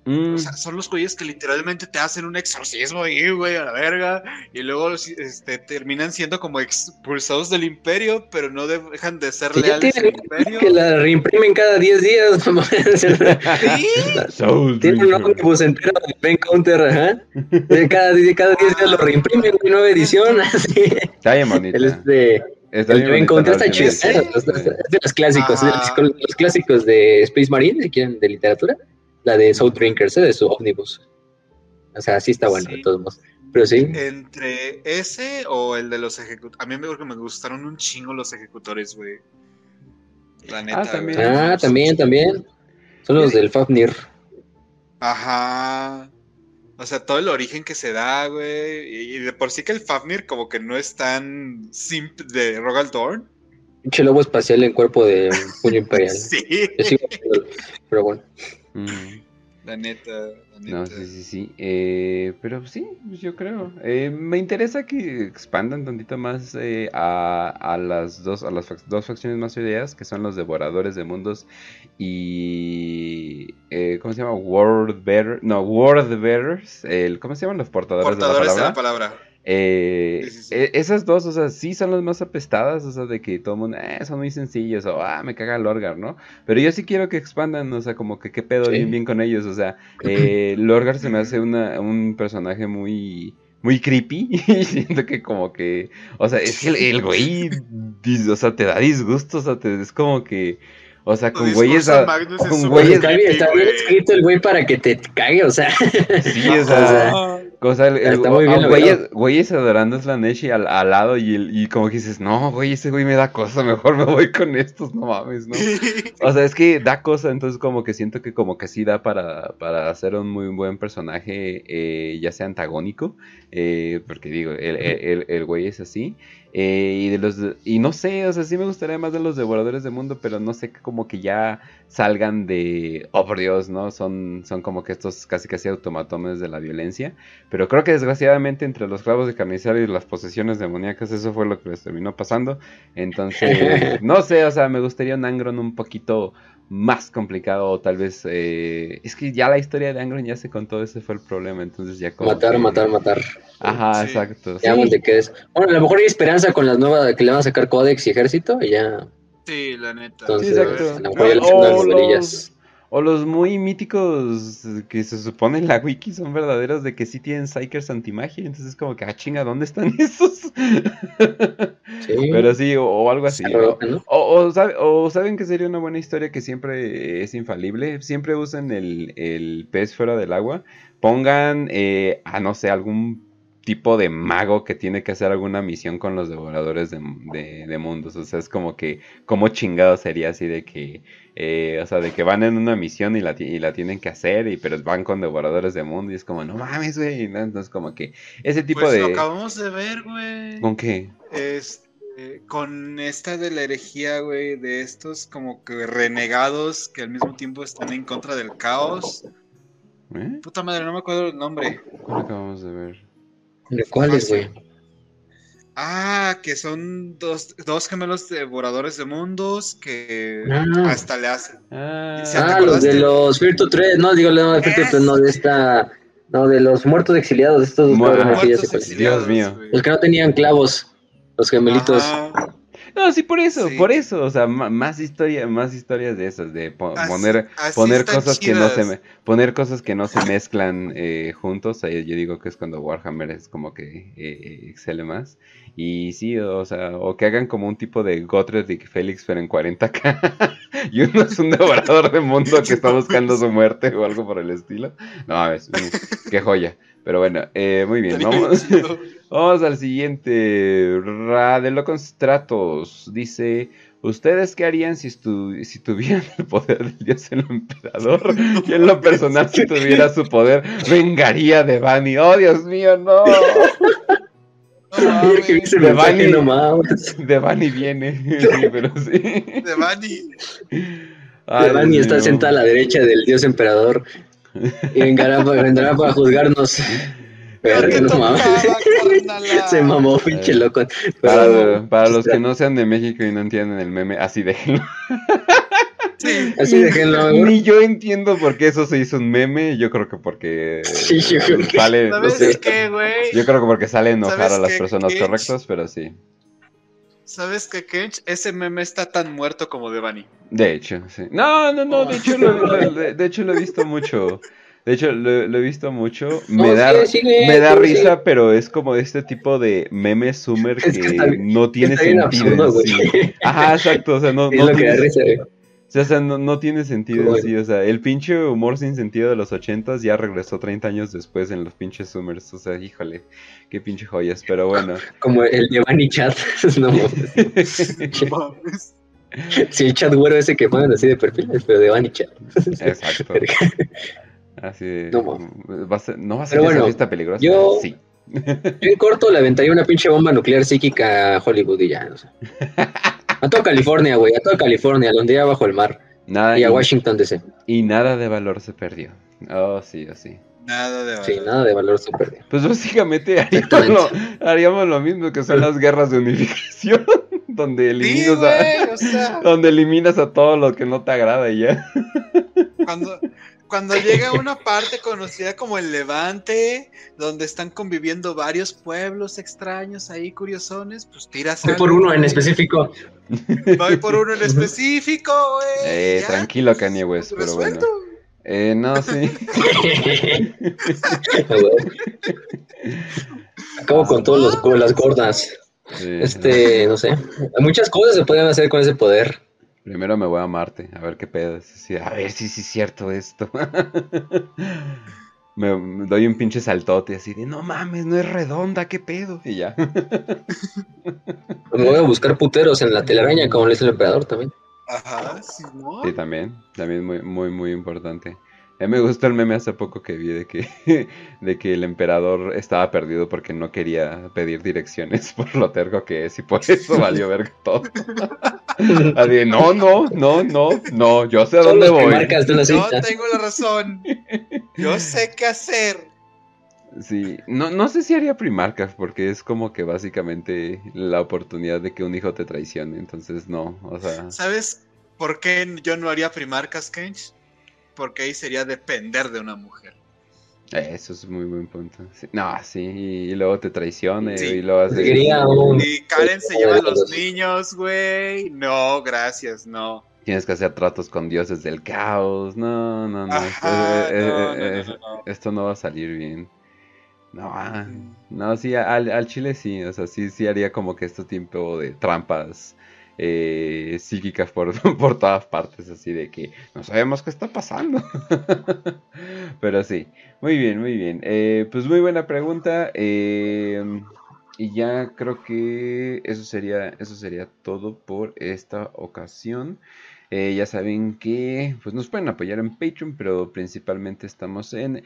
Mm. O sea, son los güeyes que literalmente te hacen un exorcismo ahí, güey, a la verga. Y luego este, terminan siendo como expulsados del imperio, pero no dejan de ser sí, leales al imperio. Que la reimprimen cada 10 días. <laughs> ¿Sí? Tienen un ómnibus entero de Ben Counter, ajá. Cada 10 cada días lo reimprimen, una nueva edición. <laughs> Así. Está bien bonita. El este. Está el Ben Counter está chido. Es de los clásicos, ah. de los clásicos de Space Marine, si quieren, de literatura la de Soul Drinkers, ¿eh? de su ómnibus. O sea, sí está bueno, sí. de todos modos. Pero sí. Entre ese o el de los ejecutores. A mí me, me gustaron un chingo los ejecutores, güey. La neta. Ah, también. Ah, también, también. Son los del Fafnir. Ajá. O sea, todo el origen que se da, güey. Y de por sí que el Fafnir como que no es tan simple de Rogal Dorn. Pinche lobo espacial en cuerpo de puño imperial. <laughs> sí. Pero bueno. Mm. La neta, la neta. No, sí, sí, sí. Eh, pero sí, pues yo creo. Eh, me interesa que expandan tantito más eh, a, a, las dos a las fac dos facciones más ideas, que son los devoradores de mundos y eh, ¿cómo se llama? World Better, no, World Bearers, el ¿cómo se llaman los portadores, portadores de la palabra? De la palabra. Eh, sí, sí, sí. Esas dos, o sea, sí son las más apestadas, o sea, de que todo el mundo, eh, son muy sencillos, o ah, me caga el Lorgar, ¿no? Pero yo sí quiero que expandan, o sea, como que qué pedo bien, bien con ellos, o sea, <clears throat> eh, Lorgar se me hace una, un personaje muy, muy creepy, <laughs> y siento que como que, o sea, es que el, el güey, o sea, te da disgusto, o sea, te, es como que... O sea, con güeyes. A, con güeyes. Está bien, está bien escrito el güey para que te cague, o sea. Sí, <laughs> o sea. o sea Cosa, el, el, Está muy bien güeyes, güeyes adorando a Slaneshi al, al, lado y, el, y como que dices, no, güey, ese güey me da cosa, mejor me voy con estos, no mames, ¿no? <laughs> O sea, es que da cosa, entonces como que siento que como que sí da para, para hacer un muy buen personaje, eh, ya sea antagónico, eh, porque digo, el, el, el, güey es así. Eh, y de los y no sé, o sea, sí me gustaría más de los devoradores de mundo, pero no sé como que ya salgan de oh por Dios, ¿no? Son, son como que estos casi casi automatones de la violencia. Pero creo que desgraciadamente entre los clavos de carnicería y las posesiones demoníacas, eso fue lo que les terminó pasando. Entonces, <laughs> no sé, o sea, me gustaría un Angron un poquito más complicado o tal vez eh, es que ya la historia de Angron ya se contó ese fue el problema entonces ya como matar que- matar matar ajá Sí. exacto ya sí. más de qué es bueno a lo mejor hay esperanza con las nuevas que le van a sacar Codex y Ejército y ya Sí, la neta. entonces Sí, exacto. a lo mejor ya las los- o los muy míticos que se supone en la wiki son verdaderos de que sí tienen psychers antimagia entonces es como que ah chinga dónde están <laughs> esos sí pero sí o, o algo así. O, o sabe- o saben que sería una buena historia que siempre es infalible. Siempre usen el, el pez fuera del agua. Pongan eh, a no sé, algún tipo de mago que tiene que hacer alguna misión con los devoradores de, de- de mundos. O sea, es como que, como chingado sería así de que, eh, o sea, de que van en una misión y la, y la tienen que hacer, y pero van con devoradores de mundo y es como, no mames, güey. ¿no? Entonces, como que ese tipo Pues lo de... acabamos de ver, güey. ¿Con qué? Este, con esta de la herejía, güey, de estos como que renegados que al mismo tiempo están en contra del caos. ¿Eh? Puta madre, no me acuerdo el nombre. ¿Cuál acabamos de ver? ¿De cuáles güey Ah, que son dos, dos gemelos devoradores de mundos que Ah. hasta le hacen. Ah, ¿te ah los de los Virtu 3 no digo no de Virtu 3 no de esta no de los muertos exiliados estos dos Muertos cuáles. exiliados, mío. güey. los que no tenían clavos los gemelitos Ajá. No, sí, por eso, Sí. por eso, o sea, más historia, más historias de esas, de po- Así- poner, así poner cosas que no se, poner cosas que no se mezclan eh, juntos. Ahí yo digo que es cuando Warhammer es como que eh, excele más. Y sí, o sea, o que hagan como un tipo de Gotred y Félix, pero en 40k. <laughs> y uno es un devorador de mundo que está buscando su muerte o algo por el estilo. No, a ver, qué joya. Pero bueno, eh, muy bien, vamos. <laughs> Vamos al siguiente. Radelo Stratos dice: ¿Ustedes qué harían si, si tuvieran el poder del dios el emperador? <laughs> Yo en lo personal, si tuviera su poder, vengaría de Bani. ¡Oh, Dios mío, no! <laughs> De Bani. no. De Bani viene. Sí, pero sí. de. Ay, Devani Dios está sentada a la derecha del dios emperador y vendrá, vendrá para juzgarnos. Pero no tocaba. Se mamó, pinche loco. Para, Pero- para los que no sean de México y no entienden el meme, así déjenlo. Sí. Así déjenlo. Ni yo entiendo por qué eso se hizo un meme. Yo creo que porque Sí, yo creo que- sale, no ¿Sabes sé, qué, güey? Yo creo que porque sale a enojar ¿Sabes a las qué, personas Kench? correctas, pero sí. ¿Sabes qué, Kench? Ese meme está tan muerto como de Bunny. De hecho, sí. No, no, no, de hecho lo, lo- lo- de hecho lo he visto mucho. De hecho, lo, lo he visto mucho. Me No, da, me da risa, pero es como este tipo de meme Summer Es que que está bien- no tiene sentido. absurdo, en sí. güey. Ajá, exacto. O sea, no, <laughs> Es no lo que da tiene, sea, o sea, no, no tiene sentido en Bueno. sí. O sea, el pinche humor sin sentido de los ochentas ya regresó 30 años después en los pinches Summers. O sea, híjole, qué pinche joyas. Pero bueno. <laughs> Como el de Bunny Chat. <laughs> <laughs> No, mames. Sí, el chat güero ese que ponen así de perfiles, pero de Bunny Chat. Exacto. Así de, No. ¿va a ser- ¿No va a ser Pero esa bueno, fiesta peligrosa? yo- Sí. Yo en corto le aventaría una pinche bomba nuclear psíquica a Hollywood y ya, no sé. A toda California, güey, a toda California, donde ya bajo el mar. Nada, Y a Washington DC. y nada de valor se perdió. Oh, sí, oh, sí. Nada de Sí, valor. nada de valor se perdió. Pues básicamente haríamos lo, haríamos lo mismo que son las guerras de unificación, <laughs> donde Sí, eliminas, a, o sea, <laughs> donde eliminas a todo lo que no te agrada y ya. cuando, cuando llega una parte conocida como el Levante, donde están conviviendo varios pueblos extraños ahí, curiosones, pues tiras Voy por uno en específico. Voy por uno en específico, güey. Eh, tranquilo, Kanye West, pero resuelto. bueno. Eh, no, sí. <laughs> Acabo con todos los con las gordas. Sí. Este, no sé. Muchas cosas se podrían hacer con ese poder. Primero me voy a Marte, a ver qué pedo. A ver si sí es cierto esto. me, <laughs> me doy un pinche saltote así de, no mames, no es redonda, qué pedo. Y ya. Me voy a buscar puteros en la telaraña, como le hizo el emperador también. Ajá, sí, ¿no? Sí, también, también muy, muy, muy importante. A mí me gustó el meme hace poco que vi de que, <laughs> de que el emperador estaba perdido porque no quería pedir direcciones <laughs> por lo terco que es y por eso valió verga todo. <laughs> Así no, no, no, no, no, yo sé a dónde voy. marcas Yo tengo la razón. Yo sé qué hacer. Sí, no, no sé si haría Primarcas porque es como que básicamente la oportunidad de que un hijo te traicione, entonces no, o sea, ¿Sabes ¿por qué yo no haría primarcas, Kench? Porque ahí sería depender de una mujer. Eso es muy buen punto. No, sí, y luego te traiciona Sí. y luego hace... Y Karen se lleva a los niños, güey. No, gracias, no. Tienes que hacer tratos con dioses del caos. No, no, no. Ajá, eh, no, eh, no, no, no. Esto no va a salir bien. No, ah, no, sí, al, al chile sí. O sea, sí, sí haría como que este tipo de trampas eh, psíquicas por, <laughs> por todas partes. Así de que no sabemos qué está pasando. <laughs> Pero sí, muy bien, muy bien. Eh, pues muy buena pregunta. eh, y ya creo que eso sería, eso sería todo por esta ocasión. Eh, ya saben que pues nos pueden apoyar en Patreon, pero principalmente estamos en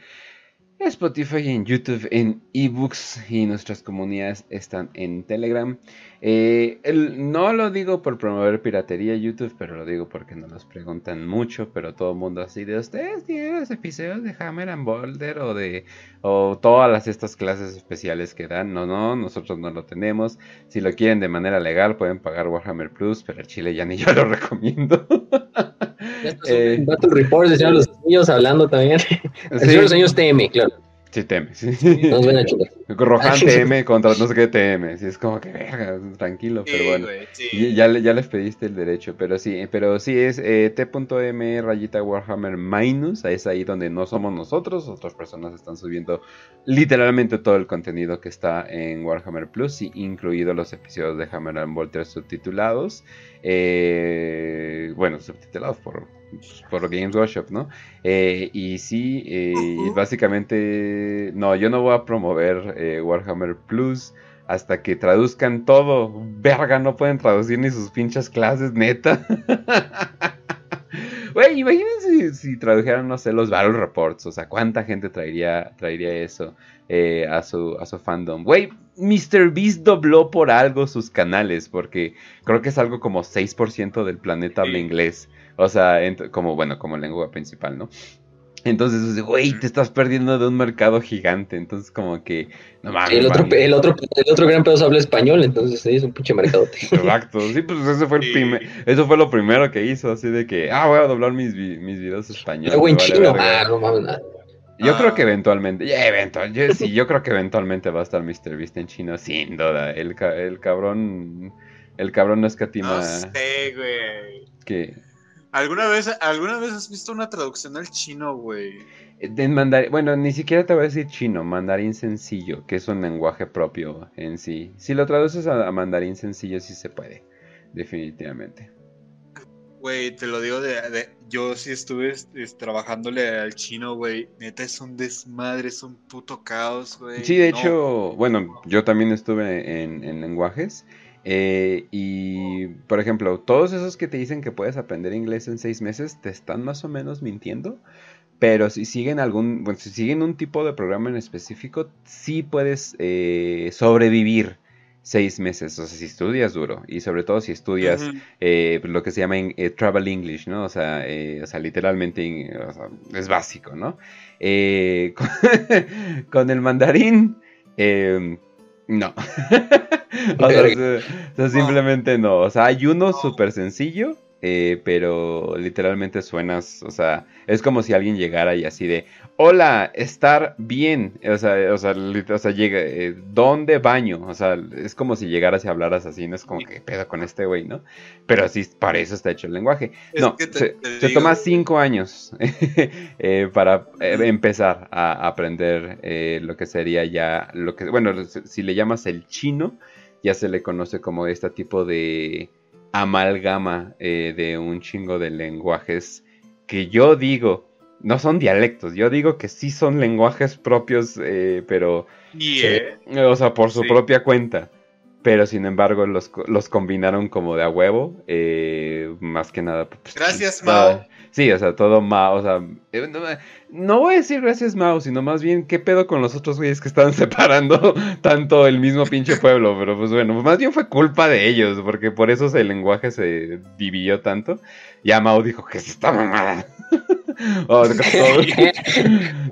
Spotify, en YouTube, en ebooks y nuestras comunidades están en Telegram. Eh, no lo digo por promover piratería YouTube, pero lo digo porque nos los preguntan mucho, pero todo el mundo así de ustedes tienen los episodios de Hammer and Boulder o de o todas estas clases especiales que dan. No, no, nosotros no lo tenemos. Si lo quieren de manera legal pueden pagar Warhammer Plus, pero el Chile ya ni yo lo <laughs> recomiendo. Eh, Battle Report, el Señor de los Niños hablando también. <laughs> El Señor de los Niños TM, claro. Sí, sí. <laughs> Nos ven a. Rohan TM contra no sé qué TM. Sí, es como que verga, tranquilo, pero bueno. güey, sí. Y Ya, ya les pediste el derecho, pero sí, pero sí es eh, t.m rayita Warhammer minus, es ahí donde no somos nosotros, otras personas están subiendo literalmente todo el contenido que está en Warhammer Plus, y incluido los episodios de Hammer and Bolter subtitulados, eh, bueno, subtitulados por, por Games Workshop, ¿no? Eh, y sí, eh, básicamente, no, yo no voy a promover eh, Warhammer Plus hasta que traduzcan todo. Verga, no pueden traducir ni sus pinches clases, neta. <laughs> Güey, imagínense si, si tradujeran, no sé, los Battle Reports. O sea, ¿cuánta gente traería, traería eso eh, a, su, a su fandom? Güey, Mr. Beast dobló por algo sus canales, porque creo que es algo como 6% del planeta habla Sí. inglés. O sea, como, bueno, como lengua principal, ¿no? Entonces, es, güey, te estás perdiendo de un mercado gigante. Entonces, como que, no mames. El otro, el otro, el otro gran pedazo habla español, entonces sí, es un pinche mercadote. <laughs> Exacto, sí, pues eso fue el primer, eso fue lo primero que hizo, así de que, ah, voy a doblar mis, mis videos españoles. Luego en vale chino, ah, no mames, nada. Yo Ah. creo que eventualmente, ya, eventual, yo, sí, yo creo que <laughs> eventualmente va a estar Mr. Beast en chino, sin duda. El, ca- el cabrón, el cabrón no escatima No sé, güey. que ¿Alguna vez, ¿Alguna vez has visto una traducción al chino, güey? en mandarín, bueno, ni siquiera te voy a decir chino, mandarín sencillo, que es un lenguaje propio en sí. Si lo traduces a, a mandarín sencillo, sí se puede, definitivamente. Güey, te lo digo de, de- yo sí estuve este, trabajándole al chino, güey. Neta es un desmadre, es un puto caos, güey. Sí, de No. hecho, bueno, yo también estuve en, en lenguajes. Eh, y, por ejemplo, todos esos que te dicen que puedes aprender inglés en seis meses, te están más o menos mintiendo. Pero si siguen algún, bueno, si siguen un tipo de programa en específico, sí puedes eh, sobrevivir seis meses. O sea, si estudias duro. Y sobre todo si estudias eh, lo que se llama eh, travel English, ¿no? O sea, eh, o sea literalmente in- o sea, es básico, ¿no? Eh, <laughs> con, con el mandarín, eh, no. <laughs> o, sea, se- o sea, simplemente no. O sea, hay uno súper sencillo. eh, pero literalmente suenas, o sea, es como si alguien llegara y así de, hola, estar bien, o sea, o sea, lit- o sea llega, eh, ¿dónde baño? O sea, es como si llegaras y hablaras así, no es como que pedo con este güey, ¿no? Pero así, para eso está hecho el lenguaje. Es no, te- se, te se digo, toma cinco años <laughs> eh, para eh, empezar a aprender lo que sería ya, lo que, bueno, si le llamas el chino, ya se le conoce como este tipo de amalgama de un chingo de lenguajes que yo digo, no son dialectos, yo digo que sí son lenguajes propios, eh, pero Y, Sí. eh, o sea, por su Sí. propia cuenta. Pero sin embargo los, los combinaron como de a huevo. eh, más que nada. pues, Gracias, Mao. Sí, o sea, todo Mao. O sea, eh, no, no voy a decir gracias Mao, sino más bien qué pedo con los otros güeyes que estaban <laughs> separando tanto el mismo pinche pueblo. Pero pues bueno, más bien fue culpa de ellos, porque por eso el lenguaje se dividió tanto. Ya Mao dijo que es esta mamada. <laughs> Oh, <laughs> todos,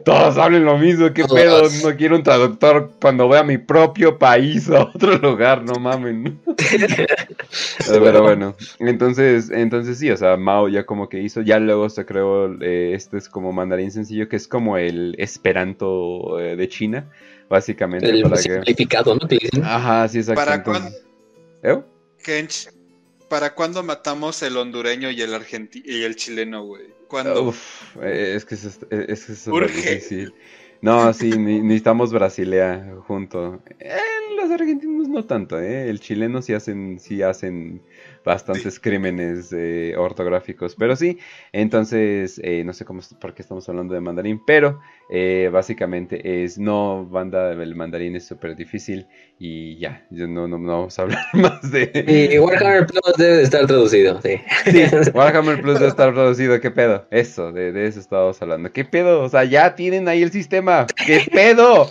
todos hablen lo mismo, qué pedo, no quiero un traductor cuando voy a mi propio país, a otro lugar, no mamen. <laughs> Pero bueno, entonces, entonces sí, o sea, Mao ya como que hizo, ya luego se creó, eh, este es como mandarín sencillo, que es como el esperanto eh, de China, básicamente. El simplificado, ¿no? Ajá, sí, exacto. ¿Para cuándo? ¿Eh? Kench, ¿para cuándo matamos el hondureño y el argentino y el chileno, güey? ¿Cuándo? Uf, es que es, es, es difícil. No, sí, necesitamos Brasilea junto. Eh, los argentinos no tanto, ¿eh? El chileno sí hacen, sí hacen bastantes crímenes eh, ortográficos. Pero sí, entonces, eh, no sé cómo, por qué estamos hablando de mandarín, pero eh, básicamente es, no, banda, el mandarín es súper difícil y ya, yo no, no, vamos a hablar <laughs> más de... Y Warhammer Plus debe de estar traducido, sí. Sí, Warhammer Plus debe estar traducido, ¿qué pedo? Eso, de, de eso estábamos hablando. ¿Qué pedo? O sea, ya tienen ahí el sistema. ¿Qué pedo?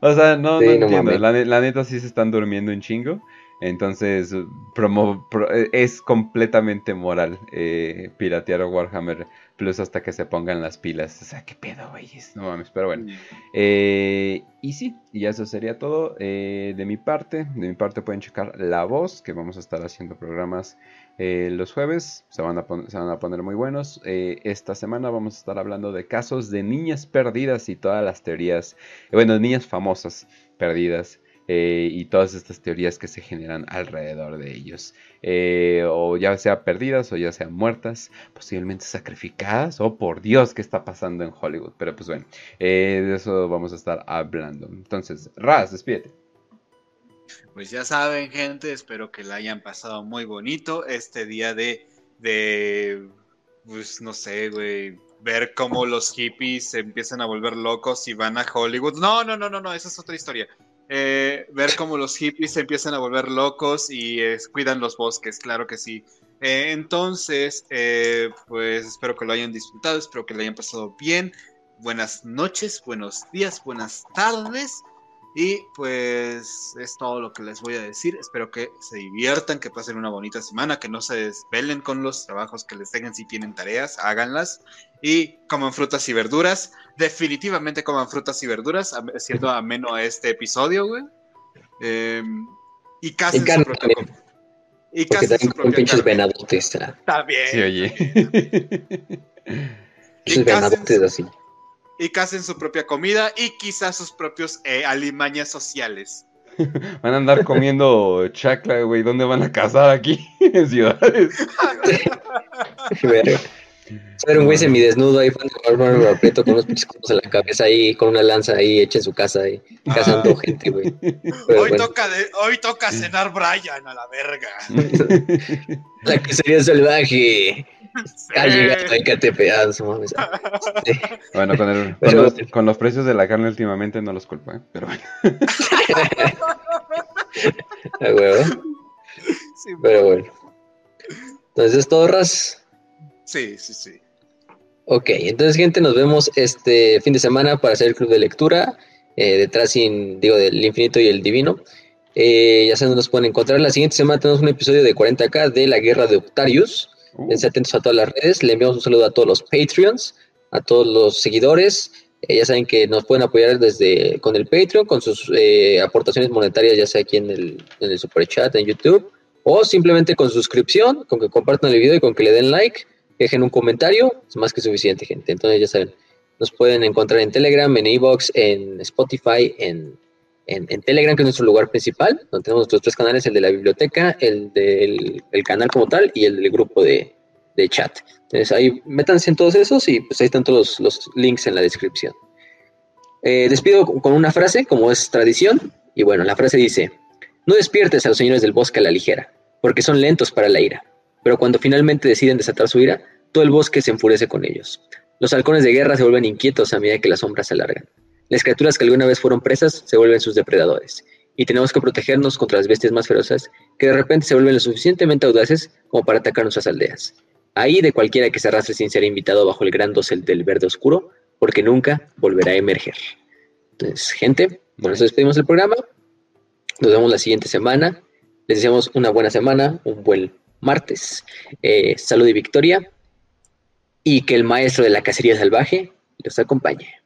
O sea, no, no, entiendo. la, la, neta sí se están durmiendo un chingo. Entonces, promo, es completamente moral eh, piratear Warhammer Plus hasta que se pongan las pilas. O sea, qué pedo, güeyes. No mames, pero bueno. Eh, y sí, y eso sería todo eh, de mi parte. De mi parte pueden checar La Voz, que vamos a estar haciendo programas los jueves. Se van, a se van a poner muy buenos. esta semana vamos a estar hablando de casos de niñas perdidas y todas las teorías. Bueno, niñas famosas perdidas. Eh, y todas estas teorías que se generan alrededor de ellos. Eh, o ya sea perdidas o ya sean muertas, posiblemente sacrificadas, o por Dios, ¿qué está pasando en Hollywood? Pero pues bueno, eh, de eso vamos a estar hablando. Entonces, Raz, despídete. Pues ya saben, gente, espero que la hayan pasado muy bonito este día de, de pues no sé, güey, ver cómo los hippies se empiezan a volver locos y van a Hollywood. No, no, no, no, no, esa es otra historia. Eh, ver cómo los hippies se empiezan a volver locos y eh, cuidan los bosques, claro que sí. Eh, entonces, pues espero que lo hayan disfrutado, espero que lo hayan pasado bien. Buenas noches, buenos días, buenas tardes. Y pues es todo lo que les voy a decir. Espero que se diviertan, que pasen una bonita semana, que no se desvelen con los trabajos que les tengan si tienen tareas, háganlas. Y coman frutas y verduras. Definitivamente coman frutas y verduras, siendo ameno a este episodio, güey. Em, y casen su propia comida. Y casen su propia pinches venadotes. Está bien. Sí, oye. <laughs> y venadotes así y casen su propia comida y quizás sus propios eh, alimañas sociales. <laughs> Van a andar comiendo chacla, güey. ¿Dónde van a cazar aquí? <laughs> en ciudades. <laughs> Ser un güey semidesnudo ahí, con unos pinches en la cabeza ahí, con una lanza ahí, hecha en su casa ahí, cazando ah. gente, güey. Hoy, toca hoy toca cenar Brian a la verga. la que sería salvaje. Ha llegado el KTP, Bueno, con, <laughs> con, los, precios de la carne últimamente no los culpo, ¿eh? pero bueno. <laughs> pero bueno. Entonces, ¿todo, Ras? Sí, sí, sí. Ok, entonces, gente, nos vemos este fin de semana para hacer el club de lectura. Eh, detrás, sin, digo, del infinito y el divino. Eh, ya saben dónde nos pueden encontrar. La siguiente semana tenemos un episodio de 40K de la guerra de Octarius. Uh. Estén atentos a todas las redes. Le enviamos un saludo a todos los Patreons, a todos los seguidores. Eh, ya saben que nos pueden apoyar desde con el Patreon, con sus eh, aportaciones monetarias, ya sea aquí en el, en el Super Chat, en YouTube, o simplemente con suscripción, con que compartan el video y con que le den like, dejen un comentario. Es más que suficiente, gente. Entonces, ya saben, nos pueden encontrar en Telegram, en Evox, en Spotify, en en, Telegram, que es nuestro lugar principal, donde tenemos nuestros tres canales, el de la biblioteca, el del canal como tal y el del grupo de, chat. Entonces ahí métanse en todos esos y pues ahí están todos los, links en la descripción. Eh, despido con una frase, como es tradición, y bueno, la frase dice, no despiertes a los señores del bosque a la ligera, porque son lentos para la ira, pero cuando finalmente deciden desatar su ira, todo el bosque se enfurece con ellos. Los halcones de guerra se vuelven inquietos a medida que las sombras se alargan. Las criaturas que alguna vez fueron presas se vuelven sus depredadores, y tenemos que protegernos contra las bestias más feroces que de repente se vuelven lo suficientemente audaces como para atacar nuestras aldeas. Ahí de cualquiera que se arrastre sin ser invitado bajo el gran dosel del verde oscuro, porque nunca volverá a emerger. Entonces, gente, bueno, nos despedimos del programa. Nos vemos la siguiente semana. Les deseamos una buena semana, un buen martes. Eh, salud y victoria. Y que el maestro de la cacería salvaje los acompañe.